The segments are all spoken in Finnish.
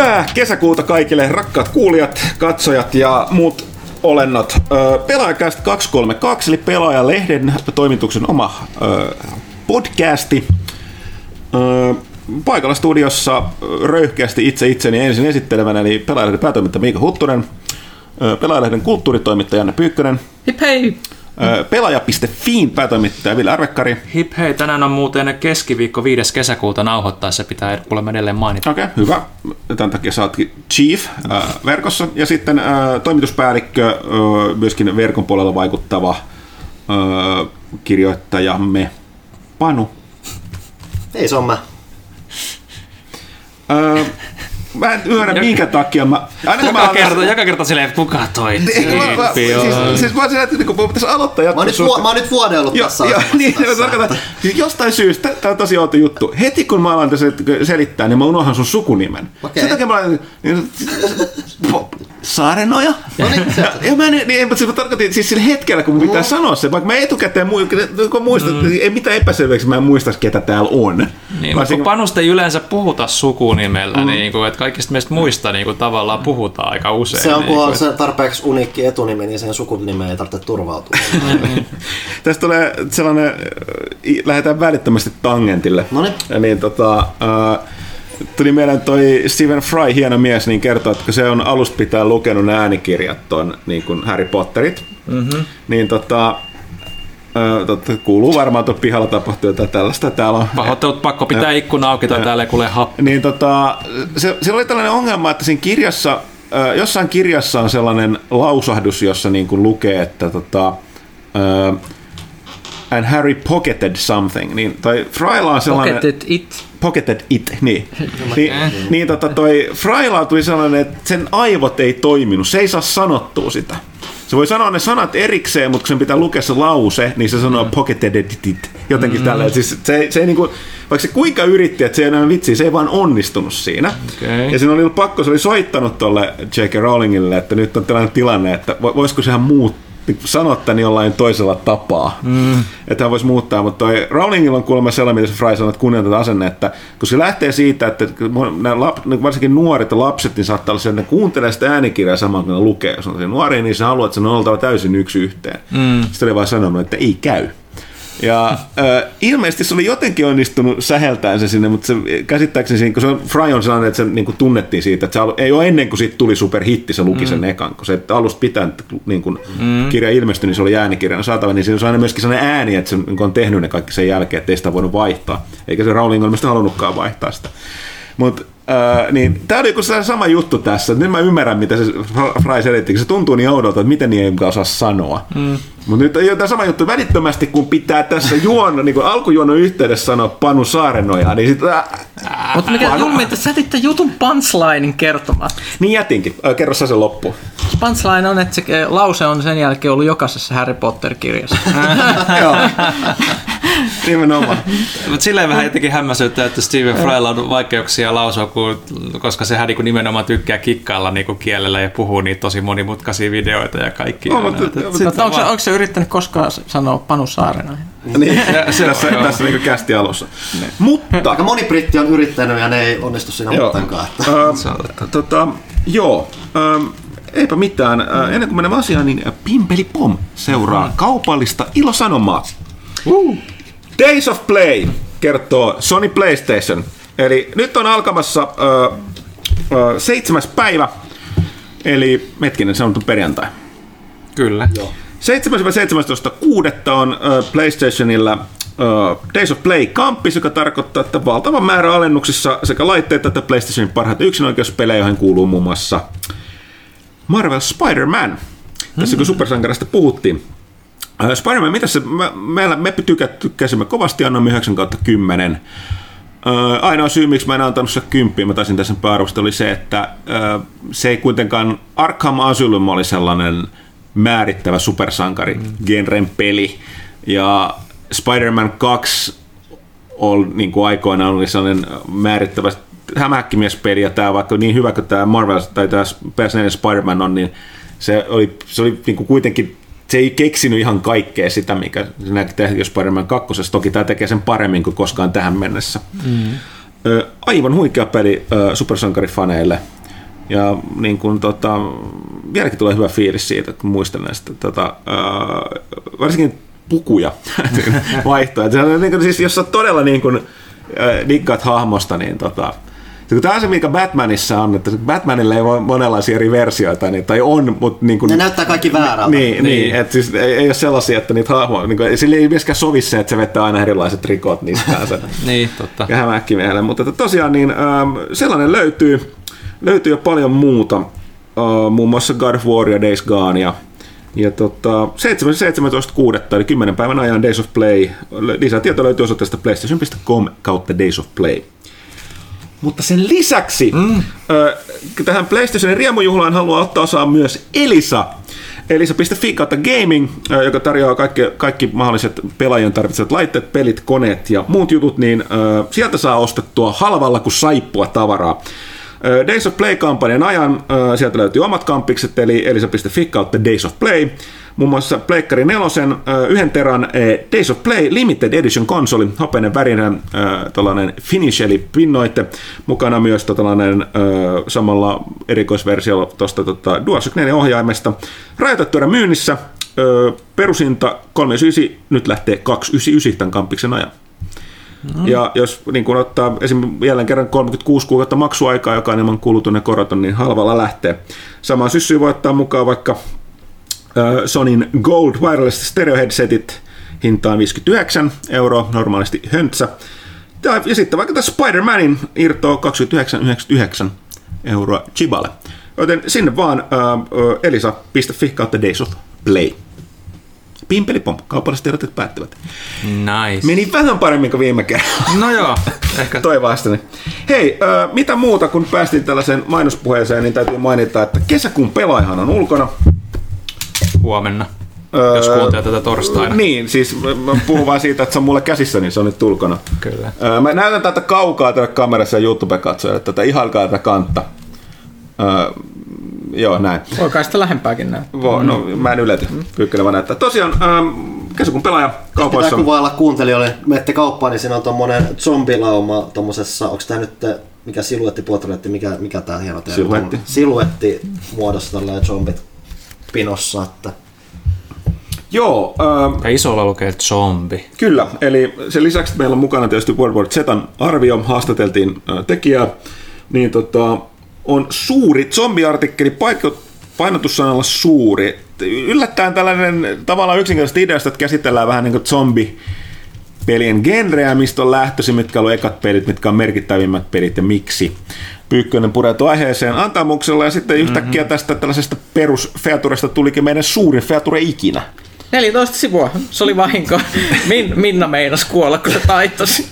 Hyvää kesäkuuta kaikille rakkaat kuulijat, katsojat ja muut olennot. Pelaajakäst 232, eli Pelaajalehden toimituksen oma podcasti. Paikalla studiossa röyhkeästi itse itseni ensin esittelevänä, eli Pelaajalehden päätoimittaja Miika Huttunen, Pelaajalehden kulttuuritoimittaja Janne Pyykkönen, Hip hei! Pelaaja.fiin päätoimittaja Ville Arvekkari. Hip hei, tänään on muuten keskiviikko 5. kesäkuuta nauhoittaessa, pitää kuulemma edelleen mainita. Okei, okay, hyvä. Tämän takia sä Chief äh, verkossa. Ja sitten äh, toimituspäällikkö, äh, myöskin verkon puolella vaikuttava äh, kirjoittajamme Panu. Ei se on mä. Äh, Mä en ymmärrä, minkä takia mä... Aina joka, mä kerta, joka kerta silleen, kuka toi niin, mä, mä, siis, siis mä oon että niin pitäisi aloittaa jatkoa. Mä, nyt, mä oon nyt vuodellut jo, tässä. Jo, niin, tässä. Mä tarkoitan, siis jostain syystä, tää on tosi outo juttu. Heti kun mä alan tässä selittää, niin mä unohan sun sukunimen. Okay. Sen takia mä alan, niin, Saarenoja? No niin, ja, ja mä, en, niin, mutta siis mä tarkoitin siis sillä hetkellä, kun mun pitää mm. sanoa se, vaikka mä etukäteen kun muistan, mm. ei mitään epäselväksi, mä en muista, ketä täällä on. Niin, Varsin, kun Panusta ei yleensä puhuta sukunimellä, mm. niin kuin, että kaikista meistä muista niin kuin, tavallaan puhutaan aika usein. Se on, kun niin, on se tarpeeksi uniikki etunimi, niin sen sukunimeen ei tarvitse turvautua. Tästä tulee sellainen, lähdetään välittömästi tangentille. No niin. niin tota, uh, tuli mieleen toi Stephen Fry, hieno mies, niin kertoo, että kun se on alusta pitää lukenut ne äänikirjat ton, niin kuin Harry Potterit, mm-hmm. niin tota, Totta, kuuluu varmaan tuon pihalla tapahtuu jotain tällaista. Täällä on, Pahoittelut, pakko pitää ikkuna auki tai täällä ei kuule happi. Niin tota, se, siellä oli tällainen ongelma, että siinä kirjassa, jossain kirjassa on sellainen lausahdus, jossa niin kuin lukee, että tota, and Harry pocketed something, niin toi Fryla on sellainen... Pocketed it. Pocketed it, niin. niin, niin tota toi Fryla tuli sellainen, että sen aivot ei toiminut, se ei saa sanottua sitä. Se voi sanoa ne sanat erikseen, mutta kun sen pitää lukea se lause, niin se sanoo mm. pocketed it, jotenkin mm. tälleen. Siis se, se ei niinku, vaikka se kuinka yritti, että se ei enää vitsi, se ei vaan onnistunut siinä. Okay. Ja siinä oli pakko, se oli soittanut tuolle J.K. Rowlingille, että nyt on tällainen tilanne, että voisiko sehän muuttaa niin sanoa tämän jollain toisella tapaa. Mm. Että hän voisi muuttaa, mutta toi Rowlingilla on kuulemma sellainen, mitä se Fry sanoo, että asenne, että kun se lähtee siitä, että nämä niin varsinkin nuoret lapset, niin saattaa olla se, että ne kuuntelee sitä äänikirjaa samaan kuin ne lukee. Jos on nuori, niin se haluaa, että se on oltava täysin yksi yhteen. Mm. Sitten oli vaan sanonut, että ei käy. Ja äh, ilmeisesti se oli jotenkin onnistunut säheltäen se sinne, mutta se, käsittääkseni siinä, kun se on, Fry on sellainen, että se niin kuin tunnettiin siitä, että se ei ole ennen kuin siitä tuli superhitti, se luki mm. sen ekan, kun se että alusta pitäen niin kuin mm. kirja ilmestyi, niin se oli äänikirjana saatava, niin siinä on aina myöskin sellainen ääni, että se niin on tehnyt ne kaikki sen jälkeen, että ei sitä voinut vaihtaa, eikä se Rowling ole halunnutkaan vaihtaa sitä. Mutta Öö, niin tämä oli se sama juttu tässä. Nyt mä ymmärrän, mitä se Fry selitti. Se tuntuu niin oudolta, että miten niin ei osaa sanoa. Mm. Mutta nyt ole tämä sama juttu välittömästi, kun pitää tässä juona, niin alkujuonon yhteydessä sanoa Panu Saarenoja, niin sitten... Mutta mikä julmi, että sä jätit jutun punchlinein kertomaan. Niin jätinkin. Kerro sä sen loppuun. Punchline on, että se lause on sen jälkeen ollut jokaisessa Harry Potter-kirjassa. Joo. Nimenomaan. Mutta silleen vähän jotenkin hämmäsyttää, että Steven Frylla on vaikeuksia lausua, kun, koska sehän niin nimenomaan tykkää kikkailla niin kielellä ja puhuu niitä tosi monimutkaisia videoita ja kaikki. No, mutta, mutta, mutta onko, se, onko se yrittänyt koskaan sanoa Panu Saarena? niin, se, tässä, on, tässä niin kästi alussa. Ne. Mutta... Aika moni britti on yrittänyt ja ne ei onnistu siinä muutenkaan. Uh, tota, joo, um, eipä mitään. Uh, ennen kuin menemme asiaan, niin Pimpeli Pom seuraa mm. kaupallista ilosanomaa. Uh. Days of Play kertoo Sony PlayStation. Eli nyt on alkamassa uh, uh, seitsemäs päivä, eli hetkinen, se on perjantai. Kyllä. Joo. 7.17.6. on uh, PlayStationilla uh, Days of Play kampis, joka tarkoittaa, että valtava määrä alennuksissa sekä laitteita että PlayStationin parhaita yksinoikeuspelejä, joihin kuuluu muun muassa Marvel Spider-Man. Tässä kun supersankarista puhuttiin. Uh, Spider-Man, mitä se, me, me, me tykkäsimme kovasti, annamme 9 kautta 10. Uh, ainoa syy, miksi mä en antanut se kymppiä, mä taisin tässä pääarvosta, oli se, että uh, se ei kuitenkaan, Arkham Asylum oli sellainen määrittävä supersankari mm. genren peli. Ja Spider-Man 2 oli, niin kuin aikoinaan oli sellainen määrittävä hämähäkkimiespeli, ja tämä vaikka niin hyvä kuin tämä Marvel tai tämä PS4 Spider-Man on, niin se oli, se oli niin kuin kuitenkin se ei keksinyt ihan kaikkea sitä, mikä se näki tehdä Spider-Man 2. Toki tämä tekee sen paremmin kuin koskaan tähän mennessä. Mm. aivan huikea peli supersankarifaneille. Ja niin kuin, tota, vieläkin tulee hyvä fiilis siitä, kun muistan näistä tota, varsinkin pukuja vaihtoa. Se on, niin kuin, siis, jos sä todella niin kuin, diggaat hahmosta, niin tota, Tämä on se, mikä Batmanissa on, että Batmanilla ei ole monenlaisia eri versioita, niin, tai on, mutta... Niin kuin, ne näyttää kaikki väärältä. Niin, niin. niin että siis ei, ei ole sellaisia, että niitä hahmoja, niin kuin, sillä ei myöskään sovi se, että se vetää aina erilaiset rikot niistä. niin, totta. Ja hämäkki mieleen, mutta että tosiaan niin, ähm, sellainen löytyy, löytyy jo paljon muuta, äh, muun muassa God of War ja Days Gone ja ja tota, 17.6. eli 10 päivän ajan Days of Play. Lisätieto löytyy osoitteesta playstation.com kautta Days of Play. Mutta sen lisäksi mm. tähän PlayStationin riemujuhlaan haluaa ottaa osaa myös Elisa. Elisa.fi kautta gaming, joka tarjoaa kaikki, kaikki mahdolliset pelaajien tarvitsevat laitteet, pelit, koneet ja muut jutut, niin sieltä saa ostettua halvalla kuin saippua tavaraa. Days of Play-kampanjan ajan sieltä löytyy omat kampikset, eli elisa.fi kautta Days of Play muun muassa Pleikkari 4, yhden teran Days of Play Limited Edition konsoli, hopeinen värinen tällainen finish eli pinnoitte, mukana myös tällainen samalla erikoisversio tuosta tota, DualShock 4 ohjaimesta. Rajoitettu myynnissä, perusinta 39, nyt lähtee 299 tämän kampiksen ajan. No. Ja jos niin kun ottaa esimerkiksi jälleen kerran 36 kuukautta maksuaikaa, joka on ilman kulutun ja koroton, niin halvalla lähtee. Sama syssy voi ottaa mukaan vaikka Sonin Gold Wireless Stereo Headsetit hintaan 59 euroa, normaalisti höntsä. Ja, ja sitten vaikka tässä Spider-Manin irtoa 29,99 euroa Chiballe. Joten sinne vaan uh, elisa.fi kautta Days of Play. Pimpelipom, kaupalliset tiedot päättyvät. Nice. Meni vähän paremmin kuin viime kerralla. No joo, ehkä. Toivaastani. Hei, uh, mitä muuta kun päästiin tällaiseen mainospuheeseen, niin täytyy mainita, että kesäkuun pelaajahan on ulkona huomenna. Öö, jos kuuntelee tätä torstaina. Niin, siis mä puhun vain siitä, että se on mulle käsissä, niin se on nyt tulkona. Kyllä. Öö, mä näytän tätä kaukaa tälle kamerassa ja YouTube-katsojille, tätä ihailkaa tätä kantta. Öö, joo, näin. Voi kai sitä lähempääkin näin. Voi, no mä en ylety, pyykkönen vaan näyttää. Tosiaan, ähm, kesäkuun pelaaja kaupoissa. Pitää kuvailla kuuntelijoille, menette kauppaan, niin siinä on tommonen zombilauma tommosessa, onko tää nyt mikä siluettiportretti, mikä, mikä tää hieno teema Siluetti. Siluetti muodossa tällainen zombit pinossa. Että... Joo. Ähm, ja isolla lukee zombi. Kyllä, eli sen lisäksi meillä on mukana tietysti World War Zetan arvio, haastateltiin äh, tekijää, niin tota, on suuri zombiartikkeli, painotussanalla suuri. Yllättäen tällainen tavallaan yksinkertaisesti ideasta, että käsitellään vähän niin kuin zombi pelien genreä, mistä on lähtöisin, mitkä on ekat pelit, mitkä on merkittävimmät pelit ja miksi. Pyykkönen pureutu aiheeseen antamuksella ja sitten yhtäkkiä mm-hmm. tästä tällaisesta perusfeaturesta tulikin meidän suurin feature ikinä. 14 sivua. Se oli vahinko. Min, Minna meinas kuolla, kun se taitosi.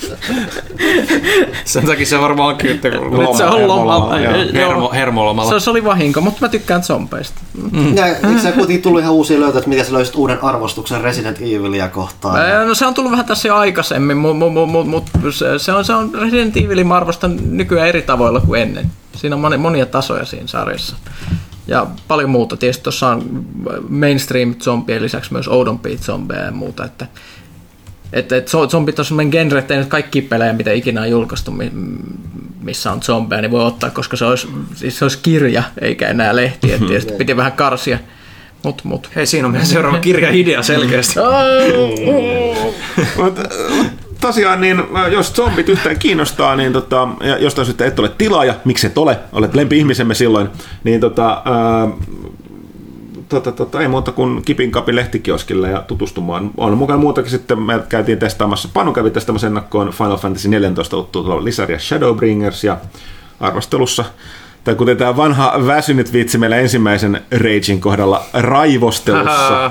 Sen takia se varmaan onkin, että loma, se on lomalla. Hermo, hermolomalla. Se, se, oli vahinko, mutta mä tykkään zombeista. Mm. Ja, eikö se kuitenkin tullut ihan uusia löytöjä, että miten sä löysit uuden arvostuksen Resident Evilia kohtaan? Ja... No se on tullut vähän tässä jo aikaisemmin, mutta mu, mu, mu, se, on, se on Resident Evilin arvostan nykyään eri tavoilla kuin ennen. Siinä on monia tasoja siinä sarjassa ja paljon muuta. Tietysti tuossa on mainstream zombien lisäksi myös oudompia zombeja ja muuta, että että et zombit on sellainen genre, että nyt kaikki pelejä, mitä ikinä on julkaistu, missä on zombeja, niin voi ottaa, koska se olisi, siis se olisi kirja, eikä enää lehti, että tietysti piti vähän karsia. Mut, mut. Hei, siinä on meidän seuraava kirja-idea selkeästi. tosiaan, niin jos zombit yhtään kiinnostaa, niin tota, ja jostain syystä et ole tilaaja, miksi et ole, olet lempi-ihmisemme silloin, niin tota, ää, tota, tota, ei muuta kuin Kipin Kapin lehtikioskille ja tutustumaan. On mukana muutakin sitten, me käytiin testaamassa, Panu kävi testaamassa ennakkoon Final Fantasy 14 tullut lisäriä Shadowbringers ja arvostelussa tai kuten tämä vanha väsynyt vitsi meillä ensimmäisen Ragein kohdalla raivostelussa.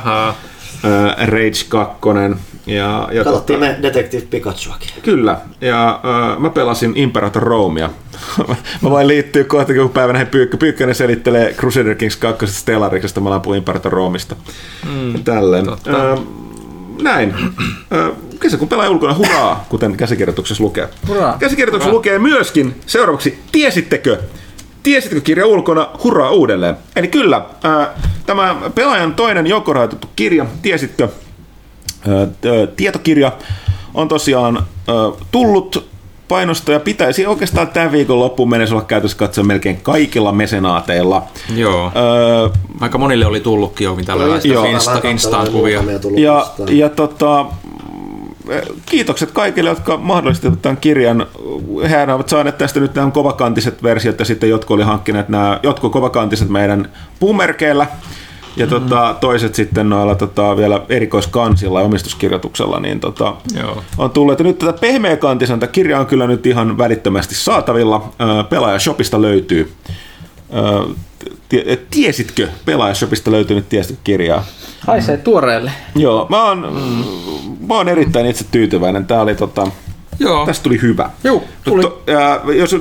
Rage 2. Ja, ja Katsottiin tota, me Detective Pikachuakin. Kyllä, ja uh, mä pelasin Imperator Romea. mä voin liittyä kohta, kun päivänä he Pyykkä. Pyykkönen selittelee Crusader Kings 2. Stellariksesta, mä puhun Imperator Roomista. Mm, Tälleen. Uh, näin. Uh, kesäkuun pelaaja ulkona, hurraa, kuten käsikirjoituksessa lukee. Hurraa. Käsikirjoituksessa hurraa. lukee myöskin seuraavaksi, tiesittekö, tiesittekö kirja ulkona, hurraa uudelleen. Eli kyllä, uh, tämä pelaajan toinen joukkorahoitettu kirja, tiesitkö, tietokirja on tosiaan tullut painostoja pitäisi oikeastaan tämän viikon loppuun mennessä olla käytössä katsoa melkein kaikilla mesenaateilla. Joo. Öö, Aika monille oli tullutkin jo tällaisia Insta, Instaan kuvia. Ja, ja tota, kiitokset kaikille, jotka mahdollistivat tämän kirjan. Hehän ovat saaneet tästä nyt nämä kovakantiset versiot ja sitten jotkut oli hankkineet nämä jotkut kovakantiset meidän puumerkeillä ja mm-hmm. tota, toiset sitten noilla tota, vielä erikoiskansilla ja omistuskirjoituksella niin tota, Joo. on tullut. Ja nyt tätä pehmeäkantisanta kirja on kyllä nyt ihan välittömästi saatavilla. Pelaajashopista löytyy. Tiesitkö, Pelaajashopista löytyy nyt tiesitkö kirjaa? Haisee tuoreelle. Joo, mä oon, mä oon erittäin itse tyytyväinen. Tää oli tota, Joo. Tästä tuli hyvä. Joo, tuli. To, ja jos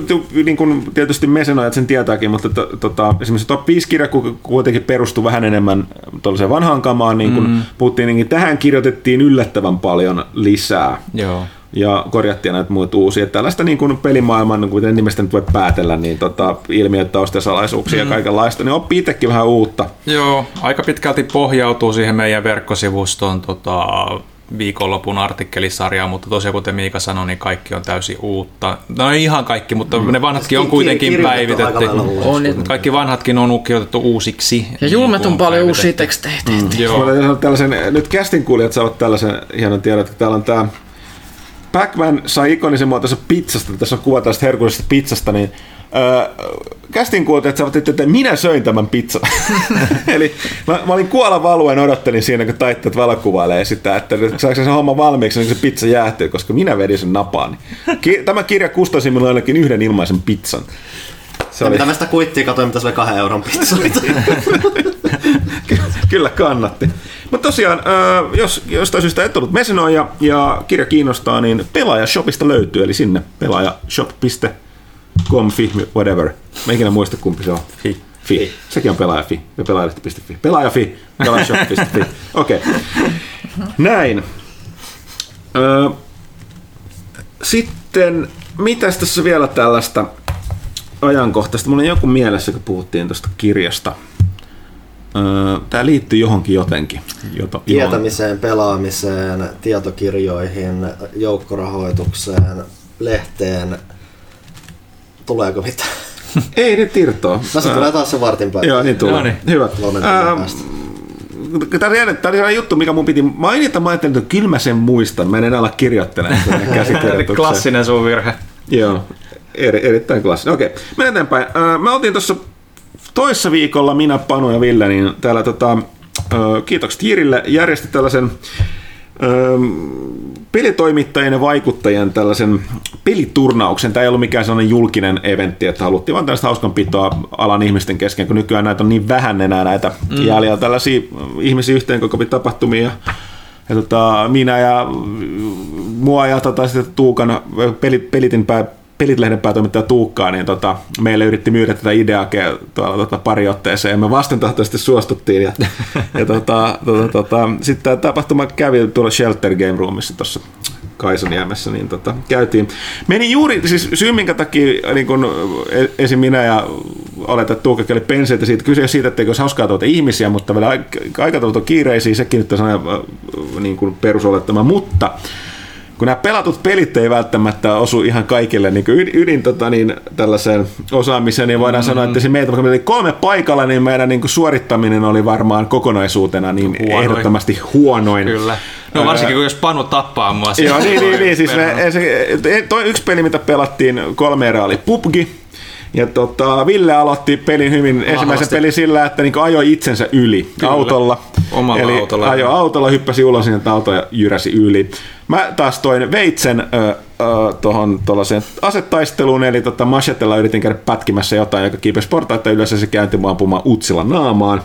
niin kun, tietysti mesenoijat sen tietääkin, mutta to, tota, esimerkiksi Top 5 kirja kuitenkin perustui vähän enemmän tuollaiseen vanhaan kamaan, niin kun mm. puhuttiin, niin tähän kirjoitettiin yllättävän paljon lisää. Joo ja korjattiin näitä muita uusia. Että tällaista niin kuin pelimaailman, kuten nimestä nyt voi päätellä, niin tota, ilmiöt, taustasalaisuuksia mm. ja kaikenlaista, niin oppii itsekin vähän uutta. Joo, aika pitkälti pohjautuu siihen meidän verkkosivustoon tota, viikonlopun artikkelisarjaa, mutta tosiaan kuten Miika sanoi, niin kaikki on täysin uutta. No ei ihan kaikki, mutta mm. ne vanhatkin on kuitenkin päivitetty. On, kaikki vanhatkin on kirjoitettu uusiksi. Ja julmet on paljon uusia tekstejä. Mm. Joo. Tällaisen, nyt kästin kuulijat saavat tällaisen hienon tiedon, että täällä on tämä Pac-Man sai ikonisen muotoisen pizzasta, tässä on kuva tästä herkullisesta pizzasta, niin kästin kuulta, saavat että minä söin tämän pizzan. Eli mä, mä olin kuolla valuen odottelin siinä, kun taitteet valokuvailee sitä, että saako se homma valmiiksi, niin se pizza jäähtyy, koska minä vedin sen napaan. Tämä kirja kustasi minulle ainakin yhden ilmaisen pizzan. Se oli... Mitä mä sitä kuittia katsoin, mitä se oli kahden euron pizza. Kyllä kannatti. Mutta tosiaan, jos jostain syystä et ollut mesenoija ja kirja kiinnostaa, niin Pelaajashopista löytyy, eli sinne pelaajashop.com com, fi, whatever. Mä ikinä muista kumpi se on. Fi. Fi. Sekin on pelaajafi ja pelaajalehti.fi. Pelaajafi, pelaajashop.fi. Okei. Okay. Näin. Ö, sitten, mitäs tässä vielä tällaista ajankohtaista? Mulla on joku mielessä, kun puhuttiin tuosta kirjasta. Tämä liittyy johonkin jotenkin. Jota, Tietämiseen, pelaamiseen, tietokirjoihin, joukkorahoitukseen, lehteen, Tuleeko mitään? Ei nyt irtoa. No se tulee taas se vartin päälle. Joo, niin tulee. No niin. Hyvä. Ähm, Tämä oli, tämä oli sellainen juttu, mikä mun piti mainita. Mä ajattelin, että kyllä mä sen muistan. Mä en enää olla kirjoittelemaan Klassinen sun virhe. Joo, eri, erittäin klassinen. Okei, mennään eteenpäin. Äh, mä oltiin tuossa toissa viikolla, minä, Panu ja Ville, niin täällä tota, äh, kiitokset Jirille, järjesti tällaisen pelitoimittajien ja vaikuttajien tällaisen peliturnauksen. Tämä ei ollut mikään sellainen julkinen eventti, että haluttiin vaan tällaista hauskanpitoa alan ihmisten kesken, kun nykyään näitä on niin vähän enää näitä mm. jäljellä tällaisia ihmisiä yhteen koko tapahtumia. Ja, ja tota, minä ja mua ja tota, sitten Tuukan pelit, pelitin pää, Pelitlehden päätoimittaja Tuukkaa, niin tota, meille yritti myydä tätä ideaa tuolla tota, pari otteeseen, ja me vastentahtoisesti suostuttiin. Ja, ja tota, tota, tota, sitten tämä tapahtuma kävi tuolla Shelter Game Roomissa tuossa Kaisaniemessä, niin tota, käytiin. Meni juuri, siis syy minkä takia niin kun, e, esim. minä ja oletat Tuukka oli penseitä siitä, kyse siitä, että olisi hauskaa tuota ihmisiä, mutta vielä aikataulut on kiireisiä, sekin nyt on sellainen niin kuin perusolettama, mutta kun nämä pelatut pelit ei välttämättä osu ihan kaikille niin ydin, ydin tota, niin, tällaiseen osaamiseen, niin voidaan mm-hmm. sanoa, että se meitä, vaikka meillä oli kolme paikalla, niin meidän niin kuin, suorittaminen oli varmaan kokonaisuutena niin huonoin. ehdottomasti huonoin. Kyllä. No varsinkin, kun jos Panu tappaa mua. Joo, niin, niin, niin, siis me, se, toi yksi peli, mitä pelattiin kolme erää, oli PUBG, ja tota, Ville aloitti pelin hyvin, Vahvasti. ensimmäisen pelin sillä, että niin ajoi itsensä yli Kyllä. autolla. Omalla Eli autolla. ajoi autolla, hyppäsi ulos sinne auto ja jyräsi yli. Mä taas toin veitsen äh, tuohon asetaisteluun, eli tota, machetella yritin käydä pätkimässä jotain, joka kiipesi portaita ja se käänti mua ampumaan utsilla naamaan.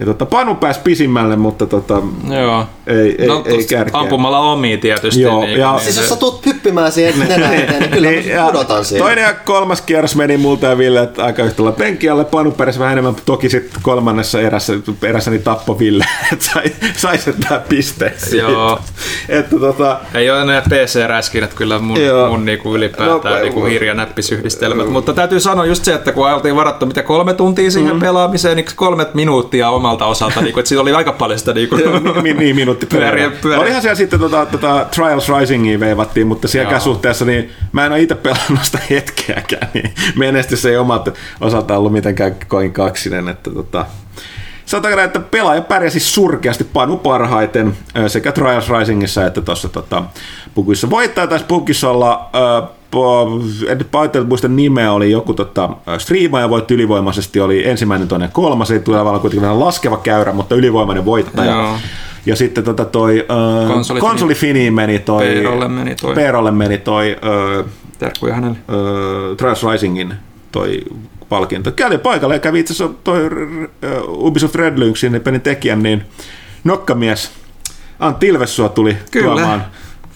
Ja tota, Panu pääsi pisimmälle, mutta tota, Joo. ei, ei, no, ei kärkeä. Ampumalla omiin tietysti. Joo, niin, ja, niin siis jos sä tuut hyppimään siihen nenään eteen, niin kyllä niin, mä pudotan siihen. Toinen ja kolmas kierros meni multa ja Ville että aika yhtä lailla penkialle. Panu pärjäsi vähän enemmän, toki sitten kolmannessa erässä, erässä niin tappo Ville, että sai, sai sen tää pisteen. Joo. että, tota, ei ole enää PC-räskinät kyllä mun, joo. mun niinku ylipäätään no, niinku hirja näppisyhdistelmät, mutta täytyy sanoa just se, että kun oltiin varattu mitä kolme tuntia siihen mm. pelaamiseen, niin kolmet minuuttia on omalta osalta, niin kuin, että siinä oli aika paljon sitä niin, kuin, niin, niin minuutti pyöriä. pyöriä. Olihan siellä sitten tota, tota, Trials Risingia veivattiin, mutta sielläkään suhteessa niin mä en ole itse pelannut sitä hetkeäkään, niin menestys ei omat osalta ollut mitenkään koin kaksinen, että tota, sanotaanko että pelaaja pärjäsi surkeasti panu parhaiten sekä Trials Risingissa että tuossa tota, Pukissa. Voittaja taisi Pukissa olla, äh, en nyt muista nimeä, oli joku tota, striimaaja voitti ylivoimaisesti, oli ensimmäinen, toinen, kolmas, ei tule tavallaan kuitenkin vähän laskeva käyrä, mutta ylivoimainen voittaja. Joo. Ja sitten tota toi äh, konsoli, meni toi, Peerolle meni toi, Peerolle meni toi äh, Terkkuja hänelle. Äh, Trials Risingin toi palkinto. Kävi paikalle ja kävi itse asiassa toi uh, Ubisoft Red Lynxin pelin tekijän, niin nokkamies Antti Ilvessua tuli Kyllä. tuomaan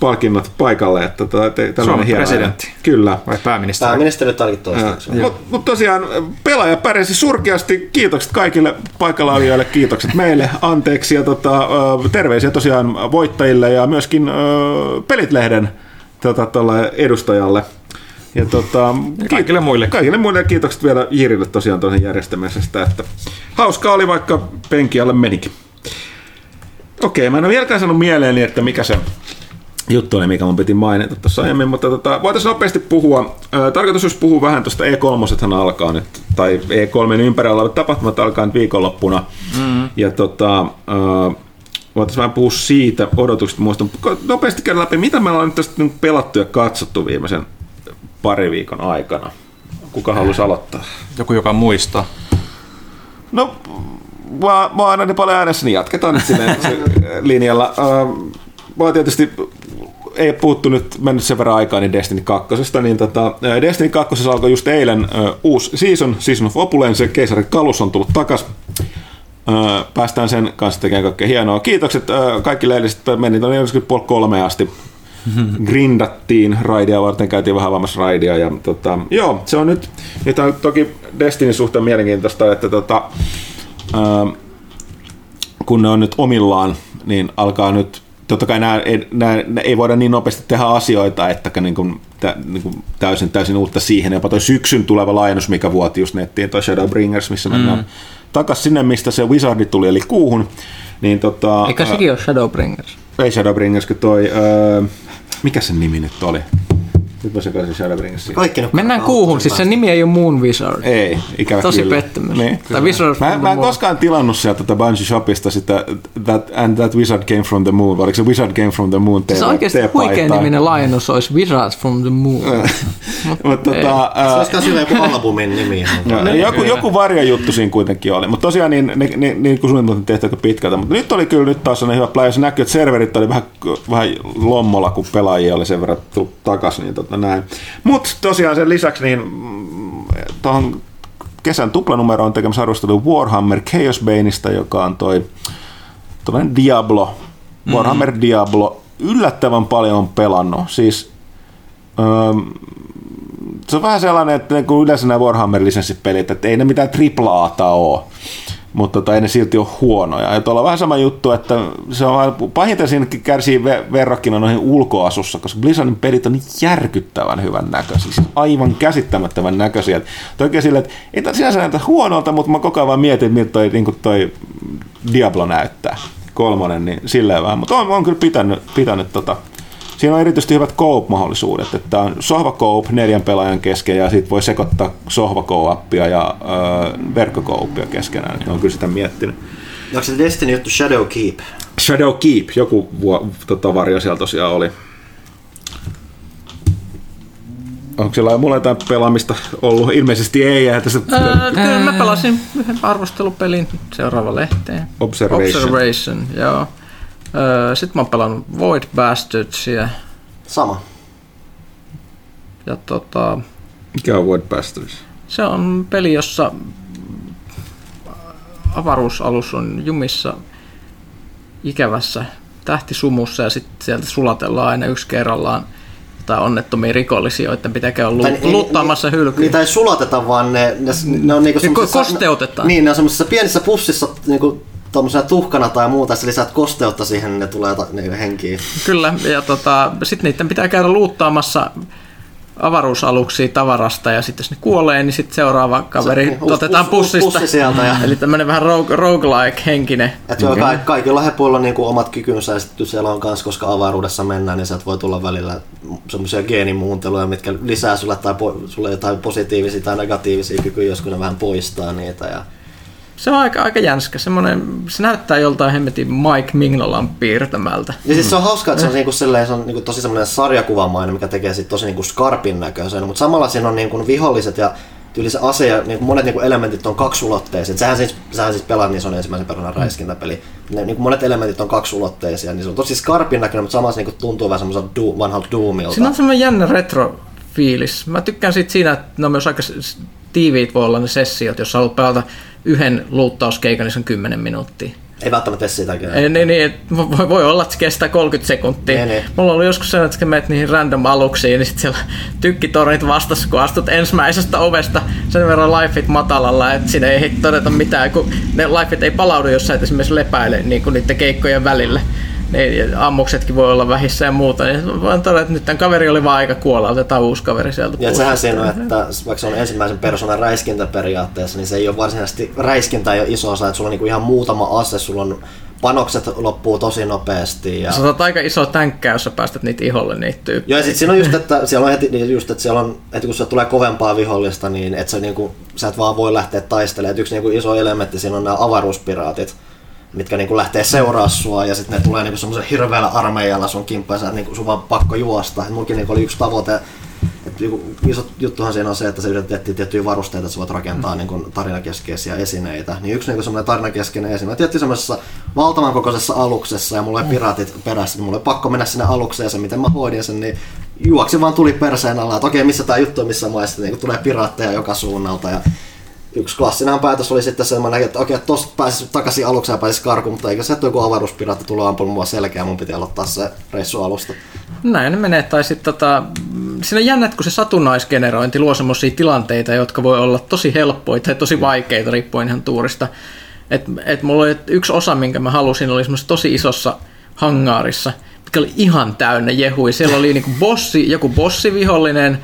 palkinnot paikalle. Että tota, Suomen hieno presidentti. Ajan. Kyllä. Vai pääministeri? Pääministeri ainakin toistaiseksi. Mutta mut tosiaan pelaaja pärjäsi surkeasti. Kiitokset kaikille paikalla olijoille, kiitokset meille, anteeksi ja tota, terveisiä tosiaan voittajille ja myöskin Pelitlehden tota, edustajalle. Ja, tota, ja kaikille muille. Kaikille muille kiitokset vielä Jirille tosiaan tuohon järjestämisestä, että hauskaa oli vaikka penkialle menikin. Okei, mä en ole vieläkään sanonut mieleeni, että mikä se juttu oli, mikä mun piti mainita tuossa aiemmin, mutta tota, voitaisiin nopeasti puhua. Tarkoitus olisi puhua vähän tuosta E3 alkaa nyt, tai E3 ympärillä olevat tapahtumat alkaa nyt viikonloppuna. Mm-hmm. Ja tota, voitaisiin vähän puhua siitä odotuksista muista. Nopeasti käydä läpi, mitä meillä on nyt tästä pelattu ja katsottu viimeisen pari viikon aikana. Kuka haluaisi aloittaa? Joku, joka muistaa. No, mä, mä oon aina niin paljon äänessä, niin jatketaan nyt sinne linjalla. Mä tietysti ei puuttu nyt mennyt sen verran aikaa niin Destiny 2. Niin tota, Destiny 2 alkoi just eilen uh, uusi season, Season of Opulence, Keisarin kalus on tullut takas. Uh, päästään sen kanssa tekemään kaikkea hienoa. Kiitokset uh, kaikille eiliset, meni tuonne puoli kolme asti grindattiin raidia varten, käytiin vähän avaamassa raidia. Ja, tota, joo, se on nyt, nyt on toki Destinin suhteen mielenkiintoista, että tota, ää, kun ne on nyt omillaan, niin alkaa nyt totta kai nämä, nämä, nämä ei voida niin nopeasti tehdä asioita, että niin kuin, tä, niin kuin täysin, täysin uutta siihen. Jopa toi syksyn tuleva laajennus, mikä vuoti just nettiin, toi Shadowbringers, missä mm. mennään takaisin sinne, mistä se Wizardi tuli, eli kuuhun. Niin, tota, Eikä sekin ole Shadowbringers? Ei Shadowbringers, kun toi... Ää, mikä sen nimi nyt oli? Nyt mä sekaisin Shadowbringers. Kaikki Mennään kuuhun, siis sen nimi ei ole Moon Wizard. Ei, ikävä Tosi kyllä. pettymys. Niin. Tai Wizard mä, mä en koskaan tilannut sieltä tätä Bungie Shopista sitä that, And That Wizard Came From The Moon, vai oliko se Wizard Came From The Moon Se on oikeasti huikea niminen laajennus olisi Wizard From The Moon. Mutta tota, se olisi kyllä joku albumin nimi. no, joku, joku juttu siinä kuitenkin oli, mutta tosiaan niin, niin, niin, niin kun suunnitelmat tehty aika pitkältä, mutta nyt oli kyllä nyt taas hyvä play, se näkyy, että serverit oli vähän, vähän lommolla, kun pelaajia oli sen verran tullut takaisin, niin tota näin. Mutta tosiaan sen lisäksi niin mm, tuohon kesän tuplanumeroon tekemässä arvostelu Warhammer Chaos Baneista, joka on toi Diablo, mm. Warhammer mm. Diablo, yllättävän paljon on pelannut. Siis öö, se on vähän sellainen, että kuin yleensä nämä Warhammer-lisenssipelit, että ei ne mitään triplaata ole mutta tota, ei ne silti ole huonoja. Ja tuolla on vähän sama juttu, että se on pahinta siinä kärsii verrokkina noihin ulkoasussa, koska Blizzardin pelit on niin järkyttävän hyvän näköisiä, siis aivan käsittämättömän näköisiä. Oikein sille, että ei sinänsä näytä huonolta, mutta mä koko ajan vaan mietin, miltä toi, niin toi Diablo näyttää. Kolmonen, niin silleen vähän. Mutta on, on kyllä pitänyt, pitänyt tota, Siinä on erityisesti hyvät coop-mahdollisuudet, että on sohva coop neljän pelaajan kesken ja sitten voi sekoittaa sohva appia ja äh, verkko keskenään. Että on kyllä sitä miettinyt. Onko se Destiny juttu Shadow Keep? Shadow Keep, joku vuo, tota, varjo siellä tosiaan oli. Onko siellä mulla jotain pelaamista ollut? Ilmeisesti ei. Ja tässä... Öö, kyllä mä pelasin yhden arvostelupelin seuraava lehteen. Observation. Observation, joo. Öö, Sitten mä oon pelannut Void Bastardsia. Sama. Ja tota... Mikä on Void Bastards? Se on peli, jossa avaruusalus on jumissa ikävässä tähtisumussa ja sitten sieltä sulatellaan aina yksi kerrallaan tai onnettomia rikollisia, joiden pitää käydä lu- luttaamassa hylkyä. Niitä ei sulateta, vaan ne, ne, ne on niinku Kosteutetaan. Niin, ne on semmoisessa pienissä pussissa niinku tuommoisena tuhkana tai muuta, sä lisäät kosteutta siihen, niin ne tulee ne henkiin. Kyllä, ja tota, sitten niiden pitää käydä luuttaamassa avaruusaluksia tavarasta ja sitten jos ne kuolee, niin sitten seuraava kaveri se, niin, otetaan us, pussista. Pussi sieltä ja... Eli tämmöinen vähän rogue, roguelike henkinen. Että okay. ka- kaikilla hepuilla on niinku omat kykynsä ja sitten siellä on kans, koska avaruudessa mennään, niin sieltä voi tulla välillä semmoisia geenimuunteluja, mitkä lisää sulle, tai po- sulle jotain positiivisia tai negatiivisia kykyjä, joskus ne vähän poistaa niitä. Ja se on aika, aika jänskä. Semmoinen, se näyttää joltain hemmetin Mike Mignolan piirtämältä. Ja siis se on hauskaa, että se on, niinku silleen, se on niinku tosi semmoinen sarjakuvamainen, mikä tekee sit tosi niinku skarpin näköisen. Mutta samalla siinä on niinku viholliset ja tyyli se ase ja niinku monet niinku elementit on kaksulotteisia. Sehän siis, sehän siis pelaa, niin se on ensimmäisen persoonan räiskintäpeli. Ne, niinku monet elementit on kaksulotteisia, niin se on tosi skarpin näköinen, mutta samalla se niinku tuntuu vähän semmoiselta du, vanhalta Doomilta. Siinä on semmoinen jännä retro fiilis. Mä tykkään siitä siinä, että ne on myös aika tiiviit voi olla ne sessiot, jos haluat pelata yhden luuttauskeikan, niin se on 10 minuuttia. Ei välttämättä tee sitäkään. Ei, niin, niin, voi, voi, olla, että se kestää 30 sekuntia. Niin, niin. Mulla oli joskus sellainen, että menet niihin random aluksiin, niin sitten siellä tykkitornit vastassa, kun astut ensimmäisestä ovesta sen verran lifeit matalalla, että siinä ei todeta mitään, kun ne lifeit ei palaudu, jos sä et esimerkiksi lepäile niin kuin niiden keikkojen välillä niin, ammuksetkin voi olla vähissä ja muuta, niin voin todeta, että nyt tämän kaveri oli vaan aika kuolla, otetaan uusi kaveri sieltä. Ja sehän siinä on, että vaikka se on ensimmäisen persoonan räiskintä periaatteessa, niin se ei ole varsinaisesti räiskintä ei ole iso osa, että sulla on niin kuin ihan muutama ase, sulla on panokset loppuu tosi nopeasti. Ja... Sä saat aika iso tänkkää, jos sä päästät niitä iholle niitä tyyppejä. Joo, ja sit siinä on just, että siellä on heti, niin just, että siellä on, että kun se tulee kovempaa vihollista, niin että sä, niinku, sä et vaan voi lähteä taistelemaan. Et yksi niinku iso elementti siinä on nämä avaruuspiraatit mitkä niinku lähtee seuraa sua ja sitten ne tulee niinku semmoisen hirveällä armeijalla sun kimppuun ja niinku sun vaan pakko juosta. Et mulkin niinku oli yksi tavoite, että niinku iso juttuhan siinä on se, että se yritettiin tiettyjä varusteita, että sä voit rakentaa mm. niinku tarinakeskeisiä esineitä. Niin yksi niinku semmoinen tarinakeskeinen esine. Mä tietysti semmoisessa valtavan kokoisessa aluksessa ja mulla oli mm. piraatit perässä, niin mulla oli pakko mennä sinne alukseen ja se miten mä hoidin sen, niin juoksi vaan tuli perseen alla, että okei, missä tää juttu on, missä maissa, niin tulee piraatteja joka suunnalta. Ja yksi klassinen päätös oli sitten semmoinen, että okei, tosta pääsis takaisin aluksi ja pääsis karkuun, mutta eikä se, että joku avaruuspiraatti tulee ampumaan mua selkeä, mun piti aloittaa se reissu alusta. Näin ne menee, tai sitten tota, siinä on jännä, kun se satunnaisgenerointi luo semmoisia tilanteita, jotka voi olla tosi helppoja tai tosi vaikeita, riippuen ihan tuurista. Et, et mulla oli yksi osa, minkä mä halusin, oli semmoisessa tosi isossa hangaarissa, mikä oli ihan täynnä jehui. Siellä oli niinku bossi, joku bossivihollinen,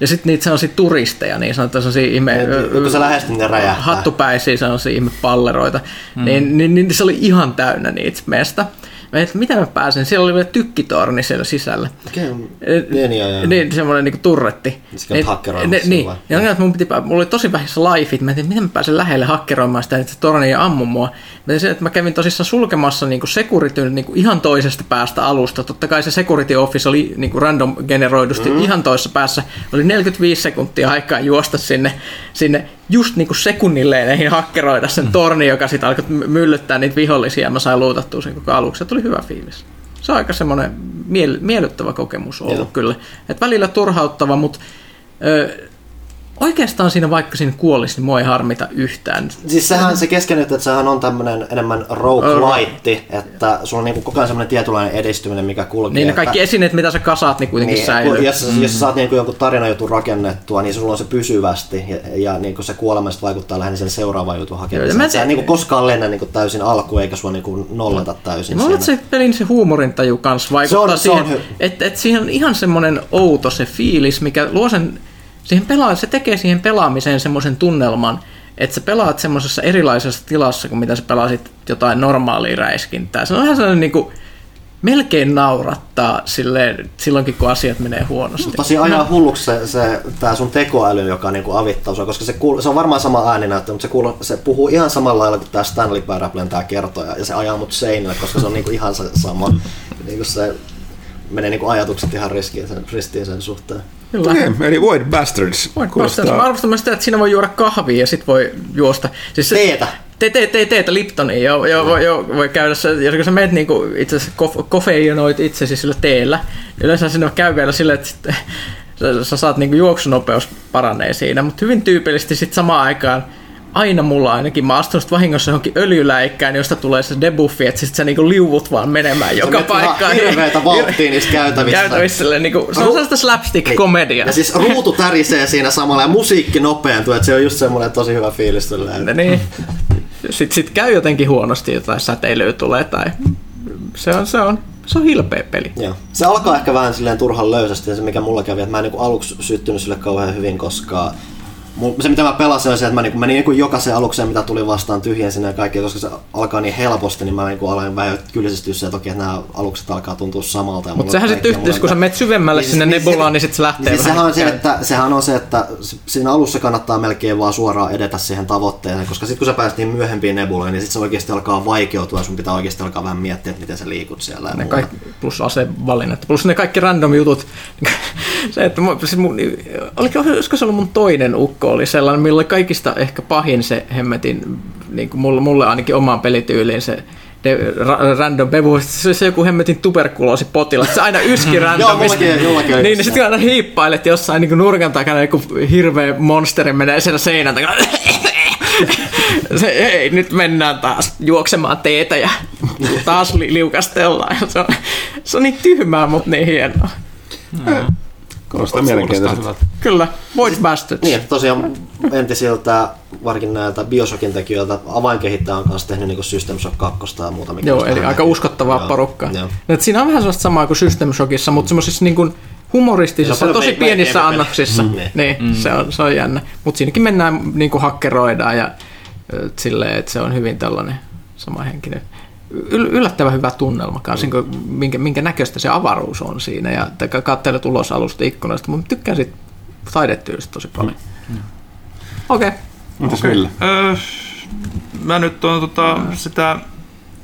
ja sitten niitä sellaisia turisteja, niin sanotaan sellaisia ihme... Kun se lähestyy, niin räjähtää. Hattupäisiä sellaisia ihme palleroita. Mm. Niin, niin, niin, se oli ihan täynnä niitä meistä. Mä että mitä mä pääsen, siellä oli vielä tykkitorni siellä sisällä. Okei, okay. niin, niin, niin, semmoinen niinku turretti. Niin, ne, niin, ja niin. mun piti, mulla oli tosi vähissä lifeit, mä että miten mä pääsen lähelle hakkeroimaan sitä, että se torni ei ammu mua. Mä se, että mä kävin tosissaan sulkemassa niinku securityn niinku ihan toisesta päästä alusta. Totta kai se security office oli niinku random generoidusti mm. ihan toisessa päässä. Oli 45 sekuntia aikaa juosta sinne, sinne just niinku sekunnilleen eihin hakkeroida sen mm. torni, joka sitten alkoi myllyttää niitä vihollisia ja mä sain luutattua sen koko aluksi. Se tuli hyvä fiilis. Se on aika semmoinen miel- miellyttävä kokemus ollut Joo. kyllä. Et välillä turhauttava, mutta oikeastaan siinä vaikka siinä kuolisi, niin mua ei harmita yhtään. Siis sehän se keskeinen, että sehän on tämmöinen enemmän roguelite, että sulla on niinku koko ajan semmoinen tietynlainen edistyminen, mikä kulkee. Niin ne kaikki että... esineet, mitä sä kasaat, niin kuitenkin niin, säilyy. Jos, mm. jos sä saat niinku jonkun tarinajutun rakennettua, niin sulla on se pysyvästi ja, ja niinku se kuolema vaikuttaa lähinnä sen seuraavan jutun hakemiseen. Sä et niinku koskaan lennä niinku täysin alku eikä sua niinku nollata täysin. Mä luulen, se pelin se huumorintaju kanssa vaikuttaa se on, siihen, että et siihen on ihan semmoinen outo se fiilis, mikä luo sen siihen pelaa, se tekee siihen pelaamiseen semmoisen tunnelman, että sä pelaat semmoisessa erilaisessa tilassa kuin mitä sä pelasit jotain normaalia räiskintää. Se on ihan sellainen niin kuin, melkein naurattaa silleen, silloinkin, kun asiat menee huonosti. Tosi ajaa hulluksi se, se tää sun tekoäly, joka niinku avittaa sua, koska se, kuul, se on varmaan sama ääninäyttö, mutta se, kuul, se puhuu ihan samalla lailla kuin tämä Stanley Parablen tää kertoja, ja se ajaa mut seinille, koska se on niinku ihan se sama. niinku se menee niinku ajatukset ihan ristiin sen, ristiin sen suhteen. Kyllä. Okay, eli Void Bastards. Void Bastards. Mä arvostan sitä, että siinä voi juoda kahvia ja sit voi juosta. Siis teetä. Te, te, te, teetä Liptonia, joo, joo, voi, joo, voi käydä se, jos kun sä menet niinku itse asiassa kof, kofeinoit itsesi sillä teellä, niin yleensä sinne käy vielä silleen, että sit, sä, sä saat niinku juoksunopeus paranee siinä, mutta hyvin tyypillisesti sit samaan aikaan aina mulla ainakin, mä astun vahingossa johonkin öljyläikkään, josta tulee se debuffi, että sit sä niinku liuvut vaan menemään joka paikkaan. Se hirveetä vauhtia niissä käytävissä. Käytävissä, niinku, se on sellaista slapstick-komedia. Ja siis ruutu tärisee siinä samalla ja musiikki nopeentuu, että se on just semmoinen tosi hyvä fiilis. Niin. Sitten sit käy jotenkin huonosti, jotain säteilyä tulee tai se on, se on se on hilpeä peli. Joo. Se alkaa ehkä vähän silleen turhan löysästi, ja se mikä mulla kävi, että mä en niin aluksi syttynyt sille kauhean hyvin, koska se mitä mä pelasin on se, että mä niinku, menin niinku jokaisen alukseen, mitä tuli vastaan tyhjensin ja kaikki, koska se alkaa niin helposti, niin mä niinku aloin vähän kyllästyä se, että okei, että nämä alukset alkaa tuntua samalta. Mutta sehän sitten yhteydessä, kun sä menet syvemmälle niin, sinne niin, nebulaan, niin sitten se lähtee niin, sehän on se, että, sehän on se, että siinä alussa kannattaa melkein vaan suoraan edetä siihen tavoitteeseen, koska sitten kun sä pääset niin myöhempiin nebulaan, niin sitten se oikeasti alkaa vaikeutua, sun pitää oikeasti alkaa vähän miettiä, että miten sä liikut siellä. Ne kaikki, plus asevalinnat, plus ne kaikki random jutut. Se, että siis mun, oliko, olisiko se ollut mun toinen ukko, oli sellainen, millä kaikista ehkä pahin se hemmetin, niin kuin mulle, mulle ainakin omaan pelityyliin se de, ra, random bebu, se se joku hemmetin tuberkuloosipotilas, se aina yski randomista. niin, niin sitten aina hiippailet jossain niin nurkan takana, joku hirveä monsteri menee siellä seinän takana. se, ei, nyt mennään taas juoksemaan teetä ja taas li, liukastellaan. Se on, se on niin tyhmää, mutta niin hienoa. No. Kuulostaa mielenkiintoista. Kyllä, Void Bastards. Niin, tosiaan entisiltä, varsinkin näiltä Bioshockin tekijöiltä, avainkehittäjä on kanssa tehnyt niin System Shock 2 ja muuta. Mikä Joo, eli aika uskottavaa joo, porukkaa. Joo. Et siinä on vähän sellaista samaa kuin System Shockissa, mutta semmoisissa niin kuin humoristisissa, no, tosi pienissä annoksissa. Mm. Niin, mm. Se, on, se on jännä. Mutta siinäkin mennään niin kuin hakkeroidaan ja silleen, että se on hyvin tällainen samahenkinen yllättävän hyvä tunnelma kanssa, mm. minkä, minkä näköistä se avaruus on siinä. Ja katselet ulos alusta ikkunasta, mutta tykkään siitä taidetyylistä tosi paljon. Mm. mm. Okei. Okay. Mitäs okay. Öö, mä nyt on tota, sitä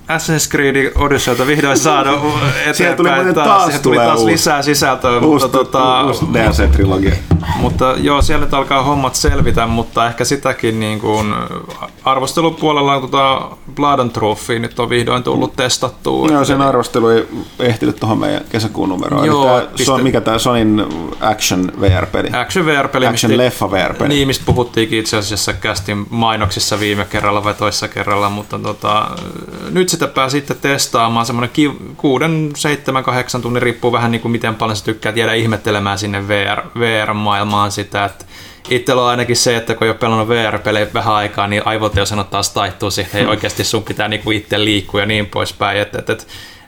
Assassin's Creed Odysseyta vihdoin saada eteenpäin. Siihen tuli taas, taas, siihen tuli taas lisää sisältöä. Uusi, mutta, tota, uusi DLC-trilogia. Mutta joo, siellä nyt alkaa hommat selvitä, mutta ehkä sitäkin niin kuin, arvostelupuolella tota Blood and Trophy nyt on vihdoin tullut testattua. Joo, sen arvostelu ei ehtinyt tuohon meidän kesäkuun numeroon. Joo, tämä, piste... mikä tämä Sonin Action VR-peli? Action VR-peli. Action mistä, leffa VR-peli. Niin, mistä puhuttiinkin itse asiassa kästin mainoksissa viime kerralla vai toissa kerralla, mutta tota, nyt sitä pääsi sitten testaamaan semmoinen 6, 7, 8 tunnin, riippuu vähän niin kuin miten paljon sä tykkää tiedä ihmettelemään sinne VR, VR-maailmaan sitä, että itsellä on ainakin se, että kun ei ole pelannut VR-pelejä vähän aikaa, niin aivot jo sanoo taas taittuu siihen, hei, sun pitää niinku itse liikkua ja niin poispäin. Että, että, että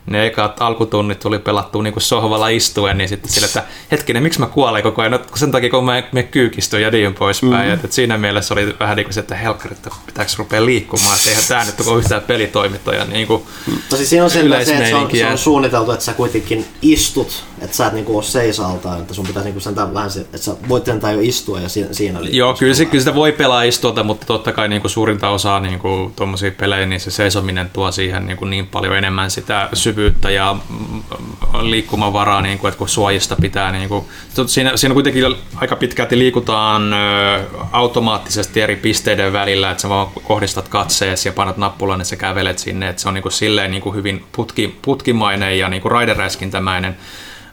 ne ekat alkutunnit tuli pelattua niin kuin sohvalla istuen, niin sitten sille, että hetkinen, miksi mä kuolen koko ajan? No, sen takia, kun mä me kyykistyn ja niin poispäin. Mm-hmm. että, että siinä mielessä oli vähän niin kuin se, että helkkari, että pitääkö rupea liikkumaan, että eihän tämä nyt ole yhtään pelitoimittaja niin kuin Tosi siinä on se, että se on, se on, suunniteltu, että sä kuitenkin istut, että sä et niin kuin ole seisaltaan, että sun pitäisi niin sentään vähän se, että sä voit sentään jo istua ja siinä, siinä Joo, kyllä, se, kyllä sitä voi pelaa istuota, mutta totta kai niin kuin suurinta osaa niin kuin, pelejä, niin se seisominen tuo siihen niin, kuin niin paljon enemmän sitä syvyyttä syvyyttä ja liikkumavaraa, niin kuin, että kun suojista pitää. Niin kuin, siinä, siinä kuitenkin aika pitkälti liikutaan automaattisesti eri pisteiden välillä, että sä vaan kohdistat katseesi ja painat nappulan, että sä kävelet sinne. Että se on niin kuin, silleen niin kuin hyvin putki, putkimainen ja niin kuin raideräiskintämäinen.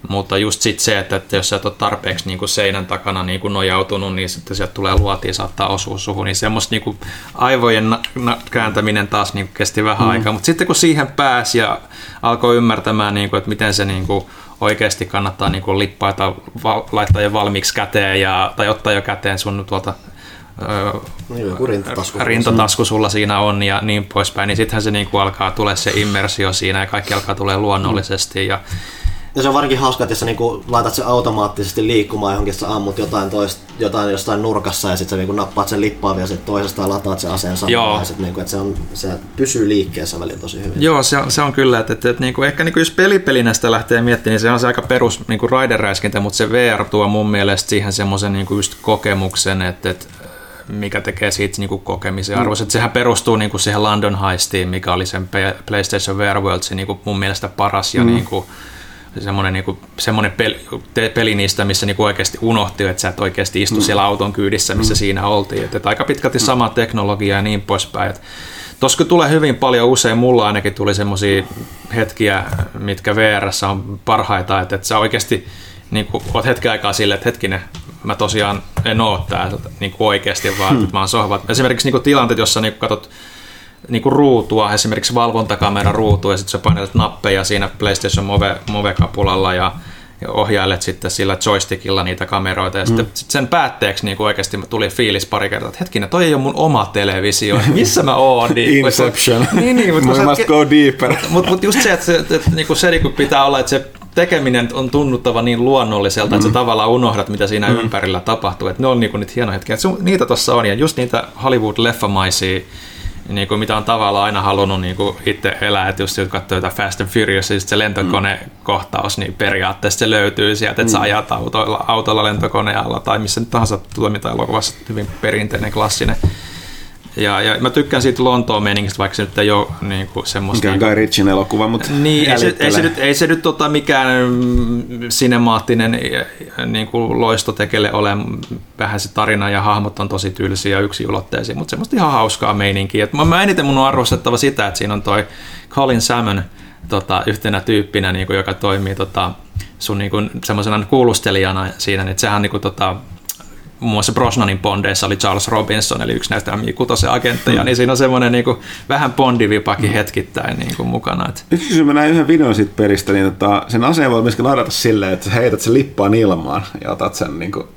Mutta just sit se, että, että jos sä et ole tarpeeksi niin kuin seinän takana niin kuin nojautunut, niin sitten sieltä tulee luotiin saattaa osua suhun. Niin semmoista niin kuin aivojen na- na- kääntäminen taas niin kuin kesti vähän mm. aikaa. Mutta sitten kun siihen pääsi ja alkoi ymmärtämään, niin kuin, että miten se niin kuin oikeasti kannattaa niin kuin lippaita val- laittaa jo valmiiksi käteen ja, tai ottaa jo käteen sun tuolta niin, rintatasku. rintatasku sulla siinä on ja niin poispäin, niin sittenhän se niin kuin alkaa tulee se immersio siinä ja kaikki alkaa tulee luonnollisesti. Ja ja se on varsinkin hauska, että jos sä niinku laitat se automaattisesti liikkumaan johonkin, sä ammut jotain, toist, jotain jostain nurkassa ja sitten sä niinku nappaat sen lippaan vielä sit toisesta ja lataat sen aseen samaan. Ja sit niinku, että se, on, se pysyy liikkeessä välillä tosi hyvin. Joo, se on, se on kyllä. Että, että, että niinku, ehkä niinku, jos pelipelinästä lähtee miettimään, niin se on se aika perus niinku raideräiskintä, mutta se VR tuo mun mielestä siihen semmoisen niinku just kokemuksen, että, että mikä tekee siitä niin kuin kokemisen arvoisen. Mm. Sehän perustuu niin kuin siihen London Heistiin, mikä oli sen PlayStation VR Worldsin niin kuin mun mielestä paras ja mm. niin kuin, semmoinen, niin kuin, semmoinen peli, peli niistä, missä niin kuin oikeasti unohti, että sä et oikeasti istu mm. siellä auton kyydissä, missä mm. siinä oltiin. Että, että aika pitkälti mm. sama teknologia ja niin poispäin. Tuossa tulee hyvin paljon, usein mulla ainakin tuli semmoisia hetkiä, mitkä VR on parhaita, että, että sä oikeasti niin kuin, oot hetken aikaa silleen, että hetkinen, mä tosiaan en oo täällä niin oikeasti, vaan hmm. että mä oon sohvat. Esimerkiksi niin tilanteet, jossa niin katsot niinku ruutua, esimerkiksi valvontakamera ruutu, ja sitten sä painetat nappeja siinä PlayStation Move, Move-kapulalla, ja, ohjailet sitten sillä joystickilla niitä kameroita. Ja mm. sitten sit sen päätteeksi niin oikeasti tuli fiilis pari kertaa, että hetkinen, toi ei ole mun oma televisio, missä mä oon. Niin, Inception. niin, niin, mutta must sä, go deeper. Mutta mut, mut just se, että se, että, että, niin se niin pitää olla, että se tekeminen on tunnuttava niin luonnolliselta, mm. että sä mm. tavallaan unohdat, mitä siinä mm. ympärillä tapahtuu. Että ne on niinku niitä hienoja hetkiä. niitä tuossa on, ja just niitä Hollywood-leffamaisia niin kuin mitä on tavallaan aina halunnut niin kuin itse elää, että just katsoo jotain Fast and Furious, siis se lentokone-kohtaus, niin periaatteessa se löytyy sieltä, että mm. sä ajat autolla, autolla lentokoneella tai missä tahansa toiminta-elokuvassa, hyvin perinteinen, klassinen ja, ja mä tykkään siitä Lontoon meningistä, vaikka se nyt ei ole niin kuin semmoista... Mikään Guy Ritchin elokuva, mutta niin, ei se, ei se nyt, ei se nyt tota mikään sinemaattinen niin kuin loistotekele ole. Vähän se tarina ja hahmot on tosi tylsiä ja yksinulotteisia, mutta semmoista ihan hauskaa meininkiä. Et mä, mä eniten mun on arvostettava sitä, että siinä on toi Colin Salmon tota, yhtenä tyyppinä, niin kuin, joka toimii tota, sun niin kuin, semmoisena kuulustelijana siinä, että sehän niin kuin, tota, muun muassa Brosnanin Bondeissa oli Charles Robinson, eli yksi näistä Mi6 agentteja, mm. niin siinä on semmoinen niin kuin, vähän Bondivipakin mm. hetkittäin niin kuin, mukana. Että. Nyt kun mä näin yhden videon siitä peristä, niin tota, sen aseen voi myöskin ladata silleen, että heität sen lippaan ilmaan ja otat sen niin kuin,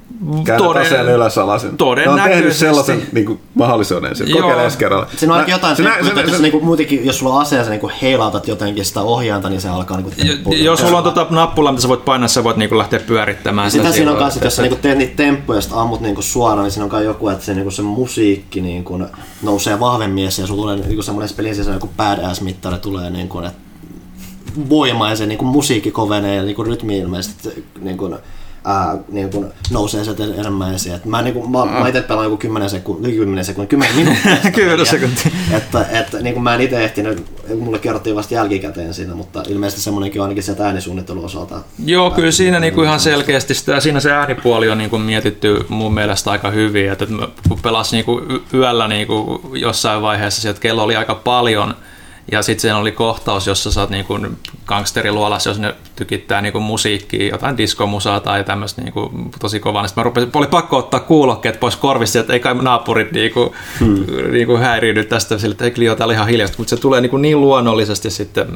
Toden, aseen ylös alasin. Todennäköisesti. on tehnyt sellaisen niin kuin, mahdollisuuden. Se kokeilee kerralla. Siinä on jotain, se, se, se, se, se, niin kuin, muutenkin, jos sulla on ase ja sä niin heilautat jotenkin sitä ohjainta, niin se alkaa niin kuin, Jos sulla on tota nappula, mitä sä voit painaa, sä voit niin kuin, lähteä pyörittämään. Sitä, sitä siinä on kanssa, jos sä niin teet niitä temppuja ja ammut niin kuin suoraan, niin siinä on joku, että se, niin kuin, se musiikki niin kuin, nousee vahvemmin ja sulla tulee niin kuin semmoinen pelissä se joku badass-mittari tulee, niin kuin, että voima ja se niin kuin, musiikki kovenee ja niin kuin, rytmi ilmeisesti niin kuin, ää, niin kuin nousee sieltä enemmän esiin. Et mä, niin kuin, mä, mä itse pelaan joku 10 sekuntia, 10 sekuntia, 10 minuuttia. 10 sekuntia. Että, että niin kuin mä en itse ehtinyt, mulle kerrottiin vasta jälkikäteen siinä, mutta ilmeisesti semmoinenkin on ainakin sieltä äänisuunnittelun osalta. Joo, kyllä siinä niin kuin ihan selkeästi sitä, siinä se äänipuoli on niin kuin mietitty mun mielestä aika hyvin, että kun pelasi niin kuin yöllä niin kuin jossain vaiheessa, että kello oli aika paljon, ja sitten siinä oli kohtaus, jossa sä oot niinku gangsteriluolassa, jos ne tykittää niinku musiikkia, jotain diskomusaa tai tämmöistä niinku tosi kovaa. Niin sitten mä rupesin, oli pakko ottaa kuulokkeet pois korvista, että ei kai naapurit niinku, hmm. niinku häiriinny tästä, sille, että ei Clio täällä ihan hiljasta, mutta se tulee niinku niin luonnollisesti sitten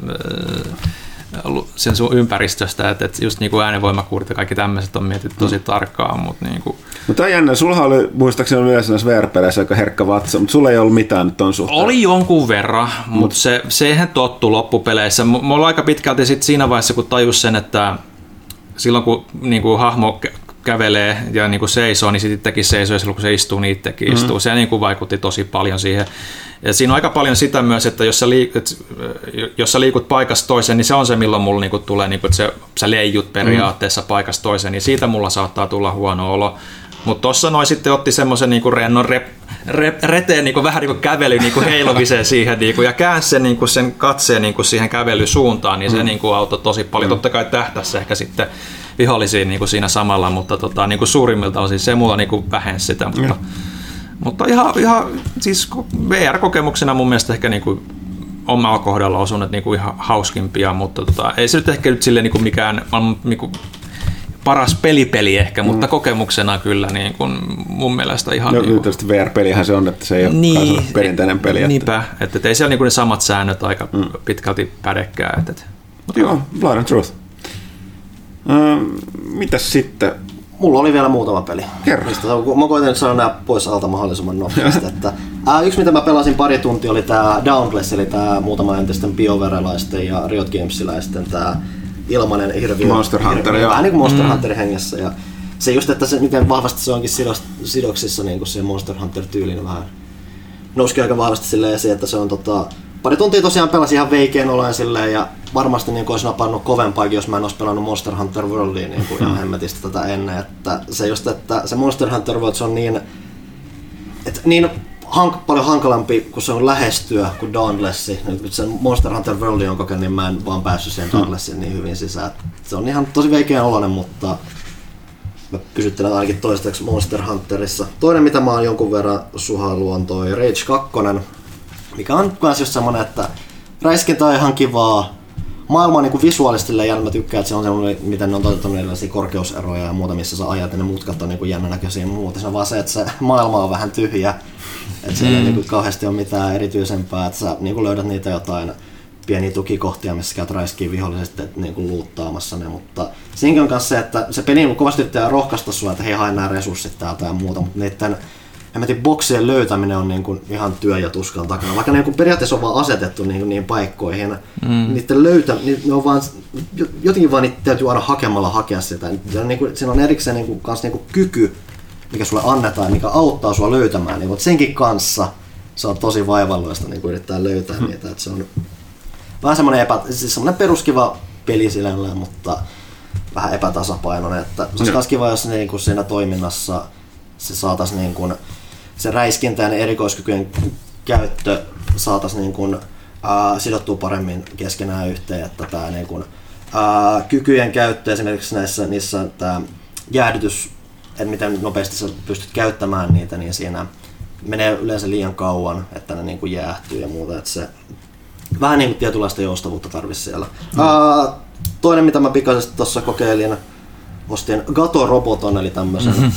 sen sun ympäristöstä, että, että just niin kuin äänenvoimakuurit ja kaikki tämmöiset on mietitty tosi mm. tarkkaan. Mutta niin kuin... Mutta jännä, sulla oli muistaakseni myös näissä VR-peleissä aika herkkä vatsa, mutta sulla ei ollut mitään nyt on suhteen. Oli jonkun verran, Mut... mutta se, se eihän tottu loppupeleissä. Mulla aika pitkälti sit siinä vaiheessa, kun tajus sen, että silloin kun niin kuin hahmo kävelee ja niin kuin seisoo, niin sitten itsekin seisoo ja silloin kun se istuu, niin itsekin mm-hmm. istuu. Se niin kuin vaikutti tosi paljon siihen. Ja siinä on aika paljon sitä myös, että jos sä, liikut, jos sä liikut paikasta toiseen, niin se on se, milloin mulla niinku tulee, niinku, että se, sä leijut periaatteessa mm. paikasta toiseen, niin siitä mulla saattaa tulla huono olo. Mutta tuossa noin sitten otti semmoisen niinku rennon rep, rep, reteen niinku, vähän niinku kävely niinku heilomiseen siihen niinku, ja käänsi sen, niinku, sen katseen niinku, siihen kävelysuuntaan, niin se mm. niinku, auttoi tosi paljon. Mm. Totta kai tähtäisi ehkä sitten vihollisiin niinku, siinä samalla, mutta tota, niinku, suurimmilta osin se mulla niinku, vähensi sitä. Mutta, mutta ihan, ihan siis VR-kokemuksena mun mielestä ehkä niin kuin omalla kohdalla osunut niin kuin ihan hauskimpia, mutta tota, ei se nyt ehkä nyt silleen niin kuin mikään niin kuin paras pelipeli ehkä, mutta mm. kokemuksena kyllä niin kuin mun mielestä ihan... No, niin kuin... VR-pelihän se on, että se ei ole niin, perinteinen peli. Niinpä, että, että, että ei siellä niin kuin ne samat säännöt aika mm. pitkälti pädekään. Että, että. Mutta joo, Blood and Truth. Äh, mitäs sitten? Mulla oli vielä muutama peli. Kerro. Mistä, mä koitan saada nämä pois alta mahdollisimman nopeasti. että, ää, yksi mitä mä pelasin pari tuntia oli tämä Dauntless, eli tämä muutama entisten BioWarelaisten ja Riot Gamesiläisten tämä ilmanen hirviö. Monster Hunter, joo. Vähän niin kuin Monster mm. Hunter hengessä. Ja se just, että se, miten vahvasti se onkin sidos, sidoksissa niin kuin se Monster Hunter tyylin vähän nousi aika vahvasti silleen esiin, että se on tota, pari tuntia tosiaan pelasin ihan veikeän olojen silleen ja varmasti niin olisi napannut kovempaakin, jos mä en olisi pelannut Monster Hunter Worldia niin kuin ihan hemmetistä tätä ennen. Että se just, että se Monster Hunter World se on niin, että niin hank, paljon hankalampi, kun se on lähestyä kuin Dauntlessi. Nyt sen Monster Hunter World on kokenut, niin mä en vaan päässyt siihen Dauntlessiin niin hyvin sisään. Se on ihan tosi veikeän oloinen, mutta mä pysyttelen ainakin toistaiseksi Monster Hunterissa. Toinen, mitä mä oon jonkun verran suhailu, on toi Rage 2, mikä on myös just semmonen, että räiskintä on ihan kivaa, maailma on niin visuaalisesti jännä. Mä tykkään, että se on semmoinen, miten ne on toteutunut erilaisia korkeuseroja ja muuta, missä sä ajat ja ne mutkat on niin jännä näköisiä muuta. Se on vaan se, että se maailma on vähän tyhjä. Että siellä mm. ei niin kauheasti ole mitään erityisempää, että sä niin löydät niitä jotain pieniä tukikohtia, missä käyt räiskiä viholliset niin kuin luuttaamassa ne, mutta siinäkin on myös se, että se peli niin kovasti yrittää rohkaista sua, että hei hae nämä resurssit täältä ja muuta, mutta niiden en tiedä, boksien löytäminen on niin kuin ihan työ ja tuskan takana. Vaikka ne niin kuin periaatteessa on vaan asetettu niin, niin paikkoihin, mm. niiden löytä, niin ne on vaan, jotenkin vaan niitä täytyy aina hakemalla hakea sitä. Ja niin kuin, siinä on erikseen niin kuin, kans niin kuin kyky, mikä sulle annetaan, mikä auttaa sua löytämään. Niin, mutta senkin kanssa se on tosi vaivalloista niin kuin yrittää löytää mm. niitä. Että se on vähän semmoinen, epä, siis semmoinen peruskiva peli sinällään, mutta vähän epätasapainoinen. Että se olisi myös kiva, jos niin kuin siinä toiminnassa se saataisiin niin kuin, se räiskintä ja ne erikoiskykyjen käyttö saataisiin niin kuin, ää, sidottua paremmin keskenään yhteen, että tämä niin kuin, ää, kykyjen käyttö esimerkiksi näissä niissä tämä jäähdytys, että miten nopeasti sä pystyt käyttämään niitä, niin siinä menee yleensä liian kauan, että ne niin kuin jäähtyy ja muuta, että se vähän niin kuin tietynlaista joustavuutta tarvitsisi siellä. Mm. Ää, toinen, mitä mä pikaisesti tuossa kokeilin, ostin Gato Roboton, eli tämmöisen.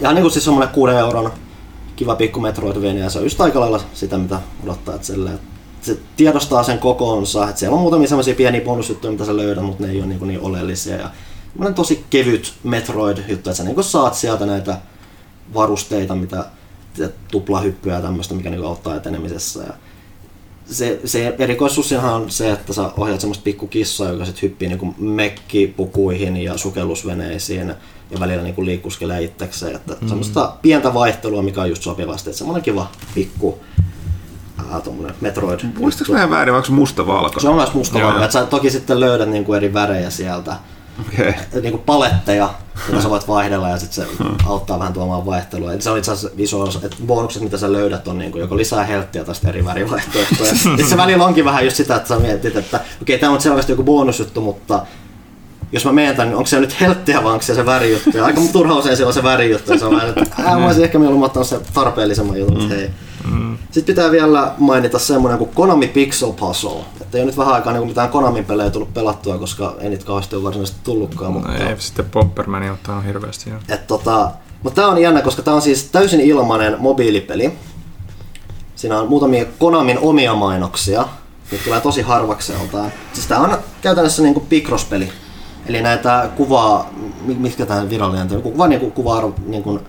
ihan niin kuin siis semmoinen 6 euron kiva pikku Metroidvania, se on just aika lailla sitä, mitä odottaa, että silleen, se tiedostaa sen kokoonsa, että siellä on muutamia semmoisia pieniä bonusjuttuja, mitä sä löydät, mutta ne ei ole niin, niin oleellisia. Ja tosi kevyt Metroid-juttu, että sä niin saat sieltä näitä varusteita, mitä tuplahyppyä ja tämmöistä, mikä niin auttaa etenemisessä. Ja se, se erikoisuus on se, että sä ohjaat semmoista pikkukissaa, joka sitten hyppii niin mekkipukuihin ja sukellusveneisiin ja välillä niin liikkuskelee itsekseen. Että mm. Semmoista pientä vaihtelua, mikä on just sopivasti. Että semmoinen kiva pikku äh, Metroid. Muistatko vähän väärin, onko se musta valko? Se on myös musta valko. Sä toki sitten löydät niin kuin eri värejä sieltä okay. niin kuin paletteja, joita sä voit vaihdella ja sitten se hmm. auttaa vähän tuomaan vaihtelua. Et se on itse asiassa iso osa, että bonukset mitä sä löydät on niin kuin joko lisää helttiä tai eri värivaihtoehtoja. sitten se välillä onkin vähän just sitä, että sä mietit, että okei okay, tämä on selvästi joku bonusjuttu, mutta jos mä menen niin onko se nyt helttiä vai onko se se värijuttu? Aika turha usein se on se värijuttu. Se on vähän, että ää, mä olisin ehkä mieluummin ottanut se tarpeellisemman jutun, mm. hei. Mm. Sitten pitää vielä mainita semmoinen kuin Konami Pixel Puzzle. Että ei ole nyt vähän aikaa niin mitään Konamin pelejä tullut pelattua, koska ei niitä kauheasti ole varsinaisesti tullutkaan. No mutta... ei, sitten Bombermania ottanut hirveästi. Jo. Et tota, mutta tämä on jännä, koska tämä on siis täysin ilmainen mobiilipeli. Siinä on muutamia Konamin omia mainoksia. Nyt tulee tosi harvakseltaan. Siis tämä on käytännössä niin kuin Picross-peli. Eli näitä kuvaa, mitkä tämä virallinen on, vaan niin kuvaa niin kuin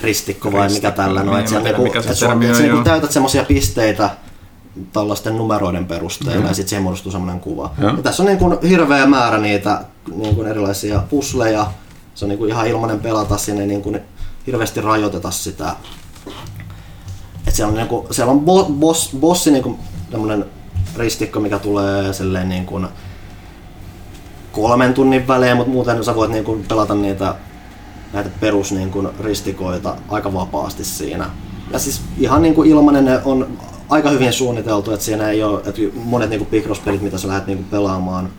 ristikko vai Ristikko, mikä tällä. No, niin, niinku, mikä se termi on, niinku täytät semmoisia pisteitä tällaisten numeroiden perusteella mm. ja sitten siihen muodostuu semmoinen kuva. Ja. Ja tässä on niin kuin hirveä määrä niitä niin kuin erilaisia pusleja. Se on niin kuin ihan ilmainen pelata, sinne niin kuin hirveästi rajoiteta sitä. Et siellä on, niin kuin, siellä on bo, boss, bossi niin kuin ristikko, mikä tulee silleen niin kuin kolmen tunnin välein, mutta muuten sä voit niin kuin pelata niitä näitä perus niin kuin, ristikoita aika vapaasti siinä. Ja siis ihan niin kuin ilmanen ne on aika hyvin suunniteltu, että siinä ei ole, että monet niin Picross-pelit, mitä sä lähdet niin kuin pelaamaan,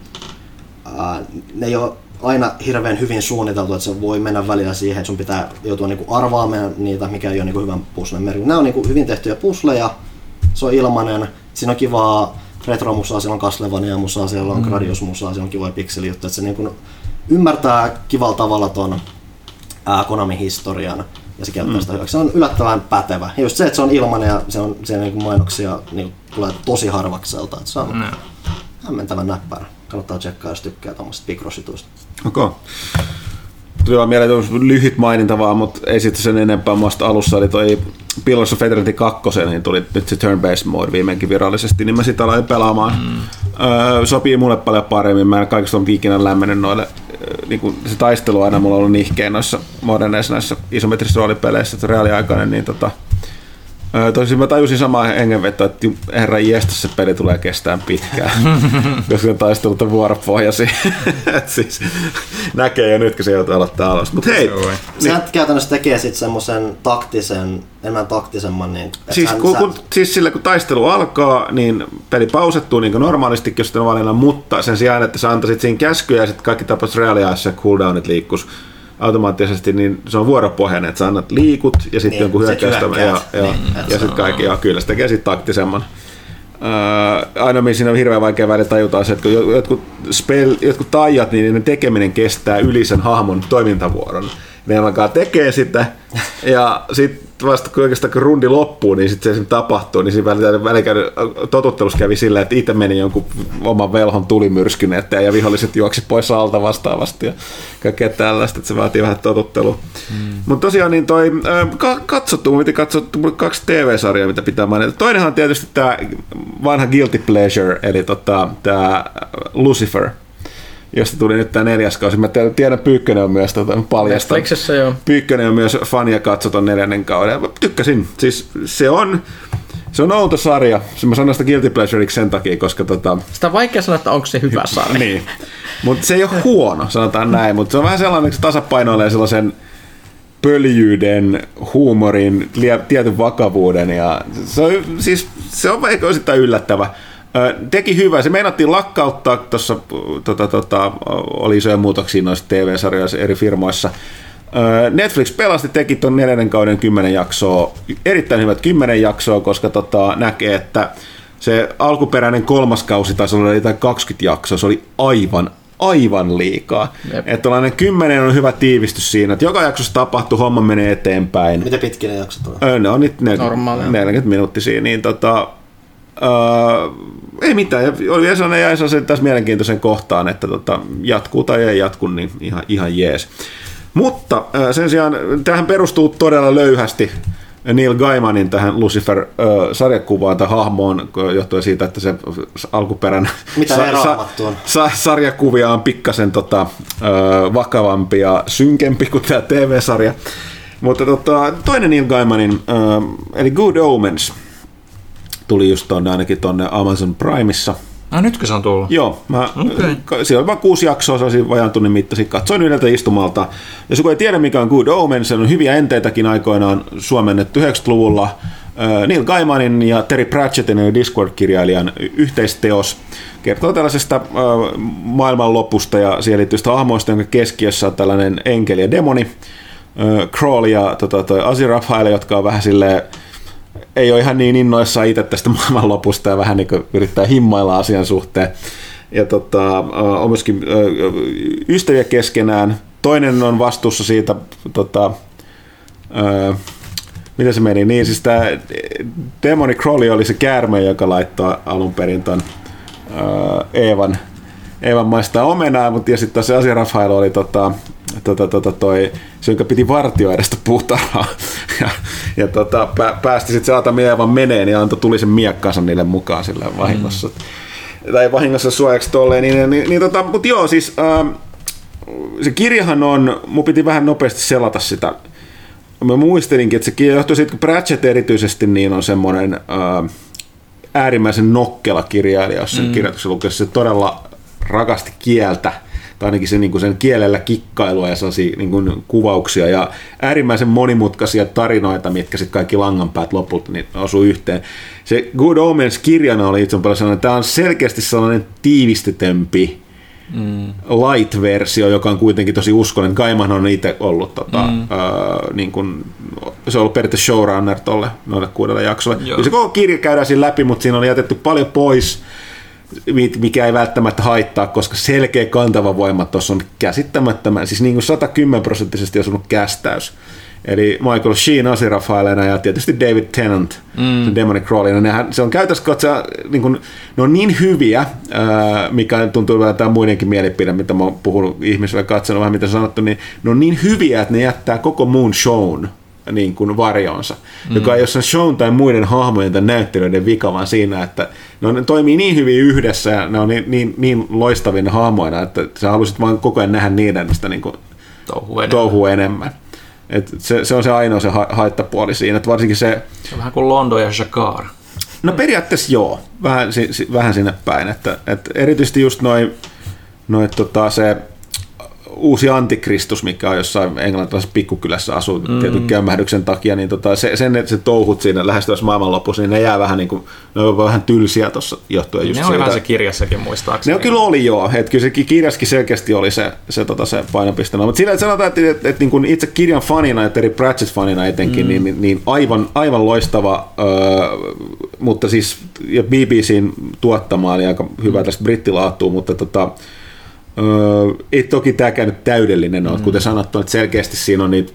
ää, ne ei ole aina hirveän hyvin suunniteltu, että se voi mennä välillä siihen, että sun pitää joutua niin kuin arvaamaan niitä, mikä ei ole niin kuin hyvän puslen merkki. Nämä on niin kuin hyvin tehtyjä pusleja, se on ilmanen, siinä on kivaa retro-musaa, siellä on Castlevania-musaa, siellä on mm. Gradius-musaa, siellä on kivoja pikselijuttuja, että se niin kuin ymmärtää kivalla tavalla ton ää, Konamin historian ja se käyttää mm. sitä hyväksi. Se on yllättävän pätevä. Ja just se, että se on ilmanen ja se on, se niin mainoksia niin tulee tosi harvakselta. Että se on no. hämmentävän näppärä. Kannattaa tsekkaa, jos tykkää tuommoista pikrosituista. Okei. Okay. Tuli vaan mieleen lyhyt maininta vaan, mutta ei sitten sen enempää muista alussa, eli toi Pillars of Eternity 2, niin tuli nyt se turn-based mode viimeinkin virallisesti, niin mä sitä aloin pelaamaan. Mm. Öö, sopii mulle paljon paremmin, mä en kaikista on ikinä lämmennyt noille niin kuin se taistelu aina mulla on ollut nihkeä noissa moderneissa näissä isometrisissä roolipeleissä, että reaaliaikainen, niin tota, Tosin mä tajusin samaa hengenvetoa, että herra iestas se peli tulee kestään pitkään, koska taistelut on vuoropohjaisia. siis näkee jo nyt, kun se joutuu aloittaa alusta. Mutta hei! Niin, Sehän käytännössä tekee sitten semmoisen taktisen, enemmän taktisemman. Niin, siis, hän, kun, kun, siis sillä kun taistelu alkaa, niin peli pausettuu niin kuin normaalistikin, jos valinnan, mutta sen sijaan, että sä antaisit siinä käskyjä ja sitten kaikki tapas reaaliajassa cooldownit liikkus automaattisesti, niin se on vuoropohjainen, että sä annat liikut ja sitten niin, jonkun hyökkäystä ja, ja, niin, ja sitten kaikki, ja kyllä se tekee sitten taktisemman. Uh, aina siinä on hirveän vaikea välillä tajuta se, että kun jotkut, spell, jotkut taijat, niin ne tekeminen kestää yli sen hahmon toimintavuoron. Ne tekee sitä. Ja sitten vasta kun oikeastaan kun rundi loppuu, niin sitten se tapahtuu, niin siinä välikäy, totuttelussa kävi sillä, että itse meni jonkun oman velhon tulimyrskyn eteen ja viholliset juoksi pois alta vastaavasti ja kaikkea tällaista, että se vaatii vähän totuttelua. Hmm. Mutta tosiaan niin toi, äh, katsottu, mun piti katsottu kaksi TV-sarjaa, mitä pitää mainita. Toinenhan on tietysti tämä vanha Guilty Pleasure, eli tota, tämä Lucifer – josta tuli nyt tämä neljäs kausi. Mä tiedän, Pyykkönen on myös tota, paljasta. joo. Pyykkönen on myös fani ja katsoton neljännen kauden. Mä tykkäsin. Siis se on, se on outo sarja. Mä sanon sitä Guilty Pleasureiksi sen takia, koska tota... Sitä on vaikea sanoa, että onko se hyvä sarja. niin. Mutta se ei ole huono, sanotaan näin. Mutta se on vähän sellainen, että se tasapainoilee sellaisen pöljyyden, huumorin, tietyn vakavuuden. Ja se on, siis, se on ehkä osittain yllättävä teki hyvää. Se meinattiin lakkauttaa tuossa, tota, tota, oli isoja muutoksia noissa TV-sarjoissa eri firmoissa. Netflix pelasti, teki tuon neljännen kauden kymmenen jaksoa, erittäin hyvät kymmenen jaksoa, koska tota, näkee, että se alkuperäinen kolmas kausi taisi olla jotain 20 jaksoa, se oli aivan, aivan liikaa. Että tällainen kymmenen on hyvä tiivistys siinä, että joka jaksossa tapahtuu, homma menee eteenpäin. Miten pitkin ne jaksot on? Ne on nyt ne, 40 minuuttisia, niin tota, Uh, ei mitään, oli Esonen ja Esosen tässä mielenkiintoisen kohtaan, että tota, jatkuu tai ei jatku, niin ihan, ihan jees. Mutta uh, sen sijaan tähän perustuu todella löyhästi Neil Gaimanin tähän Lucifer-sarjakuvaan tai hahmoon, johtuen siitä, että se alkuperäinen Mitä sa- sa- sa- sarjakuvia on pikkasen tota, vakavampi ja synkempi kuin tämä TV-sarja. Mutta tota, toinen Neil Gaimanin, eli Good Omens, tuli just tonne, ainakin tonne Amazon Primeissa. Ah, nytkö se on tullut? Joo, mä, okay. siellä on vain kuusi jaksoa, se olisi vajan tunnin mittaisia. Katsoin yhdeltä istumalta. Ja kun ei tiedä mikä on Good Omen, se on hyviä enteitäkin aikoinaan suomennettu 90-luvulla. Äh, Neil Gaimanin ja Terry Pratchettin Discord-kirjailijan yhteisteos kertoo tällaisesta äh, maailmanlopusta ja siihen liittyvistä hahmoista, jonka keskiössä on tällainen enkeli ja demoni. Crawl ja tota, toi Aziraphale, jotka on vähän silleen ei ole ihan niin innoissaan itse tästä maailmanlopusta ja vähän niin yrittää himmailla asian suhteen. Ja tota, on myöskin ystäviä keskenään. Toinen on vastuussa siitä, tota, miten se meni, niin siis tämä Demoni Crowley oli se käärme, joka laittoi alun perin ton Eevan, Eevan maistaa omenaa, mutta ja sitten se Asia Rafael oli tota, tota, tota, toi, se, jonka piti vartioida sitä puutarhaa. ja, ja tota, pä, päästi sitten se Aatami Eevan meneen ja antoi tuli sen miekkansa niille mukaan sillä vahingossa. Mm. Tai vahingossa suojaksi tolleen. Niin, niin, niin, niin tota, mutta joo, siis ähm, se kirjahan on, mun piti vähän nopeasti selata sitä. Mä muistelinkin, että se johtuu siitä, kun Pratchett erityisesti niin on semmoinen äh, äärimmäisen nokkela kirjailija, jos sen mm. kirjoituksen lukee, se todella rakasti kieltä tai ainakin se, niin kuin sen kielellä kikkailua ja sellaisia niin kuin kuvauksia ja äärimmäisen monimutkaisia tarinoita, mitkä sitten kaikki langanpäät lopulta niin osuu yhteen. Se Good Omens kirjana oli itse paljon sellainen, tämä on selkeästi sellainen tiivistetempi mm. light-versio, joka on kuitenkin tosi uskollinen. Gaiman on itse ollut, tota, mm. ää, niin kuin, se on ollut periaatteessa showrunner tolle noille kuudelle jaksolle. Joo. se koko kirja käydään siinä läpi, mutta siinä on jätetty paljon pois mikä ei välttämättä haittaa, koska selkeä kantava voima tuossa on käsittämättömän, siis niin kuin 110 prosenttisesti osunut kästäys. Eli Michael Sheen Asirafailena ja tietysti David Tennant mm. Demonic Crawlina. Nehän, se on käytössä katsoa, niin kuin, ne on niin hyviä, ää, mikä tuntuu tämä muidenkin mielipide, mitä mä oon puhunut ihmisille katsonut vähän mitä sanottu, niin ne on niin hyviä, että ne jättää koko muun shown niin kuin varjonsa, mm. joka ei ole sen shown tai muiden hahmojen tai näyttelyiden vika, vaan siinä, että ne, on, ne toimii niin hyvin yhdessä ja ne on niin, niin, niin loistavina hahmoina, että sä haluaisit vaan koko ajan nähdä niiden sitä niin kuin touhua enemmän. Touhu enemmän. Et se, se, on se ainoa se ha- haittapuoli siinä, että varsinkin se... Se on vähän kuin Londo ja Jakar. No periaatteessa joo, vähän, si, si, vähän sinne päin, että, että erityisesti just noin noi, tota, se uusi antikristus, mikä on jossain englantilaisessa pikkukylässä asuu mm. tietyn kömmähdyksen takia, niin tota, se, sen, että se touhut siinä lähestyvässä maailmanlopussa, niin ne jää vähän, niin kuin, ne on vähän tylsiä tuossa johtuen just Ne oli vähän se kirjassakin muistaakseni. Ne on kyllä oli joo, että kyllä se kirjaskin selkeästi oli se, se, tota, se painopiste. No, mutta sillä, että sanotaan, että, että, että, että niin itse kirjan fanina ja Terry Pratchett-fanina etenkin, mm. niin, niin, niin aivan, aivan loistava, äh, mutta siis ja BBCn tuottamaan niin aika hyvä tästä brittilaattua, mutta tota, Öö, ei toki tämäkään nyt täydellinen ole, mm. kuten sanottu, että selkeästi siinä on niitä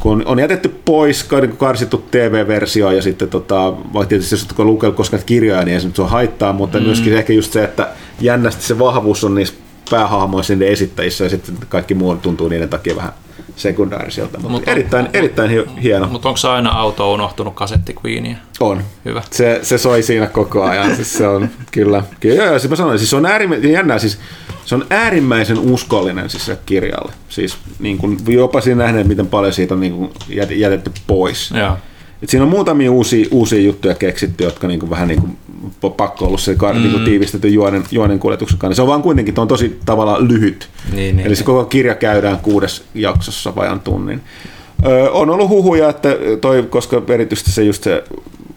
kun on jätetty pois, niin karsittu TV-versio ja sitten tota, vaikka tietysti jos oletko lukenut koskaan kirjoja, niin ei se nyt haittaa, mutta mm. myöskin ehkä just se, että jännästi se vahvuus on niissä päähahmoissa niiden esittäjissä ja sitten kaikki muu tuntuu niiden takia vähän sekundaariselta. Mutta mut erittäin, on, erittäin hieno. Mutta onko aina auto unohtunut kasetti Queenia? On. Hyvä. Se, se soi siinä koko ajan. siis se on kyllä. kyllä joo, joo, siis mä sanoin, siis se on äärimmäisen jännää. Siis se on äärimmäisen uskollinen siis se kirjalle. Siis niin kuin, jopa siinä nähneet, miten paljon siitä on niin kuin jätetty pois. Ja. Et siinä on muutamia uusia, uusia juttuja keksitty, jotka niin kuin vähän niin kuin pakko ollut se mm. niin tiivistetty juonen, juonen kuljetuksen kanssa. Se on vaan kuitenkin on tosi tavalla lyhyt. Niin, niin, Eli se koko kirja käydään kuudes jaksossa vajan tunnin. Öö, on ollut huhuja, että toi, koska erityisesti se just se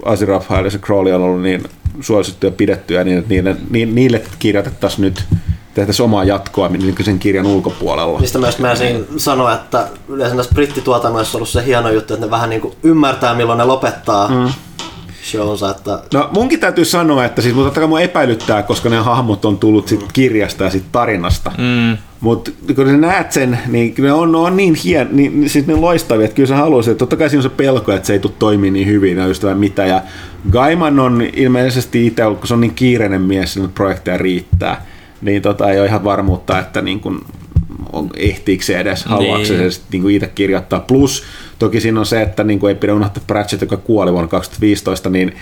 Asiraf ja se Crowley on ollut niin suosittuja ja pidettyjä, niin että niille, niille kirjoitettaisiin nyt tehtäisiin omaa jatkoa sen kirjan ulkopuolella. Mistä myös mä sanoa, että yleensä näissä brittituotannoissa on ollut se hieno juttu, että ne vähän niin kuin ymmärtää milloin ne lopettaa mm. shownsa. Että... No munkin täytyy sanoa, että siis, mutta mua epäilyttää, koska ne hahmot on tullut sit kirjasta ja sit tarinasta. Mm. Mutta kun sä näet sen, niin ne on, on niin hien, niin, siis ne loistavia, että kyllä sä haluaisit, että totta kai siinä on se pelko, että se ei tule toimia niin hyvin, ja ystävä mitä. Ja Gaiman on ilmeisesti itse, kun se on niin kiireinen mies, että projekteja riittää niin tota, ei ole ihan varmuutta, että niin kuin, on, ehtiikö se edes, haluaako niin. se niin kuin itse kirjoittaa. Plus toki siinä on se, että niin kuin ei pidä unohtaa Pratchett, joka kuoli vuonna 2015, niin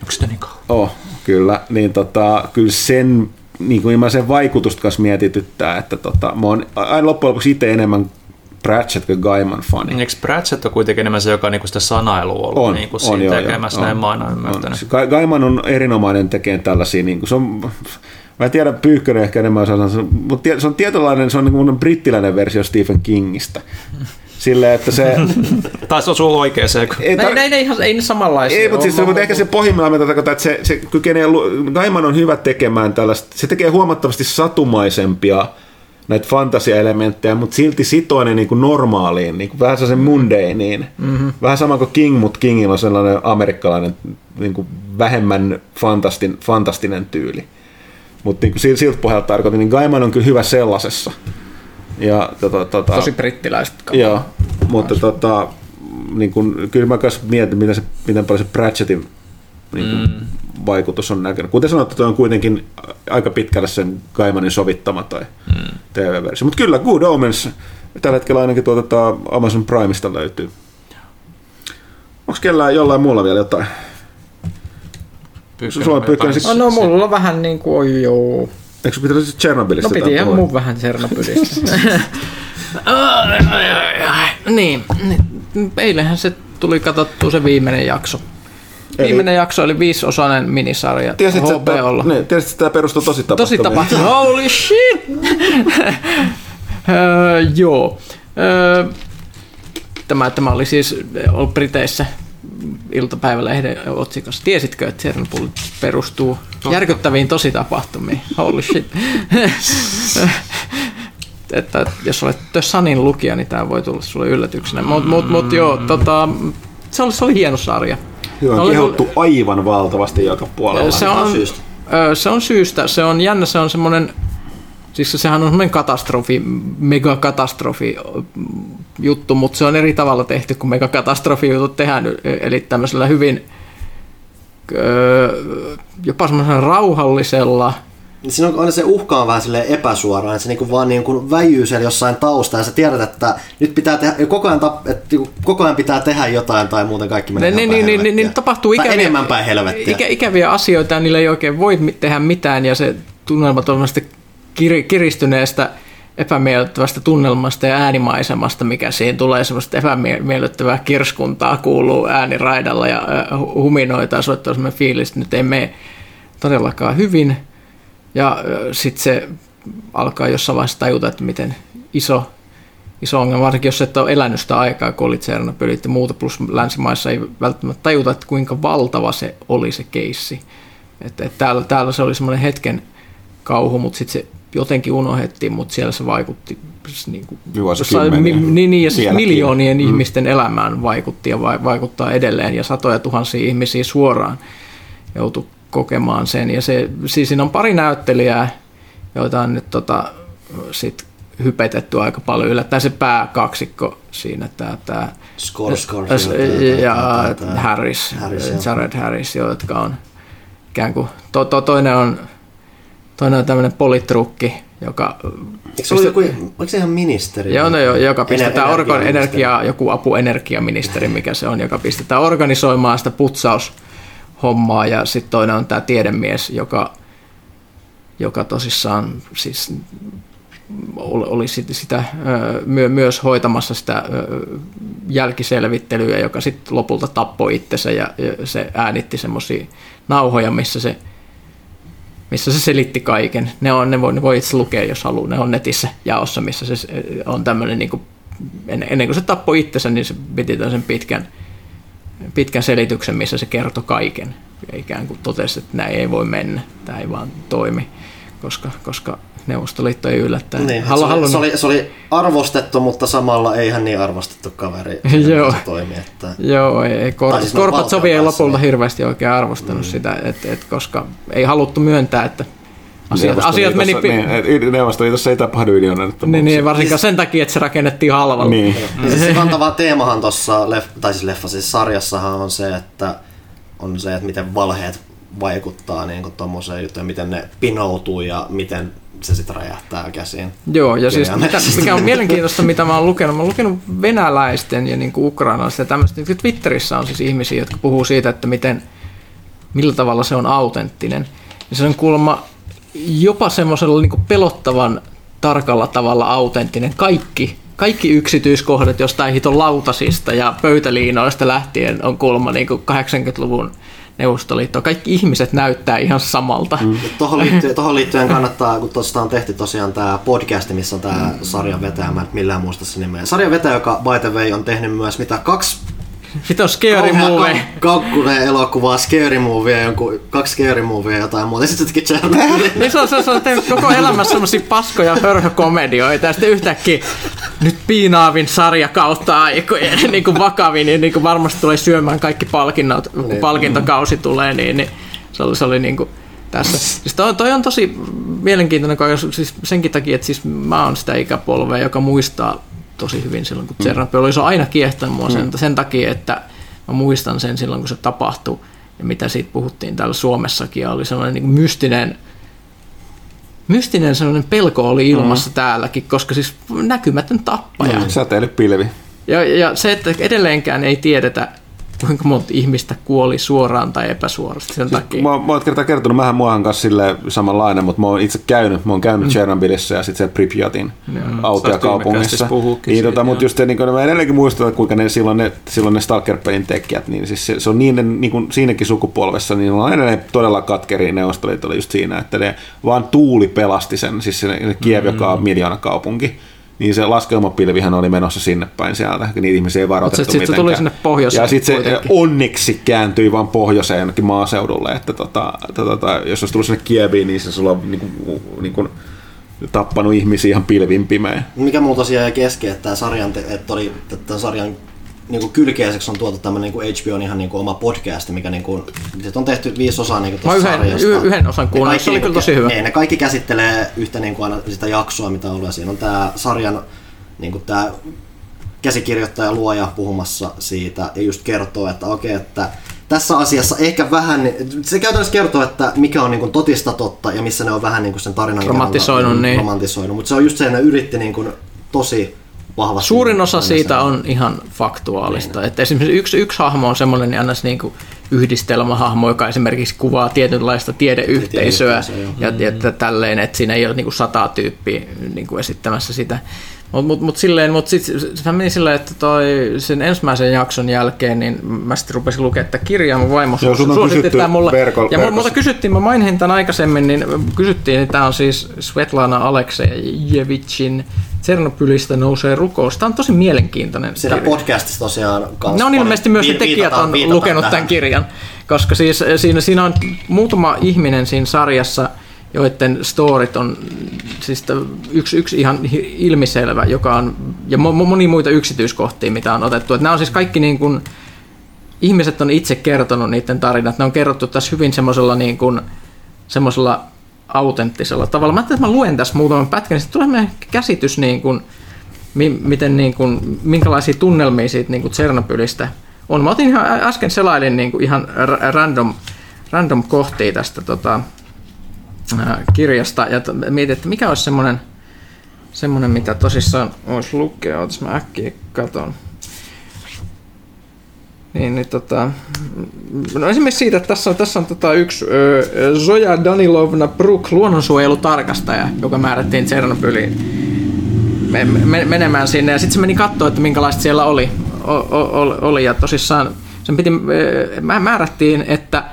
Onko sitä niin kauan? Oh, kyllä. Niin tota, kyllä sen, niin kuin sen vaikutusta kanssa mietityttää, että tota, mä oon aina loppujen lopuksi itse enemmän Pratchett kuin Gaiman fani. Eikö Pratchett on kuitenkin enemmän se, joka on niinku sitä sanailua ollut on, niinku on, joo, tekemässä, joo, näin on, mä oon ymmärtänyt. On. Gaiman on erinomainen tekemään tällaisia, niin kuin, se on Mä en tiedä, Pyykkönen ehkä enemmän osaa sanoa, mutta se on tietynlainen, se on niin brittiläinen versio Stephen Kingistä. Silleen, että se... tai se on sulla oikea se. Ei, tar... ei, ei, ei, ei ne samanlaisia. Ei, mutta, siis, mutta ehkä se pohjimmillaan tarkoittaa, että se, se kykenee, Gaiman on hyvä tekemään tällaista, se tekee huomattavasti satumaisempia näitä fantasiaelementtejä, mutta silti sitoo ne niin kuin normaaliin, niin kuin vähän sellaisen mundeiniin. Mm-hmm. Vähän sama kuin King, mutta Kingilla on sellainen amerikkalainen niin kuin vähemmän fantastin, fantastinen tyyli. Mutta niin siltä pohjalta tarkoitin, niin Gaiman on kyllä hyvä sellaisessa. Ja, tota, tota, Tosi brittiläiset Joo, mutta tota, niin kun, kyllä mä myös mietin, miten, se, miten paljon se Pratchettin niin kun, mm. vaikutus on näkynyt. Kuten sanottu, toi on kuitenkin aika pitkälle sen Gaimanin sovittama tai mm. TV-versio. Mutta kyllä, Good Omens tällä hetkellä ainakin tuota, Amazon Primeista löytyy. Onko kellään jollain muulla vielä jotain? Sulla pykkäisi... No, no mulla on vähän niin kuin, oi joo. Eikö sun pitäisi Chernobylistä? No piti ihan mun vähän Chernobylistä. niin, eilenhän se tuli katsottua se viimeinen jakso. Eli... Viimeinen jakso oli viisosainen minisarja tiesit, HBOlla. Niin, tiesit, että tämä perustuu tosi tapahtumiin. Tosi tapahtumiin. Holy shit! öö, joo. Öö, tämä, tämä oli siis ollut Briteissä iltapäivälehden otsikossa. Tiesitkö, että Chernobyl perustuu Totta. järkyttäviin tositapahtumiin? Holy shit. että jos olet The Sunin lukija, niin tämä voi tulla sulle yllätyksenä. Mutta mut, mut, joo, tota, se, oli, se oli hieno sarja. Hyvä, on kehottu aivan valtavasti joka puolella. Se on, syystä. se on syystä. Se on jännä, se on semmoinen Siis sehän on semmoinen katastrofi, megakatastrofi juttu, mutta se on eri tavalla tehty kuin megakatastrofi jutut tehdään. Eli tämmöisellä hyvin jopa semmoisella rauhallisella, niin siinä on aina se uhka on vähän sille epäsuoraan, että se niinku vaan niinku väijyy siellä jossain tausta ja sä tiedät, että nyt pitää tehdä, koko ajan, tap, että niinku koko ajan pitää tehdä jotain tai muuten kaikki menee niin, niin, niin, niin, niin, tapahtuu ikäviä, enemmän päin helvettiä. Ikä, ikäviä asioita ja niillä ei oikein voi tehdä mitään ja se tunnelma on kir- kiristyneestä epämiellyttävästä tunnelmasta ja äänimaisemasta, mikä siihen tulee, semmoista epämiellyttävää kirskuntaa kuuluu ääniraidalla ja huminoita ja soittaa semmoinen fiilis, että nyt ei mene todellakaan hyvin. Ja sitten se alkaa jossain vaiheessa tajuta, että miten iso, iso ongelma, varsinkin jos et ole elänyt sitä aikaa, kun oli Tsernobylit ja muuta, plus länsimaissa ei välttämättä tajuta, että kuinka valtava se oli se keissi. Että, että täällä, täällä se oli semmoinen hetken kauhu, mutta sitten se jotenkin unohdettiin, mutta siellä se vaikutti niin kuin, mi, niin, niin, ja siis miljoonien mm. ihmisten elämään vaikutti ja va, vaikuttaa edelleen ja satoja tuhansia ihmisiä suoraan joutui kokemaan sen. Ja se, siis siinä on pari näyttelijää, joita on nyt tota, sit hypetetty aika paljon. Yllättäen se pääkaksikko siinä, tämä, tämä ja Harris, Harris Jared Harris, jotka on ikään kuin, to, to, toinen on toinen on tämmöinen politrukki, joka... Eikö se, joku, oliko se ihan ministeri? Joo, no, jo, joka pistetään Ener- organ, energia, joku apuenergiaministeri, mikä se on, joka pistetään organisoimaan sitä putsaushommaa, ja sitten toinen on tämä tiedemies, joka, joka tosissaan siis oli sitä myös hoitamassa sitä jälkiselvittelyä, joka sitten lopulta tappoi itsensä. Ja se äänitti semmoisia nauhoja, missä se, missä se selitti kaiken. Ne, on, ne, voi, ne voi itse lukea, jos haluaa. Ne on netissä jaossa, missä se on tämmöinen, niin kuin, ennen kuin se tappoi itsensä, niin se piti sen pitkän, pitkän selityksen, missä se kertoi kaiken. Ja ikään kuin totesi, että näin ei voi mennä, tämä ei vaan toimi, koska, koska Neuvostoliitto ei yllättäen. Niin, Halu, se, oli, se, oli, se oli arvostettu, mutta samalla ei ihan niin arvostettu kaveri. Joo, se toimi, että... Joo, ei, Kor- siis Gorbatsovi ei lopulta niin. hirveästi oikein arvostanut mm. sitä, et, et, koska ei haluttu myöntää, että asiat, asiat meni... Niin, Neuvostoliitossa ei tapahdu ydinonnettomuuksia. Niin, niin, varsinkaan sen takia, että se rakennettiin halvalla. Niin. niin se kantava teemahan tuossa, tai siis leffa, siis sarjassahan on se, että on se, että miten valheet vaikuttaa niin tuommoiseen juttuun, miten ne pinoutuu ja miten se sitten räjähtää käsiin. Joo, ja siis mitä, mikä on mielenkiintoista, mitä mä oon lukenut, mä oon lukenut venäläisten ja niin ukrainalaisten ja tämmöistä, niin Twitterissä on siis ihmisiä, jotka puhuu siitä, että miten, millä tavalla se on autenttinen. Ja se on kuulemma jopa semmoisella niin pelottavan tarkalla tavalla autenttinen. Kaikki, kaikki yksityiskohdat jostain hiton lautasista ja pöytäliinoista lähtien on kuulemma niin 80-luvun Neuvostoliittoa. Kaikki ihmiset näyttää ihan samalta. Mm. Tuohon liittyen, tohon liittyen kannattaa, kun tuosta on tehty tosiaan tämä podcast, missä on tämä sarjan vetäjä, mä en millään muista se nimeä. Sarjan vetäjä, joka by the way on tehnyt myös mitä kaksi On Scary Movie. Kakkunen elokuvaa, Scary Movie, jonkun, kaksi Scary Movie ja jotain muuta. Sitten se Chernobyl. niin se on, se, on, se on tehnyt koko elämässä semmosia paskoja hörhökomedioita ja sitten yhtäkkiä nyt piinaavin sarja kautta aikojen niin kuin vakavin, niin, niin kuin varmasti tulee syömään kaikki palkinnot, kun niin. palkintokausi tulee, niin, niin se oli, se oli niin kuin tässä. Siis toi, toi, on tosi mielenkiintoinen, siis senkin takia, että siis mä oon sitä ikäpolvea, joka muistaa tosi hyvin silloin, kun Tsernobyl oli. Se on aina kiehtonut mua sen, mm. sen takia, että mä muistan sen silloin, kun se tapahtui ja mitä siitä puhuttiin täällä Suomessakin. Ja oli sellainen niin mystinen, mystinen sellainen pelko oli ilmassa mm. täälläkin, koska siis näkymätön tappaja. Mm, säteilypilvi. Ja, ja se, että edelleenkään ei tiedetä, kuinka monta ihmistä kuoli suoraan tai epäsuorasti sen siis, takia. Mä, mä oon kertaa kertonut, mähän muahan kanssa sille samanlainen, mutta mä oon itse käynyt, mä oon käynyt mm. Chernobylissa ja sitten se Pripyatin mm. autiakaupungissa. Niin, tota, mutta just niin kun mä edelleenkin muistan, kuinka ne silloin ne, silloin ne Stalker-pelin tekijät, niin siis se, se on niin, niin kuin siinäkin sukupolvessa, niin on edelleen todella katkeri Neuvostoliitolla just siinä, että ne vaan tuuli pelasti sen, siis se Kiev, mm. joka on miljoona kaupunki niin se laskelmapilvihän oli menossa sinne päin sieltä, niitä ihmisiä ei varoitettu sitten sit se tuli sinne pohjoiseen. Ja sitten se onneksi kääntyi vaan pohjoiseen jonnekin maaseudulle, että tota, tota, jos olisi tullut sinne Kieviin, niin se sulla on niin kuin, niin kuin, tappanut ihmisiä ihan pilvin pimeä. Mikä mulla tosiaan jäi kesken, että tämä sarjan, että oli, että sarjan niin kuin kylkeiseksi on tuotu tämmöinen niin HBO on ihan niin kuin oma podcast, mikä niin kuin, on tehty viisi osaa niin kuin yhden, sarjasta. yhden osan kuunnella, se oli kyllä tosi hyvä. Ne, ne kaikki käsittelee yhtä niin kuin aina sitä jaksoa, mitä on ollut. Ja siinä on tämä sarjan niin kuin tämä käsikirjoittaja luoja puhumassa siitä ja just kertoo, että okei, okay, että tässä asiassa ehkä vähän, se käytännössä kertoo, että mikä on niin kuin totista totta ja missä ne on vähän niin kuin sen tarinan romantisoinut, niin. romantisoinut. Mutta se on just se, että ne yritti niin kuin tosi vahvasti. Suurin osa siitä on ihan faktuaalista. Niin. Että esimerkiksi yksi, yksi hahmo on semmoinen niin niin kuin yhdistelmähahmo, joka esimerkiksi kuvaa tietynlaista tiedeyhteisöä ja, ja tälleen, että siinä ei ole niin kuin sata tyyppiä niin kuin esittämässä sitä. Mutta mut, mut silleen, mut sit, se meni silleen, että toi, sen ensimmäisen jakson jälkeen, niin mä sitten rupesin lukemaan tätä kirjaa, mun vaimo Joo, suositti tämän mulle. Verko, ja multa kysyttiin, mä mainin tämän aikaisemmin, niin kysyttiin, että tämä on siis Svetlana Aleksejevicin Tsernobylistä nousee rukous. Tämä on tosi mielenkiintoinen. Siellä podcastissa tosiaan Ne on ilmeisesti myös ne tekijät on lukenut tähän. tämän kirjan, koska siis siinä, siinä on muutama ihminen siinä sarjassa – joiden storit on siis yksi, yksi ihan ilmiselvä, joka on, ja moni muita yksityiskohtia, mitä on otettu. Että nämä on siis kaikki niin kuin, ihmiset on itse kertonut niiden tarinat. Ne on kerrottu tässä hyvin semmoisella niin kuin, semmoisella autenttisella tavalla. Mä että mä luen tässä muutaman pätkän, niin sitten tulee käsitys, niin kuin, miten, niin kuin, minkälaisia tunnelmia siitä niin kuin Tsernobylistä on. Mä otin ihan äsken selailin niin kuin ihan random, random kohtia tästä tota, kirjasta ja mietin, että mikä olisi semmoinen, semmoinen mitä tosissaan olisi lukea. Otas mä äkkiä katon. Niin, niin tota, no esimerkiksi siitä, että tässä on, tässä on tota yksi ö, Zoja Danilovna Brook, luonnonsuojelutarkastaja, joka määrättiin Tsernobyliin menemään sinne. Ja sitten se meni katsoa, että minkälaista siellä oli. O, o, oli ja tosissaan sen piti, määrättiin, että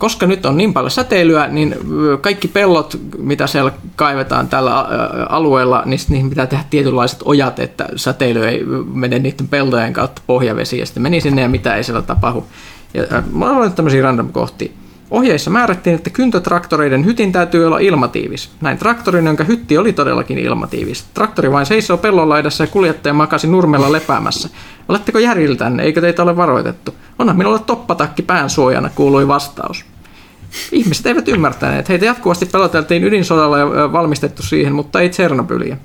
koska nyt on niin paljon säteilyä, niin kaikki pellot, mitä siellä kaivetaan tällä alueella, niin niihin pitää tehdä tietynlaiset ojat, että säteily ei mene niiden peltojen kautta pohjavesiin. Ja sitten meni sinne ja mitä ei siellä tapahdu. Ja mä olen tämmöisiä random kohtia. Ohjeissa määrättiin, että kyntötraktoreiden hytin täytyy olla ilmatiivis. Näin traktorin, jonka hytti oli todellakin ilmatiivis. Traktori vain seisoo pellon laidassa ja kuljettaja makasi nurmella lepäämässä. Oletteko järjiltänne, eikö teitä ole varoitettu? Onhan minulla toppatakki pään suojana, kuului vastaus. Ihmiset eivät ymmärtäneet. Heitä jatkuvasti peloteltiin ydinsodalla ja valmistettu siihen, mutta ei Tsernobyliä.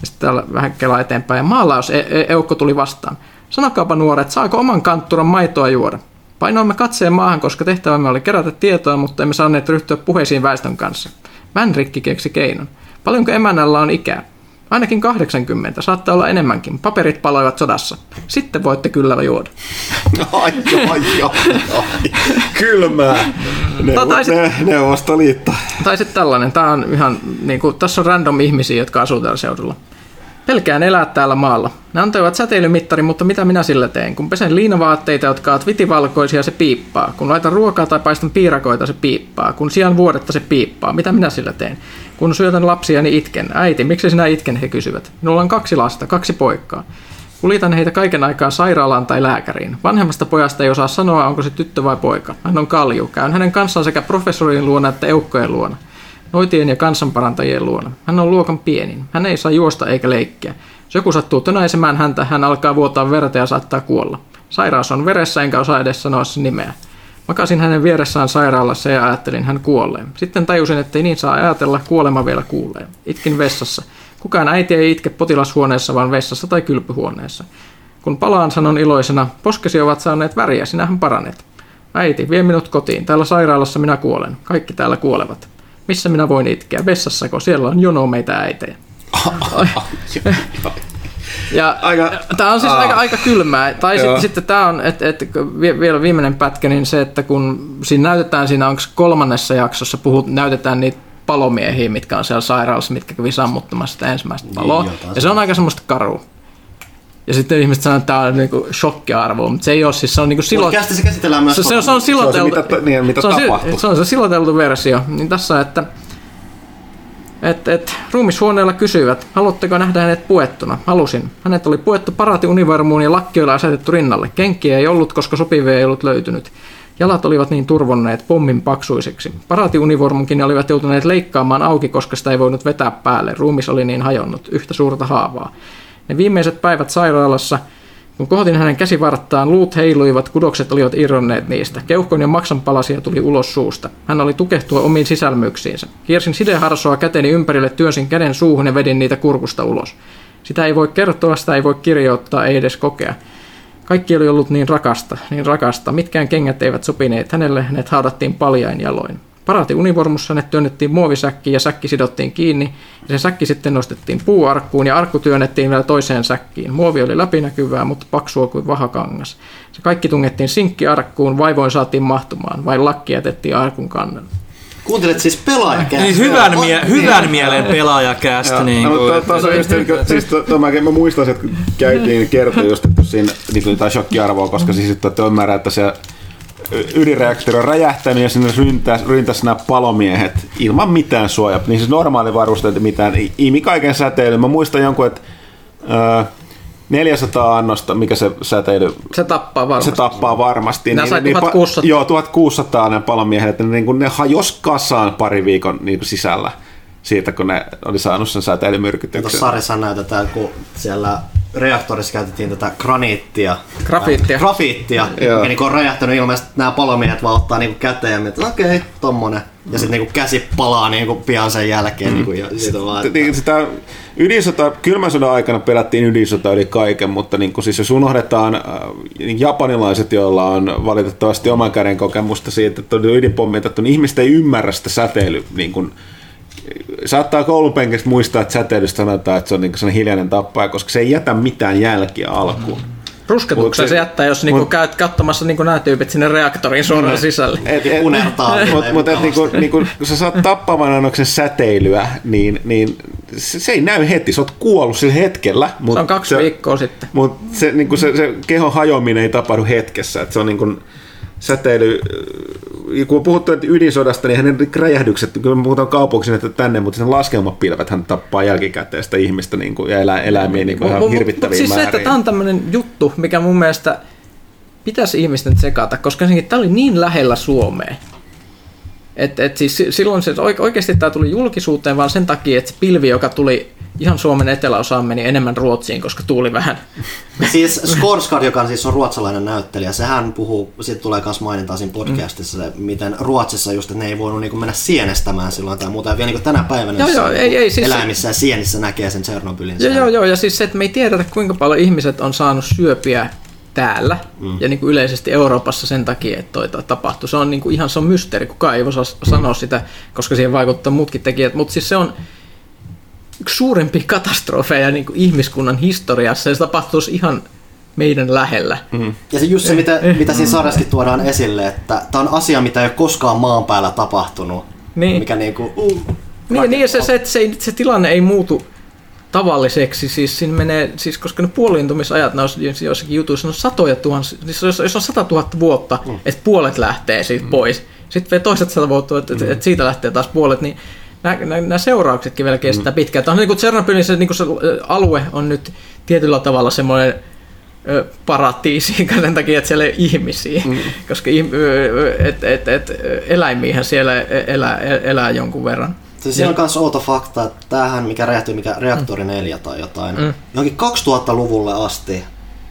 Ja sitten täällä vähän kelaa eteenpäin. Ja maalaus e- e- tuli vastaan. Sanokaapa nuoret, saako oman kantturan maitoa juoda? Painoimme katseen maahan, koska tehtävämme oli kerätä tietoa, mutta emme saaneet ryhtyä puheisiin väestön kanssa. Vänrikki keksi keinon. Paljonko emännällä on ikää? Ainakin 80, saattaa olla enemmänkin. Paperit paloivat sodassa. Sitten voitte kyllä juoda. Ai, ai, ai, ai. Kylmää. Neuvo, tai sit, ne, Neuvostoliitto. Tai sitten tällainen. Tämä on ihan, niin kuin, tässä on random ihmisiä, jotka asuu tällä seudulla. Pelkään elää täällä maalla. Ne antoivat säteilymittarin, mutta mitä minä sillä teen? Kun pesen liinavaatteita, jotka ovat vitivalkoisia, se piippaa. Kun laitan ruokaa tai paistan piirakoita, se piippaa. Kun sijaan vuodetta, se piippaa. Mitä minä sillä teen? Kun syötän lapsia, niin itken. Äiti, miksi sinä itken, he kysyvät. Minulla on kaksi lasta, kaksi poikaa. Kuljetan heitä kaiken aikaa sairaalaan tai lääkäriin. Vanhemmasta pojasta ei osaa sanoa, onko se tyttö vai poika. Hän on kalju. Käyn hänen kanssaan sekä professorin luona että eukkojen luona noitien ja kansanparantajien luona. Hän on luokan pienin. Hän ei saa juosta eikä leikkiä. Jos joku sattuu tönäisemään häntä, hän alkaa vuotaa verta ja saattaa kuolla. Sairaus on veressä, enkä osaa edes sanoa sen nimeä. Makasin hänen vieressään sairaalassa ja ajattelin, hän kuolee. Sitten tajusin, että ei niin saa ajatella, kuolema vielä kuulee. Itkin vessassa. Kukaan äiti ei itke potilashuoneessa, vaan vessassa tai kylpyhuoneessa. Kun palaan, sanon iloisena, poskesi ovat saaneet väriä, sinähän paranet. Äiti, vie minut kotiin. Täällä sairaalassa minä kuolen. Kaikki täällä kuolevat. Missä minä voin itkeä? Vessassa, kun siellä on jono meitä äitejä. ja aika, tämä on siis aa. aika, aika kylmää. Tai sitten, sitten tämä on, että et, vielä viimeinen pätkä, niin se, että kun siinä näytetään, siinä onko kolmannessa jaksossa, puhut, näytetään niitä palomiehiä, mitkä on siellä sairaalassa, mitkä kävi sammuttamassa sitä ensimmäistä paloa. Niin, ja se on aika semmoista karua. Ja sitten ihmiset sanoo, että tämä on niinku shokkiarvo, mutta se ei ole siis, se on niinku silot... se käsitellään myös... Se, se, on, se on siloteltu... Se on se, mitä, niin, mitä se on, tapahtuu. Se on se siloteltu versio. Niin tässä, että et, et, ruumishuoneella kysyivät, haluatteko nähdä hänet puettuna? Halusin. Hänet oli puettu paraatiunivarmuun ja lakkioilla asetettu rinnalle. Kenkiä ei ollut, koska sopivia ei ollut löytynyt. Jalat olivat niin turvonneet pommin paksuiseksi. Paraatiunivormunkin olivat joutuneet leikkaamaan auki, koska sitä ei voinut vetää päälle. Ruumis oli niin hajonnut, yhtä suurta haavaa. Ne viimeiset päivät sairaalassa, kun kohotin hänen käsivarttaan, luut heiluivat, kudokset olivat irronneet niistä. Keuhkon ja maksanpalasia tuli ulos suusta. Hän oli tukehtua omiin sisälmyksiinsä. Kiersin sideharsoa käteni ympärille, työnsin käden suuhun ja vedin niitä kurkusta ulos. Sitä ei voi kertoa, sitä ei voi kirjoittaa, ei edes kokea. Kaikki oli ollut niin rakasta, niin rakasta. Mitkään kengät eivät sopineet hänelle, hänet haudattiin paljain jaloin. Paraati univormussa ne työnnettiin muovisäkkiin ja säkki sidottiin kiinni. Ja se säkki sitten nostettiin puuarkkuun ja arkku työnnettiin vielä toiseen säkkiin. Muovi oli läpinäkyvää, mutta paksua kuin vahakangas. Se kaikki tungettiin sinkkiarkkuun, vaivoin saatiin mahtumaan. Vain lakki jätettiin arkun kannelle. Kuuntelet siis pelaajakästä. Niin, hyvän, mie- hyvän mielen pelaajakästä. Niin no, to, to, to, just, siis to, to, mä, mä muistan, että käytiin kertoa just, että siinä niin jotain shokkiarvoa, koska siis että ymmärrän, että se ydinreaktori on räjähtänyt ja sinne ryntäs, ryntäs nämä palomiehet ilman mitään suojaa. Niin siis normaali varusteet mitään, imi kaiken säteilyn. Mä muistan jonkun, että ö, 400 annosta, mikä se säteily... Se tappaa varmasti. Se tappaa varmasti. Nämä niin, 1600. Niin, joo, 1600 ne palomiehet, että niin ne hajos kasaan pari viikon niin sisällä siitä, kun ne oli saanut sen säteilymyrkytyksen. Tuossa sarjassa näytetään, kun siellä reaktorissa käytettiin tätä graniittia. Grafiittia. Grafiittia, mikä niin on räjähtänyt ilmeisesti nämä palomiehet vaan ottaa niin käteen ja miettii, okei, okay, tommonen. Ja sitten niin käsi palaa niin pian sen jälkeen. Mm. Niin kuin, ja sit vaan, että... Sitä ydinsota, kylmän sodan aikana pelättiin ydinsota yli kaiken, mutta niin kuin siis jos unohdetaan äh, niin japanilaiset, joilla on valitettavasti oman käden kokemusta siitä, että on ydinpommitettu, niin ihmiset ei ymmärrä sitä säteily niin kuin, saattaa koulupenkistä muistaa, että säteilystä sanotaan, että se on niin hiljainen tappaja, koska se ei jätä mitään jälkiä alkuun. Mm. Rusketuksen se jättää, jos niinku mut, käyt katsomassa niinku nämä tyypit sinne reaktoriin suoraan sisälle. Et, et, unertaa. Mutta mut, niinku, niinku, kun sä saat tappavan annoksen säteilyä, niin, niin se, se, ei näy heti. Sä oot kuollut sillä hetkellä. Mut se on kaksi se, viikkoa sitten. Mutta se, niinku se, se kehon hajoaminen ei tapahdu hetkessä. Et se on niinku, säteily, kun puhuttu ydinsodasta, niin hänen räjähdykset, kun me puhutaan kaupunkiin, että tänne, mutta sen laskelmapilvet hän tappaa jälkikäteen sitä ihmistä niin kuin, ja elä, eläimiä niin kuin ihan hirvittäviä siis määriä. se, että tämä on tämmöinen juttu, mikä mun mielestä pitäisi ihmisten sekata, koska tämä oli niin lähellä Suomea. Et, et siis silloin se oikeasti tämä tuli julkisuuteen vaan sen takia, että se pilvi, joka tuli ihan Suomen eteläosaan meni enemmän Ruotsiin, koska tuuli vähän. Siis Skorsgard, joka siis on ruotsalainen näyttelijä, sehän puhuu, siitä tulee myös mainintaa siinä podcastissa, se, miten Ruotsissa just, että ne ei voinut niin mennä sienestämään silloin tai muuta. Ja vielä niin tänä päivänä joo, joo, ei, ei, siis eläimissä ja sienissä näkee sen Tsernobylin. Joo, joo, joo, ja siis se, että me ei tiedetä kuinka paljon ihmiset on saanut syöpiä täällä mm. ja niin kuin yleisesti Euroopassa sen takia, että toi tapahtui. Se on niin kuin ihan se on mysteeri, kukaan ei osaa sanoa mm. sitä, koska siihen vaikuttaa muutkin tekijät, mutta siis se on, yksi suurimpia katastrofeja niin kuin ihmiskunnan historiassa, ja se tapahtuisi ihan meidän lähellä. Mm-hmm. Ja se just se, mitä, eh. mitä siinä sarjassakin tuodaan esille, että tämä on asia, mitä ei ole koskaan maan päällä tapahtunut. Niin. Mikä niinku, uh, niin, niin se, se, se, se, tilanne ei muutu tavalliseksi, siis siinä menee, siis koska ne puoliintumisajat näissä joissakin jutuissa on satoja tuhansia, siis jos, jos on sata tuhatta vuotta, mm. että puolet lähtee siitä mm. pois, sitten vielä toiset sata vuotta, että, mm. että siitä lähtee taas puolet, niin nämä, nämä seurauksetkin vielä kestää mm. pitkään. Tämä on niin kuin Tsernobylin se, niin kuin se alue on nyt tietyllä tavalla semmoinen paratiisi sen takia, että siellä ei ihmisiä, mm. koska et, et, et, eläimiähän siellä e, elää, e, elää jonkun verran. Siis siinä on myös outo fakta, että tämähän, mikä räjähtyi, mikä reaktori 4 tai jotain, mm. johonkin 2000-luvulle asti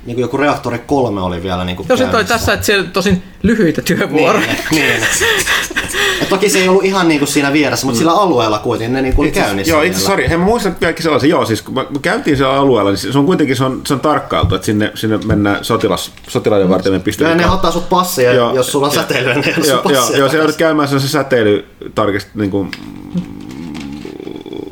niin kuin joku reaktori kolme oli vielä niin kuin se toi tässä, että siellä tosin lyhyitä työvuoroja. Niin, niin. Et toki se ei ollut ihan niin kuin siinä vieressä, mutta mm. sillä alueella kuitenkin ne niin kuin oli käynnissä. Joo, itse sori, he muistan vieläkin sellaisen, joo, siis kun me käytiin siellä alueella, niin se on kuitenkin se on, se on tarkkailtu, että sinne, sinne mennään sotilas, sotilaiden varten me pistetään. Ja ne ottaa sut passia, joo, jos sulla on säteily, niin ei joo, joo, joo, se joudut käymään se säteily tarkist, niin kuin,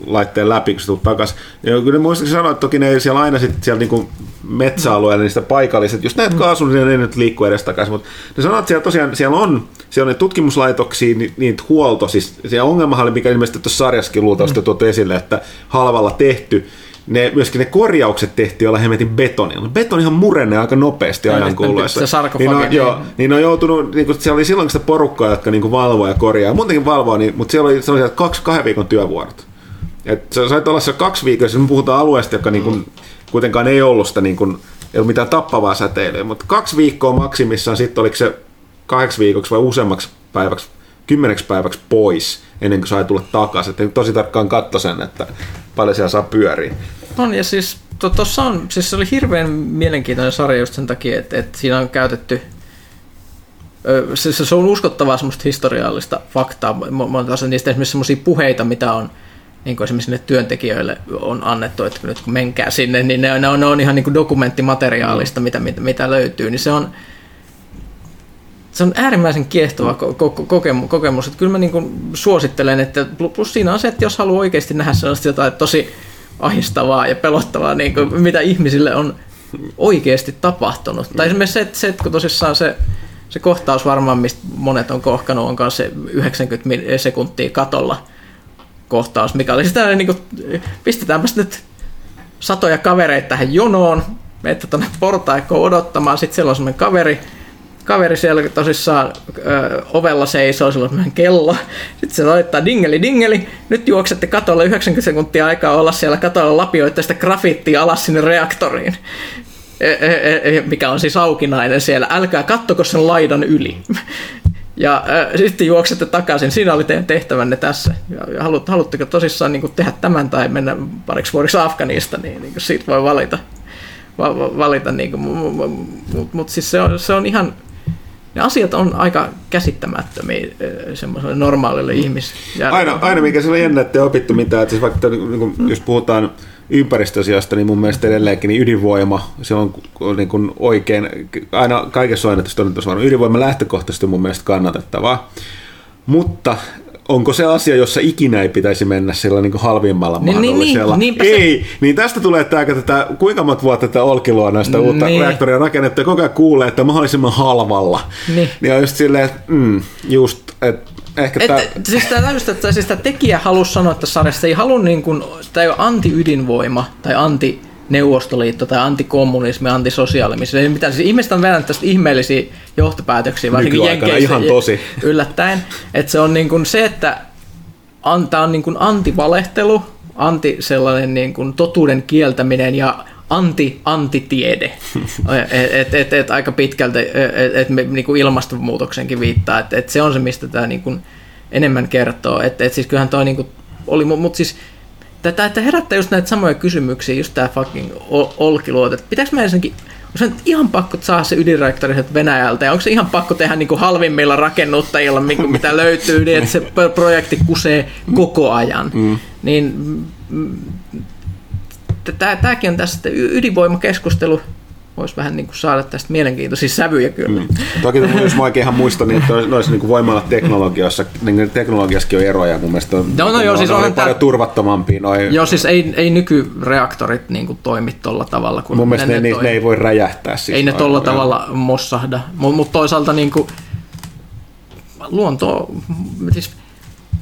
laitteen läpi, kun se tulet takaisin. Ja kyllä muistaakseni sanoa, että toki ne ei siellä aina sitten siellä niinku metsäalueella niistä paikalliset, just näitä kaasun, niin ne nyt liikkuu edes takaisin, mutta ne sanoo, että siellä tosiaan siellä on, siellä on ne tutkimuslaitoksia, niitä huolto, siis siellä ongelmahan oli, mikä ilmeisesti tuossa sarjassakin luultavasti mm. tuotu esille, että halvalla tehty, ne, myöskin ne korjaukset tehtiin jolla hemmetin betonilla. Betonihan murenee aika nopeasti ja ajan kuluessa. Se niin on, niin. joo, niin on joutunut, niin kuin, siellä oli silloin sitä porukkaa, jotka niin kuin valvoo ja korjaa. Muutenkin valvoo, niin, mutta siellä oli, oli kaksi, kahden viikon työvuorot. Et sä sait olla se kaksi viikkoa, jos me puhutaan alueesta, joka niin kuin, kuitenkaan ei ollut sitä niin kuin, ei ollut mitään tappavaa säteilyä, mutta kaksi viikkoa maksimissaan sitten oliko se kahdeksi viikoksi vai useammaksi päiväksi, kymmeneksi päiväksi pois ennen kuin sai tulla takaisin. Et tosi tarkkaan katso sen, että paljon siellä saa pyöriä. On ja siis tuossa on, siis se oli hirveän mielenkiintoinen sarja just sen takia, että, että siinä on käytetty se, se on uskottavaa semmoista historiallista faktaa. Monta niistä esimerkiksi semmoisia puheita, mitä on niin kuin esimerkiksi sinne työntekijöille on annettu, että nyt kun menkää sinne, niin ne, ne, on, ne on ihan niin kuin dokumenttimateriaalista, mm. mitä, mitä, mitä löytyy, niin se on, se on äärimmäisen kiehtova ko- kokemus, kokemus. Että kyllä mä niin kuin suosittelen, että plus siinä on se, että jos haluaa oikeasti nähdä sellaista jotain tosi ahistavaa ja pelottavaa, niin kuin mitä ihmisille on oikeasti tapahtunut. Tai esimerkiksi se, että, se, että kun tosissaan se, se kohtaus varmaan, mistä monet on kohkanut, on kanssa se 90 sekuntia katolla – kohtaus, mikä oli sitä niin kuin, pistetäänpä nyt satoja kavereita tähän jonoon, menette tuonne portaikkoon odottamaan, sitten siellä on semmoinen kaveri, kaveri siellä tosissaan ö, ovella seisoo, sillä on kello. Sitten se laittaa dingeli dingeli. Nyt juoksette katolle 90 sekuntia aikaa olla siellä katolla lapioitte sitä grafittia alas sinne reaktoriin. E, e, e, mikä on siis aukinainen siellä. Älkää kattoko sen laidan yli. Ja äh, sitten juoksette takaisin. Siinä oli teidän tehtävänne tässä. Ja, ja halut, haluatteko tosissaan niin kuin tehdä tämän tai mennä pariksi vuodeksi Afganista, niin, niin siitä voi valita, valita. Niin Mutta mut siis se on, se on ihan, ne asiat on aika käsittämättömiä semmoiselle normaalille ihmiselle. Aina, aina mikä se on jännä, että opittu mitään. Että siis vaikka, niin kuin, jos puhutaan ympäristöasiasta, niin mun mielestä edelleenkin niin ydinvoima, se on niin kuin oikein, aina kaikessa on että on ydinvoima lähtökohtaisesti mun mielestä kannatettavaa. Mutta onko se asia, jossa ikinä ei pitäisi mennä sillä niin kuin halvimmalla niin, mahdollisella? Niin, niin, ei, se... niin tästä tulee tämä, tätä, kuinka monta vuotta tätä Olkiluonoista niin. uutta reaktoria rakennettu ja koko ajan kuulee, että mahdollisimman halvalla. Niin. niin on just silleen, että mm, just, että ehkä tämä... Siis tämä just, että siis tämä tekijä halusi sanoa, että sarjassa ei halua niin kuin, tämä ei ole anti-ydinvoima tai anti Neuvostoliitto tai antikommunismi, antisosiaalismi. Ei mitään. Siis ihmiset on vetänyt tästä ihmeellisiä johtopäätöksiä, varsinkin Jenkeissä ihan tosi. yllättäen. Että se on niin kuin se, että on niin kuin antivalehtelu, anti sellainen niin kuin totuuden kieltäminen ja anti-antitiede. et, et, et, et, aika pitkälti et, et me, niin kuin ilmastonmuutoksenkin viittaa, että et se on se, mistä tämä niin kuin enemmän kertoo. Et, et siis kyllähän toi niin kuin oli, mutta siis tätä, että herättää just näitä samoja kysymyksiä, just tämä fucking Olkiluoto, että pitääkö mä ensinnäkin onko se ihan pakko saada se ydinreaktori Venäjältä, ja onko se ihan pakko tehdä niin kuin halvimmilla rakennuttajilla, mitä löytyy, niin että se projekti kusee koko ajan. Mm. Niin mm, tämäkin on tässä ydinvoimakeskustelu voisi vähän niin kuin saada tästä mielenkiintoisia sävyjä kyllä. Mm. Toki jos mä oikein ihan muistan, niin noissa niin voimalla teknologiassa, niin teknologiassakin on eroja mun mielestä. On, no, no joo, siis on, on paljon turvattomampia. Noi... Joo, siis ei, ei nykyreaktorit niin kuin toimi tolla tavalla. Kun mun mielestä ne, ne, ne, ne, ei voi räjähtää. Siis ei ne tolla joo. tavalla mossahda, mutta mut toisaalta niin kuin, luonto, siis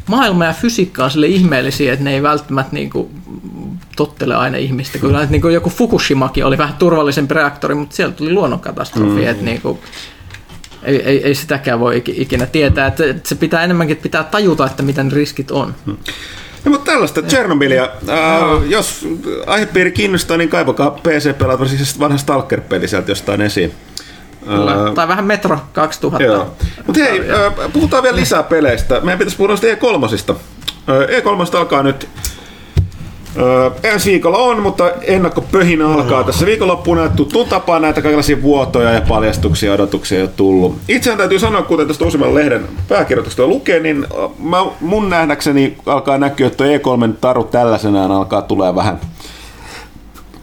maailma ja fysiikka on sille ihmeellisiä, että ne ei välttämättä niin kuin tottele aina ihmistä. Kyllä niin kuin joku Fukushimakin oli vähän turvallisempi reaktori, mutta siellä tuli luonnonkatastrofi, mm. että niin kuin, ei, ei, ei sitäkään voi ikinä tietää. Että se pitää enemmänkin pitää tajuta, että mitä ne riskit on. Mm. No, mutta tällaista Tchernobylia. Äh, jos aihepiiri kiinnostaa, niin kaivakaa PC-pelaat, siis vanha Stalker-peli sieltä jostain esiin. Kyllä. tai vähän Metro 2000. Mutta hei, puhutaan vielä lisää peleistä. Meidän pitäisi puhua E3. E3 alkaa nyt Öö, ensi viikolla on, mutta ennakkopöhinä alkaa tässä viikonloppuun. Tuttuun tapaan näitä kaikenlaisia vuotoja ja paljastuksia ja odotuksia jo tullut. Itseään täytyy sanoa, kuten tästä uusimman lehden pääkirjoitusta lukee, niin mä, mun nähdäkseni alkaa näkyä, että E3 taru tällaisenaan alkaa tulee vähän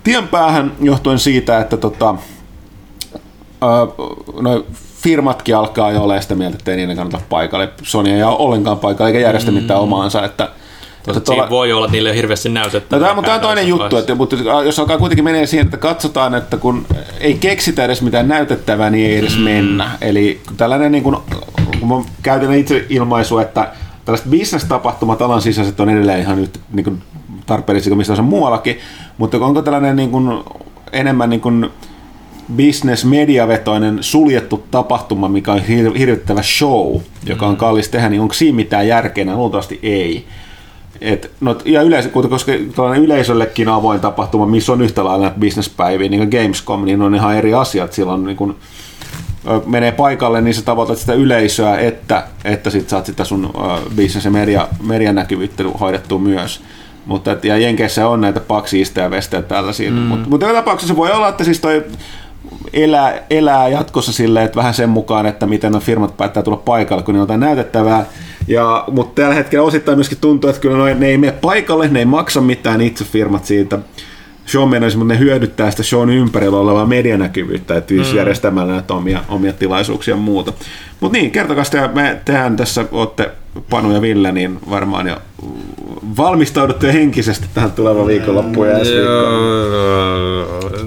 tien päähän johtuen siitä, että tota, no, firmatkin alkaa jo olla sitä mieltä, että ei niiden kannata paikalle. Sony ei ole ollenkaan paikalle eikä järjestä mm. mitään omaansa. Että, että tuolla... voi olla, että niille ei hirveästi näytettä. No, tämä, mutta tämä on toinen juttu, että, mutta jos alkaa kuitenkin menee siihen, että katsotaan, että kun ei keksitä edes mitään näytettävää, niin ei edes mm. mennä. Eli tällainen, niin kuin, kun mä käytän itse ilmaisu, että tällaiset business-tapahtumat alan sisäiset on edelleen ihan nyt niin kuin tarpeellisia kuin mistä muuallakin, mutta onko tällainen niin kuin, enemmän niin kuin, business-mediavetoinen suljettu tapahtuma, mikä on hir- hirvittävä show, joka on mm. kallis tehdä, niin onko siinä mitään järkeä? Luultavasti ei. Et, no, ja yleisö, koska tällainen yleisöllekin avoin tapahtuma, missä on yhtä lailla bisnespäiviä, niin kuin Gamescom, niin on ihan eri asiat. Silloin niin kun, menee paikalle, niin sä tavoitat sitä yleisöä, että, että sit saat sitä sun uh, business- ja media, medianäkyvyyttä hoidettua myös. Mutta et, ja Jenkeissä on näitä paksiista ja vestejä tällaisia. Mm. Mutta mut tapauksessa voi olla, että siis toi elää, elää jatkossa silleen, että vähän sen mukaan, että miten no firmat päättää tulla paikalle, kun ne on jotain näytettävää. Ja, mutta tällä hetkellä osittain myöskin tuntuu, että kyllä ne ei mene paikalle, ne ei maksa mitään itse firmat siitä show menoisi, mutta ne hyödyttää sitä shown ympärillä olevaa medianäkyvyyttä, että mm. järjestämällä näitä omia, omia tilaisuuksia ja muuta. Mutta niin, kertokaa sitä, me tehdään tässä, olette Panu ja Ville, niin varmaan jo valmistaudutte henkisesti tähän tulevan viikonloppuun ja ensi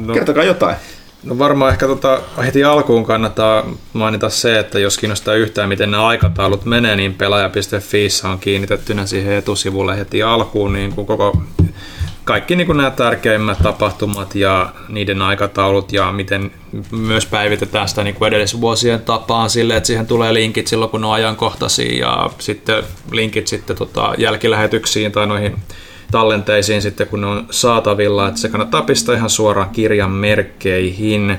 no. Kertokaa jotain. No varmaan ehkä tota, heti alkuun kannattaa mainita se, että jos kiinnostaa yhtään miten nämä aikataulut menee, niin pelaaja.fi on kiinnitettynä siihen etusivulle heti alkuun niin kuin koko, kaikki niin kuin nämä tärkeimmät tapahtumat ja niiden aikataulut ja miten myös päivitetään sitä niin kuin edellisvuosien tapaan sille, että siihen tulee linkit silloin kun ne on ajankohtaisia ja sitten linkit sitten tota, jälkilähetyksiin tai noihin tallenteisiin sitten, kun ne on saatavilla, että se kannattaa pistää ihan suoraan kirjan merkkeihin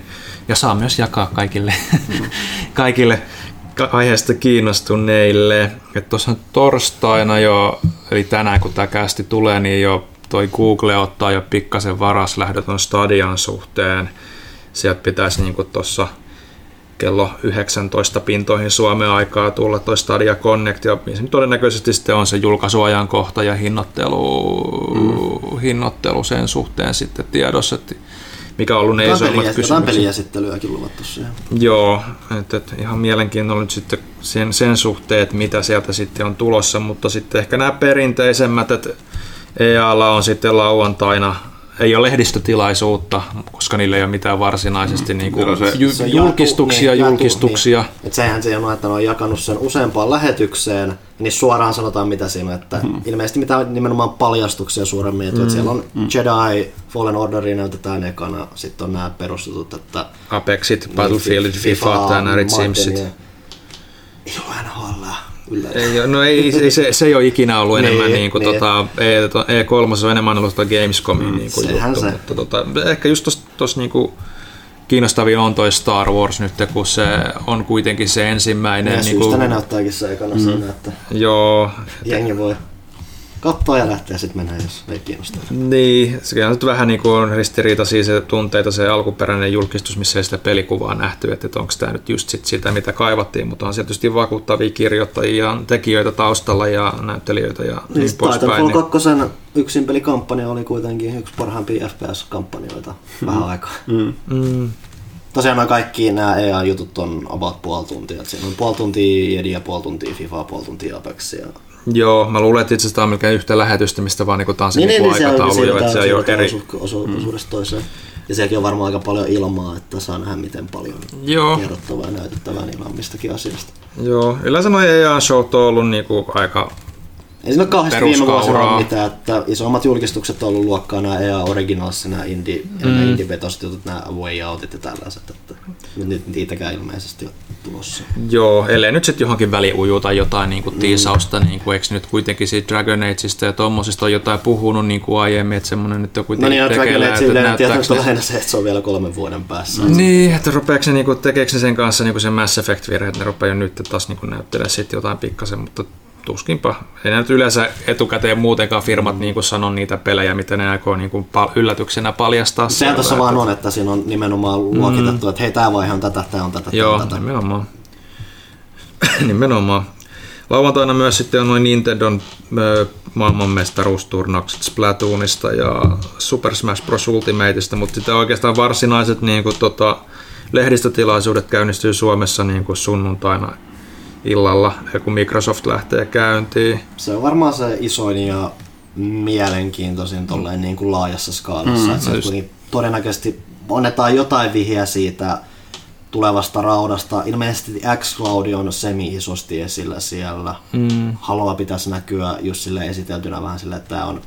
ja saa myös jakaa kaikille, kaikille aiheesta kiinnostuneille. Tuossa torstaina jo, eli tänään kun tämä kästi tulee, niin jo toi Google ottaa jo pikkasen varaslähdöt on Stadian suhteen. Sieltä pitäisi niin tuossa kello 19 pintoihin Suomen aikaa tulla toi Stadia Connect, ja todennäköisesti sitten on se julkaisuajankohta ja hinnoittelu, mm. hinnoittelu sen suhteen sitten tiedossa, että mikä on ollut ne isommat kysymykset. peliesittelyäkin luvattu siihen. Joo, että, että ihan mielenkiintoinen nyt sitten sen, sen suhteen, että mitä sieltä sitten on tulossa, mutta sitten ehkä nämä perinteisemmät, että EAlla on sitten lauantaina ei ole lehdistötilaisuutta, koska niillä ei ole mitään varsinaisesti niin kuin se, ju- se julkistuksia, niin, julkistuksia. Niin. Et sehän se on, että ne on jakanut sen useampaan lähetykseen, niin suoraan sanotaan mitä siinä, että hmm. ilmeisesti mitään nimenomaan paljastuksia suuremmin, että hmm. siellä on hmm. Jedi, Fallen Orderia näytetään ekana, sitten on nämä perustetut, että Apexit, niin, Battlefield, FIFA, FIFA nämä Simsit. Ei ole NHL. Ei, no ei, ei se, se ei ole ikinä ollut enemmän niin, niin kuin, niin. Tota, E, E3 on enemmän ollut tota Gamescomin mm, niin kuin juttu, se. mutta tota, ehkä just tuossa niin kuin, kiinnostavia on toi Star Wars nyt, kun se on kuitenkin se ensimmäinen... Ja niin syystä kuin, ne näyttääkin se ekana mm, siinä, että joo, jengi voi katsoa ja lähteä sitten mennä, jos ei kiinnostaa. Niin, se on nyt vähän niin kuin ristiriitaisia se tunteita se alkuperäinen julkistus, missä ei sitä pelikuvaa nähty, että onko tämä nyt just sit sitä, mitä kaivattiin, mutta on se tietysti vakuuttavia kirjoittajia ja tekijöitä taustalla ja näyttelijöitä ja niin, niin poispäin. Titanfall 2 yksin pelikampanja oli kuitenkin yksi parhaimpia FPS-kampanjoita mm. vähän aikaa. Mm. Mm. Tosiaan nämä kaikki nämä EA-jutut on about puoli tuntia. Siinä on puoli tuntia Edia, puoli tuntia FIFA, puoli tuntia Apexia Joo, mä luulen, että itse asiassa on melkein yhtä lähetystä, mistä vaan niin tanssin niin, niin, niin, aikataulu jo, että se ei ole eri... Osuudesta mm. toiseen. Ja sielläkin on varmaan aika paljon ilmaa, että saa nähdä miten paljon Joo. kerrottavaa ja näytettävää niillä on mistäkin asiasta. Joo, yleensä noin EA-show on ollut niinku aika ei siinä ole kauheasti viime vuosina ollut mitään, että isommat julkistukset on ollut luokkaa nämä EA Originals, nämä indie, mm. nämä indie-vetoiset jutut, nämä Way Outit ja tällaiset, että nyt niitäkään ilmeisesti ole tulossa. Joo, ellei nyt sitten johonkin väliuju tai jotain niin kuin mm. tiisausta, niin kuin, eikö nyt kuitenkin siitä Dragon Ageista ja tommosista on jotain puhunut niin kuin aiemmin, että semmoinen nyt on kuitenkin no niin, Dragon Age näyttääkö... lähinnä se, että se on vielä kolmen vuoden päässä. Niin, että rupeeko se, niin kuin, tekeekö se sen kanssa niin kuin se Mass Effect-virhe, että ne rupeaa jo nyt taas niin näyttelemään sitten jotain pikkasen, mutta tuskinpa. Ei nyt yleensä etukäteen muutenkaan firmat mm. niin kuin sanon niitä pelejä, mitä ne aikoo niin kuin yllätyksenä paljastaa. Sehän tuossa vaan on, että siinä on nimenomaan luokitettu, mm. että hei, tämä vaihe on tätä, tämä on tätä, Joo, tätä. nimenomaan. nimenomaan. Lauantaina myös sitten on noin Nintendon maailmanmestaruusturnaukset Splatoonista ja Super Smash Bros. Ultimateista, mutta sitten oikeastaan varsinaiset niin kuin, tota, lehdistötilaisuudet käynnistyy Suomessa niin kuin sunnuntaina illalla, kun Microsoft lähtee käyntiin. Se on varmaan se isoin ja mielenkiintoisin tolleen niin kuin laajassa skaalassa. Mm, että just... todennäköisesti annetaan jotain vihjeä siitä tulevasta raudasta. Ilmeisesti X-Cloud on semi-isosti esillä siellä. Mm. Haloa pitäisi näkyä just sille esiteltynä vähän sille, että tämä on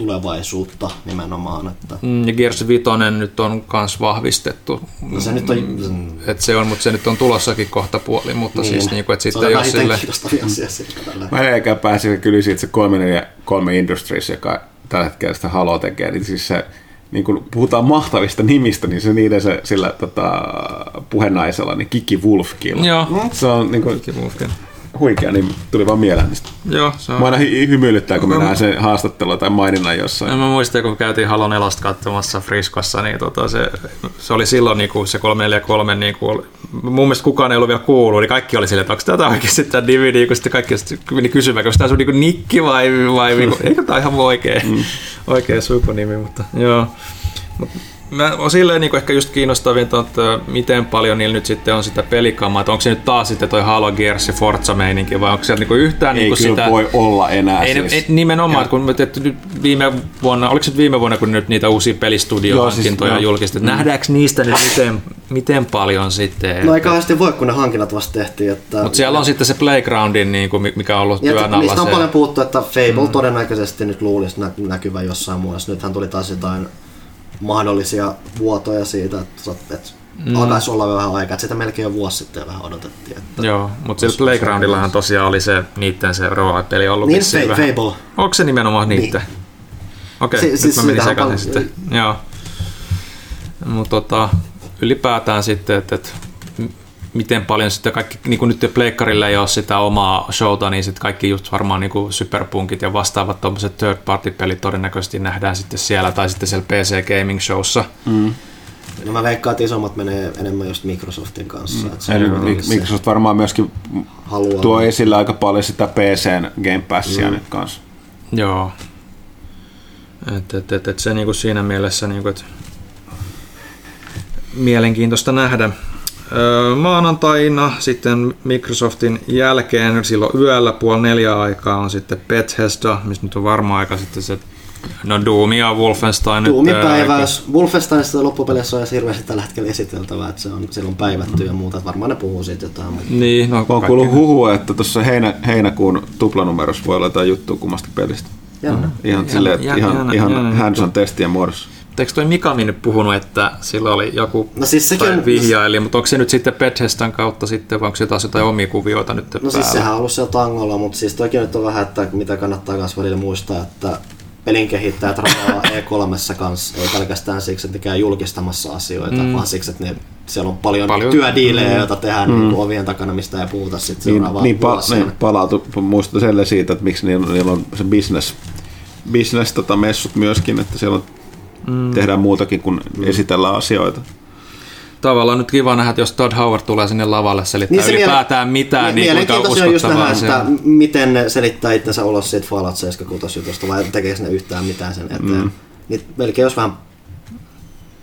tulevaisuutta nimenomaan. Että. Mm, ja Gears 5 nyt on myös vahvistettu. No se nyt on... Mm, et se on, mutta se nyt on tulossakin kohta puoli, mutta niin. siis niin kuin, että sitten jos sille... Mä en pääsin kyllä siitä, että se 343 Industries, joka tällä hetkellä sitä Halo tekee, niin siis se niin kun puhutaan mahtavista nimistä, niin se niiden se, sillä tota, puhenaisella, niin Kiki Wolfkill. Joo. Se on niin kuin, Kiki Wolfkill huikea, niin tuli vaan mieleen niistä. Joo, se on. Mä aina hy- hymyilyttää, kun mä, näen sen haastattelua tai maininnan jossain. Mä muistan, kun käytiin Halo 4 katsomassa Friskossa, niin tota, se, se, oli silloin niin kuin se 343, niin kuin, mun mielestä kukaan ei ollut vielä kuullut, niin kaikki oli silleen, että onko tätä oikeasti tämä niin kun sitten kaikki meni kysymään, onko tämä sun niin nikki vai, vai niin kuin, eikö tämä ihan oikea, mm. oikea sukunimi, mutta joo. Mut, Mä on silleen niin ehkä just kiinnostavinta, että miten paljon niillä nyt sitten on sitä pelikamaa, että onko se nyt taas sitten toi Halo Gears ja Forza meininki vai onko se niin yhtään ei niin sitä... Ei voi olla enää ei, siis. ei, nimenomaan, ja. kun me nyt viime vuonna, oliko se viime vuonna, kun nyt niitä uusia pelistudiohankintoja siis, julkistettu, mm. nähdäänkö niistä nyt miten, miten paljon sitten? No ei kauheasti voi, kun ne hankinnat vasta tehtiin. Että... Mutta siellä on sitten se Playgroundin, niin kuin, mikä on ollut ja työn alla. Niistä on se... paljon puhuttu, että Fable mm. todennäköisesti nyt luulisi nä- näkyvä jossain muussa. Nythän tuli taas jotain mahdollisia vuotoja siitä, että, että mm. alkaisi olla vähän aikaa, että sitä melkein jo vuosi sitten vähän odotettiin. Että Joo, mutta sillä Playgroundillahan tosiaan oli se niitten se roolipeli ollut niin, vähän. Fable. Onko se nimenomaan niin. niitten? Okei, okay, si- nyt siis mä menin sekaisin sitten. Joo. Mutta tota, ylipäätään sitten, että, että miten paljon sitten kaikki, niin kuin nyt pleikkarilla ei ole sitä omaa showta, niin sitten kaikki just varmaan niin kuin superpunkit ja vastaavat tuommoiset third party pelit todennäköisesti nähdään sitten siellä tai sitten siellä PC Gaming Showssa. Mm. No mä veikkaan, että isommat menee enemmän just Microsoftin kanssa. Mm. se Eli Microsoft varmaan myöskin haluaa. tuo esillä aika paljon sitä PCn Game Passia mm. nyt kanssa. Joo. Et, et, et, et se niinku siinä mielessä, niinku, että mielenkiintoista nähdä. Maanantaina sitten Microsoftin jälkeen silloin yöllä puoli neljä aikaa on sitten Bethesda, missä nyt on varma aika sitten se No Doom ja Wolfenstein. Doomin päiväys. Wolfensteinista loppupeleissä on hirveästi tällä hetkellä esiteltävää, että se on silloin päivätty ja muuta. Varmaan ne puhuu siitä jotain. Mutta... Niin, no, on kuullut huhua, että tuossa heinä, heinäkuun tuplanumerossa voi olla jotain juttua kummasta pelistä. Jännä. Ihan, sille, ihan, ihan, ihan hands-on testien muodossa. Eikö toi Mikami nyt puhunut, että sillä oli joku no siis sekin on, vihjaili, mutta onko se nyt sitten Bethesdan kautta sitten, vai onko se taas jotain omia kuvioita nyt No päällä? siis sehän on ollut siellä tangolla, mutta siis toki nyt on vähän, että mitä kannattaa myös välillä muistaa, että pelin kehittäjät rahaa E3 kanssa, ei pelkästään siksi, että käy julkistamassa asioita, mm. vaan siksi, että ne, siellä on paljon, paljon. työdiilejä, mm. joita tehdään mm. niin ovien takana, mistä ei puhuta sitten niin, seuraavaan niin, pa- niin, palautu, muistuta selle siitä, että miksi niillä, niillä on se business, business tota messut myöskin, että siellä on mm. tehdään muutakin kuin mm. esitellä asioita. Tavallaan nyt kiva nähdä, että jos Todd Howard tulee sinne lavalle selittää niin ylipäätään miele- mitään, niin kuinka on just nähdä, se että miten ne selittää itsensä ulos siitä Fallout 76 jutusta, vai tekeekö ne yhtään mitään sen eteen. Mm. Niin melkein jos vähän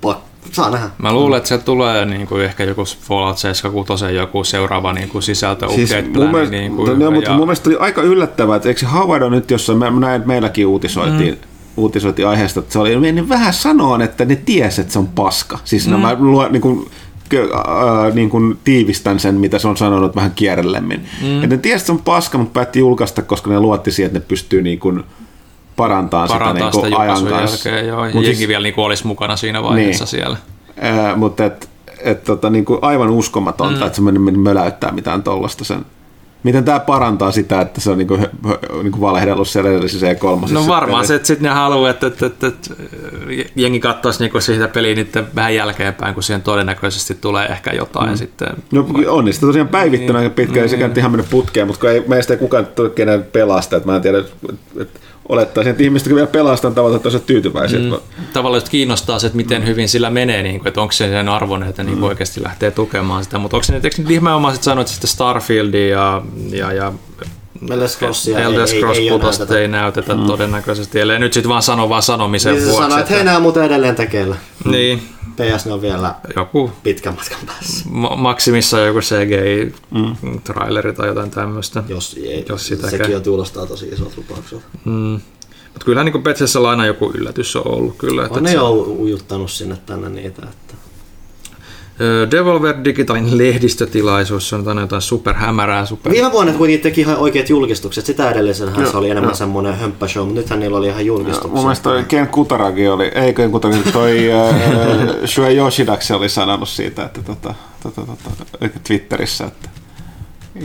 pak- saa nähdä. Mä luulen, että se tulee niin kuin ehkä joku Fallout 76 joku seuraava niin kuin sisältö siis mun mielestä, niin kuin, no, mutta mun mielestä oli aika yllättävää, että eikö Howard on nyt jossain, mä näin, että meilläkin uutisoitiin, mm uutisoitiin aiheesta, että se oli niin vähän sanoa, että ne ties, että se on paska. Siis mm. mä luo, niin kuin, äh, niin kuin tiivistän sen, mitä se on sanonut vähän kierrellemmin. Mm. Että ne ties, että se on paska, mutta päätti julkaista, koska ne luotti siihen, että ne pystyy niin kuin, parantaa, parantaa sitä, niin ajan kanssa. Jälkeen, joo. Jengi siis, vielä niin kuin olisi mukana siinä vaiheessa niin. siellä. Äh, mutta et, et, tota, niin kuin aivan uskomatonta, mm. että se möläyttää mitään tuollaista sen Miten tämä parantaa sitä, että se on niinku, niinku valehdellut siellä edellisessä E3? No varmaan se, että sitten ne haluaa, että, että, että, että jengi katsoisi niinku siitä peliä niiden vähän jälkeenpäin, kun siihen todennäköisesti tulee ehkä jotain. Mm. Sitten, no on niin, tosiaan päivittänyt niin, aika pitkään, niin. ei se ihan mennyt putkeen, mutta kun ei, meistä ei kukaan tule kenen pelasta, että mä en tiedä, että olettaisin, että ihmiset, vielä pelastaa tavallaan tosi tyytyväisiä. Mm. Tavallaan just kiinnostaa se, että miten hyvin sillä menee, niin kuin, että onko se sen arvon, että niin mm. oikeasti lähtee tukemaan sitä. Mutta onko se nyt, nimenomaan sitten sanoit, että sitten Starfieldia ja, ja, ja Elder Scrolls Elder Scrolls ei, ei, näytetä. ei näytetä mm. todennäköisesti, ellei nyt sitten vaan sano vaan sanomisen niin vuoksi. Sanoo, että hei nää muuten edelleen tekeillä. Niin. PS on vielä Joku pitkän matkan päässä. Ma- maksimissa joku CGI-traileri mm. tai jotain tämmöistä. Jos, ei, jos sitä sekin on kuulostaa tosi isot lupaukset. Mm. Mutta kyllähän niin Bethesdalla aina joku yllätys on ollut kyllä. Että on ne se... jo ujuttanut sinne tänne niitä. Että... Devolver Digitalin lehdistötilaisuus, on jotain superhämärää. Super... Viime vuonna kuitenkin teki ihan oikeat julkistukset. Sitä edellisenhän no, se oli enemmän no. semmoinen hömppäshow, mutta nythän niillä oli ihan julkistukset. mun mielestä toi Ken Kutaragi oli, ei Ken Kutaragi, toi Shue Yoshidaksi oli sanonut siitä, että tota, tota, tota, Twitterissä, että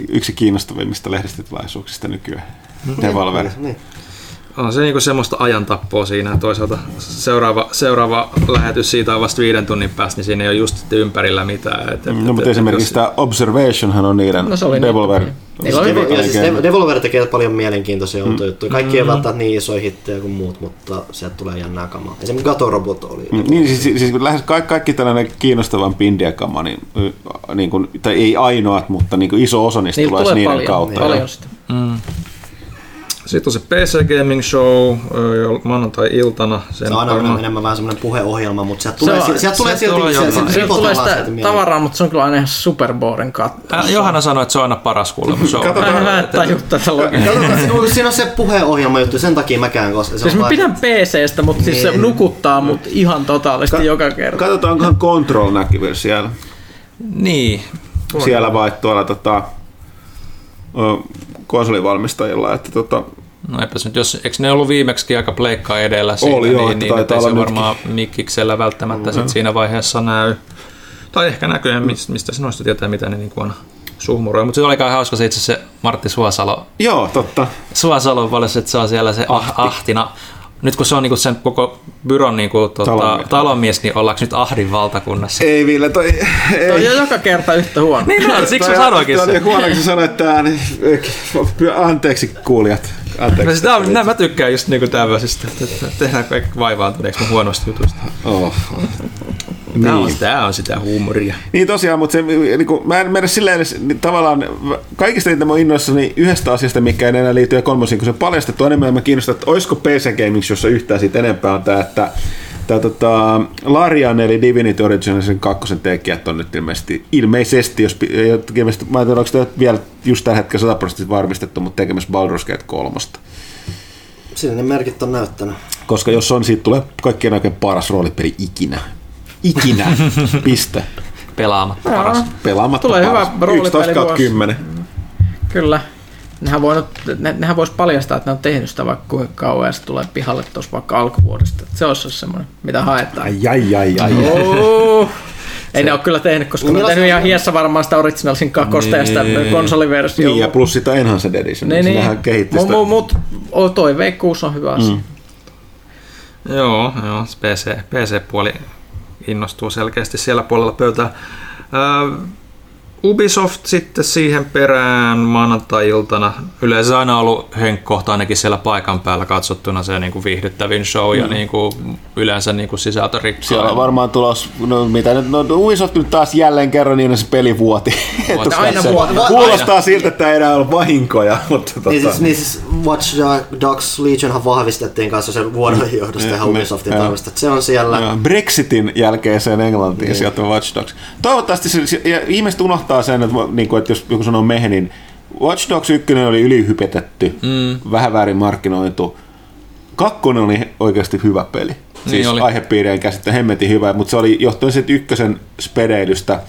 yksi kiinnostavimmista lehdistötilaisuuksista nykyään. Mm. Devolver. Niin, niin on se niinku semmoista ajantappoa siinä. Toisaalta seuraava, seuraava lähetys siitä on vasta viiden tunnin päästä, niin siinä ei ole just ympärillä mitään. Et, et, no, et, mutta et, esimerkiksi jos... tämä Observationhan on niiden no, se oli Devolver. Niin. Devolver, ja siis Devolver tekee paljon mielenkiintoisia mm. juttuja. Kaikki mm. ei välttämättä niin isoja hittejä kuin muut, mutta sieltä tulee jännää kamaa. Esimerkiksi Gato Robot oli. Mm, niin, siis, siis, siis lähes kaikki, kaikki tällainen kiinnostavan pindia-kama, niin, niin kuin, tai ei ainoat, mutta niin kuin iso osa niistä niin, tulee, niiden paljon, kautta. Paljon sitä. Mm. Sitten on se PC Gaming Show maanantai-iltana. Sen se on aina varmaan... enemmän vähän semmoinen puheohjelma, mutta sieltä tulee, se, sieltä tulee silti se, se, se, se tulee sitä tavaraa, mutta se on kyllä aina ihan superboring katsoa. Äh, Johanna sanoi, että se on aina paras kuulemma show. Katsotaan, mä en taju tätä logiikkaa. Siinä on se puheohjelma juttu, sen takia mäkään. Koska se siis mä pidän PCstä, mutta siis se niin. nukuttaa mut ihan totaalisesti joka kerta. Katsotaankohan Control näkyvyys siellä. Niin. Siellä vai tuolla tota, konsolivalmistajilla. Että tota, No eipäs nyt, jos, eikö ne ollut viimeksi aika pleikkaa edellä siinä, Oli, joo, niin, niin että se varmaan mikkiksellä välttämättä mm, sit siinä vaiheessa näy. Tai ehkä näkyy, mistä se noista tietää, mitä ne niin on suhmuroja. Mutta se oli aika hauska se itse se Martti Suosalo. Joo, totta. Suosalo paljon, että se on siellä se ah, ahtina Nyt kun se on niinku sen koko byron niinku, tota, talonmies. talonmies, niin ollaanko nyt Ahdin valtakunnassa? Ei Ville, toi... Ei. Toi on joka kerta yhtä huono. niin no, siksi mä sanoinkin sen. Toi huono, kun sä sanoit niin anteeksi kuulijat. Anteeksi. No, sitä on, mä tykkään just niinku tämmöisistä, että tehdään kaikki vaivaantuneeksi mun huonosta jutusta. Oh. Tämä, niin. on, tämä on sitä huumoria. Niin tosiaan, mutta se, niin kuin, mä en mene silleen edes, niin tavallaan kaikista niitä mä innoissani yhdestä asiasta, mikä ei enää liity kolmosiin, kun se paljastettu enemmän mä kiinnostaa, että olisiko PC Gaming, jossa yhtään siitä enempää on tämä, että Tämä tota, Larian eli Divinity Originalsin kakkosen tekijät on nyt ilmeisesti, ilmeisesti jos, ilmeisesti, mä en tiedä, onko tämä vielä just tällä hetkellä 100 prosenttia varmistettu, mutta tekemässä Baldur's Gate 3. Siinä ne merkit on näyttänyt. Koska jos on, siitä tulee kaikkien oikein paras roolipeli ikinä. Ikinä. Piste. Pelaamatta paras. Pelaamatta Tulee paras. hyvä roolipeli 10. Kyllä. Nehän, voi, ne, nehän voisi paljastaa, että ne on tehnyt sitä vaikka kuinka kauan ja se tulee pihalle tuossa vaikka alkuvuodesta. Se olisi semmoinen, mitä haetaan. Ai, ai, ai, ai. Oh. Ei se... ne ole kyllä tehnyt, koska no, ne on tehnyt ihan hiessä varmaan sitä Originalsin kakkosta niin. ja sitä konsoliversiota. Niin, ja plus sitä Enhanced Edition. Niin, niin. Nehän kehitti sitä. Mutta mut, toi V6 on hyvä asia. Mm. Joo, joo, PC, PC-puoli innostuu selkeästi siellä puolella pöytää. Öö, Ubisoft sitten siihen perään maanantai-iltana. Yleensä aina ollut henkkohta ainakin siellä paikan päällä katsottuna se niin kuin viihdyttävin show mm. ja niin kuin yleensä niin kuin. Siellä on varmaan tulos, no mitä nyt, no Ubisoft nyt taas jälleen kerran niin se peli vuoti. vuoti. aina vuoti. Kuulostaa aina. siltä, että ei enää ole vahinkoja. Mutta tota. niin, siis, niin siis Watch Dogs Legionhan vahvistettiin kanssa sen vuoden johdosta ihan Ubisoftin toimesta. Se on siellä. Ja, Brexitin jälkeiseen Englantiin niin. sieltä Watch Dogs. Toivottavasti se, ja ihmiset unohtaa unohtaa sen, että, niin kuin, että jos joku sanoo mehe, niin Watch Dogs 1 oli ylihypetetty, mm. vähän väärin markkinoitu. Kakkonen oli oikeasti hyvä peli. Niin siis oli. aihepiirien käsittely hemmetin hyvä, mutta se oli johtuen siitä ykkösen spedeilystä,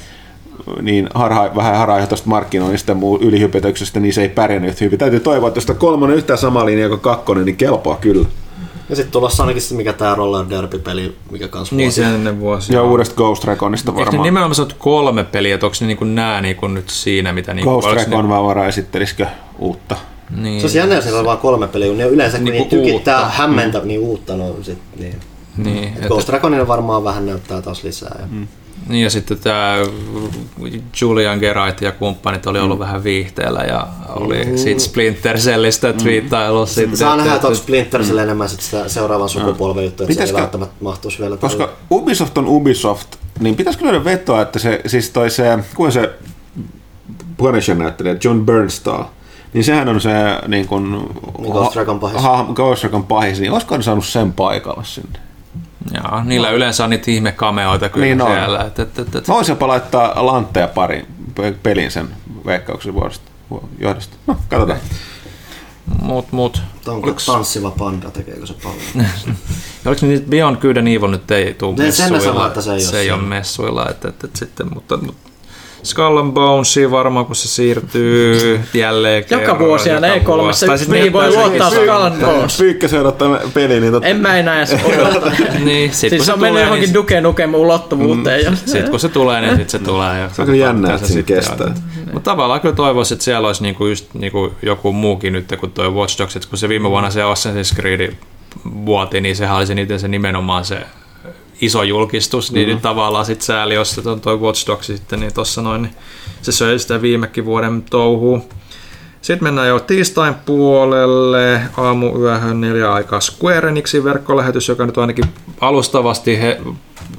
niin harha, vähän harhaanjohtoista markkinoinnista ja muu ylihypetyksestä, niin se ei pärjännyt hyvin. Täytyy toivoa, että jos kolmonen yhtään sama linja kuin kakkonen, niin kelpaa kyllä. Ja sitten tulossa ainakin se, mikä tämä Roller Derby-peli, mikä kanssa Niin se ennen vuosia. Ja uudesta Ghost Reconista varmaan. Eikö nimenomaan sanottu kolme peliä, että onko ne niin nämä niin nyt siinä, mitä... Niin Ghost Recon vaan vara esittelisikö uutta? Niin. Se olisi jännä, jos on vain kolme peliä, kun ne yleensä niin, niin tykittää hämmentä mm. niin uutta. No, sit, niin. Niin, Ghost Reconina varmaan vähän näyttää taas lisää. Ja. Mm. Niin ja sitten tämä Julian Gerait ja kumppanit oli ollut mm. vähän viihteellä ja oli mm. siitä Splinter Cellistä mm. twiittailu. Sitten, Saa nähdä, että onko Splinter mm. enemmän sit sitä seuraavan sukupolven juttu, että Pitäisikö, se ei välttämättä mahtuisi vielä. Koska tälle. Ubisoft on Ubisoft, niin pitäisikö löydä vetoa, että se, siis toi se, kuinka se Punisher näyttelijä, John Bernstall, niin sehän on se niin kuin, Ghost Recon pahis. Ha, Ghost Recon pahis, niin olisiko ne saanut sen paikalle sinne? Joo, niillä no. yleensä on niitä ihmekameoita kyllä niin siellä. Et, et, et, et. Mä voisin laittaa lantteja pari pelin sen veikkauksen vuodesta, johdosta. No, katsotaan. Mut, mut. Onko Oliko... tanssiva panda, tekeekö se paljon? Oliko niitä Beyond Good and Evil nyt ei tule messuilla? Sen sanoo, että se ei, se ei ole messuilla. Et, et, et, sitten, mutta, mutta Skull and Bonesia varmaan, kun se siirtyy jälleen Joka kerran, vuosi ja ne 3 mihin voi luottaa Skull and Bones. Pyykkä seurata peli, niin totta. En mä enää edes niin, sit, siis se on mennyt johonkin niin... Duke Nukem ulottuvuuteen. Mm. Sitten kun se tulee, niin sitten se tulee. Ja se on kyllä jännä, että se kestää. Mutta tavallaan kyllä toivoisin, että siellä olisi niinku just niinku joku muukin nyt kuin tuo Watch Dogs, että kun se viime vuonna se Assassin's Creed vuoti, niin sehän oli se, niiden se nimenomaan se iso julkistus, niin mm-hmm. tavallaan sitten sääli, jos on toi Watch Dogs sitten, niin tuossa noin, niin se söi sitä viimekin vuoden touhuu. Sitten mennään jo tiistain puolelle, aamuyöhön neljä aikaa Square Enixin verkkolähetys, joka nyt ainakin alustavasti he,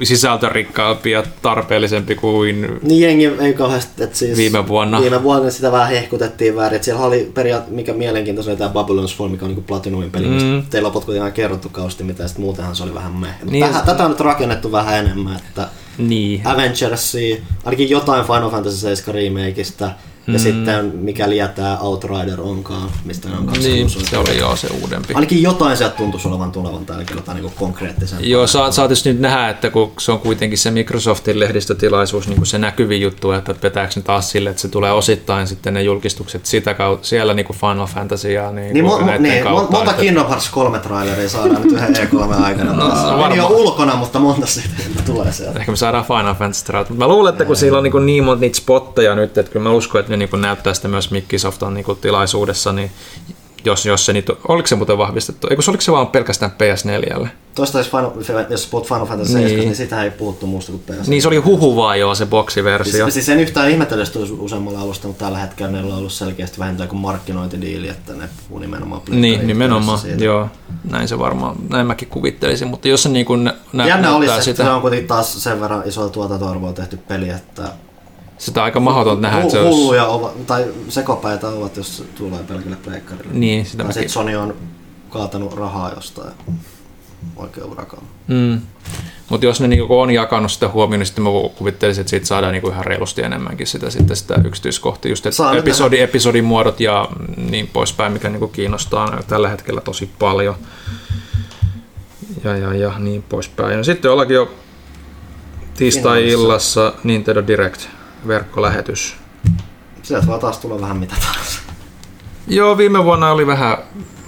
sisältörikkaampia ja tarpeellisempi kuin niin jengi ei kauheasti, että siis viime vuonna. Viime vuonna sitä vähän hehkutettiin väärin. Että siellä oli periaat, mikä mielenkiintoista oli tämä Babylon's Fall, mikä on niin Platinumin peli, mm. teillä on ihan kerrottu kausti, mitä sitten muutenhan se oli vähän meh. Niin, tähän, tätä on nyt rakennettu vähän enemmän, että niin. Avengersia, ainakin jotain Final Fantasy 7 remakeista, ja mm. sitten mikäli tämä Outrider onkaan, mistä ne on kanssa Niin, se oli joo se uudempi. Ainakin jotain sieltä tuntuisi olevan tulevan täällä jotain niin konkreettisen. Joo, saa, saa nyt nähdä, että kun se on kuitenkin se Microsoftin lehdistötilaisuus, niin kuin se näkyvin juttu, että petääkö ne taas sille, että se tulee osittain sitten ne julkistukset sitä kautta, siellä niin kuin Final Fantasy ja niin, niin, mo- niin kautta, monta että... Kingdom Hearts 3 traileria saadaan nyt yhden E3 aikana. No, no, varma... ulkona, mutta monta sitten tulee sieltä. Ehkä me saadaan Final Fantasy traileria. Mä luulen, että kun siellä on niin, niin monta niitä spotteja nyt, että kyllä mä uskon, että ne niin näyttää sitä myös Microsoft on niin tilaisuudessa, niin jos, jos se niitä, oliko se muuten vahvistettu? Eikö se oliko se vaan pelkästään PS4? Tuosta jos, Final, jos puhut Final Fantasy niin. 7, niin sitä ei puhuttu muusta kuin PS4. Niin se oli huhu vaan joo se boksiversio. Siis, siis en yhtään ihmetellä, että useammalla alusta, mutta tällä hetkellä meillä on ollut selkeästi vähintään kuin markkinointidiili, että ne puhuu nimenomaan Niin, nimenomaan, siitä. joo. Näin se varmaan, näin mäkin kuvittelisin, mutta jos se niin kuin nä- Jännä olisi, sitä... että se on kuitenkin taas sen verran isoa tuotantoarvoa tehty peli, että sitä on aika mahdotonta nähdä, että se olisi... Hulluja ovat, tai sekopäitä ovat, jos tulee pelkille pleikkarille. Niin, sitä tai mäkin... Sony on kaatanut rahaa jostain oikein urakaan. Mm. Mutta jos ne niinku on jakanut sitä huomioon, niin sitten mä kuvittelisin, että siitä saadaan niinku ihan reilusti enemmänkin sitä, sitten sitä yksityiskohtia, just että episodi, episodimuodot ja niin poispäin, mikä niinku kiinnostaa tällä hetkellä tosi paljon. Ja, ja, ja niin poispäin. Ja sitten ollakin jo tiistai-illassa Nintendo Direct verkkolähetys. Sieltä vaan taas tulla vähän mitä taas. Joo, viime vuonna oli vähän,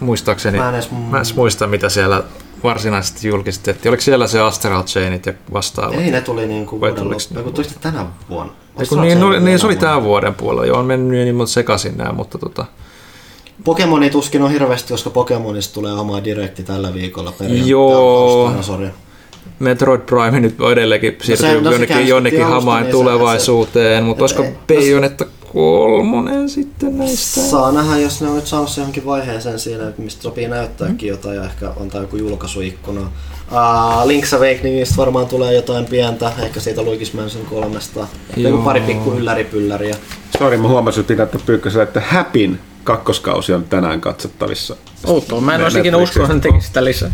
muistaakseni, mä en edes, mä en muista mitä siellä varsinaisesti julkistettiin. Oliko siellä se Astral Chainit ja vastaavat? Ei, ne tuli niin kuin vuoden loppuun. Tuli tänä vuonna. Eiku, niin, no, niin, se oli tämän vuoden puolella. Joo, on mennyt niin sekaisin nämä, mutta tota... Pokemoni tuskin on hirveästi, koska Pokemonista tulee oma direkti tällä viikolla. Joo. Metroid Prime nyt edelleenkin siirtyy no se, jonnekin, no jonnekin hamaan niin tulevaisuuteen, mutta olisiko Bayonetta kolmonen sitten näistä? Saa nähdä, jos ne on nyt saanut johonkin vaiheeseen siinä, mistä sopii näyttääkin jotain ja ehkä antaa joku julkaisuikkuna. Uh, Link's Awakeningista varmaan tulee jotain pientä, ehkä siitä Luigi's Mansion kolmesta. Joku pari pikku ylläripylläriä. Sori, mä huomasin, että pitää pyykkösellä, että Häpin kakkoskausi on tänään katsottavissa. Outoa, mä en olisi ikinä uskonut, että tekisi sitä lisää.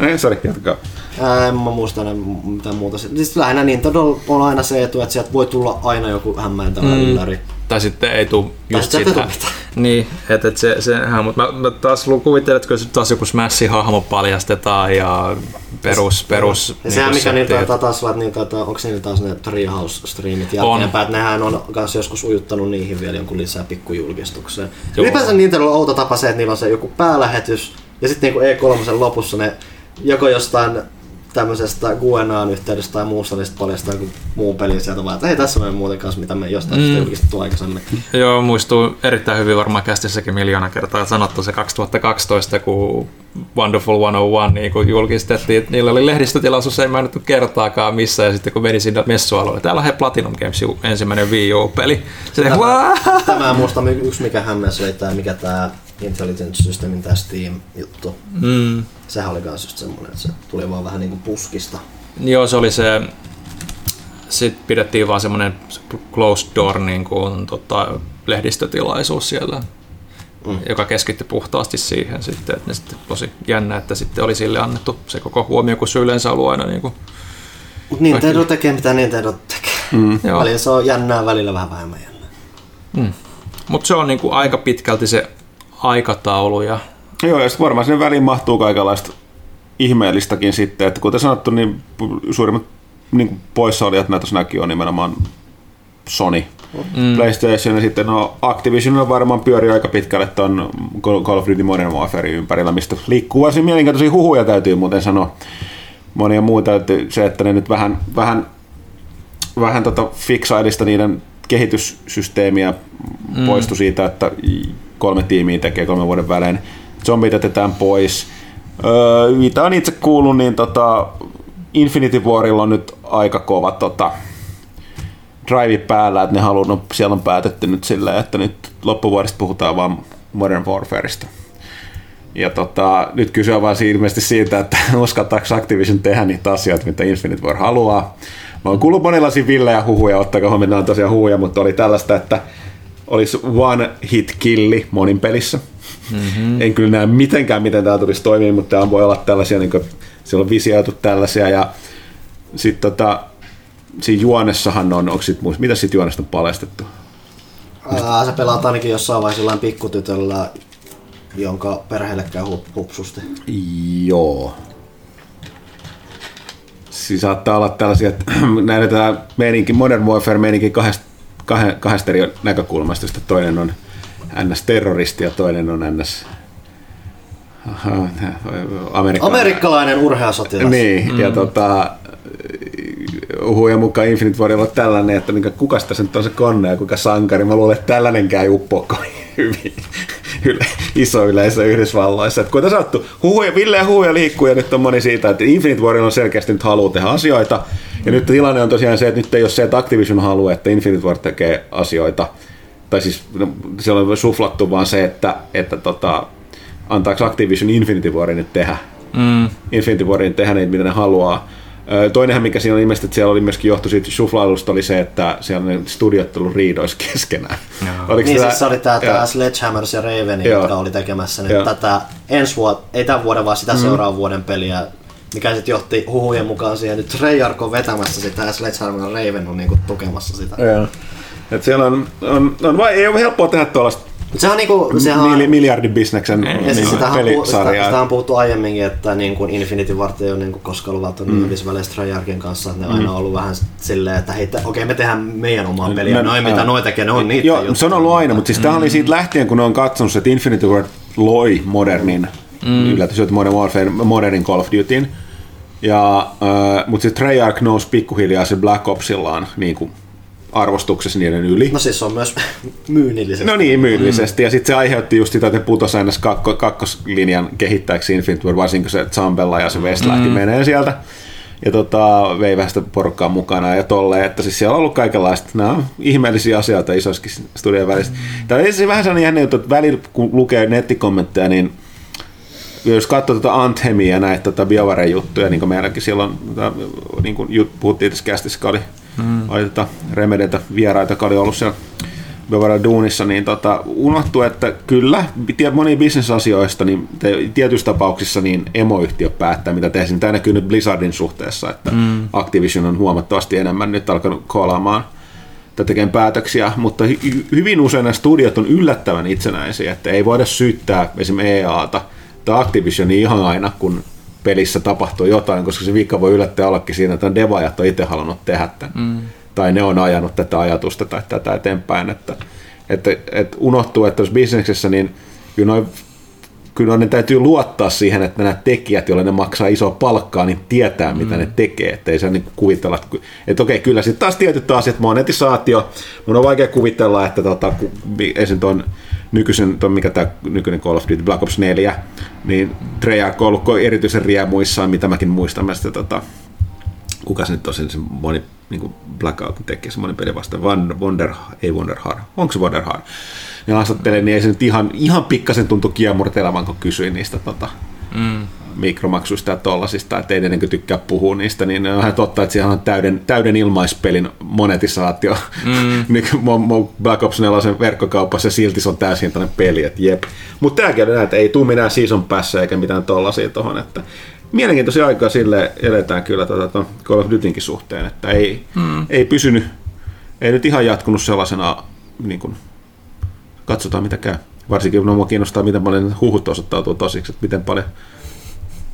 Ei, sori, jatkaa. Ää, en mä muista enää mitään muuta. Siis lähinnä Nintendo on aina se etu, että sieltä voi tulla aina joku hämmääntävä mm. ylläri. Tai sitten ei tule just sitä. Niin, että et se, sehän, mutta mä, mä taas kuvittelen, että se taas joku Smash-hahmo paljastetaan ja perus... perus ja niin sehän mikä niitä taitaa taas olla, niin taitaa, onko niillä taas ne Treehouse-striimit jälkeenpäin, että nehän on myös joskus ujuttanut niihin vielä jonkun lisää pikkujulkistukseen. Ylipäänsä Nintendo on outo tapa se, että niillä on se joku päälähetys, ja sitten niin E3 lopussa ne joko jostain tämmöisestä Guenaan yhteydestä tai muusta, niin paljastaa joku muu peli sieltä vaan, että hei tässä on muuten kanssa, mitä me jostain mm. julkistettu aikaisemmin. Joo, muistuu erittäin hyvin varmaan kästissäkin miljoona kertaa sanottu se 2012, kun Wonderful 101 niin kun julkistettiin, että niillä oli lehdistötilaisuus, ei mainittu kertaakaan missä, ja sitten kun meni sinne messualueelle, täällä on he Platinum Games ensimmäinen Wii U-peli. Sitten, tämä, tämä muista yksi mikä hämmäs oli tämä, mikä tämä Intelligent Systemin tämä Steam-juttu. Mm. Sehän oli myös just semmoinen, että se tuli vaan vähän niin kuin puskista. Joo, se oli se, sitten pidettiin vaan semmoinen closed door niin kuin, tota, lehdistötilaisuus siellä, mm. joka keskittyi puhtaasti siihen sitten, että ne sitten tosi jännä, että sitten oli sille annettu se koko huomio, kun se yleensä ollut aina niin kuin, Nintendo kaikki... tekee mitä Nintendo tekee. Mm. Välillä se on jännää, välillä vähän vähemmän jännää. Mm. Mutta se on niin kuin aika pitkälti se aikatauluja. Joo, ja sitten varmaan sinne väliin mahtuu kaikenlaista ihmeellistäkin sitten, että kuten sanottu, niin suurimmat niin poissaolijat näitä näkin on nimenomaan Sony, mm. PlayStation ja sitten no Activision varmaan pyörii aika pitkälle tuon Call of Duty Modern Warfare ympärillä, mistä liikkuu varsin mielenkiintoisia huhuja täytyy muuten sanoa. Monia muita, että se, että ne nyt vähän, vähän, vähän tota fiksailista niiden kehityssysteemiä mm. poistui siitä, että kolme tiimiä tekee kolmen vuoden välein. Zombit jätetään pois. Öö, mitä on itse kuullut, niin tota, Infinity Warilla on nyt aika kova tota, drive päällä, että ne haluaa, no, siellä on päätetty nyt silleen, että nyt loppuvuodesta puhutaan vaan Modern Warfareista. Ja tota, nyt kysyä vaan ilmeisesti siitä, että uskaltaako Activision tehdä niitä asioita, mitä Infinite War haluaa. Mä oon kuullut monenlaisia villejä huhuja, ottakaa huomioon, on tosiaan huhuja, mutta oli tällaista, että olisi one hit killi monin pelissä. Mm-hmm. En kyllä näe mitenkään, miten tämä tulisi toimia, mutta tämä voi olla tällaisia, niin kuin, siellä on visioitu tällaisia ja sitten tota, siinä juonessahan on, onko sit, mitä sitten juonesta on paljastettu? Ää, se pelaat ainakin jossain vaiheessa jollain pikkutytöllä, jonka perheelle käy hupsusti. Joo. Siis saattaa olla tällaisia, että näytetään meininki, Modern Warfare meininki kahdesta kahdesta eri näkökulmasta, josta toinen on NS-terroristi ja toinen on NS amerikkalainen, amerikkalainen urheasotilas. Niin, mm. ja tota, huhuja mukaan Infinite Warilla on tällainen, että minkä, kuka tässä nyt on se konne ja kuka sankari. Mä luulen, että tällainenkään ei uppoa hyvin yle, iso yleisö Yhdysvalloissa. Että kuten sanottu, huhuja, Ville ja huhuja liikkuu ja nyt on moni siitä, että Infinite Warrior on selkeästi nyt haluaa tehdä asioita. Ja nyt tilanne on tosiaan se, että nyt ei ole se, että Activision haluaa, että Infinite Warrior tekee asioita. Tai siis no, siellä on suflattu vaan se, että, että tota, antaako Activision Infinity Warin nyt tehdä. Mm. Infinity Warin tehdä niitä, mitä ne haluaa. Toinenhan, mikä siinä oli ilmeisesti, että siellä oli myöskin johtu siitä suflailusta, oli se, että siellä ne studiot ollut riidoissa keskenään. Oliko niin, tämä, siis se oli tämä, tämä Sledgehammers ja Raven, jotka oli tekemässä nyt tätä ensi vuotta, ei tämän vuoden, vaan sitä mm. seuraavan vuoden peliä, mikä sitten johti huhujen mukaan siihen, että Treyarch on vetämässä sitä ja Sledgehammer ja Raven on niinku tukemassa sitä. Joo. Et siellä on, on, on vai, ei ole helppoa tehdä tuollaista se on niinku, sehän on, miljardin bisneksen niin, siis sitä, sitä, sitä, on puhuttu aiemminkin, että niin kuin Infinity Ward ei ole niin kuin koskaan luvattu mm. niin Treyarchin kanssa, että ne mm. aina on ollut vähän silleen, että hei, okei okay, me tehdään meidän omaa peliä, noin mitä noita tekee, ne on niitä Joo, juttuja. se on ollut aina, mutta siis mm. tämä oli siitä lähtien, kun ne on katsonut, että Infinity Ward loi modernin, mm. yllätys, että Modern Warfare, modernin Call of Dutyn, ja, äh, mutta sitten Treyarch nousi pikkuhiljaa se Black Opsillaan niin kuin arvostuksessa niiden yli. No siis se on myös myynnillisesti. No niin, myynnillisesti. Mm. Ja sitten se aiheutti just sitä, että putosi aina kakko, kakkoslinjan kehittäjäksi Infinite War, varsinkin se Zambella ja se West lähti mm. menee sieltä. Ja tota, vei vähän sitä porukkaa mukana ja tolleen, että siis siellä on ollut kaikenlaista, nämä on ihmeellisiä asioita isoiskin studion välissä. Mm. Tämä on siis vähän sellainen jännä juttu, että välillä kun lukee nettikommentteja, niin jos katsoo tuota Anthemia ja näitä tota BioWare juttuja, niin kuin meilläkin silloin, tota, niin kuin puhuttiin tässä kästissä, oli mm. oli tota Remedeltä vieraita, jotka oli ollut siellä Bevara Duunissa, niin tota, unohtuu, että kyllä, moni bisnesasioista, niin tietyissä tapauksissa niin emoyhtiö päättää, mitä tehdään. Tämä näkyy nyt Blizzardin suhteessa, että mm. Activision on huomattavasti enemmän nyt alkanut koolaamaan tai tekemään päätöksiä, mutta hy- hyvin usein nämä studiot on yllättävän itsenäisiä, että ei voida syyttää esimerkiksi EAta tai Activisionia ihan aina, kun pelissä tapahtuu jotain, koska se vika voi yllättää ollakin siinä, että devaajat on itse halunnut tehdä tämän. Mm. Tai ne on ajanut tätä ajatusta tai tätä eteenpäin. Että, että, että unohtuu, että jos bisneksessä, niin kyllä, noin, kyllä ne täytyy luottaa siihen, että nämä tekijät, joille ne maksaa isoa palkkaa, niin tietää, mitä mm. ne tekee. Että ei se niin kuvitella, että, että okei, kyllä sitten taas tietyt asiat, monetisaatio, mun on vaikea kuvitella, että tota, esim. tuon nykyisen, ton, mikä tämä nykyinen Call of Duty Black Ops 4, niin Treyarch on ollut erityisen riemuissaan, mitä mäkin muistan. Mä sitä, tota, kuka se nyt tosin se moni niin Blackout tekee, se moni peli vasta, Van, Wonder, ei Wonderhard, onko se Wonderhard? Ja haastattelin, niin ei se nyt ihan, ihan pikkasen tuntu kiemurtelevan, kun kysyin niistä tota, mm mikromaksuista ja tollasista, että ei ne niin tykkää puhua niistä, niin on ihan totta, että siellä on täyden, täyden ilmaispelin monetisaatio. Mm. Black Ops 4 verkkokaupassa silti se on täysin tällainen peli, että jep. Mutta tämäkin on että ei tule minä season päässä eikä mitään tollasia tuohon, että mielenkiintoisia aikaa sille eletään kyllä tuota, Call of Dutynkin suhteen, että ei, mm. ei pysynyt, ei nyt ihan jatkunut sellaisena, niin kuin, katsotaan mitä käy. Varsinkin kun mua kiinnostaa, miten paljon huhut osoittautuu tosiksi, että miten paljon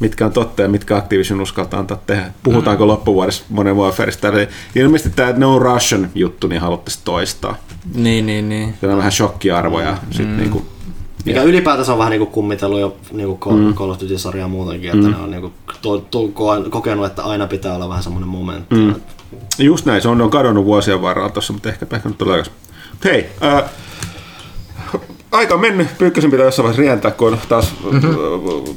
mitkä on totta ja mitkä Activision uskaltaa antaa tehdä. Puhutaanko mm. loppuvuodessa Modern Warfareista? Eli ilmeisesti tämä No Russian juttu niin haluttaisiin toistaa. Niin, niin, niin. Se on vähän shokkiarvoja. Mm. Sit niinku, mikä ylipäätänsä on vähän niinku kummitellut jo niinku Call, mm. Call of Duty-sarjaa muutenkin, että mm. ne on niinku to, to, kokenut, että aina pitää olla vähän semmoinen momentti. Mm. Just näin, se on, on kadonnut vuosien varrella tuossa, mutta ehkä, ehkä nyt tulee Hei, äh, aika on mennyt, Pyykkösen pitää jossain vaiheessa rientää, kun taas mm-hmm.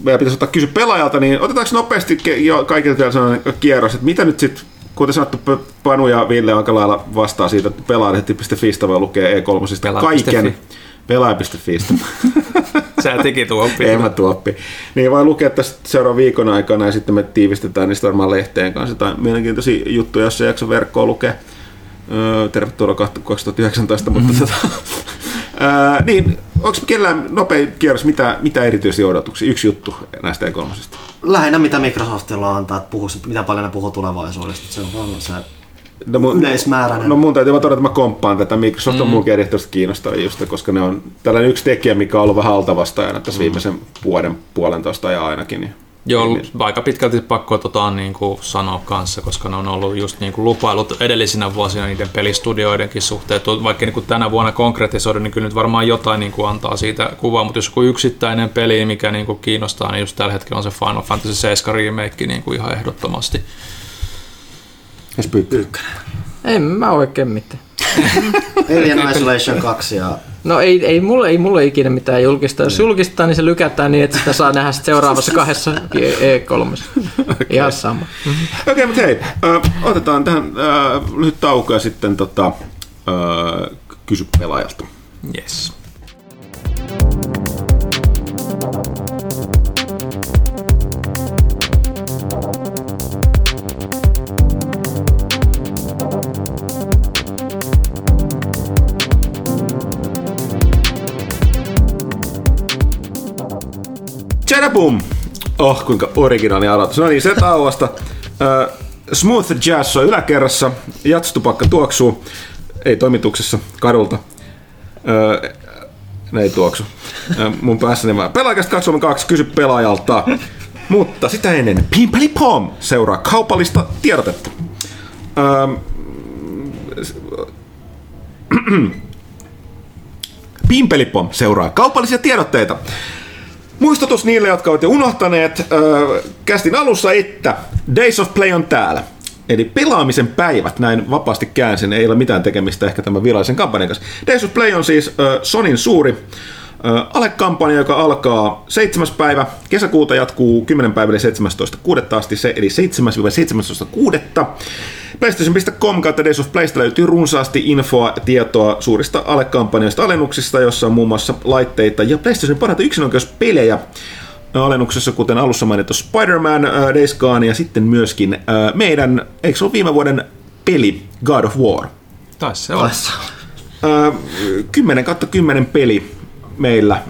meidän pitäisi ottaa kysy pelaajalta, niin otetaanko nopeasti jo kaikille vielä sellainen kierros, että mitä nyt sitten, kuten sanottu, Panu ja Ville aika lailla vastaa siitä, että pelaajalehti.fi voi lukea E3 kaiken. Pelaaja.fi. Sä teki tuoppi. En mä tuoppi. Niin voi lukea tästä seuraavan viikon aikana ja sitten me tiivistetään niistä varmaan lehteen kanssa jotain mielenkiintoisia juttuja, jos se jakso verkkoa lukea. Öö, tervetuloa 2019, mm-hmm. mutta tota, Niin, onko kellään nopea kierros, mitä, mitä erityisiä odotuksia? Yksi juttu näistä e Lähinnä mitä Microsoftilla antaa, että puhuu, mitä paljon ne puhuu tulevaisuudesta. Se on vaan se no, mun, yleismääräinen. No mun täytyy todeta, että mä komppaan tätä. Microsoft on mm. munkin erityisesti kiinnostavia just, koska ne on tällainen yksi tekijä, mikä on ollut vähän altavastajana tässä mm. viimeisen vuoden puolentoista ja ainakin. Niin Joo, niin. aika pitkälti pakko tota, niin kuin sanoa kanssa, koska ne on ollut just niin kuin lupailut edellisinä vuosina niiden pelistudioidenkin suhteet. Vaikka niin kuin tänä vuonna konkretisoida, niin kyllä nyt varmaan jotain niin kuin antaa siitä kuvaa, mutta jos joku yksittäinen peli, mikä niin kuin kiinnostaa, niin just tällä hetkellä on se Final Fantasy 7 remake niin kuin ihan ehdottomasti. Jos pyykkönen. En mä oikein mitään. Alien Isolation 2 ja No ei, ei, mulle, ei mulle ikinä mitään julkista. Jos julkistaa, niin se lykätään niin, että sitä saa nähdä seuraavassa kahdessa E3. Okay. Ihan sama. Okei, okay, mutta hei, äh, otetaan tähän äh, lyhyt tauko ja sitten tota, äh, kysy pelaajalta. Yes. Tjadabum! Oh, kuinka originaali aloitus. No niin, se tauosta. Uh, Smooth Jazz on yläkerrassa, jatstupakka tuoksuu, ei toimituksessa, kadulta. Uh, ne ei tuoksu. Uh, mun päässäni vaan. Pelaajakästä 22, kysy pelaajalta. Mutta sitä ennen Pimpeli Pom seuraa kaupallista tiedotetta. Uh, Pimpelipom seuraa kaupallisia tiedotteita. Muistutus niille, jotka olette unohtaneet äh, kästin alussa, että Days of Play on täällä. Eli pelaamisen päivät, näin vapaasti käänsin, ei ole mitään tekemistä ehkä tämän virallisen kampanjan kanssa. Days of Play on siis äh, Sonin suuri alekampanja, joka alkaa 7. päivä. Kesäkuuta jatkuu 10 päivä, eli 17.6. asti, se, eli 7-17.6. PlayStation.com kautta Days of Playsta löytyy runsaasti infoa, tietoa suurista alekampanjoista alennuksista, jossa on muun muassa laitteita ja PlayStation parhaita yksinoikeuspelejä alennuksessa, kuten alussa mainittu Spider-Man, uh, Days Gone ja sitten myöskin uh, meidän, eikö se ole viime vuoden peli God of War? Taisi se olla. Uh, 10 kautta 10 peli meillä.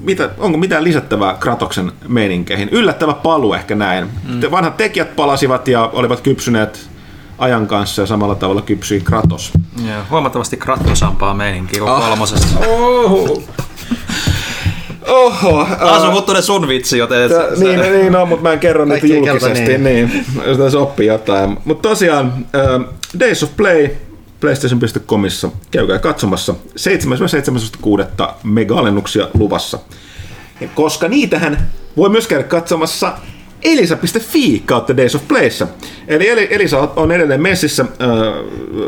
Mitä, onko mitään lisättävää Kratoksen meininkeihin? Yllättävä palu ehkä näin. Mm. Vanhat tekijät palasivat ja olivat kypsyneet ajan kanssa ja samalla tavalla kypsyi Kratos. Ja, huomattavasti kratosampaa meininkiä kuin ah. kolmosessa. Oho. Oho. Asu muttunen sun vitsi, joten... Tää, niin, niin no, mutta mä en kerro niitä julkisesti, niin. niin. Jos tässä oppii jotain. Mutta tosiaan, uh, Days of Play, PlayStation.comissa. Käykää katsomassa 7.7.6. mega-alennuksia luvassa. Ja koska niitähän voi myös käydä katsomassa elisa.fi kautta Days of Playssä. Eli Elisa on edelleen messissä äh,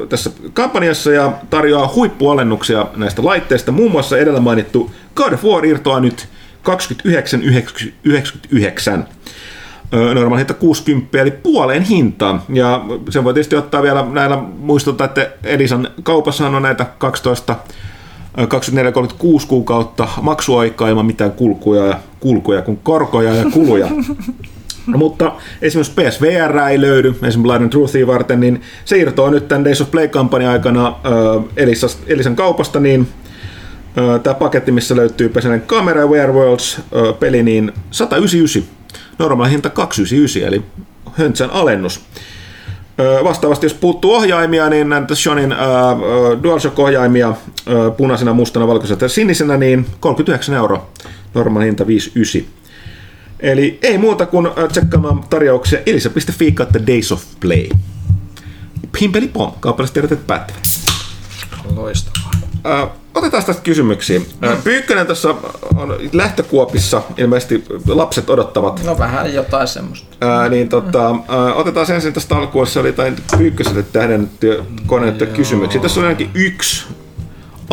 tässä kampanjassa ja tarjoaa huippualennuksia näistä laitteista. Muun muassa edellä mainittu God of War irtoaa nyt 29,99 normaali hinta 60 eli puoleen hintaan. Ja sen voi tietysti ottaa vielä näillä muistuttaa, että Edisan kaupassa on näitä 12 24-36 kuukautta maksuaikaa ilman mitään kulkuja ja kulkuja, kun korkoja ja kuluja. No, mutta esimerkiksi PSVR ei löydy, esimerkiksi Blind Truthia varten, niin se irtoaa nyt tämän Days of Play-kampanjan aikana Elisan kaupasta, niin tämä paketti, missä löytyy Pesenen kamera ja Wereworlds äh, peli, niin 199 normaali hinta 299, eli höntsän alennus. Vastaavasti jos puuttuu ohjaimia, niin näitä Shonin DualShock-ohjaimia punaisena, mustana, valkoisena ja sinisenä, niin 39 euroa. Normaali hinta 59. Eli ei muuta kuin tsekkaamaan tarjouksia elisa.fi kautta Days of Play. Pimpeli pom, kaupalliset tiedot päättävät. Loistavaa. Otetaan tästä kysymyksiä. Mm. Pyykkönen tässä on lähtökuopissa, ilmeisesti lapset odottavat. No vähän jotain semmoista. Ää, niin tota, ää, otetaan sen ensin tästä alkuun, se oli jotain Pyykköselle tähdennettyä koneettuja kysymyksiä. Tässä on ainakin yksi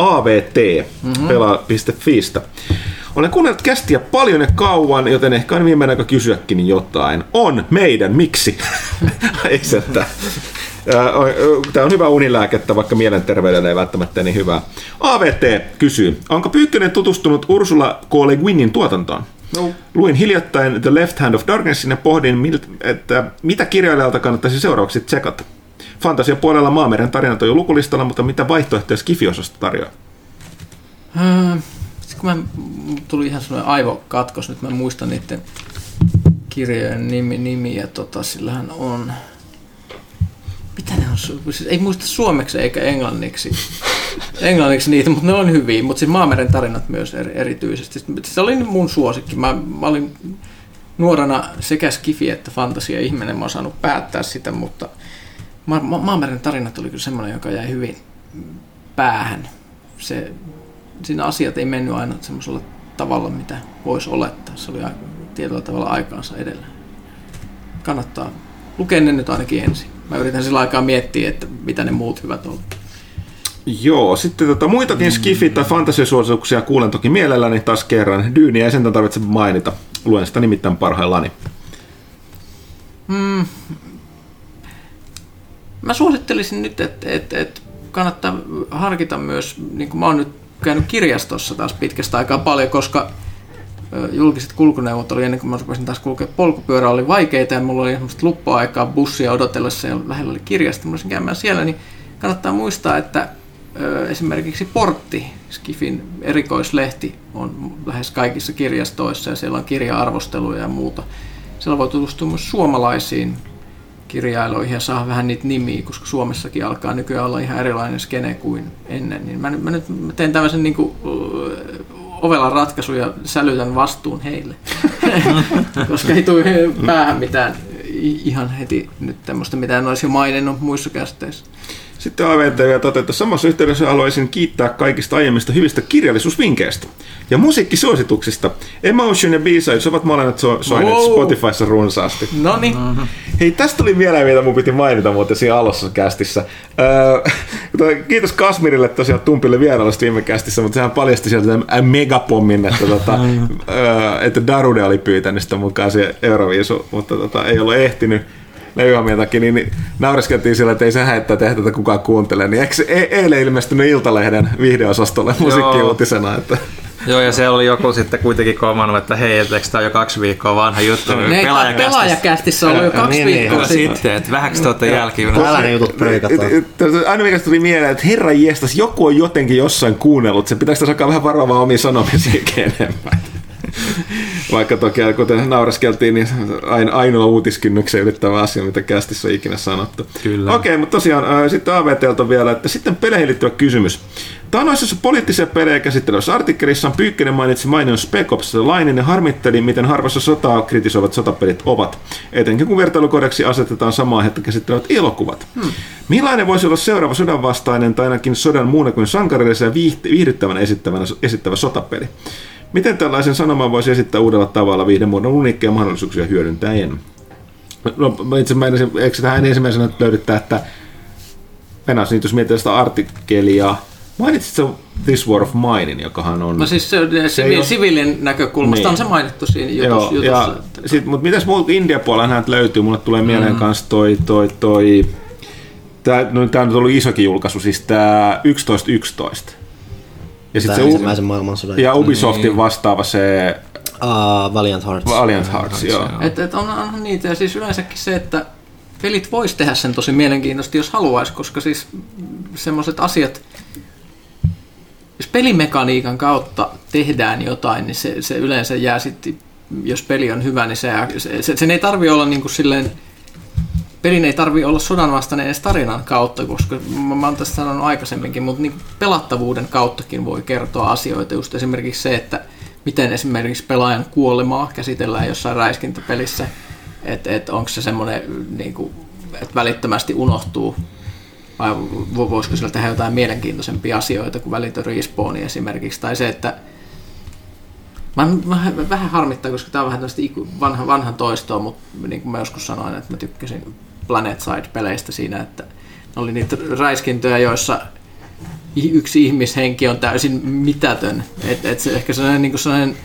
AVT, mm-hmm. pelaa.fiistä. Olen kuunnellut kästiä paljon ja kauan, joten ehkä on viimeinen aika kysyäkin jotain. On meidän, miksi? Ei se, että Tämä on hyvä unilääkettä, vaikka mielenterveydelle ei välttämättä niin hyvää. AVT kysyy, onko Pyykkönen tutustunut Ursula K. Le Guinin tuotantoon? No. Luin hiljattain The Left Hand of Darknessin ja pohdin, että mitä kirjailijalta kannattaisi seuraavaksi tsekata. Fantasia puolella Maameren tarinat on jo lukulistalla, mutta mitä vaihtoehtoja Skifi-osasta tarjoaa? Hmm, kun mä tuli ihan sellainen aivokatkos, nyt mä muistan niiden kirjojen nimi, nimiä, tota, sillähän on mitä ne on, siis ei muista suomeksi eikä englanniksi, englanniksi niitä, mutta ne on hyviä, mutta siis Maameren tarinat myös erityisesti. Se oli mun suosikki. Mä, mä olin nuorena sekä skifi että fantasia ihminen, mä oon saanut päättää sitä, mutta Ma- Ma- Maameren tarinat oli kyllä semmoinen, joka jäi hyvin päähän. Se, siinä asiat ei mennyt aina semmoisella tavalla, mitä voisi olettaa. Se oli tietyllä tavalla aikaansa edellä. Kannattaa lukea ne nyt ainakin ensin. Mä yritän sillä aikaa miettiä, että mitä ne muut hyvät on. Joo, sitten tota, muitakin skifi- tai fantasiasuosituksia kuulen toki mielelläni taas kerran. Dyyniä ei sentään tarvitse mainita. Luen sitä nimittäin parhaillani. Mm. Mä suosittelisin nyt, että, että, että kannattaa harkita myös, niin kuin mä oon nyt käynyt kirjastossa taas pitkästä aikaa paljon, koska julkiset kulkuneuvot oli ennen kuin mä rupesin taas kulkea polkupyörä oli vaikeita ja mulla oli semmoista luppuaikaa bussia odotellessa ja lähellä oli kirjasto, mä käymään siellä, niin kannattaa muistaa, että esimerkiksi Portti, Skifin erikoislehti, on lähes kaikissa kirjastoissa ja siellä on kirja-arvosteluja ja muuta. Siellä voi tutustua myös suomalaisiin kirjailuihin ja saa vähän niitä nimiä, koska Suomessakin alkaa nykyään olla ihan erilainen skene kuin ennen. Niin mä, mä nyt teen tämmöisen niin kuin, ovelan ratkaisun ja sälytän vastuun heille, koska ei tule päähän mitään ihan heti nyt tämmöistä, mitä en olisi maininnut muissa kästeissä. Sitten AVT vielä toteuttaa samassa yhteydessä haluaisin kiittää kaikista aiemmista hyvistä kirjallisuusvinkkeistä ja musiikkisuosituksista. Emotion ja B-Sides ovat molemmat so- soineet wow. Spotifyssa runsaasti. No niin. Mm-hmm. Hei, tästä tuli vielä mitä mun piti mainita muuten siinä alussa kästissä. Öö, kiitos Kasmirille tosiaan Tumpille vierailusta viime kästissä, mutta sehän paljasti sieltä tämän megapommin, että, tota, öö, että Darude oli pyytänyt sitä mukaan se Euroviisu, mutta tota, ei ole ehtinyt leijohamien takia, niin, niin naureskeltiin sillä, että ei se häittää tehdä tätä kukaan kuuntele. Niin eikö e- eilen ilmestynyt Iltalehden viihdeosastolle musiikkiuutisena? Että... Joo, ja siellä oli joku sitten kuitenkin komannut, että hei, että eikö tämä jo kaksi viikkoa vanha juttu? Ne pelaajakästissä on jo kaksi niin, viikkoa niin, sitten. että vähäksi te olette jälkeen. Älä ne jutut preikataan. Aina mikä tuli mieleen, että herra jestas, joku on jotenkin jossain kuunnellut. Se pitäisi alkaa vähän varovaa omiin sanomisiin enemmän. Vaikka toki, kuten nauraskeltiin, niin ain, ainoa uutiskynnyksen ylittävä asia, mitä kästissä on ikinä sanottu. Kyllä. Okei, mutta tosiaan äh, sitten AVTlta vielä, että sitten peleihin liittyvä kysymys. Taanoisessa poliittisia pelejä käsittelevässä artikkelissa Pyykkönen mainitsi mainion Spec Ops Lainin ja harmitteli, miten harvassa sotaa kritisoivat sotapelit ovat, etenkin kun vertailukodeksi asetetaan samaa hettä käsittelevät elokuvat. Hmm. Millainen voisi olla seuraava sodan vastainen tai ainakin sodan muuna kuin sankarillisen ja viihdyttävän esittävä, esittävä sotapeli? Miten tällaisen sanoman voisi esittää uudella tavalla viihdemuodon uniikkeja mahdollisuuksia hyödyntäen? No, itse meinasin, eikö tähän ensimmäisenä löydyttää, että Venäjässä, jos miettii sitä artikkelia, mainitsit se This War of Minein, jokahan on... No siis se, se sivi, siviilin näkökulmasta niin. on se mainittu siinä jutussa. Joo, jutussa ja että... sit, mutta mitäs muuta India puolella näitä löytyy? Mulle tulee mieleen mm. kanssa toi, toi, toi Tämä, no, tämä on ollut isokin julkaisu, siis tämä 11.11. Ja sitten se ensimmäisen maailmansodan. Ja Ubisoftin niin. vastaava se... Uh, Valiant Hearts. Valiant Hearts, joo. Et, et on, onhan niitä, ja siis yleensäkin se, että pelit vois tehdä sen tosi mielenkiintoisesti, jos haluaisi, koska siis semmoiset asiat, jos pelimekaniikan kautta tehdään jotain, niin se, se yleensä jää sitten, jos peli on hyvä, niin se, se, sen ei tarvi olla niin kuin silleen pelin ei tarvi olla sodan vastainen edes tarinan kautta, koska mä, mä oon tässä sanonut aikaisemminkin, mutta niin pelattavuuden kauttakin voi kertoa asioita. Just esimerkiksi se, että miten esimerkiksi pelaajan kuolemaa käsitellään jossain räiskintäpelissä, että et onko se semmoinen, niin että välittömästi unohtuu? Vai voisiko sillä tehdä jotain mielenkiintoisempia asioita kuin välitön respawni esimerkiksi, tai se, että Mä, mä, vähän harmittaa, koska tämä on vähän tämmöistä vanhan, vanhan toistoa, mutta niin kuin mä joskus sanoin, että mä tykkäsin Planet Side-peleistä siinä, että oli niitä räiskintöjä, joissa yksi ihmishenki on täysin mitätön. Et, et se ehkä sellainen, niin sellainen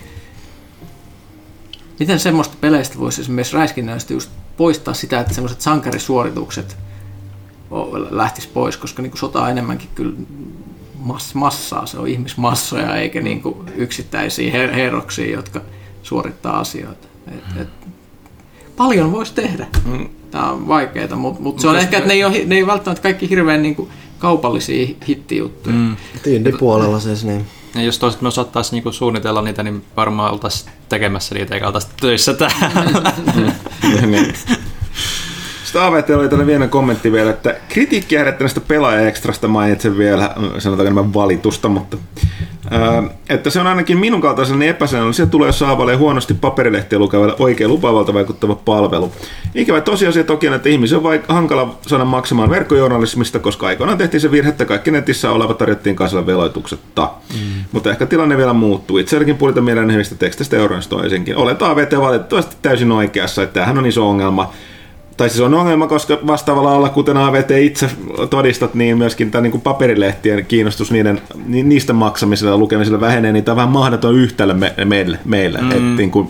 miten semmoista peleistä voisi esimerkiksi räiskinnöistä just poistaa sitä, että semmoiset sankarisuoritukset lähtis pois, koska niin kuin sota on enemmänkin kyllä mass, massaa, se on ihmismassoja eikä niin kuin yksittäisiä her- herroksia, jotka suorittaa asioita. Et, et, paljon voisi tehdä. Mm tämä on vaikeaa, mutta mut se on ehkä, että ne ei, ole, ne ei välttämättä kaikki hirveän niin kuin, kaupallisia hittijuttuja. Mm. Indie-puolella siis niin. Ja jos toiset me osattaisiin niinku suunnitella niitä, niin varmaan oltaisiin tekemässä niitä eikä oltaisiin töissä täällä. niin. Sitten AVT oli tällainen vielä kommentti vielä, että kritiikkiä herättäneestä pelaaja-ekstrasta mainitsen vielä, sanotaanko enemmän valitusta, mutta että se on ainakin minun kaltaiseni epäsäännöllinen. Se tulee saavalle huonosti paperilehtiä lukevalle oikein lupaavalta vaikuttava palvelu. Ikävä tosiasia toki on, että ihmisen on vaik- hankala saada maksamaan verkkojournalismista, koska aikoinaan tehtiin se virhe, että kaikki netissä oleva tarjottiin kansalle veloituksetta. Mm. Mutta ehkä tilanne vielä muuttuu. Itselläkin puolita mieleen hyvistä teksteistä euroista toisinkin. Olet AVT valitettavasti täysin oikeassa, että tämähän on iso ongelma tai siis on ongelma, koska vastaavalla alla, kuten AVT itse todistat, niin myöskin tämä niin paperilehtien kiinnostus niiden, niistä maksamisella ja lukemisella vähenee, niin tämä on vähän mahdoton yhtälö me, meille. meille. Mm. Et, niin kuin,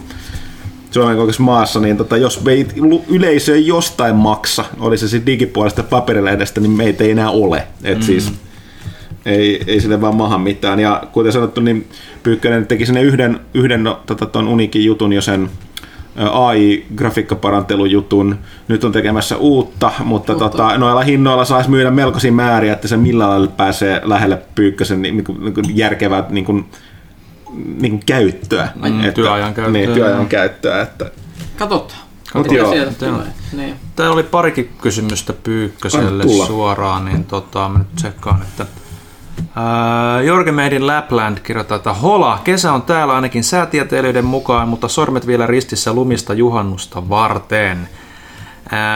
Suomen kokoisessa maassa, niin tota, jos me yleisö ei jostain maksa, oli se sitten digipuolesta paperilehdestä, niin meitä ei enää ole. Et mm. siis, ei, ei sille vaan maha mitään. Ja kuten sanottu, niin Pyykkönen teki sinne yhden, yhden no, tota, ton unikin jutun jo sen AI-grafiikkaparantelujutun. Nyt on tekemässä uutta, mutta uutta. Tota, noilla hinnoilla saisi myydä melkoisia määriä, että se millä lailla pääsee lähelle Pyykkösen niin, niin, niin järkevää niin kuin, niin kuin käyttöä. Mm, että, työajan käyttöä. Niin, työajan käyttöä. Että. Katsotaan. Katsotaan. Niin. Tämä oli parikin kysymystä Pyykköselle suoraan, niin tota, mä nyt tsekkaan, että Jorge Made in Lapland kirjoittaa, että hola, kesä on täällä ainakin säätieteilijöiden mukaan, mutta sormet vielä ristissä lumista juhannusta varten.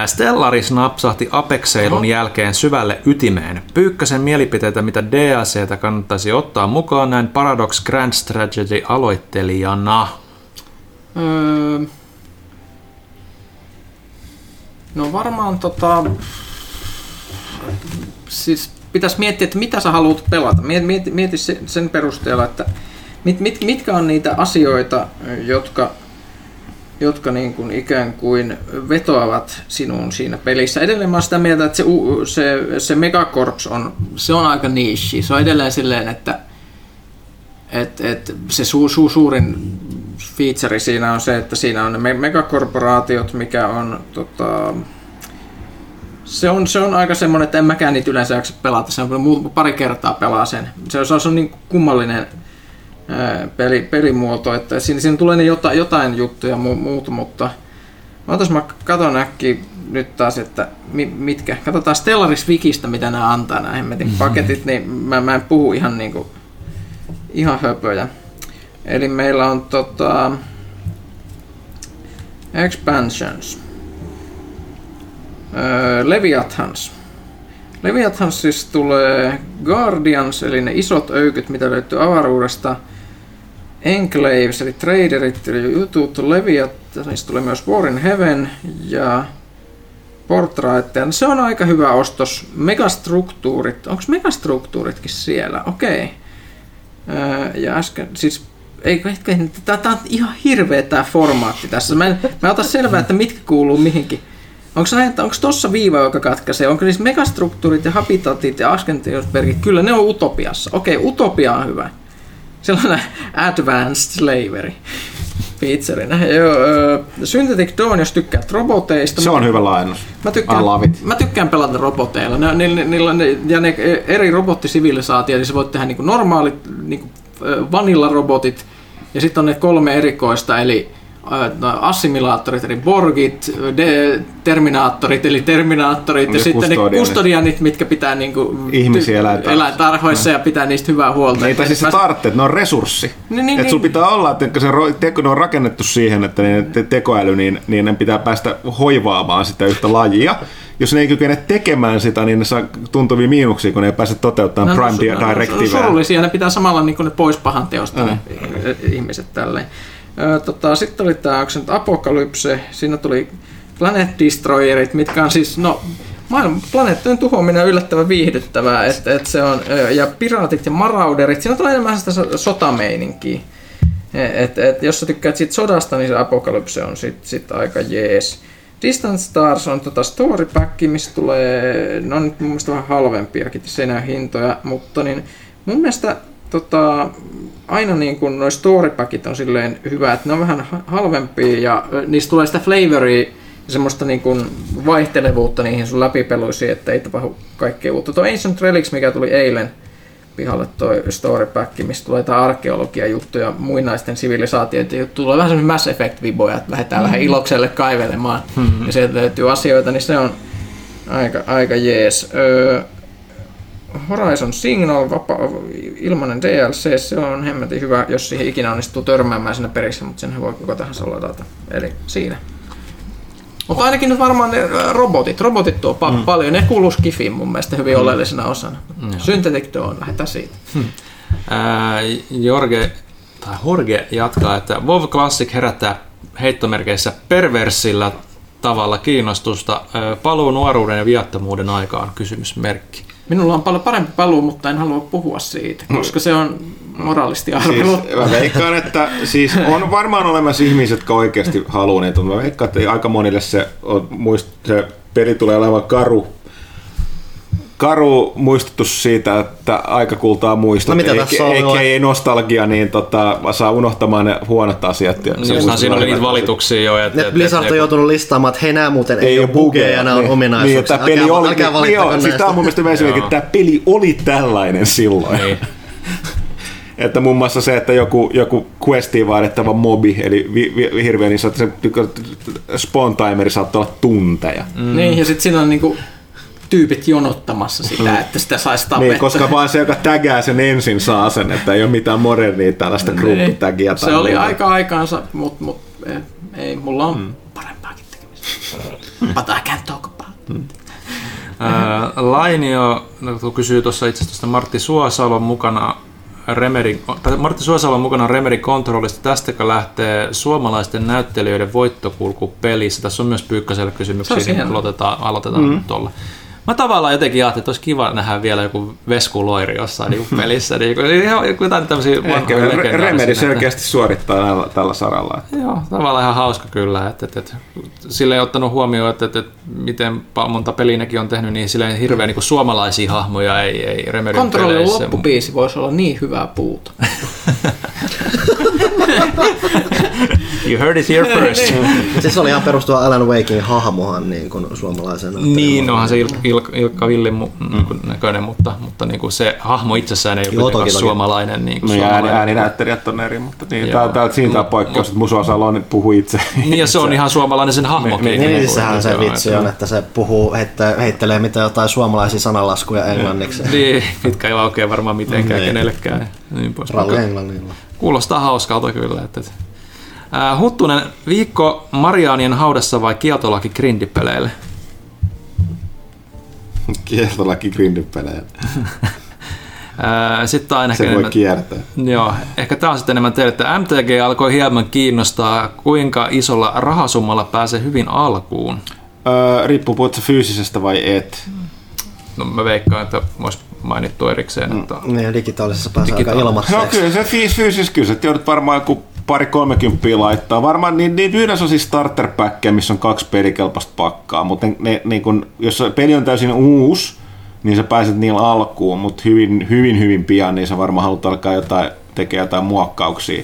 Stellaris napsahti Apexeilun jälkeen syvälle ytimeen. Pyykkäsen mielipiteitä, mitä DLCtä kannattaisi ottaa mukaan näin Paradox Grand Strategy aloittelijana. Öö, no varmaan tota... Siis pitäisi miettiä, että mitä sä haluat pelata. Mieti, mieti sen perusteella, että mit, mit, mitkä on niitä asioita, jotka, jotka niin kuin ikään kuin vetoavat sinuun siinä pelissä. Edelleen mä oon sitä mieltä, että se, se, se Megacorps on, se on aika niche. Se on edelleen silleen, että et, et se su, su, suurin feature siinä on se, että siinä on ne megakorporaatiot, mikä on tota, se on, se on aika semmoinen, että en mäkään niitä yleensä jaksa pelata. Se on pari kertaa pelaa sen. Se on, se on niin kummallinen ää, peli, pelimuoto, että siinä, siinä tulee ne jotain, jotain juttuja mu, muuta, mutta otas mä katon äkkiä nyt taas, että mitkä. Katsotaan Stellaris Wikistä, mitä nämä antaa nämä hemmetin mm-hmm. paketit, niin mä, mä en puhu ihan niinku, ihan höpöjä. Eli meillä on tota, expansions. Leviathans. Leviathans siis tulee Guardians, eli ne isot öykyt, mitä löytyy avaruudesta. Enclaves, eli traderit, eli jutut. Leviathanista tulee myös War in Heaven ja Portraitteja. Se on aika hyvä ostos. Megastruktuurit. Onko megastruktuuritkin siellä? Okei. Okay. Ja äsken, siis ei, tämä on ihan hirveä tämä formaatti tässä. Mä, en, mä otan selvää, että mitkä kuuluu mihinkin. Onko, onko tuossa viiva, joka katkaisee? Onko niissä megastruktuurit ja habitatit ja askentiosbergit? Kyllä ne on utopiassa. Okei, utopia on hyvä. Sellainen advanced slavery featureinä. Joo, Synthetic Dawn, jos tykkäät roboteista. Se on hyvä laajennus. Mä tykkään, mä tykkään pelata roboteilla. Ne, ne, ne, ne, ja ne eri robottisivilisaatio, niin sä voit tehdä niinku normaalit niinku vanilla-robotit, ja sitten on ne kolme erikoista, eli assimilaattorit, eli Borgit, de, Terminaattorit, eli Terminaattorit, ja, ja sitten ne kustodianit, mitkä pitää niin kuin, Ihmisiä elää, elää tarhoissa no. ja pitää niistä hyvää huolta. Niin, tai siis sä tarvitset, ne on resurssi. Niin, niin, että niin. pitää olla, että se teko, ne on rakennettu siihen, että ne tekoäly, niin, niin ne pitää päästä hoivaamaan sitä yhtä lajia jos ne ei kykene tekemään sitä, niin ne saa tuntuvia miinuksia, kun ne ei pääse toteuttamaan no, Prime no, Directivea. No, surullisia, ne pitää samalla niin ne pois pahan teosta ne ihmiset tälleen. Tota, Sitten oli tämä Apokalypse, siinä tuli Planet Destroyerit, mitkä on siis, no, planeettojen tuhoaminen on yllättävän viihdyttävää, että et se on, ja piraatit ja marauderit, siinä tulee enemmän sitä sotameininkiä. Et, et, jos sä tykkäät siitä sodasta, niin se Apokalypse on sit, sit aika jees. Distant Stars on tota story pack, missä tulee, no nyt mun mielestä vähän halvempiakin, se ei hintoja, mutta niin mun mielestä tota, aina niin kuin noi storypackit on silleen hyvä, että ne on vähän halvempia ja niistä tulee sitä flavoria ja semmoista niin kuin vaihtelevuutta niihin sun läpipeluisiin, että ei tapahdu kaikkea uutta. Tuo Ancient Relics, mikä tuli eilen pihalle toi story pack, mistä tulee jotain arkeologia juttuja, muinaisten sivilisaatioita juttuja. Tulee vähän semmoinen Mass Effect-viboja, että lähdetään mm-hmm. vähän ilokselle kaivelemaan mm-hmm. ja sieltä löytyy asioita, niin se on aika, aika jees. Öö, Horizon Signal, vapa- ilmainen DLC, se on hemmetin hyvä, jos siihen ikinä onnistuu törmäämään siinä perissä, mutta sen voi kuka tahansa ladata. Eli siinä. Mutta ainakin nyt varmaan ne robotit. Robotit tuo pa- mm. paljon. Ne kuuluu Skifiin mun mielestä hyvin mm. oleellisena osana. Mm. Synthetic Dawn, lähdetään siitä. Hmm. Äh, Jorge, tai Jorge jatkaa, että WoW Classic herättää heittomerkeissä perversillä tavalla kiinnostusta. Paluu nuoruuden ja viattomuuden aikaan, kysymysmerkki. Minulla on paljon parempi paluu, mutta en halua puhua siitä, koska se on moraalisti arvelu. Siis, mä veikkaan, että siis on varmaan olemassa ihmiset, jotka oikeasti haluaa niitä, mutta mä veikkaan, että aika monille se, on, muist, se peli tulee olemaan karu karu muistutus siitä, että aika kultaa muistot, no, mitä tässä on, eikä ei nostalgia, niin tota, saa unohtamaan ne huonot asiat. Ja se niin, siinä oli niitä valituksia jo. Että, et, Blizzard on joutunut listaamaan, että hei nämä muuten ei, ei ole bugeja, nämä on niin, ominaisuuksia. Niin, peli oli, älkää niin, joo, siis tämä on mun mielestä että tämä peli oli tällainen silloin. Niin. että muun muassa se, että joku, joku questiin vaadittava mobi, eli vi, vi, hirveän iso, että se spawn timeri saattaa olla tunteja. Mm. Niin, ja sitten siinä on niinku tyypit jonottamassa sitä, mm. että sitä saisi tapettua. Niin, koska vaan se, joka tägää sen ensin, saa sen, että ei ole mitään modernia tällaista niin. group-tagia. Se oli muuta. aika aikaansa, mutta mut, ei, mulla on mm. parempaakin tekemistä. But I can't talk about mm. Lainio no, kysyy tuossa itse asiassa Martti Suosalon mukana Remerin, tai Martti Suosalon mukana Remerin kontrollista. Tästäkö lähtee suomalaisten näyttelijöiden voittokulku pelissä? Tässä on myös Pyykkäselle kysymyksiä, niin aloitetaan, aloitetaan mm. tuolla. Mä tavallaan jotenkin ajattelin, että olisi kiva nähdä vielä joku veskuloiri jossain niin pelissä. Niin kuin, ihan jotain tämmöisiä Ehkä Remedi selkeästi suorittaa tällä, tällä saralla. Joo, tavallaan ihan hauska kyllä. Että, että, että, sille ei ottanut huomioon, että, että, että miten monta pelinäkin on tehnyt, niin silleen hirveän niin kuin suomalaisia hahmoja ei, ei Remedin Kontrollin loppubiisi voisi olla niin hyvää puuta. you heard it here first. siis oli ihan perustua Alan Wakein hahmohan niin kuin suomalaisen. Niin, onhan se Il- Il- Ilkka Villin mu- mm. näköinen, mutta, mutta niin kuin se hahmo itsessään ei ole toki, suomalainen. Niin kuin no, suomalainen. ääninäyttelijät on eri, mutta niin, tää, tää, siinä tämä poikkeus, että Musa Salon puhuu itse. Niin, ja se on ihan suomalainen sen hahmokin. Niin, niin, niin sehän se vitsi on, että se puhuu, heitte, heittelee mitä jotain suomalaisia sanalaskuja englanniksi. niin, mitkä ei aukea varmaan mitenkään niin. kenellekään. Niin pois. Ralli englannilla. Kuulostaa hauskalta kyllä. Että, Äh, Huttunen, viikko Mariaanien haudassa vai kieltolaki grindipeleille? Kieltolaki grindipeleille. sitten aina Se voi kiertää. Joo, ehkä tämä on sitten enemmän teille, että MTG alkoi hieman kiinnostaa, kuinka isolla rahasummalla pääsee hyvin alkuun. Öö, riippuu puhutko fyysisestä vai et. No mä veikkaan, että olisi mainittu erikseen. Että... Niin, digitaalisessa pääsee Digitaal- aika ilmaiseksi. No kyllä se fyysisesti kyllä, että joudut varmaan joku pari 30 laittaa. Varmaan niin, niin yhdessä on siis starter missä on kaksi pelikelpoista pakkaa, mutta ne, niin kun, jos peli on täysin uusi, niin sä pääset niillä alkuun, mutta hyvin, hyvin, hyvin pian, niin sä varmaan haluat alkaa jotain, tekemään jotain muokkauksia.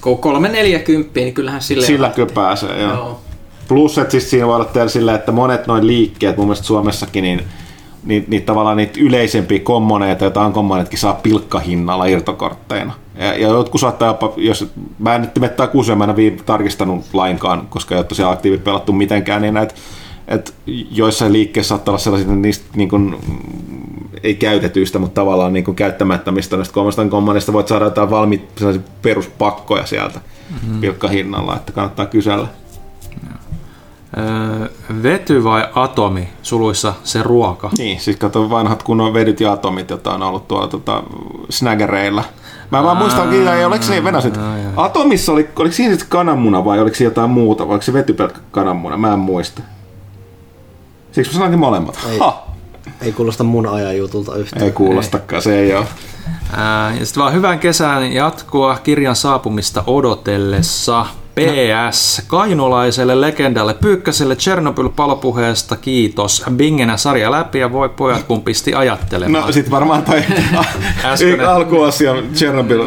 Kun kolme neljäkymppiä, niin kyllähän sille Sillä kyllä pääsee, joo. joo. Plus, että siis siinä voi olla teillä silleen, että monet noin liikkeet, mun mielestä Suomessakin, niin niin, niin tavallaan niitä yleisempiä kommoneita, joita kommonetkin saa pilkkahinnalla irtokortteina. Ja, ja jotkut saattaa jopa, jos mä en nyt mettää kuusia, mä en ole tarkistanut lainkaan, koska ei ole tosiaan aktiivit pelattu mitenkään, niin näitä että joissain liikkeissä saattaa olla sellaisia, että niistä niin kuin, ei käytetyistä, mutta tavallaan niin kuin käyttämättömistä näistä kolmesta kommonista voit saada jotain valmiita peruspakkoja sieltä mm-hmm. pilkkahinnalla, että kannattaa kysellä. Öö, vety vai atomi, suluissa se ruoka? Niin, siis kato vanhat kunnon vedyt ja atomit, joita on ollut tuolla tota, snaggereilla. Mä vaan muistan, että oliko se Venäjä, että Atomissa oli, oliko siinä sitten kananmuna vai oliko se jotain muuta, vai oliko se vetypelkkä kananmuna, mä en muista. Siksi mä sanoinkin molemmat. Ei, ha! ei kuulosta mun ajan jutulta yhtään. Ei kuulostakaan, se ei ole. ja sitten vaan hyvän kesän jatkua kirjan saapumista odotellessa. PS kainulaiselle legendalle Pyykkäselle Chernobyl palopuheesta kiitos. Bingenä sarja läpi ja voi pojat kun pisti ajattelemaan. No sit varmaan toi alkuasia Chernobyl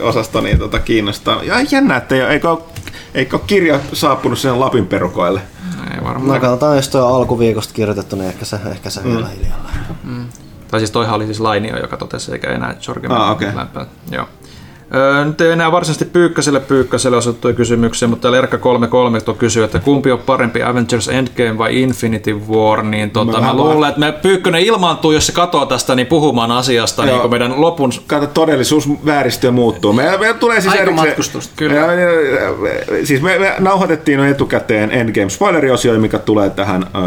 osasta niin tota kiinnostaa. Ja jännä, että ei, eikö, eikö ole kirja saapunut sen Lapin perukoille? Ei varmaan. No katsotaan, jos toi alkuviikosta kirjoitettu, niin ehkä se, ehkä se mm. vielä hiljalla. Mm. Tai siis toihan oli siis Lainio, joka totesi, eikä enää Jorgen. Ah, okay. Joo. Nyt ei enää varsinaisesti Pyykkäselle Pyykkäselle osoittui kysymyksiä, mutta täällä Erkka 33 kysyy, että kumpi on parempi Avengers Endgame vai Infinity War, niin tota, mä, mä luulen, että me Pyykkönen ilmaantuu, jos se katoo tästä, niin puhumaan asiasta niin meidän lopun... Kato, todellisuus vääristyy ja muuttuu. Me, me tulee siis matkustusta, kyllä. Me, me, siis me, me nauhoitettiin etukäteen Endgame spoileriosio, mikä tulee tähän öö,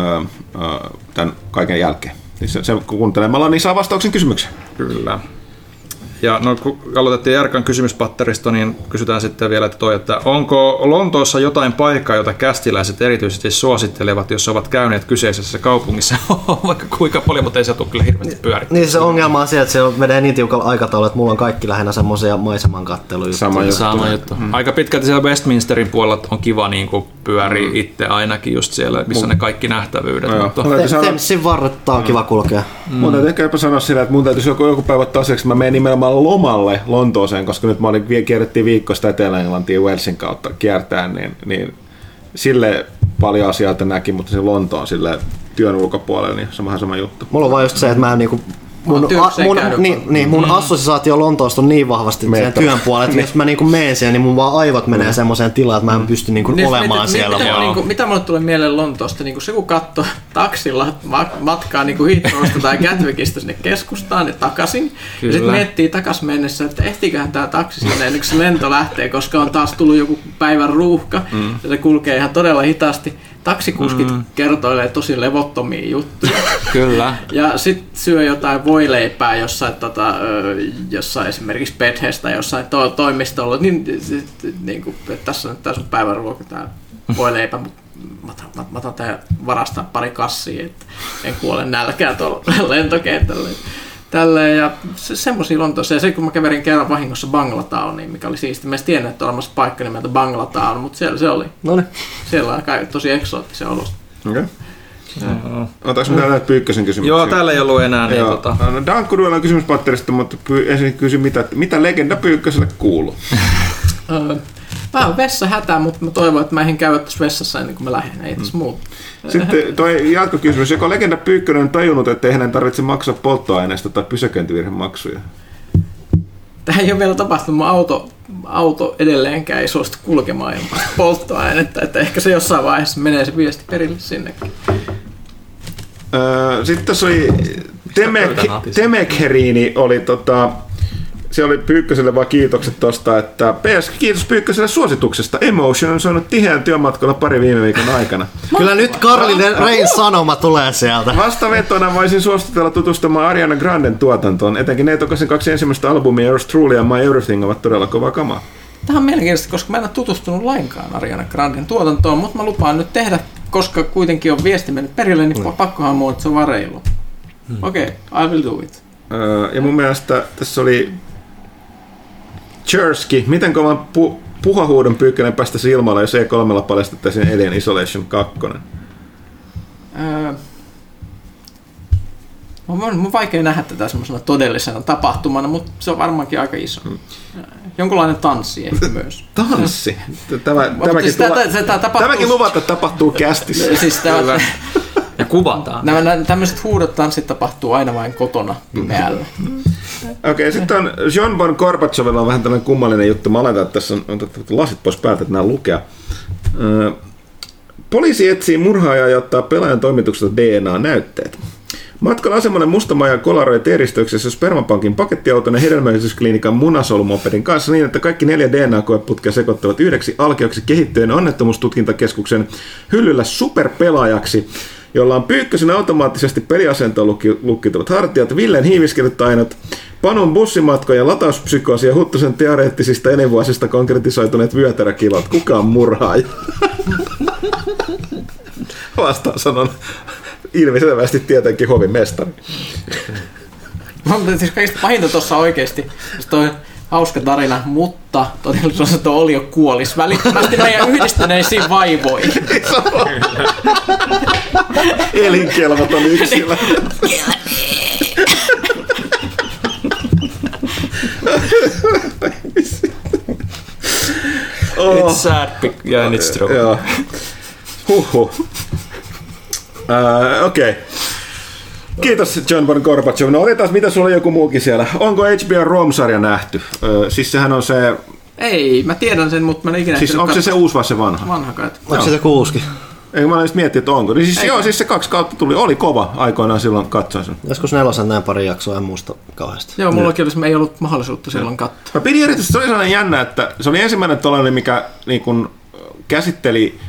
öö, tämän kaiken jälkeen. Siis se, se kuuntelemalla, niin saa vastauksen kysymykseen. Kyllä. Ja no, kun aloitettiin Erkan kysymyspatteristo, niin kysytään sitten vielä että toi, että onko Lontoossa jotain paikkaa, jota kästiläiset erityisesti suosittelevat, jos ovat käyneet kyseisessä kaupungissa, vaikka kuinka paljon, mutta ei se tule kyllä hirveästi pyöriä. Niin se ongelma on se, että se menee niin tiukalla aikataululla, että mulla on kaikki lähinnä semmoisia maiseman katteluja. Sama juttu. Sama juttu. Mm. Aika pitkälti siellä Westminsterin puolella on kiva niin kuin pyöri mm. itse ainakin just siellä, missä mm. ne kaikki nähtävyydet. No, mutta... Temsin varretta on kiva kulkea. Mm. Mun täytyy ehkä sanoa sillä, että mun täytyisi joku, joku päivä tosiaksi, mä menen nimenomaan lomalle Lontooseen, koska nyt mä olin, kierrettiin viikosta Etelä-Englantiin Walesin kautta kiertää, niin, niin sille paljon asioita näki, mutta se Lontoon sille työn ulkopuolella, niin se on vähän sama juttu. Mulla on vaan just se, että mä en niinku mun, a, mun, niin, niin, mun mm. assosiaatio Lontoosta on niin vahvasti sen työn puolella, että jos mä niinku menen siellä, niin mun vaan aivot menee mm. semmoiseen tilaan, että mä en mm. pysty niinku niin, olemaan mit, siellä. Mitä, vaan. niinku, mitä mulle tulee mieleen Lontoosta? Niinku se kun katsoo taksilla matkaa niinku Heathrowsta tai Gatwickista sinne keskustaan ja takaisin, Kyllä. ja sitten miettii takas mennessä, että ehtiköhän tämä taksi sinne ennen kuin se lento lähtee, koska on taas tullut joku päivän ruuhka, mm. ja se kulkee ihan todella hitaasti taksikuskit mm. kertoilee tosi levottomia juttuja. Kyllä. Ja sitten syö jotain voileipää jossain, tota, jossain esimerkiksi Bedhestä jossain to- toimistolla, niin, niin kuin, tässä on tässä on päivän ruoka, tämä voileipä, mutta mä otan, mä, mä otan varastaa pari kassia, että en kuole nälkään tuolla lentokentällä tälleen, ja se, semmosia Lontoossa. Ja se, kun mä käverin kerran vahingossa Banglatowniin, mikä oli siisti. Mä en tiennyt, että on olemassa paikka nimeltä Banglatown, mutta siellä se oli. No niin. Siellä on tosi eksoottisen olosta. Okei. Okay. Otaks minä näitä Pyykkösen kysymyksiä? Joo, täällä ei ollut enää. Niin, tota... no, Dankkuduilla on kysymys patterista, mutta ensin kysy, mitä, mitä legenda Pyykköselle kuuluu? Vähän vessa hätää, mutta mä toivon, että mä en käy tässä vessassa ennen kuin mä lähden. Ei tässä mm. muuta. Sitten toi jatkokysymys. Joko legenda Pyykkönen on tajunnut, että ei hänen tarvitse maksaa polttoaineesta tai pysäköintivirhemaksuja? Tämä ei ole vielä tapahtunut. Mun auto, auto edelleenkään ei suostu kulkemaan ilman polttoainetta. Että ehkä se jossain vaiheessa menee se viesti perille sinnekin. Sitten tässä oli Temek, Temekheriini oli tota, se oli Pyykköselle vaan kiitokset tosta, että PS, kiitos Pyykköselle suosituksesta. Emotion on saanut tiheän työmatkalla pari viime viikon aikana. Kyllä nyt Karlinen Rein sanoma tulee sieltä. Vastavetona voisin suositella tutustumaan Ariana Granden tuotantoon. Etenkin ne tokasin kaksi ensimmäistä albumia, Yours Truly ja My Everything, ovat todella kova kama. Tämä on mielenkiintoista, koska mä en ole tutustunut lainkaan Ariana Granden tuotantoon, mutta mä lupaan nyt tehdä, koska kuitenkin on viesti mennyt perille, niin mm. pakkohan mua, että se on vaan reilu. Hmm. Okei, okay, I will do it. ja mun mielestä tässä oli Chersky, miten kovan pu- puhahuudon pyykkönen päästäisi ilmalla, jos E3 paljastettaisiin Alien Isolation 2? Öö, on, on vaikea nähdä tätä semmoisena todellisena tapahtumana, mutta se on varmaankin aika iso. Hmm. Jonkunlainen tanssi ehkä myös. Tanssi? Tämä, tämäkin, siis tulla, tämä, tämä tapahtuu... tämäkin luvata tapahtuu kästissä. Siis tämä, ja kuvataan. Nämä, nämä tämmöiset huudot tanssit tapahtuu aina vain kotona pimeällä. Okei, okay, sitten on John Von Gorbachevilla on vähän tämmöinen kummallinen juttu. Mä aletan, että tässä on, on lasit pois päältä, että nämä lukea. poliisi etsii murhaajaa ja ottaa pelaajan toimituksesta DNA-näytteet. Matkalla asemalle Mustamaja kolaroi teeristöksessä Spermapankin pakettiauton ja hedelmällisyysklinikan munasolumopedin kanssa niin, että kaikki neljä DNA-koeputkea sekoittavat yhdeksi alkeoksi kehittyen onnettomuustutkintakeskuksen hyllyllä superpelaajaksi, jolla on Pyykkösen automaattisesti peliasentoon lukkituvat hartiat, Villen hiiviskelyt ainot, Panun bussimatkoja, latauspsykoosia ja Huttusen teoreettisista elinvuosista konkretisoituneet vyötärökilot. Kuka on murhaaja? Vastaan sanon ilmiselvästi tietenkin hovin mestari. Mutta siis kaikista pahinta tuossa oikeasti, toi hauska tarina, mutta todellisuudessa tuo oli jo kuolis välittömästi meidän yhdistyneisiin vaivoihin. Elinkelvoton yksilö. oh. It's sad yeah, and it's true. Joo. Huhhuh. Uh, Okei. Okay. Kiitos John Von Gorbachev. No otetaan, mitä sulla joku muukin siellä. Onko HBO Rom-sarja nähty? Öö, siis sehän on se... Ei, mä tiedän sen, mutta mä en ikinä... Siis onko se se uusi vai se vanha? Vanha kai. Onko se se kuuski? Ei mä just miettiä, että onko. Niin siis, joo, siis se kaksi kautta tuli. Oli kova aikoinaan silloin katsoa sen. Joskus nelosen näin pari jaksoa, en muista kauheasti. Joo, mulla olisi, ei ollut mahdollisuutta silloin katsoa. Mä pidin erityisesti, se oli sellainen jännä, että se oli ensimmäinen tollainen, mikä niin kun, käsitteli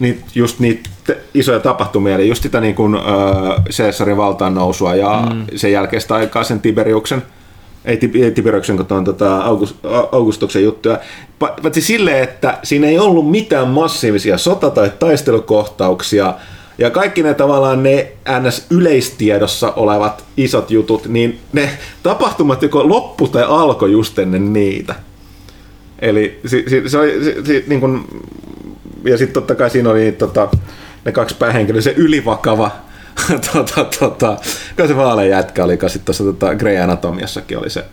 niitä, just niitä isoja tapahtumia, eli just sitä niin kuin, äh, Caesarin valtaan nousua ja mm. sen jälkeistä aikaa sen Tiberiuksen ei Tibiroksen, kun on tota August, Augustuksen juttuja. Paitsi silleen, että siinä ei ollut mitään massiivisia sota- tai taistelukohtauksia, ja kaikki ne tavallaan ne ns. yleistiedossa olevat isot jutut, niin ne tapahtumat joko loppu tai alkoi just ennen niitä. Eli se, se, se oli, se, se, niin kun, ja sitten totta kai siinä oli tota, ne kaksi päähenkilöä, se ylivakava tota, tota, kai se vaalean jätkä oli, sitten tuossa tota, Grey Anatomiassakin oli se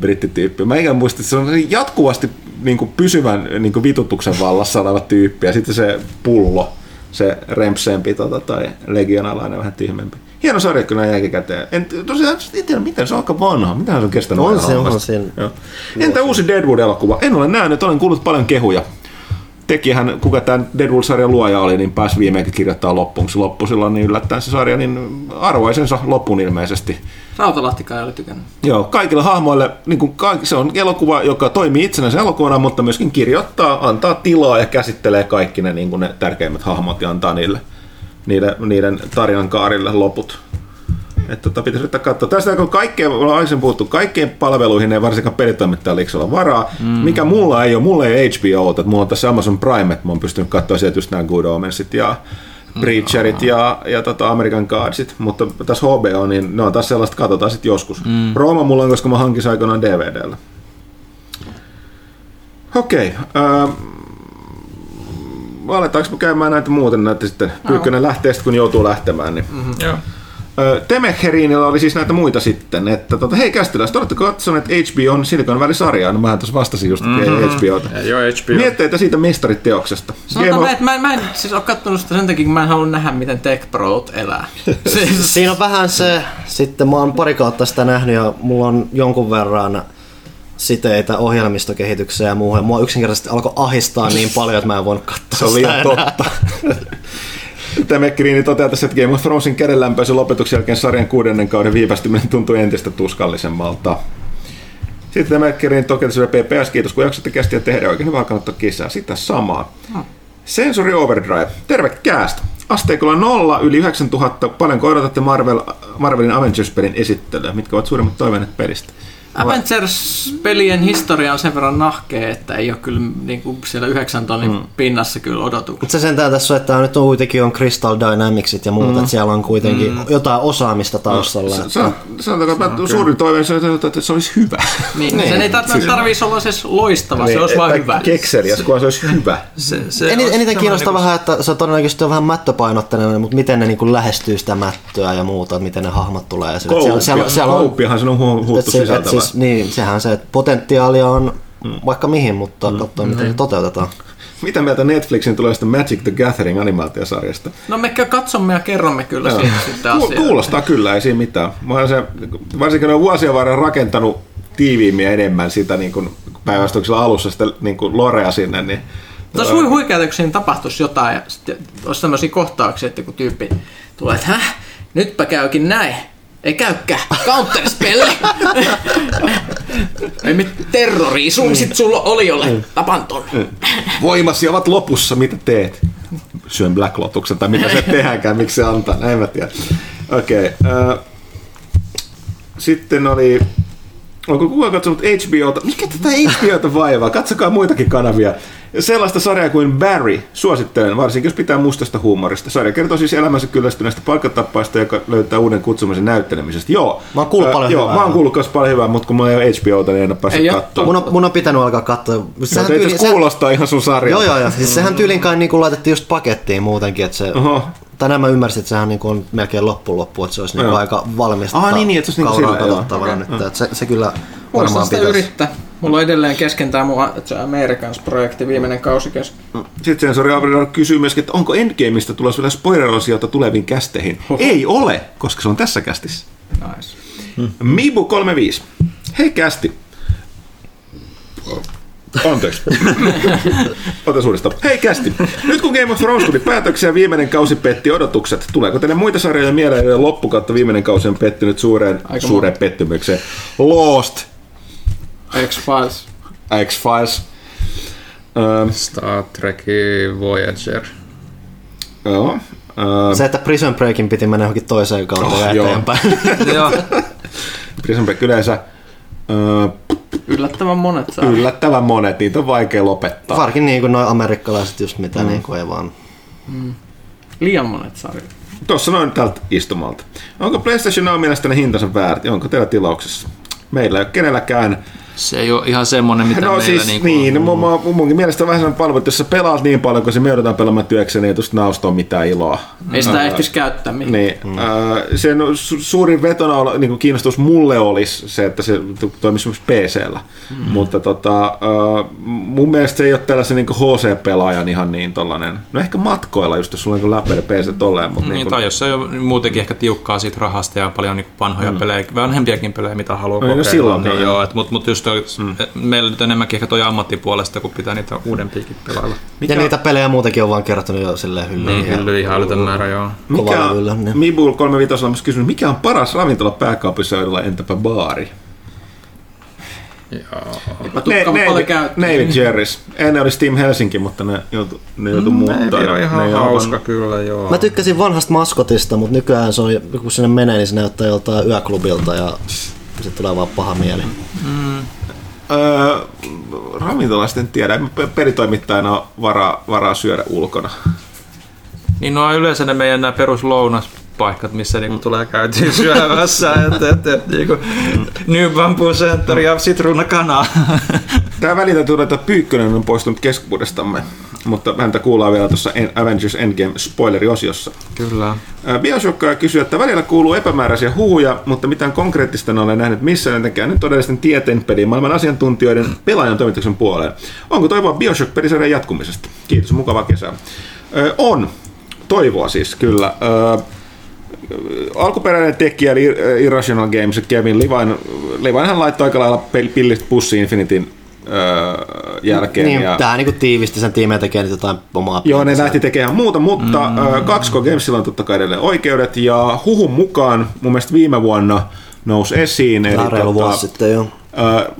brittityyppi. Mä ikään muista, että se on jatkuvasti niin kuin pysyvän niin kuin vitutuksen vallassa oleva tyyppi, ja sitten se pullo, se rempsempi tota, tai legionalainen vähän tyhmempi. Hieno sarja kyllä jälkikäteen. En tosiaan en tiedä, miten se on aika vanha. Mitä se on kestänyt? On se, on se. Entä uusi Deadwood-elokuva? En ole nähnyt, olen kuullut paljon kehuja tekijähän, kuka tämän Deadpool-sarjan luoja oli, niin pääsi viimeinkin kirjoittaa loppuun. Se loppu silloin niin yllättäen se sarja, niin arvoisensa loppuun ilmeisesti. Rautalahtika oli tykännyt. Joo, kaikille hahmoille, niin kuin kaikki, se on elokuva, joka toimii itsenäisen elokuvana, mutta myöskin kirjoittaa, antaa tilaa ja käsittelee kaikki ne, niin kuin ne tärkeimmät hahmot ja antaa niille, niiden, niiden tarinan kaarille loput. Että tota, pitäisi yrittää katsoa. Tästä kun kaikkeen, ollaan aikaisemmin puhuttu, kaikkien palveluihin ei varsinkaan pelitoimittajalla olla varaa. Mm. Mikä mulla ei ole, mulla ei ole HBO, että mulla on tässä Amazon Prime, että mä oon pystynyt katsoa sieltä just nämä Good Omensit ja Preacherit ja, ja tota American Godsit, mutta tässä HBO, niin ne on taas sellaista, katsotaan sitten joskus. Mm. Rooma mulla on, koska mä hankin aikoinaan DVDllä. Okei. Okay, äh, aletaanko käymään näitä muuten näitä sitten? Pyykkönen lähtee sitten, kun joutuu lähtemään. Niin. Mm-hmm. Joo. Temeherinillä oli siis näitä muita sitten, että tota, hei kästiläiset, oletteko katsoneet on Silicon Valley-sarjaa? No mähän tuossa vastasin just mm-hmm. HBOta. Joo, HBO. Mietteitä siitä mestariteoksesta. Sanotaan, of... että mä, mä en siis ole katsonut sitä sen takia, kun mä en halua nähdä, miten Tech Prot elää. siis... Siinä on vähän se, sitten mä oon pari kautta sitä nähnyt ja mulla on jonkun verran siteitä ohjelmistokehitykseen ja muuhun. Mua yksinkertaisesti alkoi ahistaa niin paljon, että mä en voinut katsoa Se on liian totta. Temekriini toteaa tässä, että Game of Thronesin kädenlämpöisen lopetuksen jälkeen sarjan kuudennen kauden viivästyminen tuntuu entistä tuskallisemmalta. Sitten Temekriini toteaa PPS, kiitos kun jaksatte kästiä tehdä oikein hyvää kannattaa kisää. Sitä samaa. Hmm. Sensory Overdrive. Terve cast. Asteikolla nolla yli 9000. Paljonko odotatte Marvel, Marvelin Avengers-pelin esittelyä? Mitkä ovat suurimmat toiveenet pelistä? Avengers-pelien historia on sen verran nahkea, että ei ole kyllä niin kuin siellä yhdeksän tonnin mm. pinnassa kyllä odotuksia. Mutta se sentään tässä on, että nyt on kuitenkin on Crystal Dynamicsit ja muuta, mm. että siellä on kuitenkin mm. jotain osaamista taustalla. No, että... Sanotaanko, että okay. suurin toive on, että se olisi hyvä. Niin, niin. Sen ei tarvitsisi olla siis loistava, niin, se olisi vain hyvä. Kekseliäs, kun se olisi hyvä. Se, se en, eniten kiinnostaa niin vähän, että se on todennäköisesti vähän mättöpainotteinen, mutta miten ne niin lähestyy sitä mättöä ja muuta, miten ne hahmot tulee. Kouppia, siellä, siellä, on, se on huuttu sisältävä siis, niin, sehän se, että potentiaalia on mm. vaikka mihin, mutta mm. katsotaan, miten mm. se toteutetaan. Mitä mieltä Netflixin tulee sitten Magic the Gathering animaatiosarjasta? No me katsomme ja kerromme kyllä siitä sitten asiaa. Kuulostaa kyllä, ei siinä mitään. Mä se, varsinkin olen vuosien varrella rakentanut tiiviimmin ja enemmän sitä niin kuin päivästyksellä alussa sitä niin kuin lorea sinne, niin Tuossa hui huikeaa, kun siinä tapahtuisi jotain ja sitten olisi sellaisia kohtauksia, että kun tyyppi tulee, että häh, nytpä käykin näin. Ei käykään. Counterspell. Ei mit terrori. Sun sit sulla oli ole. Mm. Tapan ton. Mm. Voimasi ovat lopussa. Mitä teet? Syön Black Lotuksen tai mitä se tehdäänkään. Miksi se antaa? Näin mä tiedän. Okei. Okay. Uh, sitten oli Onko kukaan katsonut HBOta? Mikä tätä HBOta vaivaa? Katsokaa muitakin kanavia. Sellaista sarjaa kuin Barry suosittelen, varsinkin jos pitää mustasta huumorista. Sarja kertoo siis elämänsä kyllästyneestä palkkatappaista, joka löytää uuden kutsumisen näyttelemisestä. Joo, mä oon kuullut paljon joo, hyvää. Mä oon kuullut myös paljon hyvää, mutta kun mulla ei ole HBOta, niin en ole päässyt katsomaan. Mun on, mun on pitänyt alkaa katsoa. Sehän no, tyyli, kuulostaa se... ihan sun sarja. Joo, joo, joo. Siis sehän tyyliin kai niin laitettiin just pakettiin muutenkin, että se... Oho. Tänään mä ymmärsin, että sehän niin on melkein loppuun loppu, että se olisi niin aika valmista. Ah, niin, niin, että se olisi niin sillä, okay. että se, se kyllä Voisi sitä yrittää. Mulla on edelleen kesken tämä mun Americans-projekti, viimeinen kausi kesken. Sitten Sensori Abridor kysyy myöskin, että onko Endgameista tulossa vielä spoiler tuleviin kästeihin? Oho. Ei ole, koska se on tässä kästissä. Nice. Hmm. Mibu 35. Hei kästi. Anteeksi. Ota suurista. Hei kästi. Nyt kun Game of Thrones tuli päätöksiä viimeinen kausi petti odotukset, tuleeko teille muita sarjoja mieleen, joiden loppukautta viimeinen kausi on pettynyt suureen, suureen pettymykseen? Lost, X-Files. X-Files. Uh, Star Trek Voyager. Joo. Uh, se, että Prison Breakin piti mennä johonkin toiseen kautta oh, eteenpäin. joo. Prison Break yleensä. Öö, Yllättävän monet saa. Yllättävän monet, niitä on vaikea lopettaa. Varkin niin kuin noin amerikkalaiset just mitä mm. niin kuin ei vaan... Mm. Liian monet sarjat. Tuossa noin tältä istumalta. Onko PlayStation Now mielestäni hintansa väärti? Onko teillä tilauksessa? Meillä ei ole kenelläkään se ei ole ihan semmoinen, mitä no, meillä siis, niin kuin... Niin, mun, mun, munkin mielestä on vähän sellainen palvelu, että jos sä pelaat niin paljon, kun se me joudutaan pelaamaan työkseen, niin ei tuosta nausta ole mitään iloa. Ei sitä ehtisi käyttää mitään. Niin, mm. uh, sen su- suurin vetona niin kuin kiinnostus mulle olisi se, että se toimisi myös PC-llä. Mm. Mutta tota, uh, mun mielestä se ei ole tällaisen niin HC-pelaajan ihan niin tollainen, no ehkä matkoilla just, jos sulla on niin läppäinen PC tolleen. Mutta niin, niin kuin... tai jos se on muutenkin ehkä tiukkaa siitä rahasta ja paljon niin vanhoja mm. pelejä, vanhempiakin pelejä, mitä haluaa no, kokeilla. No silloin, niin, joo, mutta mut just mm. meillä nyt enemmänkin ehkä toi ammattipuolesta, kun pitää niitä uudempiakin pelailla. Mikä... Ja niitä pelejä muutenkin on vaan kertonut jo silleen hyllyyn. Niin, hylly ihan älytön määrä, joo. Mikä on, niin. Mibul 35 on kysynyt, mikä on paras ravintola pääkaupunkiseudulla, entäpä baari? Navy Jerry's. Ennen oli Steam Helsinki, mutta ne joutui, ne joutui mm, muuttaa. Ne on ihan ne hauska on... kyllä, joo. Mä tykkäsin vanhasta maskotista, mutta nykyään se on, kun sinne menee, niin se näyttää joltain yöklubilta ja se tulee vaan paha mieli. Mm. Öö, ravintolasta en tiedä. Peritoimittajana on varaa, varaa syödä ulkona. Niin no yleensä ne meidän nämä peruslounaspaikat, missä niinku tulee käytiin syömässä. et, et, et, niinku, New Bamboo Center ja sitruunakanaa. Tämä välitä tulee, että Pyykkönen on poistunut keskuudestamme mutta häntä kuullaan vielä tuossa Avengers Endgame spoileriosiossa. Kyllä. Bioshock kysyy, että välillä kuuluu epämääräisiä huhuja, mutta mitään konkreettista en ole nähnyt missään jotenkin nyt todellisten tieteen pelin maailman asiantuntijoiden pelaajan toimituksen puoleen. Onko toivoa Bioshock-pelisarjan jatkumisesta? Kiitos, mukava kesä. On. Toivoa siis, kyllä. alkuperäinen tekijä Irrational Games, Kevin Levine, Levine hän laittoi aika lailla pillit pussiin Infinityn öö, jälkeen. Niin, ja... tähän niin tiivisti sen tiimeen tekee jotain omaa Joo, ne lähti tekemään muuta, mutta mm. 2 Gamesilla on totta kai edelleen oikeudet, ja huhun mukaan mun mielestä viime vuonna nousi esiin. Eli, reilu tota, vuosi sitten jo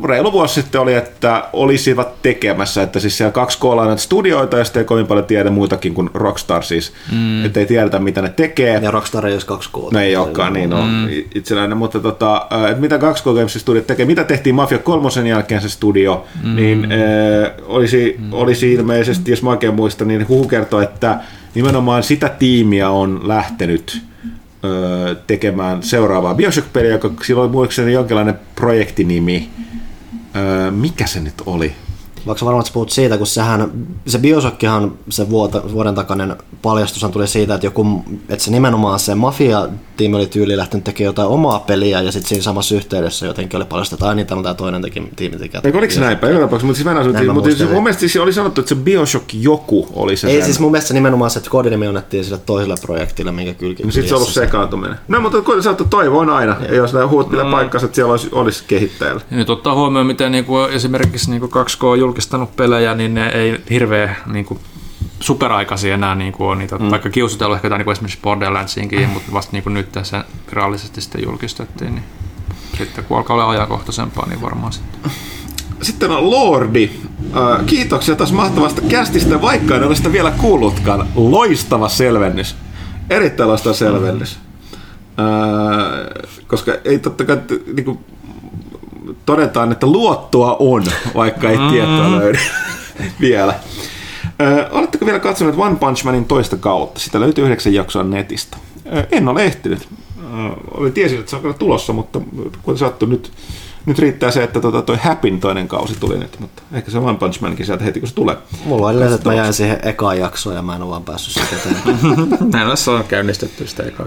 reilu vuosi sitten oli, että olisivat tekemässä, että siis siellä kaksi k studioita ja sitten ei kovin paljon tiedä muitakin kuin Rockstar siis, mm. että ei tiedetä mitä ne tekee. Ja Rockstar ei olisi kaksi k Ne ei olekaan, niin on mm. itsenäinen, mutta tota, että mitä 2K Games studiot tekee, mitä tehtiin Mafia kolmosen jälkeen se studio, mm. niin äh, olisi, mm. olisi ilmeisesti, jos mä oikein muistan, niin huhu kertoo, että nimenomaan sitä tiimiä on lähtenyt tekemään seuraavaa Bioshock-peliä, joka silloin muistaakseni jonkinlainen projektinimi. mikä se nyt oli? Vaikka varmaan että puhut siitä, kun sehän, se Bioshockhan, se vuota, vuoden takainen paljastushan tuli siitä, että, joku, että se nimenomaan se Mafia-tiimi oli tyyli lähtenyt tekemään jotain omaa peliä ja sitten siinä samassa yhteydessä jotenkin oli paljastettu, että tämä tämä toinen teki, tiimi tekee. Eikö oliko se näin päin? mutta siis mä näin, mutta siis, mun mielestä siis oli sanottu, että se Bioshock joku oli se. Ei sen. siis mun mielestä nimenomaan se, että kodinimi annettiin sille toiselle projektille, minkä kylki. No sitten se on ollut sekaantuminen. No mutta kun sä toivo on aina, ja, ja jos ne huut pitää no. paikkansa, että siellä olisi, olisi kehittäjällä. nyt ottaa huomioon, miten niin kuin esimerkiksi niin kuin 2K julkistanut pelejä, niin ne ei hirveä niin kuin, superaikaisia enää niin kuin on niitä, mm. vaikka kiusutellut ehkä jotain niin kuin esimerkiksi Borderlandsiinkin, mutta vasta niin kuin nyt tässä virallisesti sitten julkistettiin, niin sitten kun alkaa olla ajankohtaisempaa, niin varmaan sitten. Sitten on Lordi. Kiitoksia taas mahtavasta kästistä, vaikka en ole sitä vielä kuullutkaan. Loistava selvennys. Erittäin loistava selvennys. Äh, koska ei totta kai niin kuin, todetaan, että luottoa on, vaikka ei tietoa mm. löydy vielä. Ö, oletteko vielä katsoneet One Punch Manin toista kautta? Sitä löytyy yhdeksän jaksoa netistä. Ö, en ole ehtinyt. Ö, tiesin, että se on kyllä tulossa, mutta kun sattuu nyt, nyt riittää se, että tota toi Happyn toinen kausi tuli nyt, mutta ehkä se One Punch Mankin sieltä heti, kun se tulee. Mulla on edelleen, että mä jäin siihen ekaan jaksoon ja mä en ole vaan päässyt sitä eteenpäin. Näin ole käynnistetty sitä ekaa.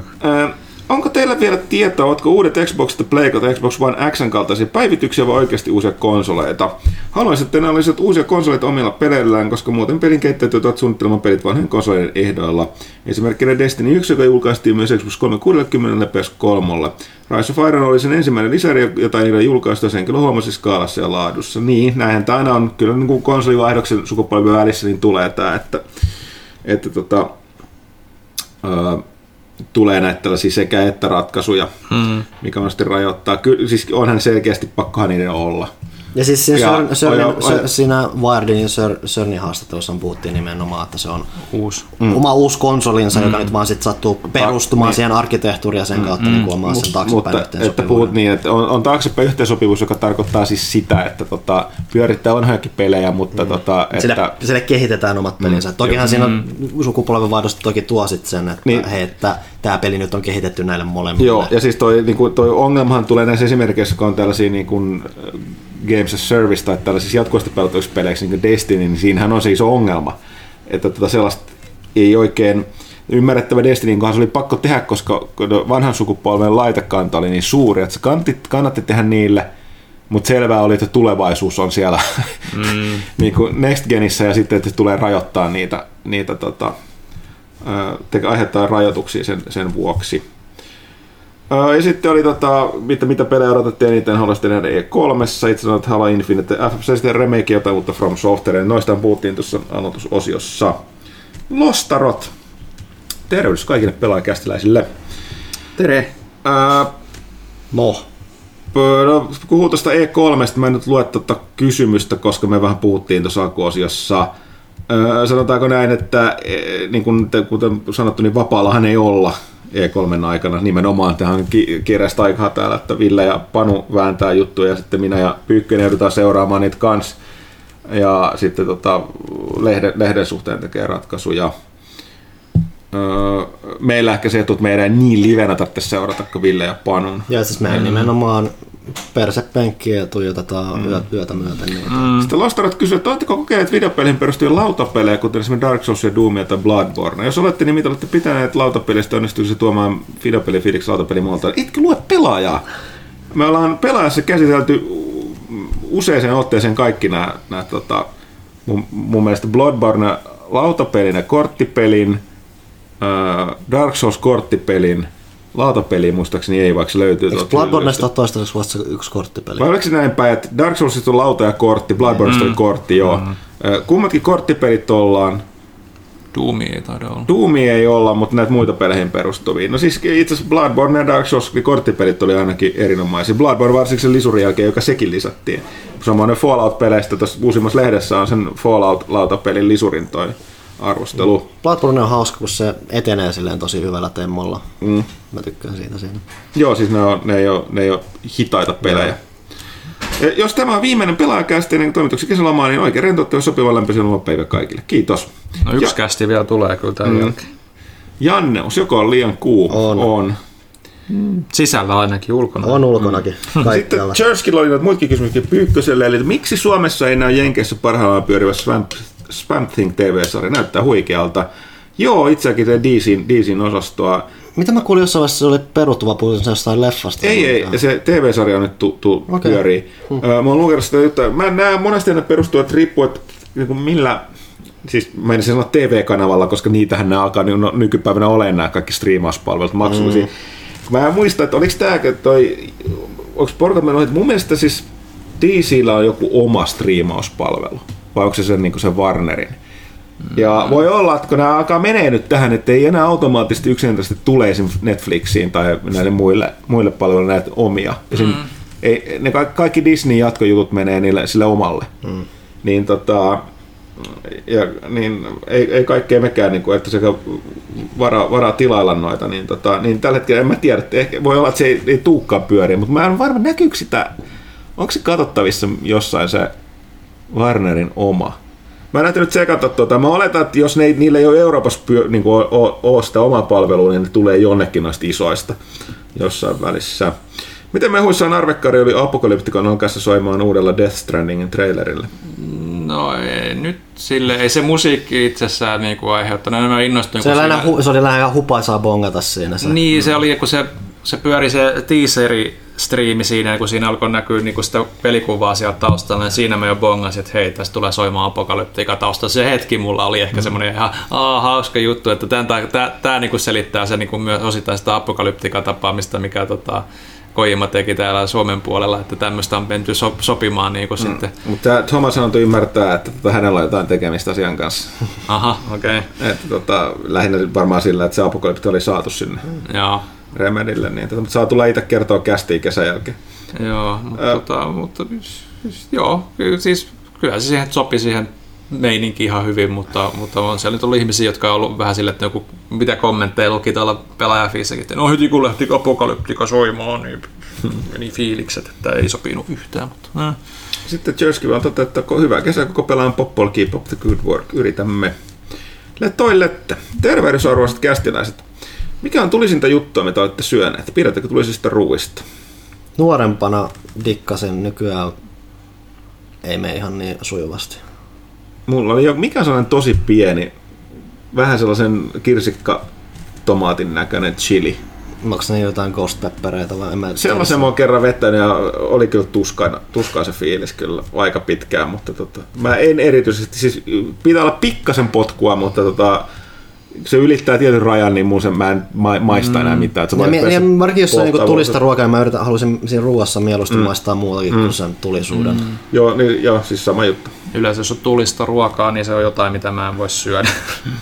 Onko teillä vielä tietoa, ovatko uudet Xbox ja Play tai Xbox One X kaltaisia päivityksiä vai oikeasti uusia konsoleita? Haluaisin, että ne olisivat uusia konsoleita omilla peleillään, koska muuten pelin kehittäjät joutuvat suunnittelemaan pelit vanhojen konsoleiden ehdoilla. Esimerkkinä Destiny 1, joka julkaistiin myös Xbox 360 ja PS3. Rise of Iron oli sen ensimmäinen lisäri, jota niillä julkaistu sen kyllä huomasi skaalassa ja laadussa. Niin, näinhän tämä aina on. Kyllä niin konsolivaihdoksen sukupolven välissä niin tulee tämä, että, että tota, öö, tulee näitä tällaisia sekä että ratkaisuja, mm. mikä on sitten rajoittaa. Kyllä, siis onhan selkeästi pakkohan niiden olla. Ja siis siinä, ja, Sör, Sörnin, oja, oja. siinä Wiredin Sör, Sörnin haastattelussa puhuttiin nimenomaan, että se on uusi. Mm. oma uusi konsolinsa, mm. joka nyt vaan sit sattuu perustumaan niin. siihen arkkitehtuuriin ja sen mm. kautta mm. niin omaa sen taaksepäin Mutta että puhut niin, että on, on taaksepäin yhteensopivuus, joka tarkoittaa siis sitä, että tota, pyörittää vanhojakin pelejä, mutta mm. tota, että... Sille, sille kehitetään omat pelinsä. Mm. Tokihan mm. siinä sukupolvenvaihdosta toki tuo sitten sen, että, niin. hei, että tämä peli nyt on kehitetty näille molemmille. Joo, ja siis toi, niin kuin, toi ongelmahan tulee näissä esimerkkeissä, kun on tällaisia niin kuin, Games as Service tai tällaisissa jatkuvasti pelatuiksi peleiksi, niin kuin Destiny, niin siinähän on se iso ongelma, että tota sellaista ei oikein ymmärrettävä Destiny, kunhan se oli pakko tehdä, koska vanhan sukupolven laitekanta oli niin suuri, että se kannatti, kannatti tehdä niille, mutta selvää oli, että tulevaisuus on siellä mm. niin kuin Next Genissä ja sitten, että se tulee rajoittaa niitä, niitä tota, te, aiheuttaa rajoituksia sen, sen vuoksi. Ja sitten oli tota, mitä, mitä pelejä odotettiin eniten, nähdä E3, itse sanoin, että Halo Infinite, FF sitten remake jotain uutta From Software, noista puhuttiin tuossa aloitusosiossa. Lostarot. Tervehdys kaikille pelaajakästiläisille. Tere. Ää, no. No, puhuu tuosta E3, mä en nyt lue tuota kysymystä, koska me vähän puhuttiin tuossa alkuosiossa. Öö, sanotaanko näin, että e, niin kuin, kuten sanottu, niin vapaallahan ei olla E3 aikana nimenomaan tähän kiireistä aikaa täällä, että Ville ja Panu vääntää juttuja ja sitten minä ja Pyykkönen joudutaan seuraamaan niitä kans ja sitten tota, lehden, lehden suhteen tekee ratkaisuja. Öö, meillä ehkä se että meidän ei niin livenä tarvitse seurata kuin Ville ja Panun. Ja siis meidän mm. nimenomaan persepenkkiä ja tuijotetaan mm. yötä myöten niitä. Mm. Sitten Lostarat kysyy, että oletteko kokeilleet videopeliin perustuvia lautapelejä, kuten esimerkiksi Dark Souls ja Doomia tai Bloodborne? Jos olette, niin mitä olette pitäneet lautapelistä, onnistuiko se tuomaan videopeli fiiliksi lautapeli muualta? Etkö lue pelaajaa? Me ollaan pelaajassa käsitelty useaseen otteeseen kaikki nämä, nämä tota, mun, mun mielestä Bloodborne lautapelin ja korttipelin, äh, Dark Souls korttipelin, lautapeli muistaakseni ei, vaikka se löytyy. Eikö Bloodborneista ole toistaiseksi vasta yksi korttipeli? Vai oliko se näin päin, että Dark Soulsista on lauta ja kortti, Bloodborneista mm. oli kortti, joo. Mm. Kummatkin korttipelit ollaan. Doomi ei taida olla. Doomi ei olla, mutta näitä muita peleihin perustuvia. No siis itse asiassa Bloodborne ja Dark Souls korttipelit oli ainakin erinomaisia. Bloodborne varsinkin sen lisurin jälkeen, joka sekin lisättiin. Samoin Fallout-peleistä tuossa uusimmassa lehdessä on sen Fallout-lautapelin lisurin toi arvostelu. Bloodborne on hauska, kun se etenee silleen tosi hyvällä temmolla. Mm. Mä tykkään siitä siinä. Joo, siis ne, on, ne, ei, ole, ne ei ole hitaita pelejä. Ja jos tämä on viimeinen pelaajakästi ennen toimituksen kesälomaa, niin oikein rentouttava sopiva lämpöisen päivä kaikille. Kiitos. No yksi ja, kästi vielä tulee kyllä tämän mm. jälkeen. Janneus, joko on liian kuu? On. on. Mm. Sisällä ainakin, ulkona. On ulkonakin, mm. Sitten Churchkilla oli muitakin kysymyksiä Pyykköselle, eli miksi Suomessa ei näy Jenkeissä parhaillaan pyörivä Swamp, Swamp Thing TV-sarja? Näyttää huikealta. Joo, itsekin DCin, DCin osastoa. Mitä mä kuulin jossain vaiheessa, se oli peruttuva puhutin jostain leffasta. Ei, ei, se TV-sarja on nyt tu, tu, okay. pyörii. Hmm. Mä oon lukenut sitä juttua. Mä näen monesti aina perustuu, että riippuu, että niin millä, siis mä en sanoa TV-kanavalla, koska niitähän nämä alkaa niin nykypäivänä olemaan nämä kaikki striimauspalvelut maksullisia. Hmm. Mä en muista, että oliko tämä toi, onko porukat mennyt, että mun mielestä siis DCllä on joku oma striimauspalvelu, vai onko se sen, niin sen Warnerin? Ja voi olla, että kun nämä alkaa menee nyt tähän, että ei enää automaattisesti yksinkertaisesti tule Netflixiin tai näille muille, muille palveluille näitä omia. Esim, mm. ei, ne kaikki, kaikki Disney-jatkojutut menee niille, sille omalle. Mm. Niin, tota, ja, niin ei, ei kaikkea mekään, niin kuin, että sekä varaa, varaa tilailla noita, niin, tota, niin tällä hetkellä en mä tiedä, että ehkä voi olla, että se ei, ei tuukkaan pyöriä, mutta mä en varma näkyykö sitä, onko se katsottavissa jossain se Warnerin oma Mä en nyt tsekata tuota. Mä oletan, että jos ne, niillä ei ole Euroopassa pyö, niin kuin, ole, ole sitä omaa palvelua, niin ne tulee jonnekin näistä isoista jossain välissä. Miten me huissaan Arvekkari oli Apokalyptikon kanssa soimaan uudella Death Strandingin trailerille? No ei, nyt sille, ei se musiikki itsessään niinku aiheuttanut enemmän innostuin. Se, siinä... hu, se oli lähinnä hupaisaa bongata siinä. Se. Niin, se oli, kun se, se pyöri se teaseri striimi siinä, kun siinä alkoi näkyä niin kuin sitä pelikuvaa sieltä taustalla, niin siinä mä jo bongasin, että hei, tästä tulee soimaan apokalyptiikka taustalla. Se hetki mulla oli ehkä mm. semmoinen ihan aa, hauska juttu, että tämä niin selittää se niin myös osittain sitä apokalyptiikka-tapaamista, mikä tota, Kojima teki täällä Suomen puolella, että tämmöistä on menty so, sopimaan niin kuin mm. sitten. Mutta Thomas on ymmärtää, että tota, hänellä on jotain tekemistä asian kanssa. Aha, okei. Okay. että tota, lähinnä varmaan sillä, että se apokalypti oli saatu sinne. Joo. Remedille, niin tota, mutta saa tulla itse kertoa kästiin kesän jälkeen. Joo, mutta, äh, tota, mutta Joo, siis kyllä se siihen sopi siihen meininki ihan hyvin, mutta, mutta on siellä nyt ollut ihmisiä, jotka on ollut vähän sille, että joku, mitä kommentteja luki tuolla pelaajafiissakin, että no heti kun lähti apokalyptika soimaan, niin meni fiilikset, että ei sopinut yhtään. Mutta, äh. Sitten Jersky vaan toteaa, että hyvä kesä, koko pelaan Poppol Keep Up the Good Work. Yritämme. Lettoi Lette. Tervehdysarvoiset kästiläiset. Mikä on tulisinta juttua, mitä olette syöneet? Pidättekö tulisista ruuista? Nuorempana dikkasen nykyään ei mene ihan niin sujuvasti. Mulla oli jo, mikä sellainen tosi pieni, vähän sellaisen kirsikka tomaatin näköinen chili. Onko ne jotain ghost peppereitä vai en mä Sellaisen mä oon kerran vettänyt ja oli kyllä tuskaina, tuskaa se fiilis kyllä aika pitkään, mutta tota, mä en erityisesti, siis pitää olla pikkasen potkua, mutta tota, se ylittää tietyn rajan, niin mun se, mä en ma- maista enää mm. mitään. Se ja, ja Markin, jos on niin tulista ruokaa, niin mä yritän, haluaisin siinä ruoassa mieluusti mm. maistaa muutakin mm. kuin sen tulisuuden. Mm. Joo, niin, joo, siis sama juttu. Yleensä jos on tulista ruokaa, niin se on jotain, mitä mä en voi syödä.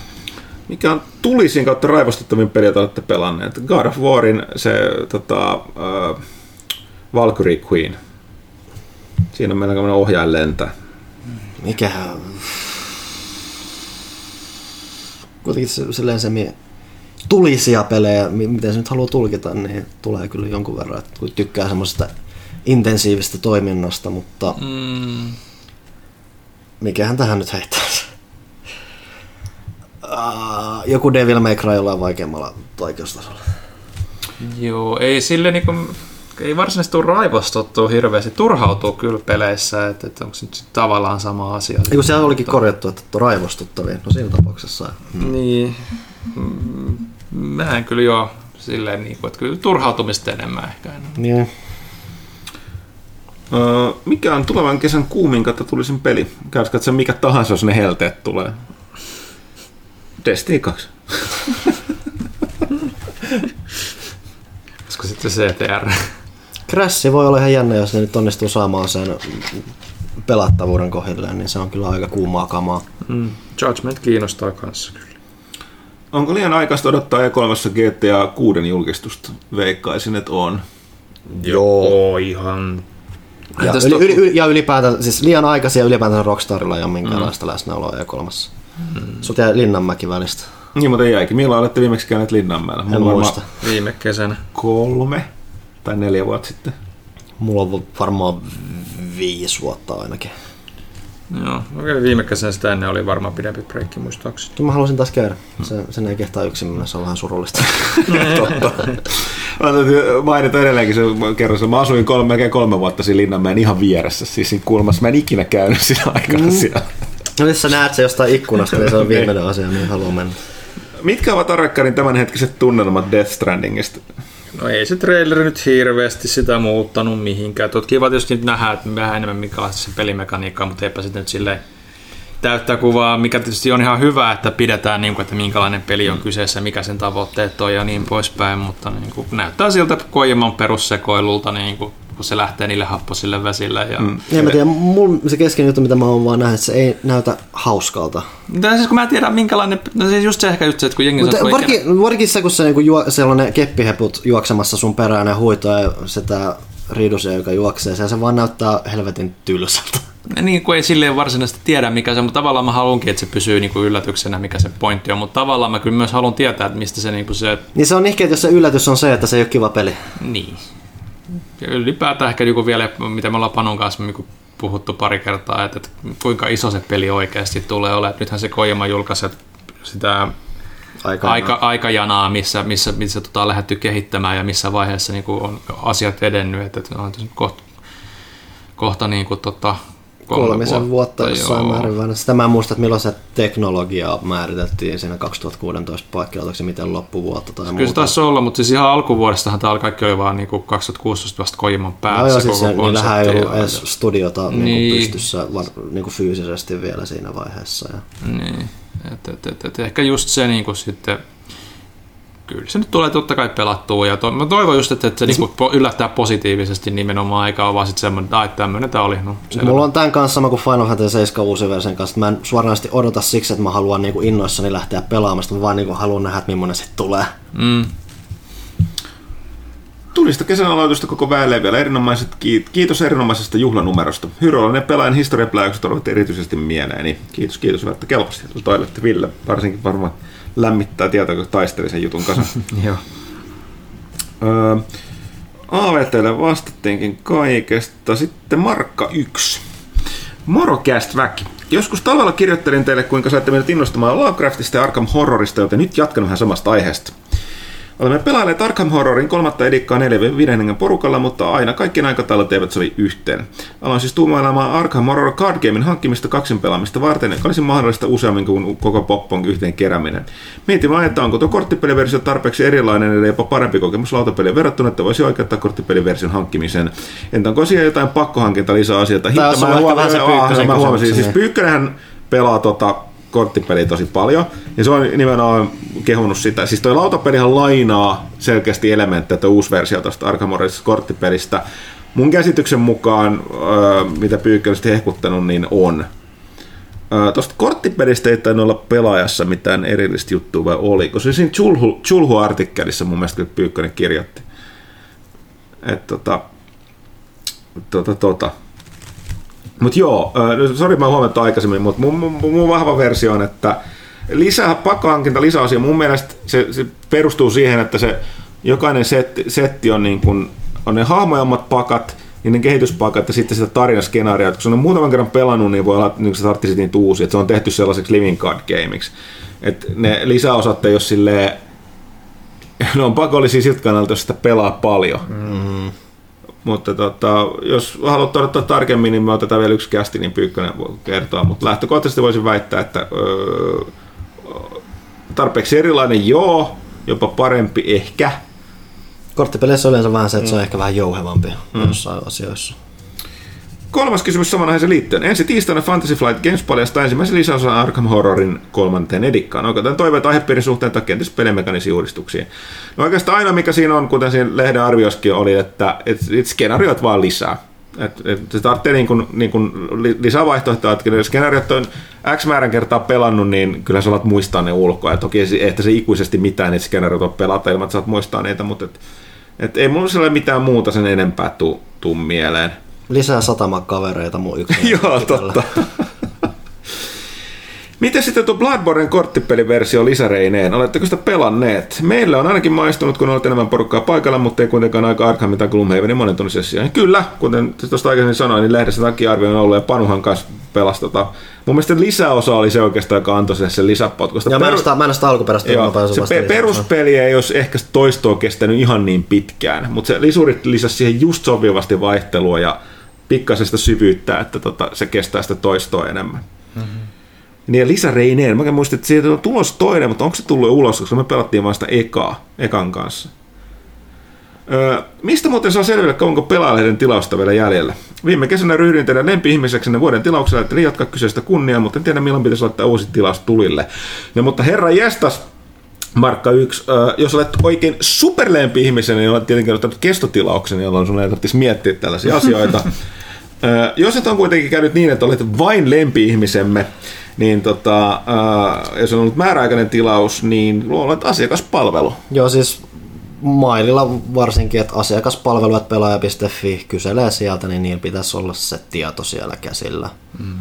Mikä on tulisin kautta raivostuttavin peli, jota olette pelanneet? God of Warin se tota, uh, Valkyrie Queen. Siinä on meillä ohjaajan lentää. Mikähän kuitenkin se, silleen se mie, tulisia pelejä, miten se nyt haluaa tulkita, niin tulee kyllä jonkun verran, että kun tykkää semmoisesta intensiivistä toiminnasta, mutta mm. mikähän tähän nyt heittäisi? Uh, joku Devil May Cry jollain vaikeammalla vaikeustasolla. Joo, ei sille niinku, ei varsinaisesti tule raivostuttua hirveästi, turhautuu kyllä peleissä, että, että onko se nyt tavallaan sama asia. Ei kun siellä olikin korjattu, että on raivostuttavia, no siinä tapauksessa. Hmm. Niin, mm, mä en kyllä jo silleen, niin kuin, että kyllä turhautumista enemmän ehkä. Niin. Öö, mikä on tulevan kesän kuumin kautta tulisin peli? Käyskö se mikä tahansa, jos ne helteet tulee? Destiny 2. Olisiko sitten CTR? Crash voi olla ihan jännä, jos ne nyt onnistuu saamaan sen pelattavuuden kohdilleen, niin se on kyllä aika kuumaa kamaa. Mm. Judgment kiinnostaa kanssa kyllä. Onko liian aikaista odottaa E3 GTA 6 julkistusta? Veikkaisin, että on. Joo, ihan ja, yli, yli, yli, ja ylipäätään, siis liian aikaisin ja ylipäätään Rockstarilla ei ole minkäänlaista mm. läsnäoloa E3. Mm. Sut jäi Linnanmäki välistä. Niin, mutta jäikin. Milloin olette viimeksi käyneet Linnanmäellä? En muista. Viime kesänä. Kolme tai neljä vuotta sitten. Mulla on varmaan viisi vuotta ainakin. Joo, okay, viime kesänä sitä ennen oli varmaan pidempi breikki muistaakseni. Mä haluaisin taas käydä. Se, sen ei kehtaa yksin mennä, se on vähän surullista. Totta. Mä täytyy mainita edelleenkin se kerran, mä asuin kolme, melkein kolme vuotta siinä Linnanmäen ihan vieressä, siis siinä kulmassa. Mä en ikinä käynyt siinä aikana mm. siellä. No jos sä näet se jostain ikkunasta, niin se on viimeinen asia, mihin haluan mennä. Mitkä ovat Arakkarin tämänhetkiset tunnelmat Death Strandingista? No ei se traileri nyt hirveästi sitä muuttanut mihinkään. Tuot kiva tietysti nyt nähdä että vähän enemmän minkälaista se pelimekaniikka, mutta eipä sitten nyt silleen täyttää kuvaa, mikä tietysti on ihan hyvä, että pidetään, niin kuin, että minkälainen peli on kyseessä, mikä sen tavoitteet on ja niin poispäin, mutta niin kuin, näyttää siltä Koijaman perussekoilulta, niin kuin, kun se lähtee niille happosille vesille. Ja... Mm. En mä tiedä, mulla se keskeinen juttu, mitä mä oon vaan nähnyt, että se ei näytä hauskalta. Mutta siis kun mä tiedän minkälainen, no siis just se ehkä just se, että kun jengi Mutta varsinkin se, kun se niinku juo, sellainen keppiheput juoksemassa sun perään ja huitoa ja sitä riidusia, joka juoksee, se, se vaan näyttää helvetin tylsältä. Niin kuin ei silleen varsinaisesti tiedä mikä se on, mutta tavallaan mä haluankin, että se pysyy niin kuin yllätyksenä, mikä se pointti on, mutta tavallaan mä kyllä myös haluan tietää, että mistä se niin kuin se... Niin se on ehkä, että jos se yllätys on se, että se ei ole kiva peli. Niin. Ja ylipäätään ehkä niin vielä, mitä me ollaan Panon kanssa niin puhuttu pari kertaa, että, että kuinka iso se peli oikeasti tulee olemaan. Nythän se Kojima julkaisi sitä aika, aika, aikajanaa, missä, missä, missä tota on lähdetty kehittämään ja missä vaiheessa niin on asiat edennyt. Että, että on kohta, kohta niin kuin, tota, kolmisen vuotta, vuotta jossain joo. määrin. Sitä mä en muista, että milloin se teknologia määriteltiin siinä 2016 paikkeilla, oliko se miten loppuvuotta tai Kyllä muuta. se taisi olla, mutta siis ihan alkuvuodestahan tämä kaikki oli vaan niinku 2016 vasta Kojiman päässä. No joo, siis se, niillähän ei ollut edes studiota niin. Niin pystyssä var, niinku fyysisesti vielä siinä vaiheessa. Ja. Niin, et, et, et, et, ehkä just se niinku sitten kyllä se nyt tulee totta kai pelattua. Ja to, mä toivon just, että, että se niinku yllättää positiivisesti nimenomaan, eikä ole vaan sitten semmoinen, että tämmöinen tämä oli. No, Mulla on tämän kanssa sama kuin Final Fantasy 7 uusi version kanssa. Mä en suoranaisesti odota siksi, että mä haluan niinku innoissani lähteä pelaamaan, mä vaan niinku haluan nähdä, että millainen se tulee. Mm. Tulista kesän aloitusta koko väelle vielä erinomaiset, kiitos erinomaisesta juhlanumerosta. Hyrolainen pelaajan historiapläykset ovat erityisesti mieleeni. Kiitos, kiitos, että kelpasti toilette Ville. Varsinkin varmaan lämmittää tietoa, kun taisteli sen jutun kanssa. Joo. Öö, AVTlle vastattiinkin kaikesta. Sitten Markka 1. Morocast väki. Joskus talvella kirjoittelin teille, kuinka saitte meidät innostumaan Lovecraftista ja Arkham Horrorista, joten nyt jatkan vähän samasta aiheesta. Olemme pelailleet Arkham Horrorin kolmatta edikkaa 4 hengen porukalla, mutta aina kaikki aikataulut eivät sovi yhteen. Aloin siis tuumailemaan Arkham Horror Card Gamein hankkimista kaksin pelaamista varten, joka olisi mahdollista useammin kuin koko poppon yhteen kerääminen. Mietin vain, että onko tuo korttipeliversio tarpeeksi erilainen eli jopa parempi kokemus lautapeliin verrattuna, että voisi oikeuttaa korttipeliversion hankkimiseen. Entä onko siellä jotain pakkohankinta lisää asioita? Tämä on ehkä vähän se pyykkönen. Mä huomasin, siis Pyykkönenhän pelaa tota korttipeliä tosi paljon. Ja se on nimenomaan kehunut sitä. Siis toi lautapelihan lainaa selkeästi elementtejä, että uusi versio tuosta Arkham korttipelistä. Mun käsityksen mukaan, mitä Pyykkönen on hehkuttanut, niin on. Tuosta korttipelistä ei tainnut olla pelaajassa mitään erillistä juttua, vai oliko? Se siinä Chulhu-artikkelissa mun mielestä Pyykkönen kirjoitti. Että tota, tota, tota. Mutta joo, äh, sori mä huomattu aikaisemmin, mutta mun, mun, mun, vahva versio on, että lisää, pakkohankinta lisäasia, mun mielestä se, se, perustuu siihen, että se jokainen setti, setti on, niin kun, on ne hahmojammat pakat, ne kehityspakat ja sitten sitä tarinaskenaariota. Kun se on muutaman kerran pelannut, niin voi olla, niin se tarvitsisi niitä uusia. Että se on tehty sellaiseksi living card gameiksi. Että ne lisäosat ei ole silleen, ne on pakollisia siltä kannalta, jos sitä pelaa paljon. Mm-hmm. Mutta tota, jos haluat todeta tarkemmin, niin me otetaan vielä yksi kästi, niin Pyykkönen voi kertoa. Mutta lähtökohtaisesti voisin väittää, että öö, tarpeeksi erilainen joo, jopa parempi ehkä. Korttipeleissä on yleensä vähän se, että se on mm. ehkä vähän jouhevampi mm. jossain asioissa. Kolmas kysymys saman aiheeseen liittyen. Ensi tiistaina Fantasy Flight Games paljastaa ensimmäisen lisäosan Arkham Horrorin kolmanteen edikkaan. Onko tämän toiveet aihepiirin suhteen tai kenties pelimekanisiin uudistuksiin? No oikeastaan aina mikä siinä on, kuten siinä lehden arvioskin oli, että et, et skenaariot vaan lisää. Et, et, se tarvitsee niin kuin, niin kuin lisää vaihtoehtoja, että jos skenaariot on X määrän kertaa pelannut, niin kyllä sä alat muistaa ne ulkoa. Et toki että se ikuisesti mitään niitä skenaariot on pelata ilman, että sä muistaa niitä, mutta et, et ei mulla ole mitään muuta sen enempää tuu, tuu mieleen. Lisää satamakavereita mun yksi. Joo, totta. Miten sitten tuo Bloodborne korttipeliversio lisäreineen? Oletteko sitä pelanneet? Meillä on ainakin maistunut, kun olet enemmän porukkaa paikalla, mutta ei kuitenkaan aika Arkhamin tai Gloomhavenin monen tunnin sessioon. Kyllä, kuten tuosta aikaisemmin sanoin, niin lehdessä takia arvio on ollut ja Panuhan kanssa pelasi tota. Mun mielestä lisäosa oli se oikeastaan, joka antoi sen, sen lisäpotkusta. Ja peru... mä en sitä alkuperäistä Joo, se pe- peruspeli ei olisi ehkä toistoa kestänyt ihan niin pitkään, mutta se lisurit lisäsi siihen just sopivasti vaihtelua ja pikkasesta syvyyttä, että tota, se kestää sitä toistoa enemmän. Mm-hmm. Niin ja lisäreineen, mä muistin, että siitä on tulos toinen, mutta onko se tullut ulos, koska me pelattiin vasta ekaa, ekan kanssa. Öö, mistä muuten saa selville, onko pelaalehden tilausta vielä jäljellä? Viime kesänä ryhdyin teidän lempi-ihmiseksi voiden tilauksella, että jatkaa kyseistä kunniaa, mutta en tiedä milloin pitäisi laittaa uusi tilaus tulille. Ja, mutta herra jestas, Markka 1, äh, jos olet oikein superlempi ihmisen, niin olet tietenkin ottanut kestotilauksen, jolloin sun ei tarvitsisi miettiä tällaisia asioita. äh, jos et on kuitenkin käynyt niin, että olet vain lempi-ihmisemme, niin tota, äh, jos on ollut määräaikainen tilaus, niin olet asiakaspalvelu. Joo, siis maililla varsinkin, että asiakaspalvelut pelaaja.fi kyselee sieltä, niin niillä pitäisi olla se tieto siellä käsillä. Mm.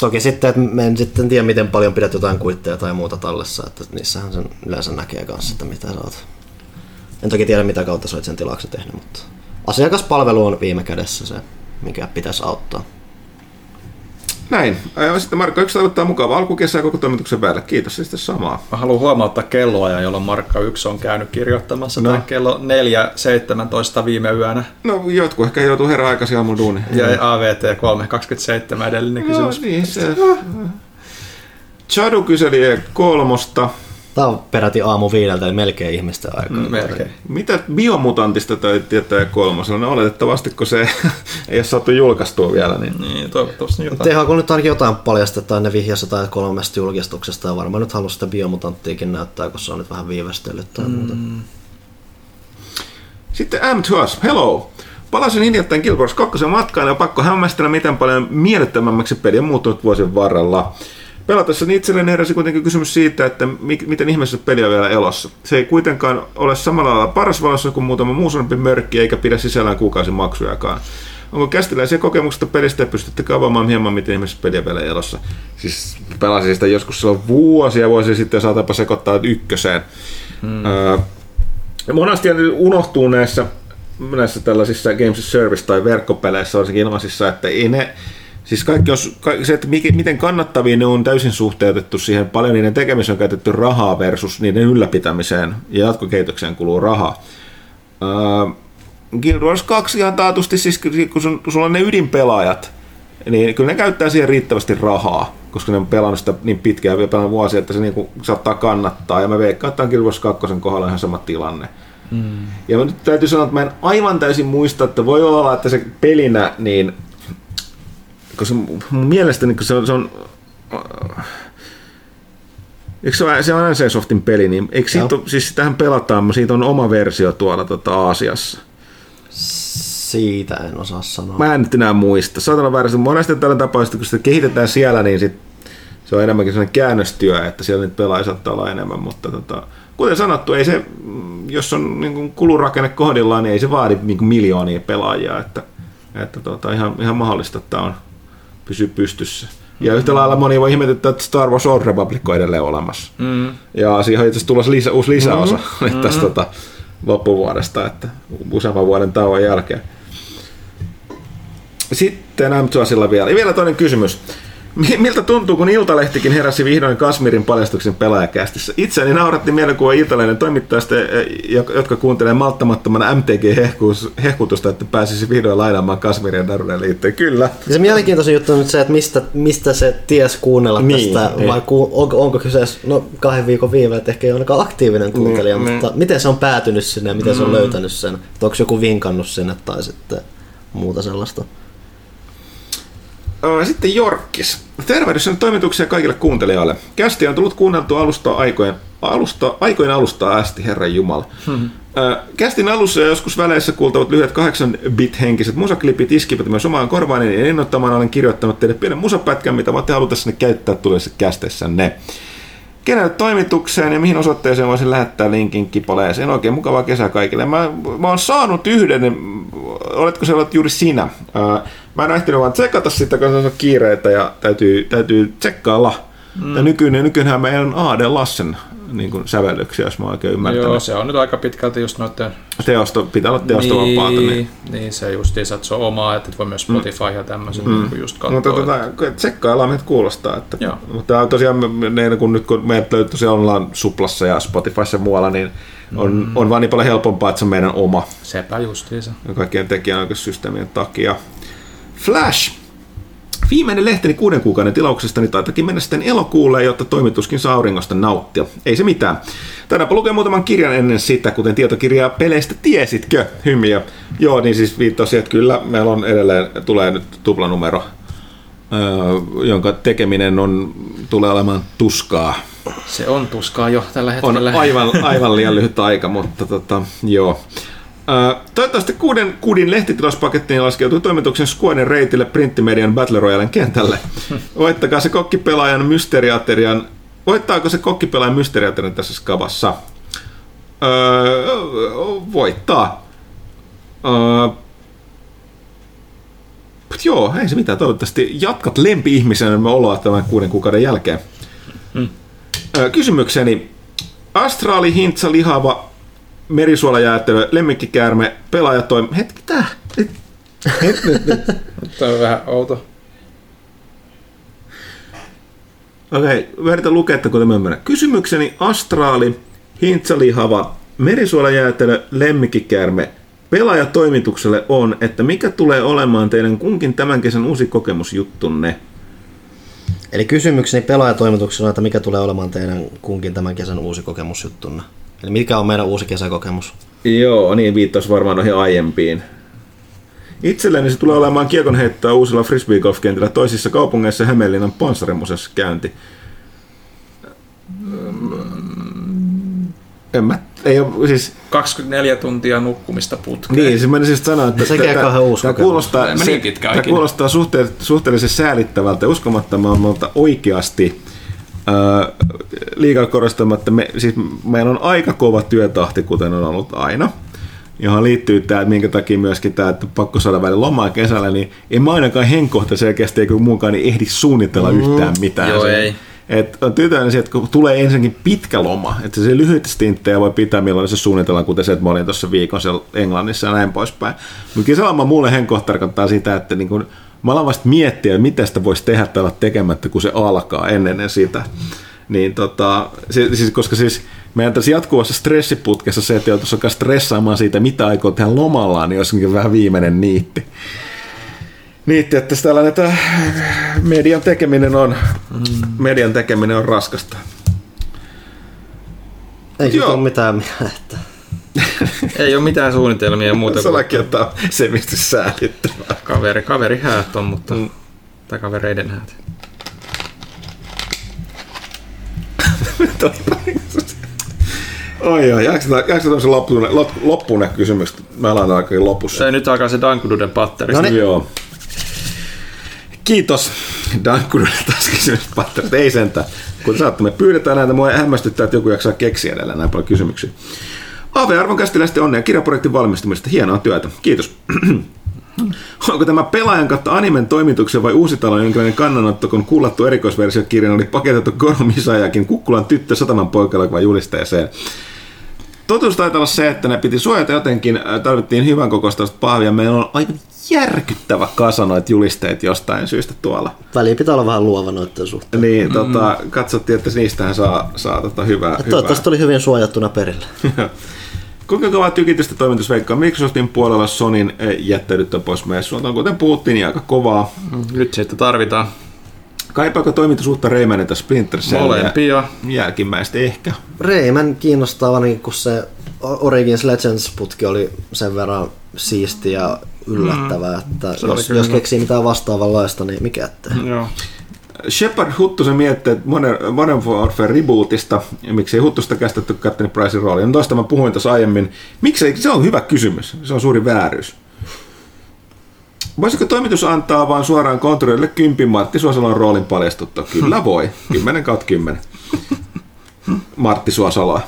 Toki sitten, että me en sitten tiedä, miten paljon pidät jotain kuitteja tai muuta tallessa, että niissähän sen yleensä näkee kanssa, että mitä sä oot. En toki tiedä, mitä kautta sä oot sen tilauksen tehnyt, mutta asiakaspalvelu on viime kädessä se, mikä pitäisi auttaa. Näin. Sitten Markka 1 toivottaa mukava alkukesää koko toimituksen päälle. Kiitos sitten samaa. Mä haluan huomauttaa kelloa, jolloin Markka 1 on käynyt kirjoittamassa no. kello 4.17 viime yönä. No jotkut ehkä joutuu herra aikaisin aamulla duuni. Ja AVT 3.27 edellinen no, kysymys. Niin, se. Chadu kyseli kolmosta. Tämä on peräti aamu viideltä, eli melkein ihmisten aikaa. Mm, melkein. Mitä biomutantista tai tietää kolmosella? No oletettavasti, kun se ei ole saatu julkaistua vielä. Niin, niin toivottavasti jotain. THK nyt ainakin jotain paljastetaan ne vihjassa tai kolmesta julkistuksesta ja varmaan nyt haluaa sitä biomutanttiakin näyttää, kun se on nyt vähän viivästellyt tai mm. muuta. Sitten M to us. Hello! Palasin hiljattain Guild Wars 2 matkaan ja pakko hämmästellä, miten paljon mielettömämmäksi peli on muuttunut vuosien varrella. Pelatessa niin itselleen heräsi kuitenkin kysymys siitä, että miten ihmeessä peli on vielä elossa. Se ei kuitenkaan ole samalla lailla paras valossa kuin muutama muu suurempi mörkki, eikä pidä sisällään kuukausimaksujakaan. Onko kästiläisiä kokemuksista pelistä ja pystytte avaamaan hieman, miten ihmeessä peli on vielä elossa? Siis pelasin sitä joskus silloin vuosia vuosia sitten saatapa sekoittaa ykköseen. Hmm. Öö, monesti unohtuu näissä, näissä tällaisissa Games Service- tai verkkopeleissä, varsinkin ilmaisissa, että ei ne, Siis kaikki on, se, että miten kannattavia ne on täysin suhteutettu siihen, paljon niiden tekemiseen on käytetty rahaa versus niiden ylläpitämiseen ja jatkokehitykseen kuluu rahaa. Uh, Guild Wars 2 ihan taatusti, siis kun sun, sulla on ne ydinpelaajat, niin kyllä ne käyttää siihen riittävästi rahaa, koska ne on pelannut sitä niin pitkään ja pelannut vuosia, että se niin saattaa kannattaa. Ja mä veikkaan, että on Guild Wars 2 kohdalla ihan sama tilanne. Mm. Ja mä nyt täytyy sanoa, että mä en aivan täysin muista, että voi olla, että se pelinä, niin koska mun mielestäni kun se on, se on Eikö se ole, se on NC-softin peli, niin eikö siitä ole, siis tähän pelataan, siitä on oma versio tuolla tota, Aasiassa. Siitä en osaa sanoa. Mä en nyt enää muista. Saatana väärässä. Monesti tällä tapaa, kun sitä kehitetään siellä, niin sit se on enemmänkin sellainen käännöstyö, että siellä nyt pelaajia saattaa olla enemmän, mutta tota, kuten sanottu, ei se, jos on niin kulurakenne kohdillaan, niin ei se vaadi niin miljoonia pelaajia, että, että tota, ihan, ihan mahdollista, että on pysyy pystyssä. Ja yhtä lailla moni voi ihmetyttää, että Star Wars Old Republic on edelleen olemassa. Mm. Ja siihen on itse tulossa lisä, uusi lisäosa mm-hmm. tästä tota, loppuvuodesta, että useamman vuoden tauon jälkeen. Sitten Amtuasilla vielä. Ja vielä toinen kysymys. Miltä tuntuu, kun Iltalehtikin heräsi vihdoin Kasmirin paljastuksen pelaajakästissä? Itseäni nauratti mielikuva Iltalehden toimittajista, e, jotka kuuntelee malttamattomana MTG-hehkutusta, että pääsisi vihdoin lainaamaan Kasmirin Darunen liitteen. Kyllä. Ja se mielenkiintoisin juttu on nyt se, että mistä, mistä se ties kuunnella niin, tästä, niin. vai ku, onko, onko kyseessä no, kahden viikon viime, että ehkä ei ole aktiivinen kuuntelija, niin, mutta niin. miten se on päätynyt sinne ja miten mm. se on mm. löytänyt sen? Että onko joku vinkannut sinne tai sitten muuta sellaista? Sitten Jorkkis. Tervehdys toimituksia kaikille kuuntelijoille. Kästi on tullut kuunneltua alusta aikojen, alusta, aikojen alusta asti, Herran Jumala. Mm-hmm. Kästin alussa ja joskus väleissä kuultavat lyhyet 8-bit-henkiset musaklipit iskivät myös omaan korvaan, niin innoittamaan olen kirjoittanut teille pienen musapätkän, mitä voitte halutessanne käyttää tulevissa kästessänne. Kenelle toimitukseen ja mihin osoitteeseen voisin lähettää linkin kipoleeseen. Oikein mukavaa kesää kaikille. Mä, mä oon saanut yhden, oletko se ollut juuri sinä? Mä en ehtinyt vaan tsekata sitä, kun on kiireitä ja täytyy, täytyy tsekkailla. Mm. Ja nykyinen, nykyinenhän meidän A.D. Lassen niin kuin sävellyksiä, jos mä oikein ymmärtänyt. Joo, se on nyt aika pitkälti just noiden... Teosto, pitää olla teostovapaata. Niin, niin. niin se justiinsa, että se on omaa, että voi myös mm. Spotify mm. ja tämmöisen mm. niin just katsoa. Mutta tota, tsekkaillaan, meitä kuulostaa. Että, Joo. mutta tosiaan, ne, kun nyt kun meidät löytyy tosiaan ollaan Suplassa ja Spotifyssa ja muualla, niin on, mm. on vaan niin paljon helpompaa, että se on meidän oma. Sepä justiinsa. Kaikkien tekijänoikeussysteemien takia. Flash. Viimeinen lehteni kuuden kuukauden tilauksesta niin taitakin mennä sitten elokuulle, jotta toimituskin saa auringosta nauttia. Ei se mitään. Tänäpä lukee muutaman kirjan ennen sitä, kuten tietokirjaa peleistä tiesitkö, hymiä. Joo, niin siis viittasi, että kyllä meillä on edelleen, tulee nyt tuplanumero, öö, jonka tekeminen on, tulee olemaan tuskaa. Se on tuskaa jo tällä hetkellä. On aivan, aivan liian lyhyt aika, mutta tota, joo. Toivottavasti kuuden kudin lehtitilauspakettiin laskeutui toimituksen Squaden reitille printtimedian Battle Royalen kentälle. Voittakaa se kokkipelaajan mysteriaterian Voittaako se kokkipelaajan mysteriaterian tässä skavassa? Öö, voittaa. Öö, joo, ei se mitään. Toivottavasti jatkat lempi-ihmisenä oloa tämän kuuden kuukauden jälkeen. Öö, kysymykseni. Astraali, hintsa, lihava, merisuolajäätelö, lemmikkikäärme, pelaajatoim... Hetki, tää? Nyt, nyt, nyt, nyt. Tämä on vähän outo. Okei, okay, lukea, että kun tämä Kysymykseni astraali, hintsalihava, merisuolajäätelö, lemmikkikäärme, pelaajatoimitukselle on, että mikä tulee olemaan teidän kunkin tämän kesän uusi kokemusjuttunne? Eli kysymykseni pelaajatoimituksella, että mikä tulee olemaan teidän kunkin tämän kesän uusi kokemusjuttunne? Eli mikä on meidän uusi kesäkokemus? Joo, niin viittaus varmaan noihin aiempiin. Itselleni se tulee olemaan kiekon heittää uusilla frisbeegolf-kentillä toisissa kaupungeissa Hämeenlinnan panssarimuseossa käynti. En mä, ei ole, siis... 24 tuntia nukkumista putkeen. Niin, siis mä siis sanoa, että se tämä, uusi tämä kuulostaa, se, niin tämä kuulostaa suhteellisen säälittävältä ja uskomattomalta oikeasti liikaa korostamatta, me, siis meillä on aika kova työtahti, kuten on ollut aina johon liittyy tämä, että minkä takia myöskin tämä, että pakko saada välillä lomaa kesällä, niin en mä ainakaan henkkohta selkeästi, eikä muukaan, niin ehdi suunnitella mm. yhtään mitään. Joo, ei. Et on tyytyväinen siihen, että kun tulee ensinnäkin pitkä loma, että se lyhyt stinttejä voi pitää, milloin se suunnitellaan, kuten se, että mä olin tuossa viikon siellä Englannissa ja näin poispäin. Mutta kesäloma mulle henkkohta tarkoittaa sitä, että niin kun, mä alan vasta miettiä, mitä sitä voisi tehdä olla tekemättä, kun se alkaa ennen sitä. Niin tota, siis, koska siis meidän tässä jatkuvassa stressiputkessa se, että joutuisi alkaa stressaamaan siitä, mitä aikoo tehdä lomallaan, niin olisikin vähän viimeinen niitti. Niitti, että tällainen, että median tekeminen on, median tekeminen on raskasta. Ei ole mitään mieltä. Ei ole mitään suunnitelmia muuta. Sellakin ottaa se, mistä säälittävää. Kaveri, kaveri häät on, mutta... Mm. Tai kavereiden häät. Oi joo, jääkö tämmöisen loppuun, loppuun kysymykset? Mä alan aika lopussa. Ei, nyt alkaa se Dankududen patteri. No niin. Joo. Kiitos Dankududen taas kysymyspatterit. Ei sentään. Kun saatte, me pyydetään näitä, mua hämmästyttää, että joku jaksaa keksiä edelleen näin paljon kysymyksiä. AV-arvon kästiläisten onnea kirjaprojektin valmistumista. Hienoa työtä. Kiitos. Onko tämä pelaajan kautta animen toimituksen vai uusitalon jonkinlainen kannanotto, kun kullattu erikoisversiokirjan oli paketettu Goro Misajakin Kukkulan tyttö sataman poikalla julisteeseen? Totuus taitaa olla se, että ne piti suojata jotenkin, tarvittiin hyvän kokoista pahvia. Meillä on aivan järkyttävä kasa noita julisteet jostain syystä tuolla. Väliin pitää olla vähän luova noiden suhteen. Niin, mm. tota, katsottiin, että niistähän saa, saa tota hyvää. Toivottavasti oli hyvin suojattuna perille. Kuinka kovaa tykitystä toimitus veikkaa Microsoftin puolella Sonin eh, jättäydyttä pois messuilta? Kuten puhuttiin, niin aika kovaa. Nyt siitä tarvitaan. Kaipaako toimitus uutta Raymanita Splinter Cellia? Molempia. Jälkimmäistä ehkä. Rayman kiinnostaa, niin kun se Origins Legends-putki oli sen verran siisti ja yllättävää, mm. että jos, jos keksii mitään vastaavanlaista, niin mikä ettei. Joo. Shepard Huttusen miettii Modern, Modern Warfare rebootista, ja miksei Huttusta käsitetty Captain Pricein rooli. No toista mä puhuin tuossa aiemmin. Miksei, se on hyvä kysymys. Se on suuri vääryys. Voisiko toimitus antaa vain suoraan kontrollille kympin Martti Suosalon roolin paljastutta? Kyllä voi. 10 kautta 10. Martti Suosaloa.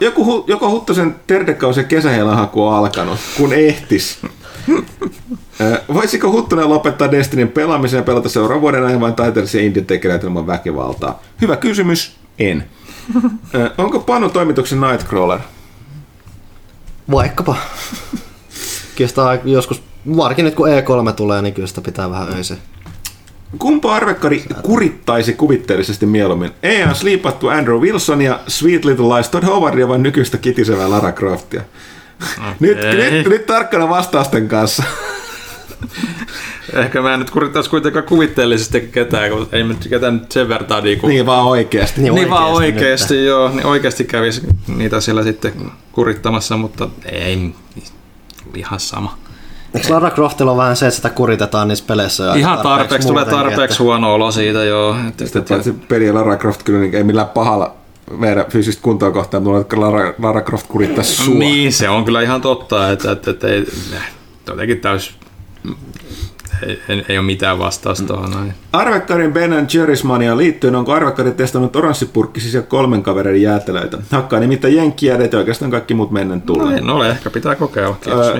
Joku, joko Huttosen terdekkaus ja kesähelahaku on alkanut, kun ehtis. Voisiko Huttunen lopettaa Destinyn pelaamisen ja pelata seuraavan vuoden ajan vain taiteellisia indie ilman väkivaltaa? Hyvä kysymys. En. Onko Panu toimituksen Nightcrawler? Vaikkapa. Kyllä joskus, varsinkin nyt kun E3 tulee, niin kyllä sitä pitää vähän öisin. Kumpa arvekkari kurittaisi kuvitteellisesti mieluummin? EA sliipattu Andrew Wilson ja Sweet Little Lies Todd Howardia vai nykyistä kitisevää Lara Croftia? Okay. nyt, nyt, nyt tarkkana vastausten kanssa. Ehkä mä en nyt kurittaisi kuitenkaan kuvitteellisesti ketään, kun ei nyt ketään sen verran niin kuin... Niin vaan oikeasti. Niin, niin vaan oikeasti, nyt. joo. Niin oikeasti kävisi niitä siellä sitten kurittamassa, mutta ei ihan sama. Eikö Lara Croftilla on vähän se, että sitä kuritetaan niissä peleissä? Ja Ihan tarpeeksi, tarpeeksi tulee tarpeeksi että... huono olo siitä, joo. Että, Sitten että, että... peli Lara Croft kyllä niin ei millään pahalla meidän fyysistä kuntoa kohtaan, mutta Lara, Lara Croft kurittaisi sua. Niin, se on kyllä ihan totta, että, että, että ei, jotenkin täys ei, ei, ei ole mitään vastausta tuohon noin. Arvekkarin Ben Jerry's mania liittyen, onko Arvekkari testannut oranssipurkkisia kolmen kaverin jäätelöitä? Hakkaa nimittäin jenkkijäädet oikeastaan kaikki muut mennen tulee. No en ole, ehkä pitää kokeilla. öö,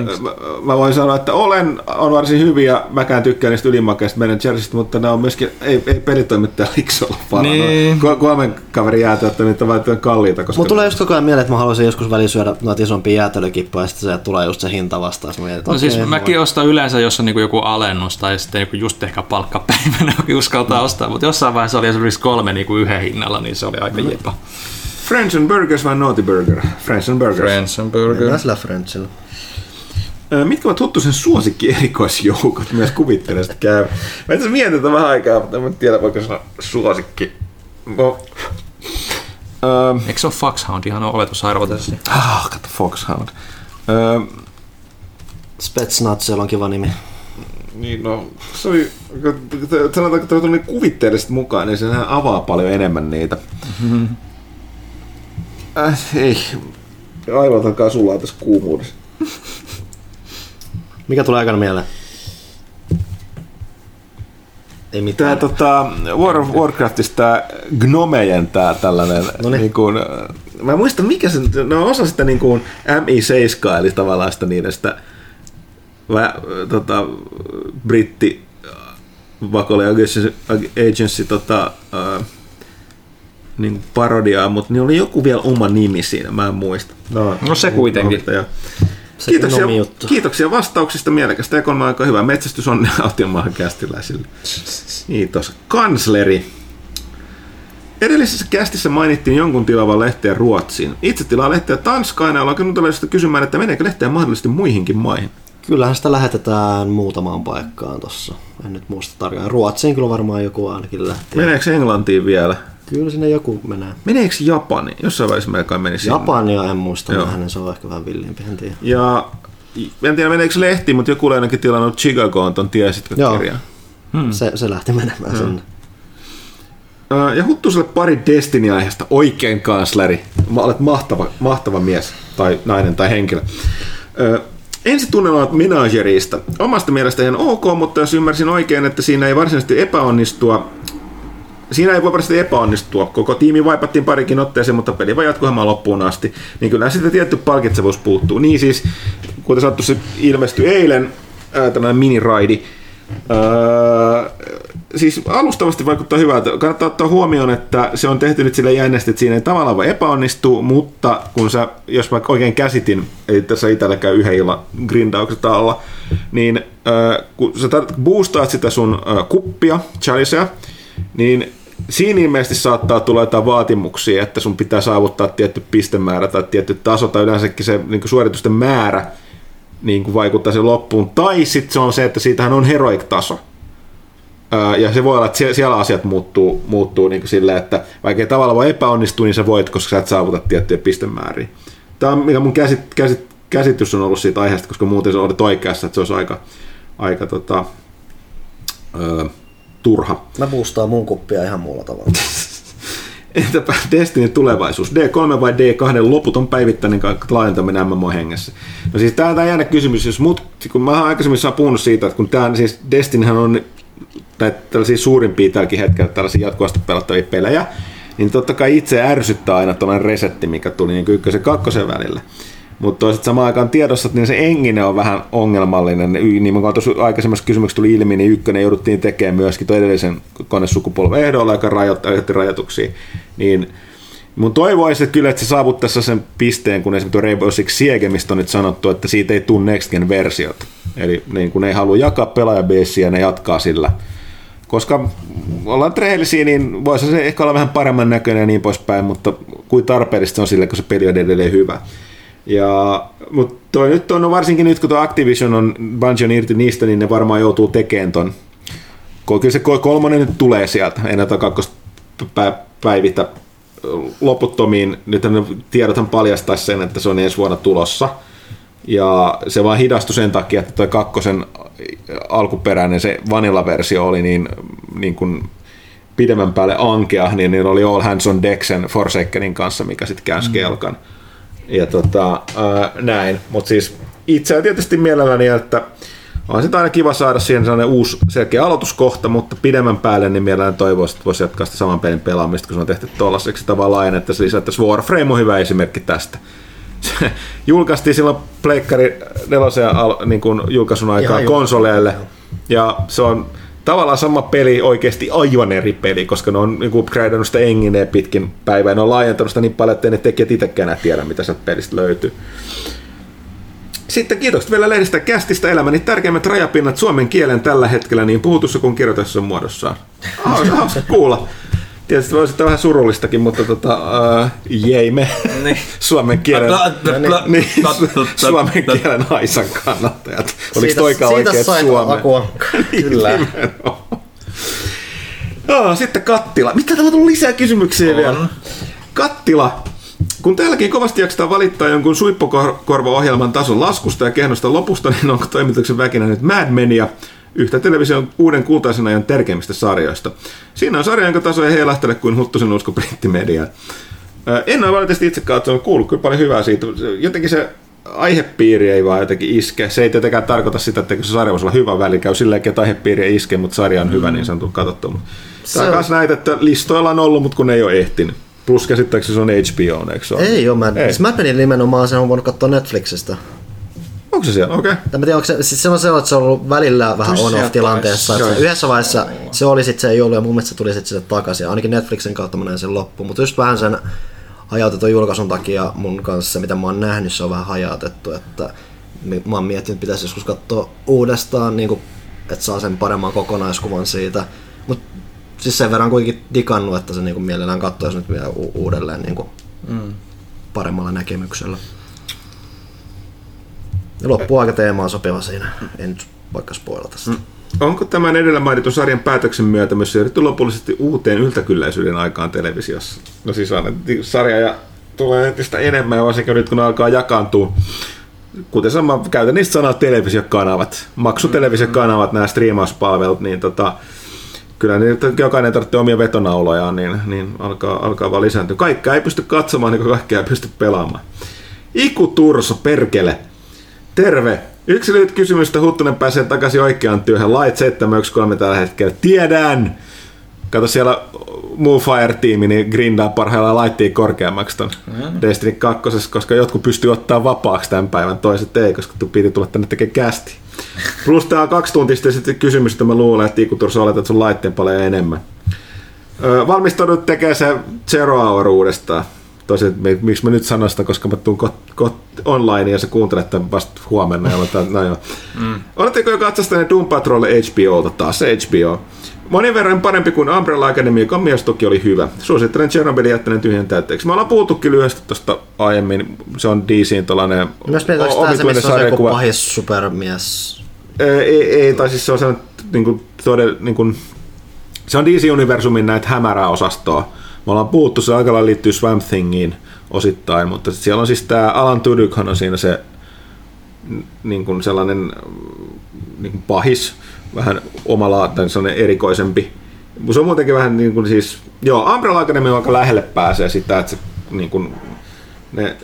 mä voin sanoa, että olen, on varsin hyviä, mäkään tykkään niistä ylimakeista Ben Jerry'stä, mutta ne on myöskin, ei, ei pelitoimittaja olla paljon. Niin. Kolmen kaverin jäätelöitä, niin niitä on kalliita. Koska... Mutta tulee just koko ajan mieleen, että mä haluaisin joskus väliin syödä noita isompia jäätelökippoja, ja sitten se tulee just se hinta vastaan. Mietin, no okay, siis mäkin ostan yleensä, jos on niinku joku alennus ostaa ja sitten niin just ehkä palkkapäivänä uskaltaa mm. ostaa, mutta jossain vaiheessa oli esimerkiksi kolme niin kuin yhden hinnalla, niin se oli aika mm. jepa. French and Burgers vai Naughty Burger? French and Burgers. French and Burger. Tässä Frenchillä. Mitkä ovat Huttusen suosikki erikoisjoukot? Myös kuvittelen sitä käy. Mä itse mietin tätä vähän aikaa, mutta en tiedä voiko sanoa suosikki. No. Um, Eikö se ole Foxhound ihan oletusarvo tässä? Ah, katso Foxhound. Um, Spetsnaz, on kiva nimi. Niin no, se oli, sanotaanko, että tuli kuvitteellisesti mukaan, niin se avaa paljon enemmän niitä. Mm-hmm. Äh, ei, aivan takaa sulla tässä kuumuudessa. Mikä tulee aikana mieleen? Ei mitään. Tämä tota, War of Warcraftista tämä Gnomejen tämä tällainen, niin kuin, mä muistan mikä se, no osa sitä niin kuin MI7 eli tavallaan sitä niiden sitä vä, tota, britti Vakolle Agency, Agency tota, uh, niin parodiaa, mutta niin oli joku vielä oma nimi siinä, mä en muista. No, no se kuitenkin. No, kiitoksia, kiitoksia vastauksista, mielekästä ja on aika hyvä. Metsästys on Autiomaan kästiläisille. Kiitos. Kansleri. Edellisessä kästissä mainittiin jonkun tilavan lehteä Ruotsiin. Itse tilaa lehteä Tanskaan ja olen kysymään, että meneekö lehteä mahdollisesti muihinkin maihin. Kyllähän sitä lähetetään muutamaan paikkaan tossa. En nyt muista tarkkaan. Ruotsiin kyllä varmaan joku ainakin lähtee. Meneekö Englantiin vielä? Kyllä sinne joku menee. Meneekö Japani? Jossain vaiheessa melkein meni sinne. Japania en muista, Joo. hänen se on ehkä vähän villimpi, en tiedä. Ja en tiedä meneekö lehti, mutta joku oli ainakin tilannut Chicagoon ton tiesitkö Joo. kirjan. Hmm. Se, se lähti menemään hmm. sinne. Ja Huttuselle pari Destiny-aiheesta oikein kansleri. Olet mahtava, mahtava mies tai nainen tai henkilö. Ensi tunnelmat Menagerista. Omasta mielestä ihan ok, mutta jos ymmärsin oikein, että siinä ei varsinaisesti epäonnistua, siinä ei voi varsinaisesti epäonnistua. Koko tiimi vaipattiin parikin otteeseen, mutta peli vai jatkuhamaan loppuun asti. Niin kyllä sitten tietty palkitsevuus puuttuu. Niin siis, kuten sanottu, se ilmestyi eilen, tämmöinen miniraidi. Ää, siis alustavasti vaikuttaa hyvältä. Kannattaa ottaa huomioon, että se on tehty nyt sille jännästi, että siinä ei tavallaan voi epäonnistua, mutta kun sä, jos mä oikein käsitin, ei tässä itsellä käy yhden illan grindaukset alla, niin äh, kun sä boostaat sitä sun äh, kuppia, chaliceja, niin siinä ilmeisesti saattaa tulla jotain vaatimuksia, että sun pitää saavuttaa tietty pistemäärä tai tietty taso, tai yleensäkin se niin suoritusten määrä niin kuin vaikuttaa sen loppuun. Tai sitten se on se, että siitähän on heroic-taso ja se voi olla, että siellä asiat muuttuu, muuttuu niin kuin silleen, että vaikka ei tavallaan voi epäonnistua, niin sä voit, koska sä et saavuta tiettyjä pistemääriä. Tämä on mikä mun käsit, käsit, käsitys on ollut siitä aiheesta, koska muuten se olet oikeassa, että se olisi aika, aika tota, ö, turha. Mä boostaan mun kuppia ihan muulla tavalla. Entäpä Destiny tulevaisuus? D3 vai D2 loputon päivittäinen laajentaminen MMO-hengessä? No siis tämä on jännä kysymys, jos mut, kun mä aikaisemmin saa puhunut siitä, että kun tämä siis Destinyhän on tai tällaisia suurimpia tälläkin hetkellä tällaisia jatkuvasti pelattavia pelejä, niin totta kai itse ärsyttää aina tuollainen resetti, mikä tuli niin ykkösen kakkosen välillä. Mutta toisaalta samaan aikaan tiedossa, että niin se engine on vähän ongelmallinen. Niin kuin tuossa aikaisemmassa kysymyksessä tuli ilmi, niin ykkönen jouduttiin tekemään myöskin tuon edellisen konesukupolven ehdolla, joka rajoitti rajoituksia. Niin Mun toivoisin että kyllä, että se saavuttaisi sen pisteen, kun esimerkiksi Rainbow Six Siege, mistä on nyt sanottu, että siitä ei tule Next Gen versiot. Eli niin kun ne ei halua jakaa pelaajabeessiä, ne jatkaa sillä koska ollaan rehellisiä, niin voisi se ehkä olla vähän paremman näköinen ja niin poispäin, mutta kuin tarpeellista on sille, kun se peli on edelleen hyvä. Ja, mutta toi nyt on, no varsinkin nyt kun tuo Activision on Bungie on irti niistä, niin ne varmaan joutuu tekemään ton. Kyllä se kolmonen nyt tulee sieltä, ei näitä kakkosta päivitä loputtomiin. Nyt tiedothan paljastaa sen, että se on ensi vuonna tulossa. Ja se vaan hidastui sen takia, että tuo kakkosen alkuperäinen se vanilla-versio oli niin, niin kuin pidemmän päälle ankea, niin niillä oli All Hands on Deck sen Forsakenin kanssa, mikä sitten käänsi mm. kelkan. Ja tota, ää, näin. Mutta siis itse tietysti mielelläni, että on sitä aina kiva saada siihen sellainen uusi selkeä aloituskohta, mutta pidemmän päälle niin mielellään toivoisin, että voisi jatkaa sitä saman pelin pelaamista, kun se on tehty tuollaiseksi tavallaan, että se lisättäisiin Warframe on hyvä esimerkki tästä se julkaistiin silloin Pleikkari 4 al, niin julkaisun aikaa konsoleille. Ja se on tavallaan sama peli oikeasti aivan eri peli, koska ne on niin upgradeannut sitä engineen pitkin päivää. Ne on laajentanut sitä niin paljon, että ne tekijät itsekään enää tiedä, mitä sieltä pelistä löytyy. Sitten kiitokset vielä lehdistä kästistä elämäni tärkeimmät rajapinnat suomen kielen tällä hetkellä niin puhutussa kuin kirjoitussa muodossaan. Hauska kuulla. Tietysti voisi olla vähän surullistakin, mutta tota, uh, jeimme niin. suomen kielen, niin, suomen kielen Aisan kannattajat. Oliko toikaan oikein Suomen? Niin, Kyllä. no, sitten Kattila. Mitä täällä on tullut lisää kysymyksiä on. vielä? Kattila. Kun täälläkin kovasti jaksetaan valittaa jonkun suippokorva-ohjelman tason laskusta ja kehnosta lopusta, niin onko toimituksen väkinä nyt Mad Menia, yhtä television uuden kultaisen ajan tärkeimmistä sarjoista. Siinä on sarja, jonka taso ei heilahtele kuin huttusen usko brittimediaan. En ole valitettavasti itse katsonut, kuullut kyllä paljon hyvää siitä. Jotenkin se aihepiiri ei vaan jotenkin iske. Se ei tietenkään tarkoita sitä, että se sarja voisi olla hyvä väli, käy sillä että aihepiiri ei iske, mutta sarja on hyvä, niin se on tullut katsottua. Tämä on myös näitä, että listoilla on ollut, mutta kun ei ole ehtinyt. Plus käsittääkseni se on HBO, eikö se ole? Ei ole Mad, ei. Mad Menin nimenomaan sen on voinut katsoa Netflixistä. Onko se siellä? Okei. Okay. Mä tiedän, onko se, siis se on se, että se on ollut välillä vähän on-off tilanteessa. Että yhdessä vaiheessa se oli sitten se ei ollut ja mun mielestä se tuli sitten sinne takaisin. Ainakin Netflixin kautta mä näin sen loppuun. Mutta just vähän sen hajautetun julkaisun takia mun kanssa mitä mä oon nähnyt, se on vähän hajautettu. Että mä oon miettinyt, että pitäisi joskus katsoa uudestaan, niin kuin, että saa sen paremman kokonaiskuvan siitä. Mutta siis sen verran kuitenkin digannut, että se niin kuin mielellään katsoisi nyt vielä u- uudelleen niin kuin mm. paremmalla näkemyksellä. Ja loppuaikateema on sopiva siinä, en nyt vaikka spoilata sitä. Mm. Onko tämän edellä mainitun sarjan päätöksen myötä myös siirrytty lopullisesti uuteen yltäkylläisyyden aikaan televisiossa? No siis annettiin sarja ja tulee entistä enemmän, ja varsinkin nyt kun alkaa jakaantua kuten sama, käytän niistä sanaa televisiokanavat, maksuttelevisiokanavat, nämä striimauspalvelut, niin tota, kyllä niin, jokainen tarvitsee omia vetonaulojaan, niin, niin alkaa, alkaa vaan lisääntyä. Kaikkea ei pysty katsomaan, niin kuin kaikkea ei pysty pelaamaan. Iku Turso, perkele. Terve. Yksi lyhyt kysymys, että Huttunen pääsee takaisin oikeaan työhön. Light 713 tällä hetkellä. Tiedän! Kato siellä Moonfire-tiimi niin grindaa parhaillaan laittiin korkeammaksi ton mm. Destiny 2, koska jotkut pystyy ottaa vapaaksi tämän päivän, toiset ei, koska piti tulla tänne tekemään kästi. Plus tää on kaksi tuntista sitten kysymys, että mä luulen, että Ikutursa oletat sun laitteen paljon enemmän. valmistaudut tekemään se Zero Hour uudestaan. Tosi, miksi mä nyt sanon sitä, koska mä tuun kot, kot, online ja sä kuuntelet tämän vasta huomenna. Ja tämän, no joo. Mm. Oletteko jo katsostaneet Doom Patrol HBOlta taas, se HBO? Monin verran parempi kuin Umbrella Academy, joka myös toki oli hyvä. Suosittelen Chernobylin jättäneen tyhjän täytteeksi. Me ollaan puhuttukin lyhyesti tuosta aiemmin. Se on DCin tällainen Myös meitä omituinen sarjakuva. pahis supermies? Ei, ei, tai siis se on sellainen niin kuin, todella, niin kuin, se on DC-universumin näitä hämäräosastoa. Me ollaan puhuttu, se aika lailla liittyy Swamp Thingiin osittain, mutta siellä on siis tämä Alan Tudykhan on siinä se niin kuin sellainen niin kuin pahis, vähän omala, tai sellainen erikoisempi. Se on muutenkin vähän niin kuin siis, joo, Umbrella Academy on aika lähelle pääsee sitä, että se niin kuin, ne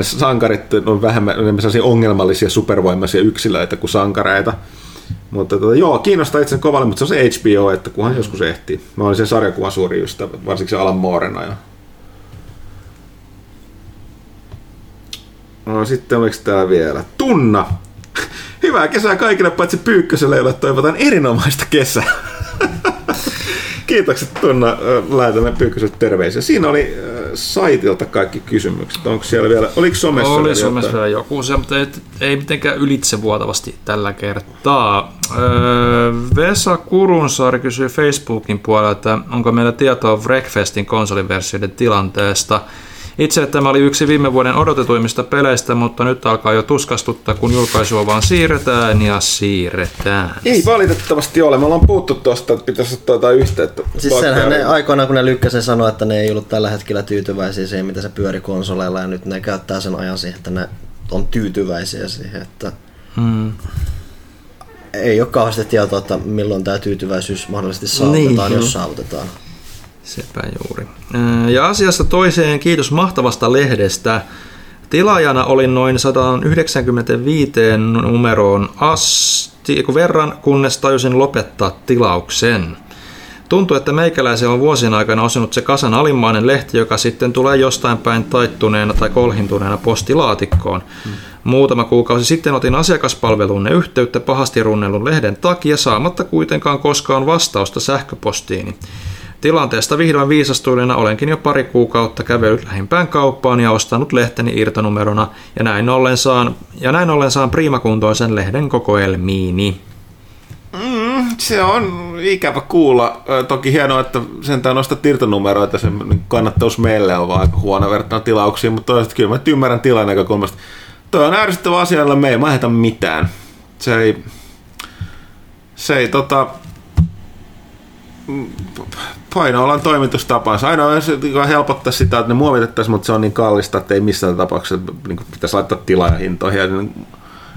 sankarit on vähemmän sellaisia ongelmallisia supervoimaisia yksilöitä kuin sankareita. Mutta tota, joo, kiinnostaa itse kovalle, mutta se on se HBO, että kunhan joskus ehtii. Mä olin sen sarjakuvan suuri ystävä, varsinkin se Alan Moorena. Ja... No, sitten oliko tää vielä? Tunna! Hyvää kesää kaikille, paitsi Pyykköselle, jolle toivotan erinomaista kesää. Kiitokset Tunna, lähetämme Pyykköselle terveisiä. Siinä oli saitilta kaikki kysymykset. Onko siellä vielä, oliko somessa Oli vielä somessa vielä joku se, mutta ei, ei mitenkään ylitsevuotavasti tällä kertaa. Öö, Vesa Kurunsaari kysyy Facebookin puolella, että onko meillä tietoa Breakfastin konsoliversioiden tilanteesta. Itse tämä oli yksi viime vuoden odotetuimmista peleistä, mutta nyt alkaa jo tuskastuttaa, kun julkaisua vaan siirretään ja siirretään. Ei valitettavasti ole. Me ollaan puhuttu tuosta, että pitäisi ottaa jotain yhteyttä. Siis senhän ne aikoinaan, kun ne lykkäsen sanoi, että ne ei ollut tällä hetkellä tyytyväisiä siihen, mitä se pyöri konsoleilla, ja nyt ne käyttää sen ajan siihen, että ne on tyytyväisiä siihen, että hmm. ei ole kauheasti tietoa, että milloin tämä tyytyväisyys mahdollisesti saavutetaan, niin, jos saavutetaan. Sepä juuri. Ja asiasta toiseen kiitos mahtavasta lehdestä. Tilaajana olin noin 195 numeroon asti, verran, kunnes tajusin lopettaa tilauksen. Tuntuu, että meikäläisen on vuosien aikana osunut se kasan alimmainen lehti, joka sitten tulee jostain päin taittuneena tai kolhintuneena postilaatikkoon. Hmm. Muutama kuukausi sitten otin asiakaspalveluunne yhteyttä pahasti runnellun lehden takia saamatta kuitenkaan koskaan vastausta sähköpostiini. Tilanteesta vihdoin viisastuneena olenkin jo pari kuukautta kävellyt lähimpään kauppaan ja ostanut lehteni irtonumerona ja näin ollen saan, ja näin ollen saan priimakuntoisen lehden kokoelmiini. Mm, se on ikävä kuulla. Toki hienoa, että sentään nostat irtonumeroita, se kannattaus meille on vaan huono verrattuna tilauksiin, mutta toisaalta kyllä mä ymmärrän tilan näkökulmasta. Tuo on ärsyttävä asia, jolla me ei mahdeta mitään. Se ei, se ei tota, painoalan toimitustapansa. Ainoa se helpottaa sitä, että ne muovitettaisiin, mutta se on niin kallista, että ei missään tapauksessa niin kuin pitäisi laittaa tilaajahintoihin. Ja niin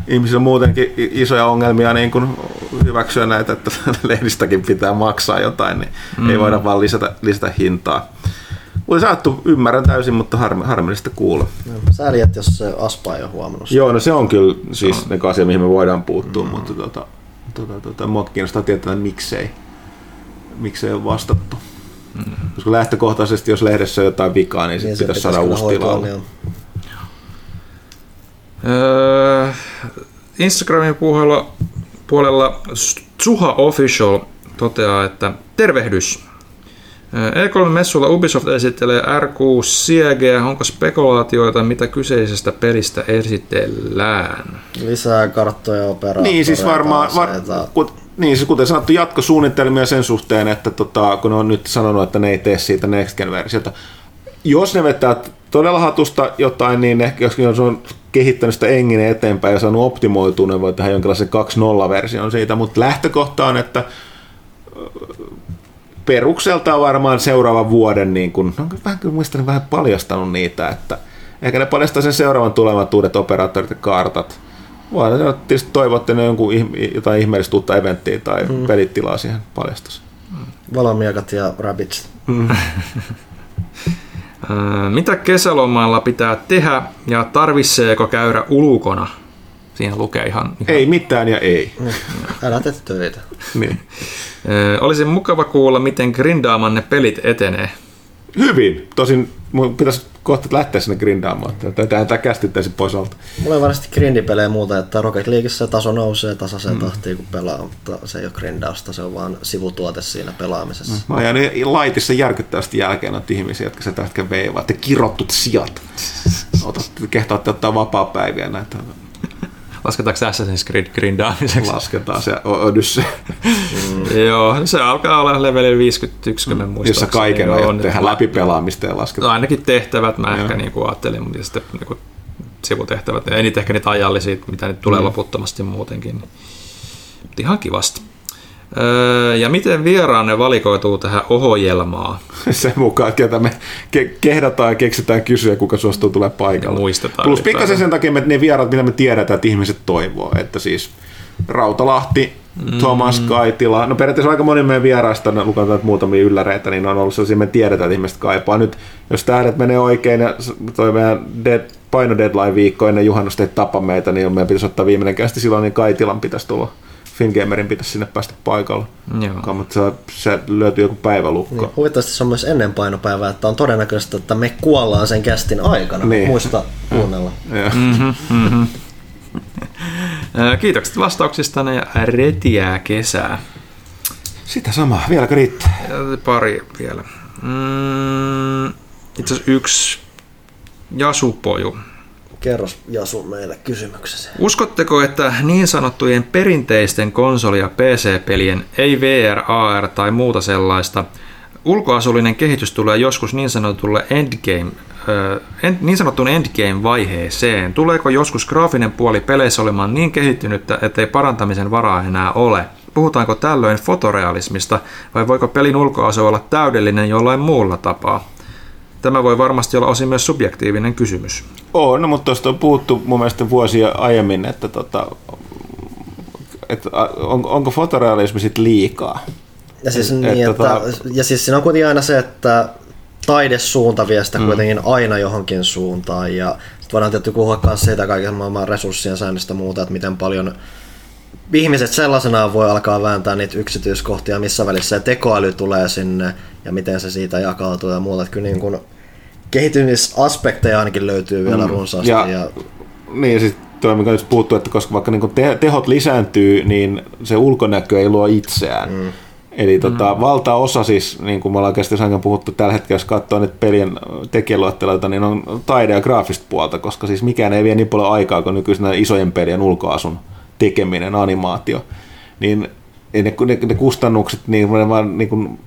ihmisillä on muutenkin isoja ongelmia niin kuin hyväksyä näitä, että lehdistäkin pitää maksaa jotain, niin mm. ei voida vaan lisätä, lisätä hintaa. Voi saattu, ymmärrän täysin, mutta harmi, harmillista kuulla. Sääli, että jos se Aspa ei ole huomannut. Joo, no se on kyllä siis ne asia, mihin me voidaan puuttua, mm. mutta tota, tota, tota, mua kiinnostaa tietää, miksei, miksei ole vastattu. Mm. Koska lähtökohtaisesti, jos lehdessä on jotain vikaa, niin, niin sitten pitäisi saada uusi tilalle. Öö, Instagramin puolella, puolella Suha Official toteaa, että tervehdys. E3-messulla Ubisoft esittelee R6 Siege. Onko spekulaatioita, mitä kyseisestä pelistä esitellään? Lisää karttoja operaattoreita. Niin, siis varmaan, var, kut, niin, siis kuten sanottu, jatkosuunnitelmia sen suhteen, että tota, kun on nyt sanonut, että ne ei tee siitä Next Gen-versiota. Jos ne vetää todella hatusta jotain, niin ehkä jos on kehittänyt sitä engine eteenpäin ja saanut optimoitua, ne voi tehdä jonkinlaisen 2.0-version siitä, mutta lähtökohta on, että perukseltaan varmaan seuraavan vuoden, niin kun, no, vähän, muistan, vähän paljastanut niitä, että ehkä ne paljastaa sen seuraavan tulevat uudet operaattorit ja kartat. Voi tietysti toivoa, että ne jonkun jotain ihmeellistä uutta eventtiä tai mm. pelitilaa siihen paljastaisi. Valomiekat ja rabbits. Mm. Mitä kesälomailla pitää tehdä ja tarvitseeko käydä ulkona? Siinä lukee ihan... ihan... Ei mitään ja ei. Älä tee töitä. niin. Olisi mukava kuulla, miten grindaamanne pelit etenee. Hyvin. Tosin mun pitäisi kohta lähteä sinne grindaamaan. Tähän tämä kästittäisi pois alta. Mulla on varmasti grindipelejä muuta, että Rocket Leagueissa taso nousee tasaiseen mm. tahtiin kun pelaa, mutta se ei ole grindausta, se on vaan sivutuote siinä pelaamisessa. Mm. Mä oon laitissa järkyttävästi jälkeen noita ihmisiä, jotka se tähkä veivaa, että kirottut sijat. Otat, kehtaatte ottaa vapaa-päiviä näitä Lasketaanko Assassin's Creed grindaamiseksi? Lasketaan se Odyssey. mm. Joo, se alkaa olla level 51, mm. muistaa. Jossa kaiken on tehdä läpipelaamista ja lasketaan. No ainakin tehtävät mä ehkä niin kuin ajattelin, mutta sitten niin kuin sivutehtävät. Niitä ehkä niitä ajallisia, mitä nyt tulee mm. loputtomasti muutenkin. Mutta ihan kivasti. Öö, ja miten vieraanne valikoituu tähän ohjelmaan? Sen mukaan, ketä me ke- kehdataan ja keksitään kysyä, kuka suostuu tulee paikalle. muistetaan. Plus pikkasen sen takia, että ne vieraat, mitä me tiedetään, että ihmiset toivoo. Että siis Rautalahti, mm. Thomas Kaitila, no periaatteessa aika moni meidän vieraista, lukataan muutamia ylläreitä, niin on ollut sellaisia, me tiedetään, että ihmiset kaipaa. Nyt, jos tähdet menee oikein ja toi meidän dead, paino deadline viikko ennen juhannusta ei tapa meitä, niin meidän pitäisi ottaa viimeinen kästi silloin, niin Kaitilan pitäisi tulla Fingamerin pitäisi sinne päästä paikalle. Joo. Mutta se löytyy joku päivälukko. Niin, huvittavasti se on myös ennen painopäivää, että on todennäköistä, että me kuollaan sen kästin aikana. Niin. Muista kuunnella. Mm-hmm, mm-hmm. Kiitokset vastauksista ja retiää kesää. Sitä samaa, vieläkö riittää? Pari vielä. Mm, itse asiassa yksi Jasupoju Kerros Jasu meille kysymyksesi. Uskotteko, että niin sanottujen perinteisten konsoli- ja PC-pelien, ei VR, AR tai muuta sellaista, ulkoasullinen kehitys tulee joskus niin sanotulle endgame, niin sanottuun endgame-vaiheeseen? Tuleeko joskus graafinen puoli peleissä olemaan niin kehittynyttä, ettei parantamisen varaa enää ole? Puhutaanko tällöin fotorealismista vai voiko pelin ulkoasu olla täydellinen jollain muulla tapaa? Tämä voi varmasti olla osin myös subjektiivinen kysymys. On, no, mutta tuosta on puhuttu mun mielestä vuosia aiemmin, että, tota, että on, onko fotorealismi sitten liikaa? Ja siis, et, niin, että, tota... ja siis siinä on kuitenkin aina se, että taidesuunta vie sitä mm. kuitenkin aina johonkin suuntaan. Ja sitten voidaan tietysti puhua myös siitä kaiken maailman resurssien säännöstä muuta, että miten paljon ihmiset sellaisenaan voi alkaa vääntää niitä yksityiskohtia, missä välissä se tekoäly tulee sinne ja miten se siitä jakautuu ja muuta. Että kyllä niin kuin kehittymisaspekteja ainakin löytyy vielä mm. runsaasti. Ja, ja... Niin, siis tuo, mikä nyt puuttuu, että koska vaikka niin te- tehot lisääntyy, niin se ulkonäkö ei luo itseään. Mm. Eli tota, mm. valtaosa siis, niin kuin me ollaan kestänyt puhuttu tällä hetkellä, jos katsoo nyt pelien tekijäluetteloita, niin on taide- ja graafista puolta, koska siis mikään ei vie niin paljon aikaa kuin nykyisenä isojen pelien ulkoasun tekeminen, animaatio. Niin ne, ne, ne kustannukset niin, vaan, niin kuin,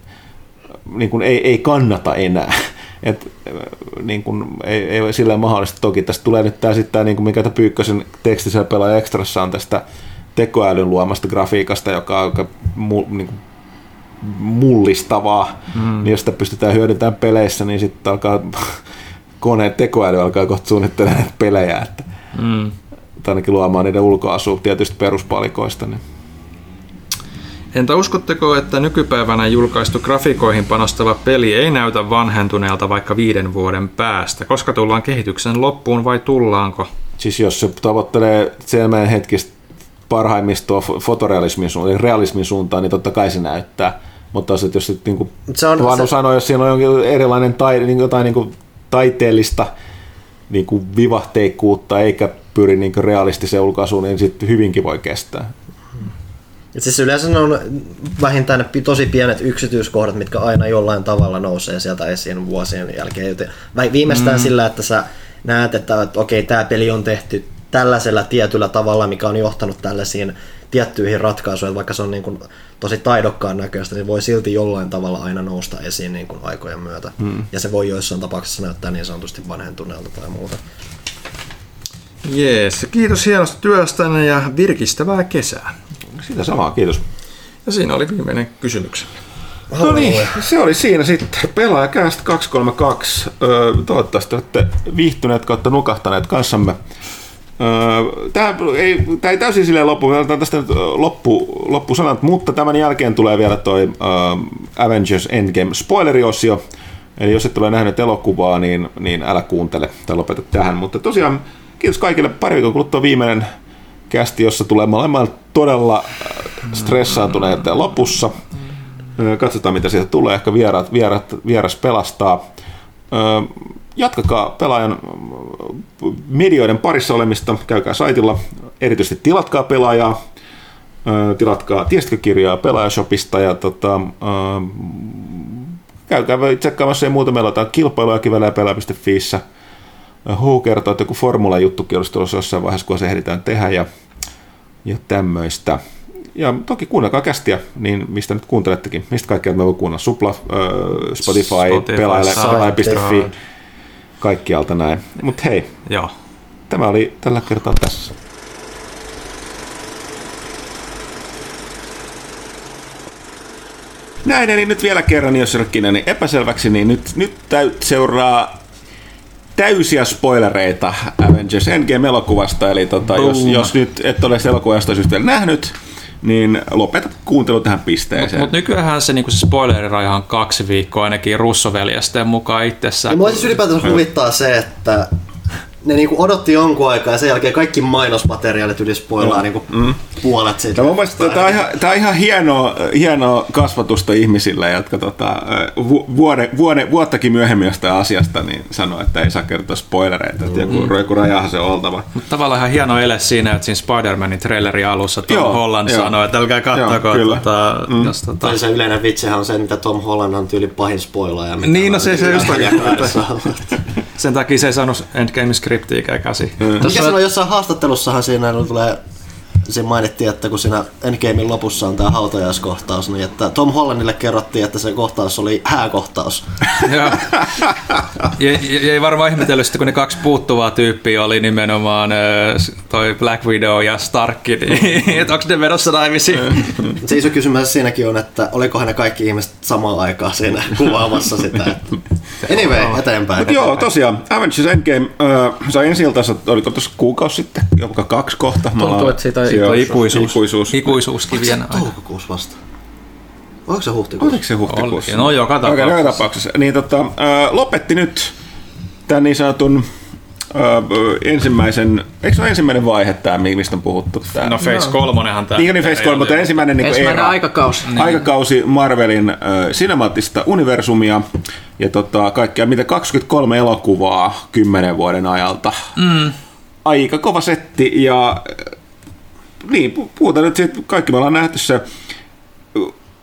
niin kuin ei, ei kannata enää. Et, niin kuin, ei, ei sillä mahdollista. Toki tästä tulee nyt tämä sitten niin kuin mikä tämä Pyykkösen tekstisellä pelaaja ekstrassa on tästä tekoälyn luomasta grafiikasta, joka on aika mu, niin kuin, mullistavaa, mm. niin jos sitä pystytään hyödyntämään peleissä, niin sitten alkaa koneen tekoäly alkaa kohta suunnittelemaan pelejä, että mm. ainakin luomaan niiden ulkoasua tietysti peruspalikoista. Niin. Entä uskotteko, että nykypäivänä julkaistu grafikoihin panostava peli ei näytä vanhentuneelta vaikka viiden vuoden päästä? Koska tullaan kehityksen loppuun vai tullaanko? Siis jos se tavoittelee selmään hetkistä parhaimmistoa fotorealismin suuntaan, realismin suuntaan, niin totta kai se näyttää. Mutta jos, jos niin kuin se on, se... sanoo, jos siinä on jonkin erilainen tai, niin jotain niin kuin taiteellista niin kuin vivahteikkuutta eikä pyri niin kuin realistiseen ulkaisuun, niin sitten hyvinkin voi kestää. Et siis yleensä ne on vähintään ne tosi pienet yksityiskohdat, mitkä aina jollain tavalla nousee sieltä esiin vuosien jälkeen. Joten viimeistään mm. sillä, että sä näet, että, että okei, tämä peli on tehty tällaisella tietyllä tavalla, mikä on johtanut tällaisiin tiettyihin ratkaisuihin, vaikka se on niin kuin tosi taidokkaan näköistä, niin voi silti jollain tavalla aina nousta esiin niin kuin aikojen myötä. Hmm. Ja se voi joissain tapauksissa näyttää niin sanotusti vanhentuneelta tai muuta. Jees, kiitos hienosta työstänne ja virkistävää kesää. Sitä samaa, kiitos. Ja siinä oli viimeinen kysymys. No niin, se oli siinä sitten. Pelaajakäst 232. Öö, toivottavasti olette viihtyneet kautta nukahtaneet kanssamme. Tämä ei, tämä ei täysin silleen loppu, otetaan tästä nyt loppu, loppusanat, mutta tämän jälkeen tulee vielä toi Avengers Endgame spoileriosio. Eli jos et ole nähnyt elokuvaa, niin, niin älä kuuntele tai lopeta tähän. Mutta tosiaan kiitos kaikille. Pari viikon kuluttua viimeinen kästi, jossa tulee molemmat todella stressaantuneet lopussa. Katsotaan, mitä sieltä tulee. Ehkä vierat, vierat, vieras pelastaa jatkakaa pelaajan medioiden parissa olemista, käykää saitilla, erityisesti tilatkaa pelaajaa, tilatkaa tiestikirjaa pelaajashopista ja tota, käykää tsekkaamassa ja muuta. Meillä on kilpailuja kivellä pelaa.fiissä. Huu kertoo, että joku formula-juttukin olisi tulossa jossain vaiheessa, kun se ehditään tehdä ja, ja tämmöistä. Ja toki kuunnelkaa kästiä, niin mistä nyt kuuntelettekin, mistä kaikkea me voi kuunnella. Supla, Spotify, Spotify pelaajalle, kaikkialta näin. Mutta hei, Joo. tämä oli tällä kertaa tässä. Näin, eli nyt vielä kerran, jos Rökkinen niin epäselväksi, niin nyt, nyt täyt seuraa täysiä spoilereita Avengers Endgame-elokuvasta, eli tota, jos, jos nyt et ole elokuvasta vielä nähnyt, niin lopeta kuuntelu tähän pisteeseen. Mutta mut nykyään se, niinku se spoileriraja on kaksi viikkoa ainakin Russoveljesten mukaan itsessään. Ja mua siis ylipäätään huvittaa se, että ne niinku odotti jonkun aikaa ja sen jälkeen kaikki mainosmateriaalit yli spoilaa no. niinku mm. puolet siitä. Tämä on, tämä on ihan, tämä on ihan hienoa, hienoa kasvatusta ihmisille, jotka tota, vuode, vuode, vuottakin myöhemmin jostain asiasta niin sanoo, että ei saa kertoa spoilereita, että joku, mm. joku rajahan se on oltava. Mutta tavallaan ihan hieno ele siinä, että siinä Spider-Manin trailerin alussa Tom joo, Holland joo. sanoi, että älkää kattoko. Tota, mm. jos, tota... Tai se yleinen vitsihän on se, mitä Tom Holland on tyyli pahin spoilaaja. Niin, no se, se just Sen takia se ei saanut Endgame skriptiä käsi. Mikä sanoi jossain haastattelussahan siinä tulee siinä mainittiin, että kun siinä Endgamein lopussa on tämä hautajaiskohtaus, niin että Tom Hollandille kerrottiin, että se kohtaus oli hääkohtaus. Joo. Ja, ei varmaan ihmetellyt kun ne kaksi puuttuvaa tyyppiä oli nimenomaan toi Black Widow ja Stark, niin että onko ne menossa naimisiin? Se iso kysymys siinäkin on, että olikohan ne kaikki ihmiset samaan aikaan siinä kuvaamassa sitä. Anyway, eteenpäin. Mut joo, tosiaan, Avengers Endgame äh, sai ensi oliko tuossa kuukausi sitten, joka kaksi kohta. Tuntuu, että siitä Joo, ikuisuus. ikuisuus. Ikuisuuskivien aina. toukokuussa vasta? Oliko se huhtikuussa? Oliko se huhtikuussa? No joka tapauksessa. Okay, joka tapauksessa. Niin, tota, äh, lopetti nyt tämän niin sanotun äh, ensimmäisen, eikö se ole ensimmäinen vaihe tämä, mistä on puhuttu? Tää? No Phase 3 tämä. Niin, niin Phase 3, mutta ensimmäinen, niin ensimmäinen era, aikakausi. Niin. Aikakausi Marvelin äh, sinemaattista universumia ja tota, kaikkea, mitä 23 elokuvaa 10 vuoden ajalta. Mm. Aika kova setti ja niin, puhutaan nyt siitä, kaikki me ollaan nähty se.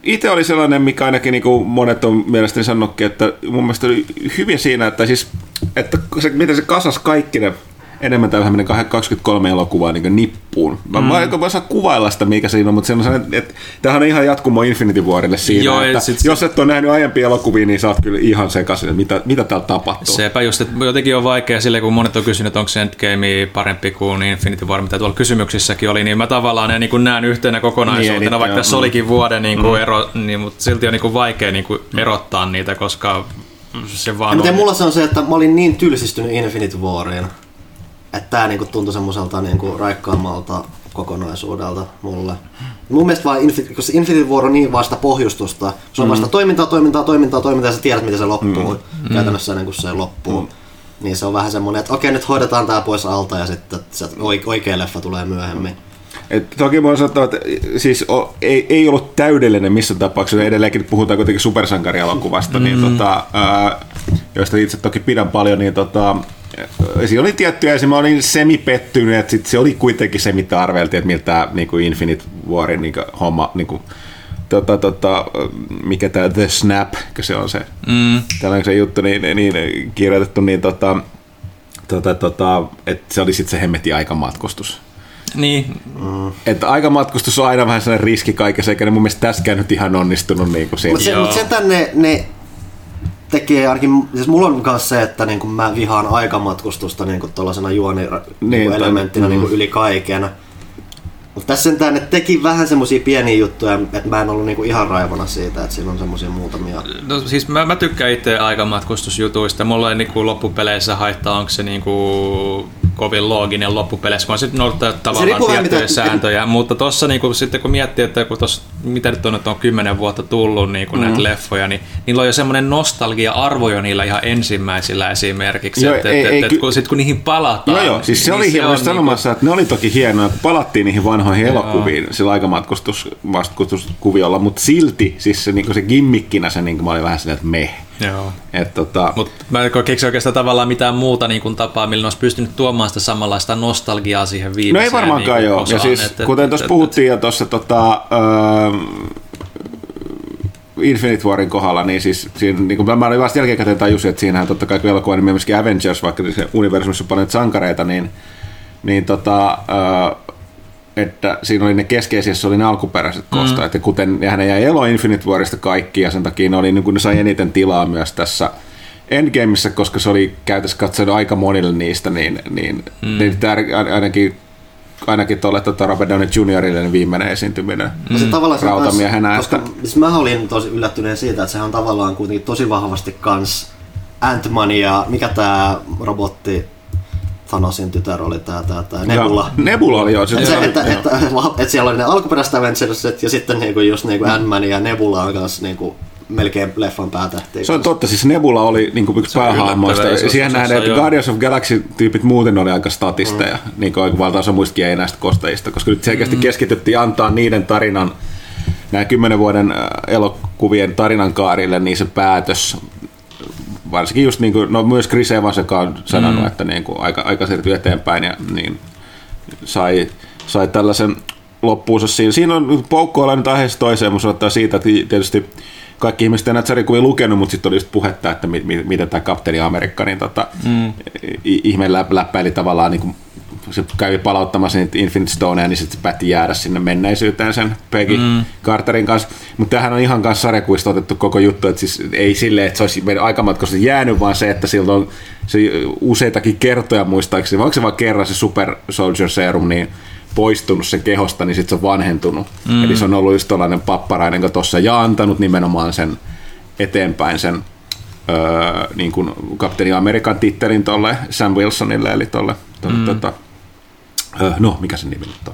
Itse oli sellainen, mikä ainakin niin kuin monet on mielestäni sanonutkin, että mun mielestä oli hyvin siinä, että, siis, että se, miten se kasas kaikki ne enemmän tai vähemmän 23 elokuvaa niin nippuun. Mä, mm. mä en osaa kuvailla sitä, mikä siinä on, mutta se on sellainen, että tämähän on ihan jatkumo Infinity Warille siinä, Joo, että sit, jos et ole nähnyt aiempia elokuvia, niin sä oot kyllä ihan sekaisin, että mitä, mitä täällä tapahtuu. Sepä just, että jotenkin on vaikea sille, kun monet on kysynyt, että onko se Endgame parempi kuin Infinity War, mitä tuolla kysymyksissäkin oli, niin mä tavallaan ne niin näen yhtenä kokonaisuutena, niin, vaikka tässä mm. olikin vuoden niin kuin mm. ero, niin, mutta silti on niin kuin vaikea niin kuin erottaa niitä, koska se vaan ja on. mulla se on se, että mä olin niin tylsistynyt Infinity Wariin, että tämä niinku tuntui semmoiselta niinku raikkaammalta kokonaisuudelta mulle. Mun mielestä vaan Infinity, koska Infinity War on niin vasta pohjustusta. Se on vasta mm. toimintaa, toimintaa, toimintaa, toimintaa ja sä tiedät miten se loppuu. Mm. Käytännössä ennen kuin se loppuu. Mm. Niin se on vähän semmoinen, että okei nyt hoidetaan tää pois alta ja sitten se oikea leffa tulee myöhemmin. Et toki voin sanoa, että siis o, ei, ei ollut täydellinen missä tapauksessa, edelleenkin puhutaan kuitenkin supersankarielokuvasta, niin mm. niin tota, ää, joista itse toki pidän paljon, niin tota, siinä oli tiettyjä, ja mä olin semipettynyt, että sit se oli kuitenkin se, mitä arveltiin, että miltä niin kuin Infinite Warin niin kuin, homma, niin kuin, tota, tota, mikä tämä The Snap, se on se mm. tällainen se juttu, niin, niin kirjoitettu, niin tota, tota, tota, että se oli sitten se hemmetti aikamatkustus. Niin. Mm. Että aikamatkustus on aina vähän sellainen riski kaikessa, eikä ne mun mielestä tässäkään nyt ihan onnistunut niin kuin siinä. Mutta se, mut sen ne, ne tekee ainakin, siis mulla on myös se, että niin mä vihaan aikamatkustusta niin tuollaisena juoni-elementtinä niin, mm. niin yli kaiken. Mutta tässä sentään ne teki vähän semmosia pieniä juttuja, että mä en ollut niinku ihan raivona siitä, että siinä on semmosia muutamia. No siis mä, mä tykkään itse aikamatkustusjutuista. Mulla ei niinku loppupeleissä haittaa, onko se niinku kovin looginen loppupeleissä, vaan sitten noudattaa tavallaan se tiettyjä mitä... sääntöjä. Mutta tuossa niinku, sitten kun miettii, että kun tossa, mitä nyt on, että on kymmenen vuotta tullut niinku mm. näitä leffoja, niin niillä on jo semmoinen nostalgia-arvo jo niillä ihan ensimmäisillä esimerkiksi. Joo, että, ei, et, ei, et, ky- kun, sit kun niihin palataan. Joo, joo. Siis se niin oli hieman niinku- sanomassa, niinku... että ne oli toki hienoa, että palattiin niihin vanhoihin joo. elokuviin sillä aikamatkustuskuviolla, mutta silti siis se, niinku se gimmikkinä se niinku, mä olin vähän silleen, että meh. Joo. Et, tota... Mutta mä en keksi oikeastaan tavallaan mitään muuta niin kuin tapaa, millä olisi pystynyt tuomaan sitä samanlaista nostalgiaa siihen viimeiseen. No ei varmaankaan niin joo. Ja siis, et, kuten tuossa puhuttiin jo tuossa tota, uh, Infinite Warin kohdalla, niin siis siinä, niin kuin mä olin vasta jälkikäteen tajusin, että siinähän totta kai elokuva nimi myöskin Avengers, vaikka se universumissa on paljon sankareita, niin, niin tota, uh, että siinä oli ne keskeisissä oli ne alkuperäiset kostajat, mm. ja kuten ja hän jäi elo Infinite Warista kaikki, ja sen takia ne, oli, niin ne sai eniten tilaa myös tässä Endgameissa, koska se oli käytössä katsonut aika monille niistä, niin, niin, mm. niin ainakin ainakin tuolle tuota Robert Downey Jr.ille niin viimeinen esiintyminen mm. se tavallaan rautamiehenä. Koska siis mä olin tosi yllättyneen siitä, että sehän on tavallaan kuitenkin tosi vahvasti kans Ant-Man ja mikä tämä robotti Thanosin tytär oli tää, tää, tää Nebula. Ja, Nebula oli joo. Se, että, että, että, että, siellä oli ne alkuperäiset Avengersit ja sitten niinku just niinku Ant-Man ja Nebula on kanssa niinku melkein leffan päätähtiä. Se on totta, siis Nebula oli niin kuin yksi päähahmoista. Siihen nähden, että Guardians of Galaxy-tyypit muuten oli aika statisteja, mm. niin kuin valtaosa muistakin ei näistä kostajista, koska nyt selkeästi mm. keskityttiin antaa niiden tarinan, nämä kymmenen vuoden elokuvien tarinan kaarille, niin se päätös varsinkin just niin kuin, no myös Chris Evans, joka on sanonut, mm. että niin kuin aika, aika siirtyi eteenpäin ja niin sai, sai tällaisen loppuunsa siinä. Siinä on poukkoilla nyt aiheesta toiseen, mutta ottaa siitä, että tietysti kaikki ihmiset enää sarjakuvia lukenut, mutta sitten oli just puhetta, että mi, mi, miten tämä kapteeni Amerikka niin tota, mm. ihme läppäili tavallaan niin kuin se kävi palauttamassa niitä Infinite Stoneja, niin sitten se päätti jäädä sinne menneisyyteen sen Peggy mm. Carterin kanssa. Mutta tämähän on ihan kanssa sarjakuista otettu koko juttu, että siis ei silleen, että se olisi aikamatkosta jäänyt, vaan se, että silloin se useitakin kertoja muistaakseni, vai onko se vaan kerran se Super Soldier Serum, niin poistunut sen kehosta, niin sitten se on vanhentunut. Mm. Eli se on ollut just tällainen papparainen tuossa ja antanut nimenomaan sen eteenpäin sen öö, niin kuin kapteeni Amerikan tittelin tuolle Sam Wilsonille, eli tuolle, tuolle mm. tota, no mikä se nimi nyt on?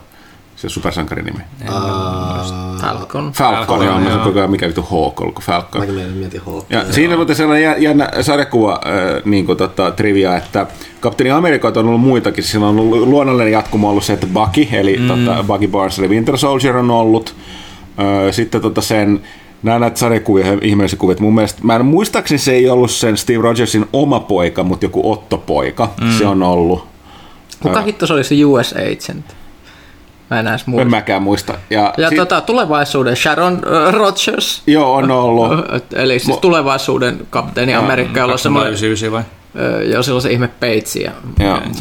Se supersankarin nimi. Uh, Falcon. Falcon, joo. joo. Koko ajan mikä vittu Hawk ollut, Falcon. Mäkin mietin Hawk. Ja joo. siinä on sellainen jännä sarjakuva äh, niin kuin, tota, trivia, että Kapteeni Amerikka on ollut muitakin. Sillä on ollut luonnollinen jatkumo ollut se, että Bucky, eli mm. tota, Bucky Barnes, eli Winter Soldier on ollut. Äh, sitten tota, sen nämä näitä sarjakuvia, ihmeellisiä kuvia. Mun mielestä, mä en muistaakseni se ei ollut sen Steve Rogersin oma poika, mutta joku Otto-poika. Mm. Se on ollut. Kuka hitto se oli se US Agent? Mä en edes muista. En mäkään muista. Ja, ja sit... tota, tulevaisuuden Sharon uh, Rogers. Joo, on ollut. Eli siis Mo... tulevaisuuden kapteeni Amerikka, jolla on semmoinen... vai? Joo, silloin se ihme peitsi.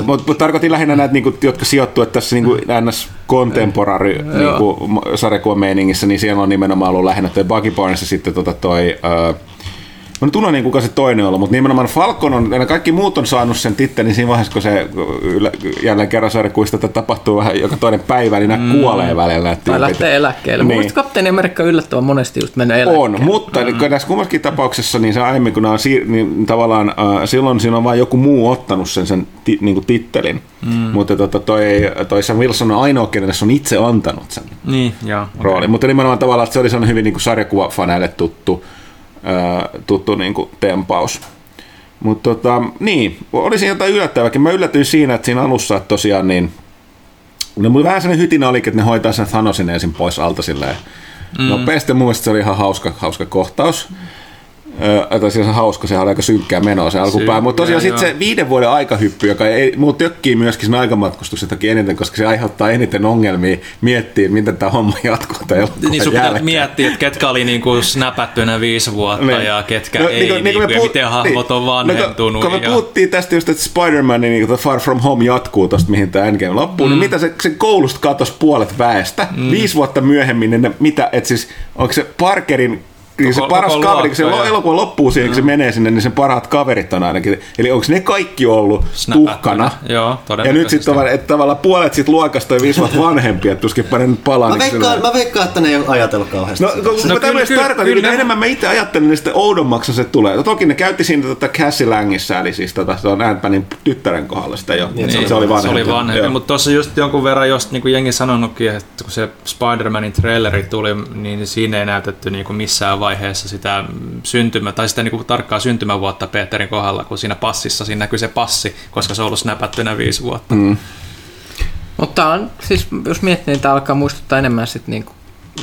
Mutta mut tarkoitin lähinnä näitä, niinku, jotka sijoittuvat tässä niinku, ns. contemporary niinku, sarjakuvan meiningissä, niin siellä on nimenomaan ollut lähinnä toi Buggy Barnes ja sitten tota toi, uh, Mä nyt unohdin, kuka se toinen on, mutta nimenomaan Falcon on, ja kaikki muut on saanut sen tittelin siinä vaiheessa, kun se jälleen kerran sarjakuista tapahtuu vähän joka toinen päivä, niin nämä mm. kuolee välillä. Tai lähtee eläkkeelle. Niin. Mun Kapteeni Amerikka yllättävän monesti just menee eläkkeelle. On, mutta mm. niin, tässä kummassakin tapauksessa, niin se aiemmin kun on siir- niin tavallaan, äh, silloin siinä on vain joku muu ottanut sen, sen ti, niin kuin tittelin. Mm. Mutta tota, toi, toi Sam Wilson on ainoa, kenelle se on itse antanut sen niin, joo, rooli. Okay. Mutta nimenomaan tavallaan, että se oli sellainen hyvin niin sarjakuvafaneille tuttu tuttu niin kuin tempaus. Mutta tota, niin, olisi jotain yllättävääkin. Mä yllätyin siinä, että siinä alussa että tosiaan niin, no, mulla vähän sellainen hytinä oli, että ne hoitaa sen Thanosin ensin pois alta silleen mm. nopeasti. Mun mielestä se oli ihan hauska, hauska kohtaus. Mm tai siis on hauska, se on aika synkkää menoa se alkupää, mutta tosiaan sitten se viiden vuoden aikahyppy, joka ei, mulla tökkii myöskin sen aikamatkustuksen takia eniten, koska se aiheuttaa eniten ongelmia miettiä, miten tämä homma jatkuu tai Niin sun pitää miettiä, että ketkä oli niinku snäpättynä viisi vuotta niin. ja ketkä no, ei, niin, niinku, niin, ja miten hahmot niin. on vanhentunut. No, kun me ja... puhuttiin tästä just, että Spider-Man niin Far From Home jatkuu tosta, mihin tämä Endgame loppuu, niin mm. niin mitä se, se koulusta katosi puolet väestä, mm. viisi vuotta myöhemmin, niin ne, mitä, että siis, onko se Parkerin niin se paras koko kaveri, kun se ja... elokuva loppuu siihen, kun se menee sinne, niin sen parhaat kaverit on ainakin. Eli onko ne kaikki ollut tuhkana? Joo, Ja nyt sitten tavallaan, että tavallaan puolet sit luokasta on viisi vanhempia, että tuskin panen palaa. Mä, veikkaan, mä veikkaan, että ne ei ole ajatellut kauheasti. No, no, no mä kyllä, kyllä, tarkoitan, kyllä, enemmän mä itse ajattelin, niin sitten oudommaksi se tulee. No, toki ne käytti siinä tota Cassie Langissä, eli siis tota, se on Ant-Manin tyttären kohdalla sitä jo. Niin, se, se, oli vanhempi. Se oli vanhempi, mutta tuossa just jonkun verran, jos niin kuin jengi sanonutkin, että kun se Spider-Manin traileri tuli, niin siinä ei näytetty niin kuin missään vaiheessa sitä syntymä, tai sitä niin kuin tarkkaa syntymävuotta Peterin kohdalla, kun siinä passissa, siinä näkyy se passi, koska se on ollut snäpättynä viisi vuotta. Mm. Mutta on, siis jos miettii, niin tämä alkaa muistuttaa enemmän sit niin kuin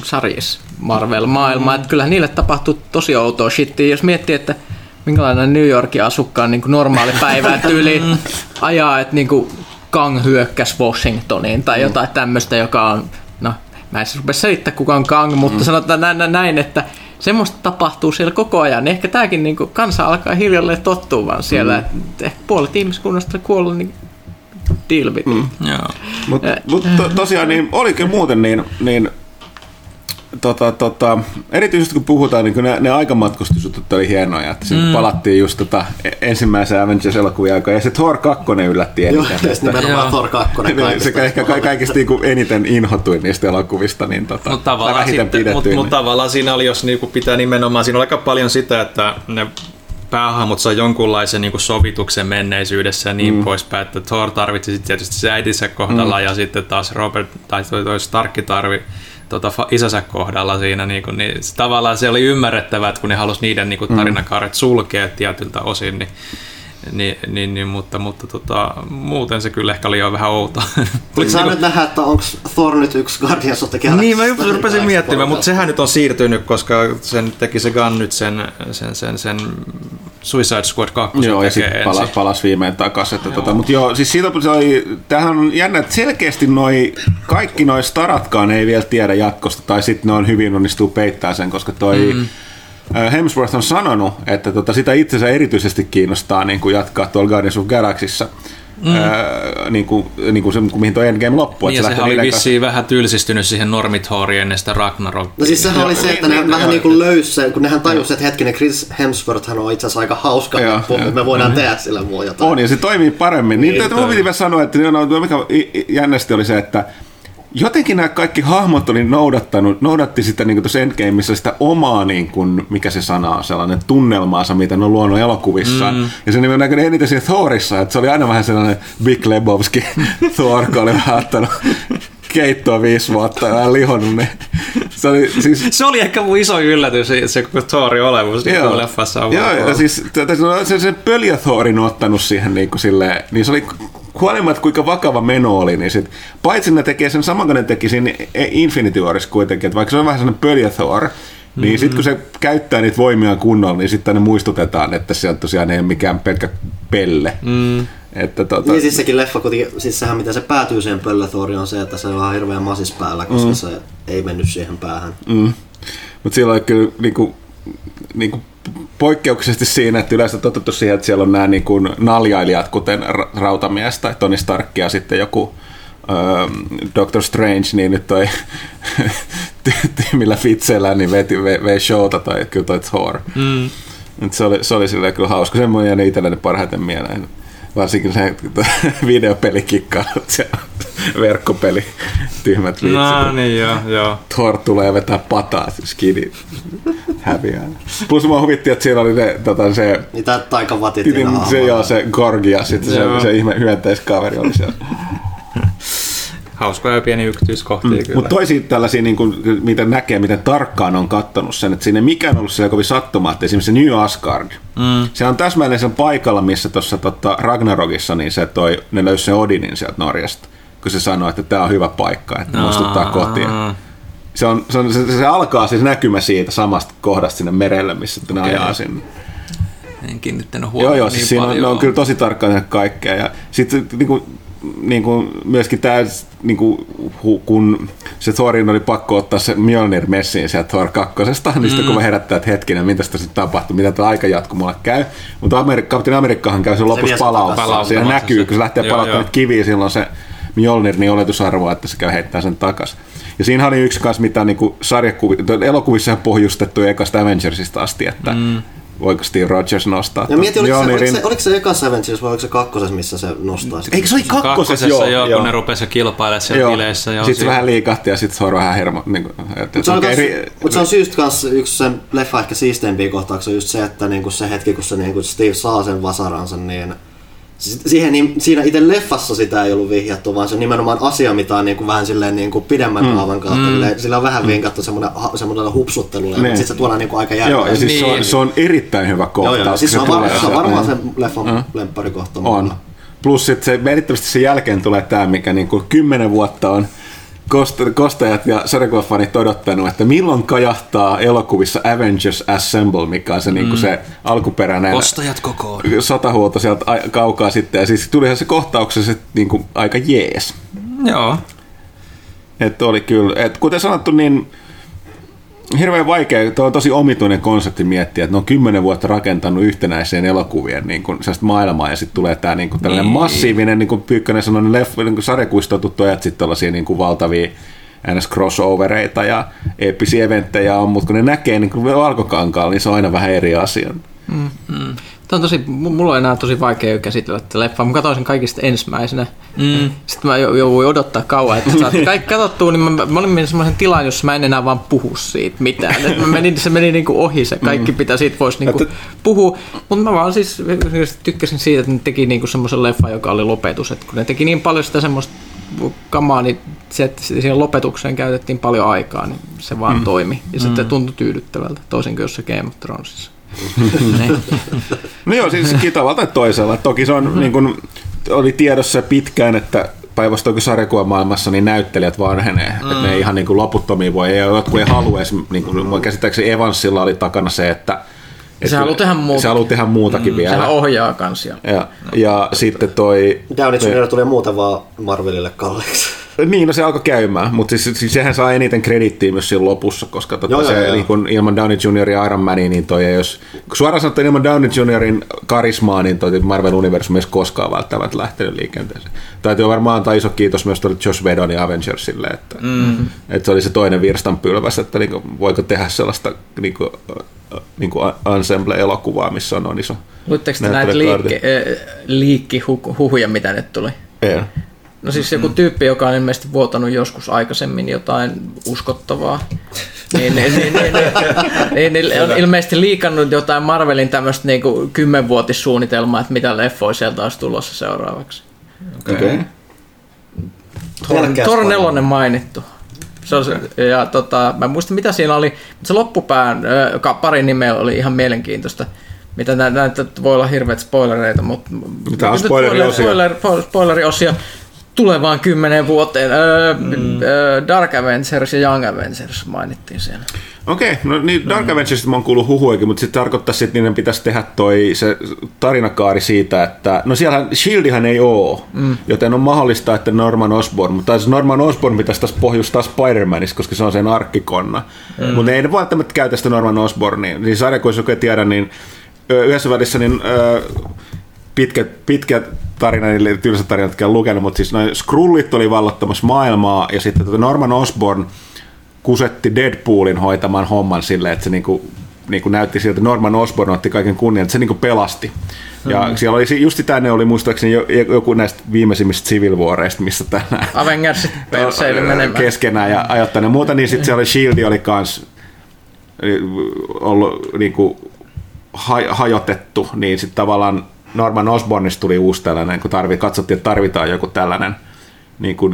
sarjissa Marvel-maailmaa, mm. että kyllähän niille tapahtuu tosi outoa shittiä, jos miettii, että minkälainen New Yorkin asukkaan niin kuin normaali päivä tyyli mm. ajaa, että niin kuin Kang hyökkäsi Washingtoniin tai mm. jotain tämmöistä, joka on, no mä en siis rupea selittää kuka on Kang, mutta mm. sanotaan näin, että semmoista tapahtuu siellä koko ajan. Niin ehkä tämäkin niin kuin, kansa alkaa hiljalleen tottua vaan siellä. Mm. Ehkä puolet ihmiskunnasta kuollut, niin deal with mm. Mutta mut to, tosiaan, niin oliko muuten niin, niin tota, tota, erityisesti kun puhutaan, niin kun ne, ne aikamatkustusjutut oli hienoja, että mm. palattiin just tota, e, ensimmäisen Avengers-elokuvien aikaa, ja se Thor 2 yllätti eniten. Joo, että, nimenomaan joo. Thor 2 niin, Se ehkä ka- kaikista niin eniten inhotuin niistä elokuvista, niin tota, mutta tavallaan, sitten, mut, niin. mut tavallaan siinä oli, jos niinku pitää nimenomaan, siinä oli aika paljon sitä, että ne päähahmot sai jonkunlaisen niin sovituksen menneisyydessä ja niin mm. poispäin, että Thor tarvitsi sitten tietysti se äitinsä kohdalla mm. ja sitten taas Robert tai toi, toi Starkki tarvi tota, isänsä kohdalla siinä, niin, kuin, niin tavallaan se oli ymmärrettävää, että kun ne halusi niiden niin kuin, mm. tarinakaaret sulkea tietyltä osin, niin niin, niin, niin, mutta, mutta tota, muuten se kyllä ehkä oli jo vähän outo. Oliko sä nyt nähdä, että onko Thor nyt yksi Guardians of the Galaxy? Niin, mä rupesin miettimään, mutta sehän nyt on siirtynyt, koska sen teki se Gun nyt sen, sen, sen, sen Suicide Squad 2 Joo, ja sitten palas, palas viimein takaisin. Tota, mutta joo, siis siitä se oli, tämähän on jännä, että selkeästi noi, kaikki noi staratkaan ei vielä tiedä jatkosta, tai sitten ne on hyvin onnistuu peittää sen, koska toi mm Hemsworth on sanonut, että tota, sitä itsensä erityisesti kiinnostaa niin kuin jatkaa tuolla Guardians of Galaxyssa. Mm. Öö, niin kuin, niin kuin se, mihin tuo Endgame loppui. Niin, se sehän oli vissiin vähän tylsistynyt siihen normithoriin ennen sitä Ragnarok. No siis sehän oli se, että ne vähän niin kuin löysi kun nehän tajusivat, että hetkinen Chris Hemsworth on itse asiassa aika hauska ja, mutta me voidaan mm-hmm. tehdä sillä muu jotain. On, ja se toimii paremmin. Niin, niin mun piti sanoa, että no, mikä jännästi oli se, että jotenkin nämä kaikki hahmot oli noudattanut, noudatti sitä niin tuossa Endgameissa sitä omaa, niin kuin, mikä se sana on, sellainen tunnelmaansa, mitä ne on luonut elokuvissaan. Mm. Ja se on näkynyt eniten siinä Thorissa, että se oli aina vähän sellainen Big Lebowski Thor, kun oli vähän ottanut keittoa viisi vuotta ja lihonnut ne. Se oli, siis... se oli ehkä mun iso yllätys, se koko Thorin olemus niin joo, leffassa on. Joo, ja siis se, se pöljä Thorin ottanut siihen niin kuin silleen, niin se oli huolimatta kuinka vakava meno oli, niin sit, paitsi ne tekee sen saman kuin ne teki siinä Infinity Warissa kuitenkin, että vaikka se on vähän sellainen pöljä Thor, niin mm-hmm. sitten kun se käyttää niitä voimia kunnolla, niin sitten ne muistutetaan, että se on tosiaan ei ole mikään pelkkä pelle. Mm. Että tota... Niin siis sekin leffa, kuitenkin, siis sehän mitä se päätyy siihen pöllöthoriin on se, että se on hirveän masis päällä, koska mm. se ei mennyt siihen päähän. Mm. Mutta siellä on kyllä niinku, niinku poikkeuksellisesti siinä, että yleensä totuttu siihen, että siellä on nämä niin kuin naljailijat, kuten Rautamies tai Tony Stark ja sitten joku uh, Doctor Strange, niin nyt toi millä Fitseillä niin vei, vei, vei showta tai kyllä toi Thor. Mm. Se oli, se oli kyllä hauska. Semmoinen jäi itselleni parhaiten mieleen. Varsinkin se videopelikikkailut ja verkkopeli, tyhmät vitsit. No niin, joo, joo. Thor tulee vetää pataa, skidi häviää. Plus mua huvitti, että siellä oli ne, tota, se... Mitä taikavatit se, joo, se Gorgi ja sitten se, se ihme hyönteiskaveri oli siellä. Hauskoja pieni yksityiskohtia mm. kyllä. Mutta toisi tällaisia, niin kuin, miten näkee, miten tarkkaan on kattonut sen, että sinne mikään on ollut siellä kovin sattumaa, että esimerkiksi se New Asgard, mm. se on täsmälleen sen paikalla, missä tuossa tota, Ragnarokissa, niin se toi, ne löysi sen Odinin sieltä Norjasta, kun se sanoi, että tämä on hyvä paikka, että muistuttaa kotia. Se, on, se, on, se, se, alkaa siis näkymä siitä samasta kohdasta sinne merelle, missä ne okay. ajaa sinne en kiinnittänyt huomioon Joo, joo, siis niin siinä on, ne on kyllä tosi tarkkaan kaikkea. Ja sitten niin kuin, niin kuin myöskin tämä, niin kuin, kun se Thorin oli pakko ottaa se Mjolnir messiin sieltä Thor kakkosesta, niin sitten mm. kun mä herättää, että hetkinen, mitä tässä tapahtuu, mitä tämä aikajatkumolle käy. Mutta Amerik- Captain Amerikkahan käy sen lopussa palauttaa. Siellä näkyy, kun se lähtee palauttamaan kiviä, silloin se Mjolnir, niin oletusarvoa, että se käy heittää sen takas. Ja siinä oli yksi kanssa, mitä niin sarjakuvissa, elokuvissa pohjustettu ekasta Avengersista asti, että mm voiko Steve Rogers nostaa. Ja mieti, oliko, se, oliko, se, oliko se eka Avengers vai oliko se kakkosessa, missä se nostaa? Eikö se oli kakkosessa, kakkosessa joo, joo, kun ne rupesi kilpailemaan siellä joo. bileissä. Sitten se vähän liikahti ja sitten se on vähän hermo. Niin kuin, mutta se, on eri... mut se on syystä kanssa yksi sen leffa ehkä siisteimpiä kohtauksia just se, että niinku se hetki, kun se niinku Steve saa sen vasaransa, niin Siihen, niin, siinä itse leffassa sitä ei ollut vihjattu, vaan se on nimenomaan asia, mitä on niin kuin vähän silleen niin kuin pidemmän mm. kaavan kautta. Mm. Sillä on vähän mm. vinkattu semmoinen, semmoinen hupsuttelulle, mutta sitten se tuodaan niin kuin aika järkevästi. Joo, ja siis niin. se, on, se on erittäin hyvä kohta. Joo, joo. Siis se, on, var, se on varmaan se leffan mm. lempparikohta. On. Plus sitten se merkittävästi sen jälkeen tulee tämä, mikä niin kuin kymmenen vuotta on kostajat ja sarjakuvafanit odottanut, että milloin kajahtaa elokuvissa Avengers Assemble, mikä on se, niinku mm. niin se alkuperäinen Kostajat kokoon. sotahuolto sieltä kaukaa sitten. Ja siis tulihan se kohtauksessa niin kuin aika jees. Joo. Että oli kyllä, että kuten sanottu, niin hirveän vaikea, tuo on tosi omituinen konsepti miettiä, että ne on kymmenen vuotta rakentanut yhtenäiseen elokuvien niin kuin, maailmaa ja sitten tulee tämä niin kuin, tällainen niin. massiivinen, niin kuin Pyykkönen sanoi, niin leffa, niin sarjakuistotut ajat sitten tällaisia niin kuin valtavia ns. crossovereita ja eeppisiä eventtejä on, mutta kun ne näkee niin kuin valkokankaalla, niin se on aina vähän eri asia. Mm, mm. Tämä on tosi, mulla on enää tosi vaikea käsitellä tätä leffaa. Mä katsoin sen kaikista ensimmäisenä. Mm. Sitten mä jouduin odottaa kauan, että saatte kaikki katsottua, niin mä, mä olin semmoisen tilan, jossa mä en enää vaan puhu siitä mitään. Et mä menin, se meni niinku ohi se kaikki, mm. mitä siitä voisi niinku puhua. Mutta mä vaan siis tykkäsin siitä, että ne teki niinku semmoisen leffan, joka oli lopetus. Et kun ne teki niin paljon sitä semmoista kamaa, niin se, että siihen lopetukseen käytettiin paljon aikaa, niin se vaan mm. toimi. Ja mm. sitten tuntui tyydyttävältä, toisin kuin jossain Game of Thronesissa. no joo, siis tavalla tai toisella. Toki se on, mm-hmm. niin kuin, oli tiedossa pitkään, että päinvastoin sarjakuvamaailmassa niin näyttelijät vanhenee. Mm. Että ne ihan niin kuin loputtomia voi, ei jotkut ei halua edes, niin kuin, käsittääkseni Evansilla oli takana se, että se haluaa tehdä muuta. Se haluaa tehdä muutakin mm, vielä. Sehän ohjaa kansia. Ja, ja, ja sitten toi... Downey Jr. tulee muuta vaan Marvelille kalleeksi. Niin, no se alkoi käymään, mutta siis, siis sehän saa eniten kredittiä myös siinä lopussa, koska tota joo, se, joo, niin kun ilman Downey Jr. ja Iron Mania, niin toi jos, suoraan sanottuna ilman Downey Jr.in karismaa, niin toi Marvel Universum ei koskaan välttämättä lähtenyt liikenteeseen. Täytyy varmaan antaa iso kiitos myös tuolle Josh Whedon ja Avengersille, että, mm-hmm. että se oli se toinen virstanpylväs, että niin kuin, voiko tehdä sellaista niin kuin, niin kuin ensemble-elokuvaa, missä on, on iso Luitteko näitä liikki, liikkihuhuja, mitä nyt tuli? Ei. No siis joku tyyppi, joka on ilmeisesti vuotanut joskus aikaisemmin jotain uskottavaa. niin, niin, niin, niin, niin, niin on ilmeisesti liikannut jotain Marvelin tämmöistä niin kymmenvuotissuunnitelmaa, että mitä leffoja sieltä olisi tulossa seuraavaksi. Okei. Okay. Thor, Thor 4 mainittu. Se on se, ja tota, mä en muista mitä siinä oli, mutta se loppupään pari nimeä oli ihan mielenkiintoista. Mitä näitä voi olla hirveät spoilereita, mutta... Mitä on spoileriosia? Spoiler, spoiler, spoileriosia tulevaan kymmenen vuoteen. Öö, mm. öö, Dark Avengers ja Young Avengers mainittiin siellä. Okei, okay, no niin Dark mm. Avengersista mä oon kuullut huhuikin, mutta sitten tarkoittaisi, että niiden pitäisi tehdä toi se tarinakaari siitä, että no siellä Shieldihan ei oo, mm. joten on mahdollista, että Norman Osborn, mutta siis Norman Osborn pitäisi taas pohjustaa Spider-Manissa, koska se on sen arkkikonna. Mm. Mutta ei ne välttämättä käytä sitä Norman Osbornia. Niin sarja, kun ei tiedä, niin yhdessä välissä niin, öö, pitkä, pitkä tarina, niille tylsä tarinat, jotka on lukenut, mutta siis noin Skrullit oli vallottamassa maailmaa, ja sitten tota Norman Osborn kusetti Deadpoolin hoitamaan homman silleen, että se niinku niin kuin näytti siltä, Norman Osborn otti kaiken kunnian, että se niin kuin pelasti. Ja mm. siellä oli just tänne oli muistaakseni joku näistä viimeisimmistä Civil Warista, missä tänään Avengersit keskenään ja ajattaa ne muuta, niin sitten siellä oli Shield oli kans ollut niin kuin hajotettu, niin sitten tavallaan Norman Osbornista tuli uusi tällainen, kun tarvi, katsottiin, että tarvitaan joku tällainen niin kuin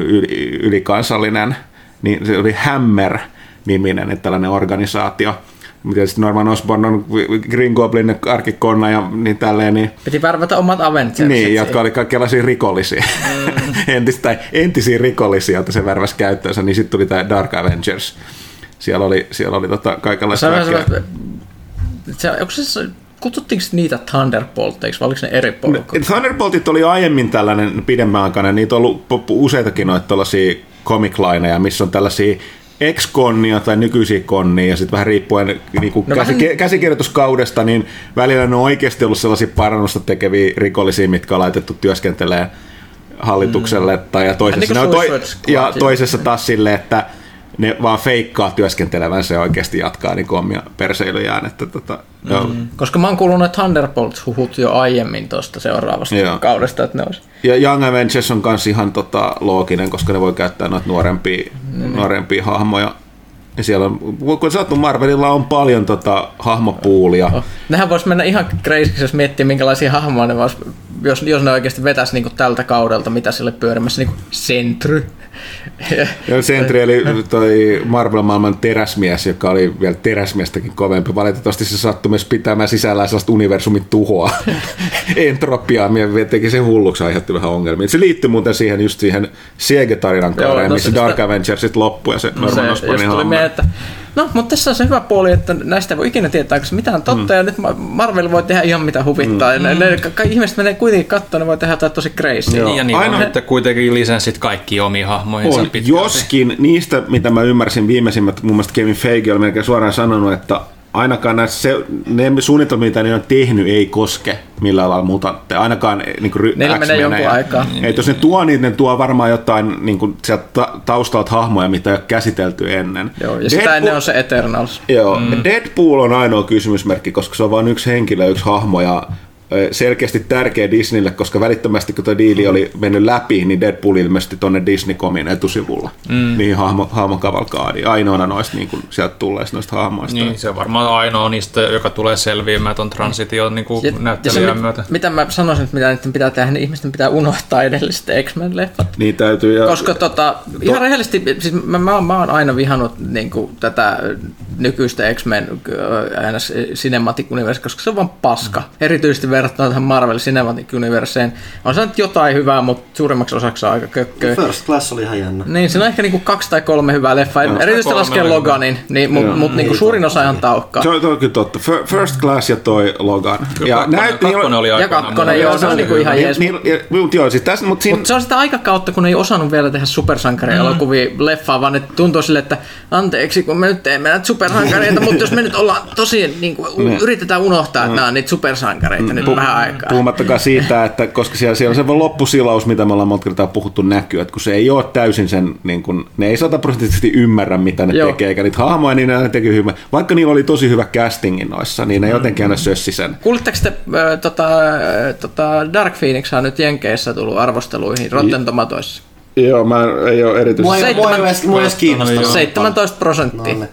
ylikansallinen, niin se oli Hammer niminen tällainen organisaatio, mitä sitten Norman Osborn on Green Goblin arkikonna ja niin tälleen. Niin, Piti värvätä omat Avengers. Niin, jotka oli kaikenlaisia rikollisia. Mm. Entis, tai entisiä rikollisia, että se värväsi käyttöönsä, niin sitten tuli tämä Dark Avengers. Siellä oli, siellä oli tota kaikenlaista se, se, onko se kutsuttiinko niitä Thunderbolteiksi, vai oliko ne eri porukkoja? Thunderboltit oli aiemmin tällainen pidemmän aikana, niitä on ollut useitakin noita tällaisia comic lineja, missä on tällaisia ex-konnia tai nykyisiä konnia, ja sitten vähän riippuen niin kuin no käsi, vähän... käsikirjoituskaudesta, niin välillä ne on oikeasti ollut sellaisia parannusta tekeviä rikollisia, mitkä on laitettu työskentelemään hallitukselle, mm. tai ja toisessa, niin toi, ja toisessa taas silleen, että ne vaan feikkaa työskentelevänsä ja oikeasti jatkaa niin omia perseilyjään. Että, tota, mm. Koska mä oon kuullut ne Thunderbolts-huhut jo aiemmin tuosta seuraavasta Joo. kaudesta, että ne olisi. Ja Young Avengers on myös ihan tota, looginen, koska ne voi käyttää noita nuorempia, mm. nuorempia hahmoja. Ja siellä on, kun sattu Marvelilla on paljon tota, hahmopuulia. Oh. Nehän voisi mennä ihan crazy, jos miettii minkälaisia hahmoja ne vois, jos, jos ne oikeasti vetäisi niin tältä kaudelta, mitä sille pyörimässä, niin kuin Sentry ja Sentry eli toi Marvel-maailman teräsmies, joka oli vielä teräsmiestäkin kovempi. Valitettavasti se sattui myös pitämään sisällään sellaista universumin tuhoa. Entropiaa, teki sen hulluksi, aiheutti vähän ongelmia. Se liittyy muuten siihen just siihen Siege-tarinan kauden, no, missä sitä... Dark Avengersit loppui ja se no, Norman Osbornin hahmo. No, mutta tässä on se hyvä puoli, että näistä voi ikinä tietää, koska mitään totta, mm. ja nyt Marvel voi tehdä ihan mitä huvittaa. Mm. Ne, ne, kaikki ihmiset menee kuitenkin katsomaan, ne voi tehdä jotain tosi crazy. Joo. Ja niin Aina... on, että kuitenkin lisenssit kaikki omiin hahmoihinsa on. Joskin niistä, mitä mä ymmärsin viimeisimmät, mun mielestä Kevin Feige oli melkein suoraan sanonut, että ainakaan näissä se, ne suunnitelmat, mitä ne on tehnyt, ei koske millään lailla mutantteja. Ainakaan eh, niin kuin Neillä menee jonkun aikaa. Ei, jos ne tuo niitä, ne tuo varmaan jotain niin kuin sieltä taustalta hahmoja, mitä ei ole käsitelty ennen. Joo, ja Deadpool, sitä ennen on se Eternals. Joo, mm. Deadpool on ainoa kysymysmerkki, koska se on vain yksi henkilö, yksi hahmo, ja selkeästi tärkeä Disneylle, koska välittömästi kun tuo diili oli mennyt läpi, niin Deadpool ilmestyi tuonne Disney-komin etusivulla. Mm. Niin hahmo, hahmon kavalkaadi. Ainoana noista niin kuin, sieltä tulleista noista hahmoista. Niin, se on varmaan ainoa niistä, joka tulee selviämään tuon transition niin kuin näyttelijän myötä. Mitä mä sanoisin, että mitä niiden pitää tehdä, niin ihmisten pitää unohtaa edelliset X-Men-leffat. Niin täytyy. Ja... Koska tota, ihan to... rehellisesti, siis mä, mä, mä oon aina vihannut niin kuin, tätä nykyistä X-Men Cinematic Universe, koska se on vaan paska. Mm. Erityisesti verrattuna tähän Marvel Cinematic Universeen. On se nyt jotain hyvää, mutta suurimmaksi osaksi on aika kökköä. First Class oli ihan jännä. Niin, siinä on ehkä niinku kaksi tai kolme hyvää leffaa. No, Erityisesti laskee Loganin, niin, mutta mut, mut niinku suurin osa ihan taukkaa. Se on kyllä totta. First Class ja toi Logan. Ja, kakkonen, näytti, kakkonen oli Ja kakkonen, joo, se on niinku ihan jees. Niin, mutta joo, siis tässä, mutta siinä... Mut se on sitä aikakautta, kun ei osannut vielä tehdä supersankari-elokuvia mm. leffaa, vaan että tuntuu sille, että anteeksi, kun me nyt teemme näitä supersankareita, mutta jos me nyt ollaan tosi, niin kuin, yritetään unohtaa, että nämä on niitä supersankareita nyt vähän aikaa. Puhumattakaan siitä, että koska siellä, siellä on se loppusilaus, mitä me ollaan monta kertaa puhuttu näkyy, että kun se ei ole täysin sen, niin kuin, ne ei sataprosenttisesti ymmärrä, mitä ne Joo. tekee, eikä niitä hahmoja, niin ne tekee hyvä. Vaikka niillä oli tosi hyvä castingin noissa, niin ne mm. jotenkin aina sössi sen. Kuulitteko te, äh, tota, äh, tota Dark Phoenix on nyt Jenkeissä tullut arvosteluihin Rotten Tomatoissa? Joo, mä ei ole erityisesti. Mua ei, mua ei, mua ei 17 prosenttia. No, niin.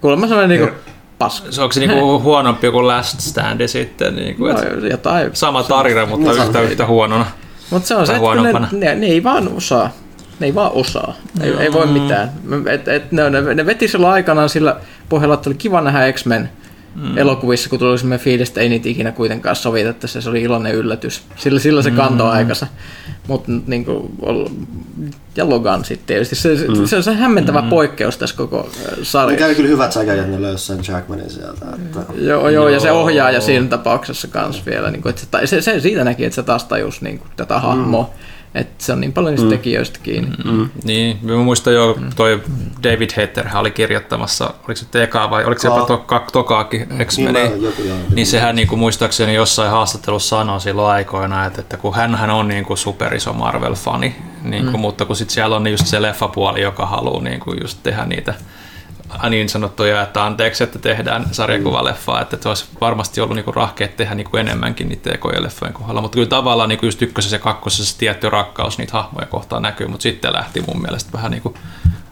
Kuulemma sellainen niinku paska. Se onko se niinku huonompi kuin Last Stand sitten? Niinku, no, jotain. Sama tarina, mutta no, yhtä, yhtä huonona. Mutta se on se, että ne, ne, ne, ei vaan osaa. Ne ei vaan osaa. Ei, ei voi mitään. Et, et ne, ne, ne veti silloin aikanaan sillä pohjalla, että oli kiva nähdä X-Men mm. elokuvissa, kun tuli semmoinen fiilis, että ei niitä ikinä kuitenkaan sovita, että se oli iloinen yllätys. Sillä, sillä se kantoi mm. aikansa. Mutta niin kuin, ja Logan sitten tietysti. Se, mm. se on se hämmentävä mm. poikkeus tässä koko sarjassa. Kävi kyllä hyvät säkä, että ne löysi sen Jackmanin sieltä. Että... Joo, joo, ja se ohjaaja siinä tapauksessa kanssa vielä. Niin kuin, että se, se, siitä näki, että se taas tajus niin kuin, tätä hahmoa. Mm että se on niin paljon niistä mm. tekijöistä kiinni. Mm. Mm. Niin, mä muistan jo, mm. toi David Hater oli kirjoittamassa, oliko se ekaa vai oliko se jopa to, tokaakin x niin, niin, niin sehän niin kuin muistaakseni jossain haastattelussa sanoi silloin aikoina, että, että kun hän on niin kuin superiso Marvel-fani, niin kuin, mm. mutta kun sitten siellä on just se leffapuoli, joka haluaa niin kuin just tehdä niitä niin sanottuja, että anteeksi, että tehdään sarjakuvaleffaa, että se olisi varmasti ollut niinku rahkeet tehdä niinku enemmänkin niitä tekojen kohdalla, mutta kyllä tavallaan niinku just ykkösessä ja kakkosessa se tietty rakkaus niitä hahmoja kohtaan näkyy, mutta sitten lähti mun mielestä vähän niinku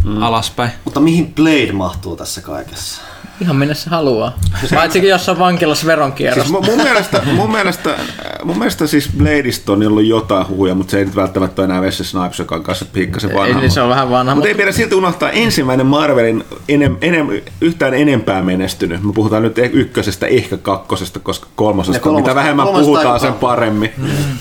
mm. alaspäin. Mutta mihin Blade mahtuu tässä kaikessa? Ihan minne se haluaa. Paitsi jossain vankilassa veronkierrosta. Siis mun, mielestä, mun, mielestä, mun mielestä siis Bladeista on ollut jotain huhuja, mutta se ei nyt välttämättä ole enää Wesley Snipes, joka on kanssa pikkasen vanha. Ei, niin se on vähän vanha. Mutta ei pidä silti unohtaa ensimmäinen Marvelin enem, enem, yhtään enempää menestynyt. Me puhutaan nyt ykkösestä, ehkä kakkosesta, koska kolmosesta, kolmos, mitä vähemmän puhutaan, sen paremmin.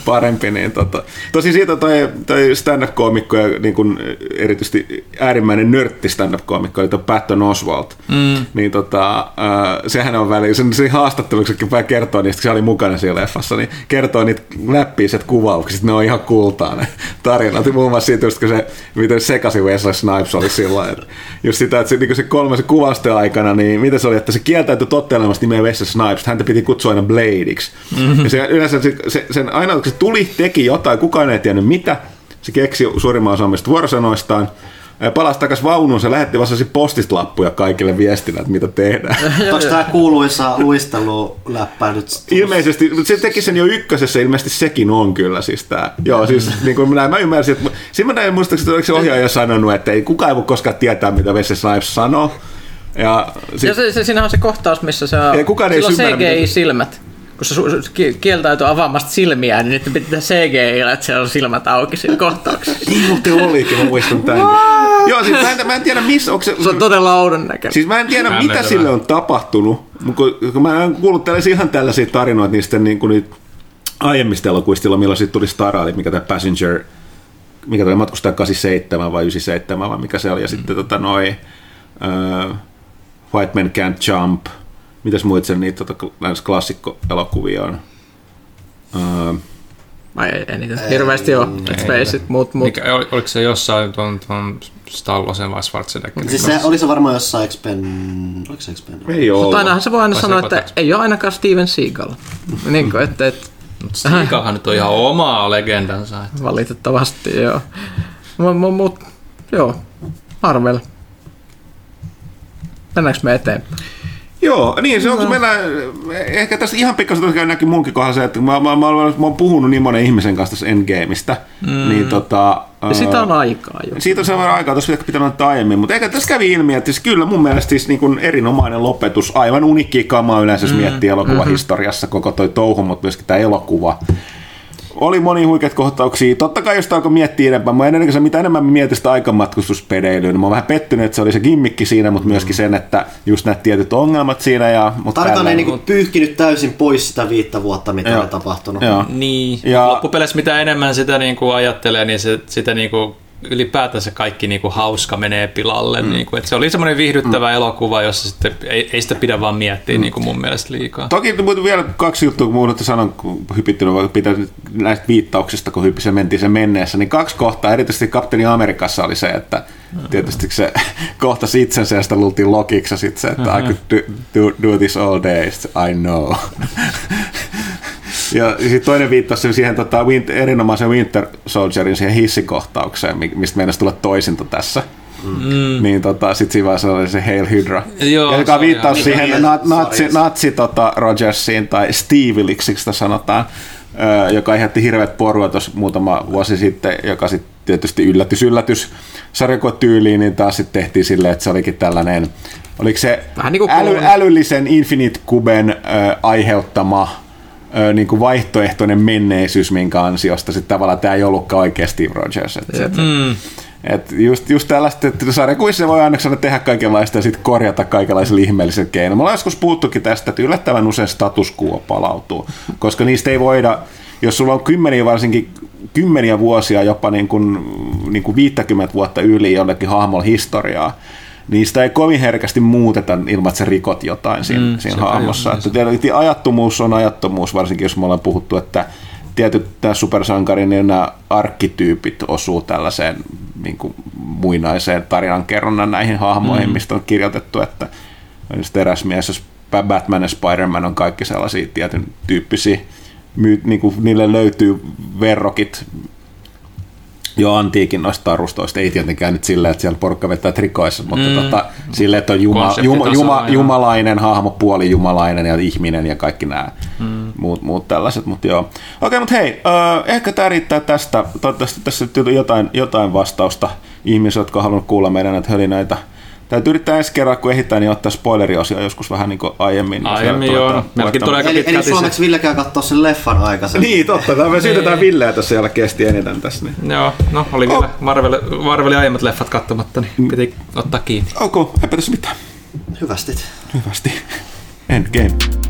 parempi niin tota. Tosi siitä toi, toi stand-up-koomikko ja niin kun erityisesti äärimmäinen nörtti stand-up-koomikko, eli Patton Oswalt. Mm. Niin tota, tota, äh, sehän on väliin, sen, sen haastatteluksikin vähän kertoo niistä, kun se oli mukana siellä leffassa, niin kertoo niitä läppiiset kuvaukset, ne on ihan kultaa ne tarinat. Muun muassa siitä, just, kun se, miten sekaisin Wesley Snipes oli sillä että just sitä, että se, niin se kolmasen kuvasten aikana, niin miten se oli, että se kieltäytyi tottelemasta nimeä Wesley Snipes, häntä piti kutsua aina Bladeiksi. Mm-hmm. Ja se, yleensä se, se, sen aina, kun se tuli, teki jotain, kukaan ei tiennyt mitä, se keksi suurimman osan vuorosanoistaan, palasi takaisin vaunuun, se lähetti vasta postista lappuja kaikille viestinä, että mitä tehdään. Onko tämä kuuluisa luisteluläppä nyt? Ilmeisesti, se teki sen jo ykkösessä, ilmeisesti sekin on kyllä siis tämä. Joo, siis niin kuin minä, mä ymmärsin, että siinä mä näin muistaakseni, että se ohjaaja sanonut, että ei kukaan ei voi koskaan tietää, mitä Wesley Snipes sanoo. Ja, sit, ja se, se, siinä on se kohtaus, missä se on, kukaan ei CGI-silmät kun se kieltäytyy avaamasta silmiään, niin nyt pitää CGI, että siellä on silmät auki siinä kohtauksessa. niin muuten olikin, mä muistan tämän. Joo, siis mä en, mä en tiedä missä, onko se... Se on todella oudon näköinen. Siis mä en tiedä, mä mitä sille on tapahtunut, kun, kun mä en kuullut tällaisia, ihan tällaisia tarinoita niistä niin kuin niitä aiemmista elokuista, milloin siitä tuli Staraali, mikä tämä Passenger, mikä tämä matkustaja 87 vai 97 vai mikä se oli, ja mm. sitten tota noi uh, White Man Can't Jump – Mitäs muut sen niitä tota, klassikkoelokuvia on? Uh, Mä ei, ei niitä hirveästi ole, let's face it, mut, mut. Mikä, oliko se jossain tuon, tuon Stallosen vai Schwarzeneggerin Siis se, oli se varmaan jossain Expen... Oliko se Expen? Ei ole. Mutta ainahan se voi aina sanoa, että ei ole ainakaan Steven Seagal. niin kuin, että, että mutta Seagalhan nyt on ihan omaa legendansa. Että. Valitettavasti, joo. Mutta mut, joo, Marvel. Mennäänkö me eteenpäin? Joo, niin se on, no. meillä, ehkä tässä ihan pikkasen tosiaan näkyy munkin kohdalla se, että mä, mä, mä, mä, mä oon puhunut niin monen ihmisen kanssa tässä Endgameista, mm. niin tota... Ja sitä on aikaa jo. Siitä on sen verran aikaa, tuossa pitää ottaa aiemmin, mutta eikä tässä kävi ilmi, että siis kyllä mun mielestä siis niin kuin erinomainen lopetus, aivan unikki kama yleensä, jos mm. miettii elokuvahistoriassa mm-hmm. koko toi touhu, mutta myöskin tämä elokuva oli moni huikeat kohtauksia. Totta kai jos alkoi miettiä enemmän, mä ennen kuin mitä enemmän mietin sitä aikamatkustuspedeilyä, niin mä oon vähän pettynyt, että se oli se gimmikki siinä, mutta myöskin sen, että just näitä tietyt ongelmat siinä. Ja, mutta Tarkoitan ei niinku pyyhkinyt täysin pois sitä viittä vuotta, mitä Joo. on tapahtunut. Joo. Niin, ja loppupeleissä mitä enemmän sitä niinku ajattelee, niin se, sitä niinku ylipäätänsä kaikki niinku hauska menee pilalle. Mm. Niinku, et se oli semmoinen viihdyttävä mm. elokuva, jossa sitten ei, ei sitä pidä vaan miettiä mm. niinku mun mielestä liikaa. Toki mutta vielä kaksi juttua, kun muuta sanon, kun hypittynyt pitää näistä viittauksista, kun hyppi se mentiin sen menneessä, niin kaksi kohtaa, erityisesti Kapteeni Amerikassa oli se, että mm. tietysti se kohtasi itsensä ja sitä luultiin logiksi sitten se, että mm-hmm. I could do, do, do this all day, I know. Ja sitten toinen viittasi siihen tota, winter, erinomaisen Winter Soldierin siihen hissikohtaukseen, mistä meidän tulla toisinta tässä. Mm. Niin tota, sit siinä vaiheessa oli se Hail Hydra. Joo, joka viittaus siihen na- natsi, natsi tota Rogersiin tai Steveliksi sitä sanotaan, ö, joka aiheutti hirveät porua tuossa muutama vuosi sitten, joka sitten tietysti yllätys yllätys sarjakotyyliin, niin taas sitten tehtiin silleen, että se olikin tällainen, oliko se Vähän niin kuin äly, älyllisen Infinite Kuben ö, aiheuttama niin kuin vaihtoehtoinen menneisyys, minkä ansiosta sitten tavallaan tämä ei ollutkaan oikein Steve Rogers. Et, et, mm. et just, just tällaista, että sarjakuissa voi aina tehdä kaikenlaista ja sitten korjata kaikenlaisilla ihmeellisillä keinoilla. Me ollaan joskus puhuttukin tästä, että yllättävän usein status quo palautuu, koska niistä ei voida, jos sulla on kymmeniä varsinkin kymmeniä vuosia, jopa niin kuin, niin kuin 50 vuotta yli jollekin hahmolla historiaa, niistä ei kovin herkästi muuteta ilman, että sä rikot jotain siinä, mm, siinä hahmossa. Että tietysti ajattomuus on ajattomuus, varsinkin jos me ollaan puhuttu, että tietyt tämä supersankarin niin nämä arkkityypit osuu tällaiseen niin kuin muinaiseen tarinankerronnan näihin hahmoihin, mm. mistä on kirjoitettu, että eräs mies, Batman ja Spider-Man on kaikki sellaisia tietyn tyyppisiä, niin kuin niille löytyy verrokit jo antiikin noista tarustoista. Ei tietenkään nyt silleen, että siellä porukka vetää trikoissa, mutta mm. tota, silleen, että on juma, juma, juma, jumalainen hahmo, puoli jumalainen ja ihminen ja kaikki nämä mm. muut, muut tällaiset. Mutta joo. Okei, okay, mutta hei, äh, ehkä tämä riittää tästä. Toivottavasti tässä jotain, jotain vastausta ihmisille, jotka haluavat kuulla meidän näitä hölinöitä Täytyy yrittää ensi kerran, kun ehditään, niin ottaa spoileriosia joskus vähän niin kuin aiemmin. Aiemmin, joo. Melkein tulee eli, eli suomeksi Ville käy katsoa sen leffan aikaisemmin. Niin, totta. Tämä me syytetään niin. Villeä tässä, jolla kesti eniten tässä. Niin. Joo, no oli oh. vielä Marvel, Marvelin aiemmat leffat katsomatta, niin piti ottaa kiinni. Ok, eipä tässä mitään. Hyvästi. Hyvästi. Endgame.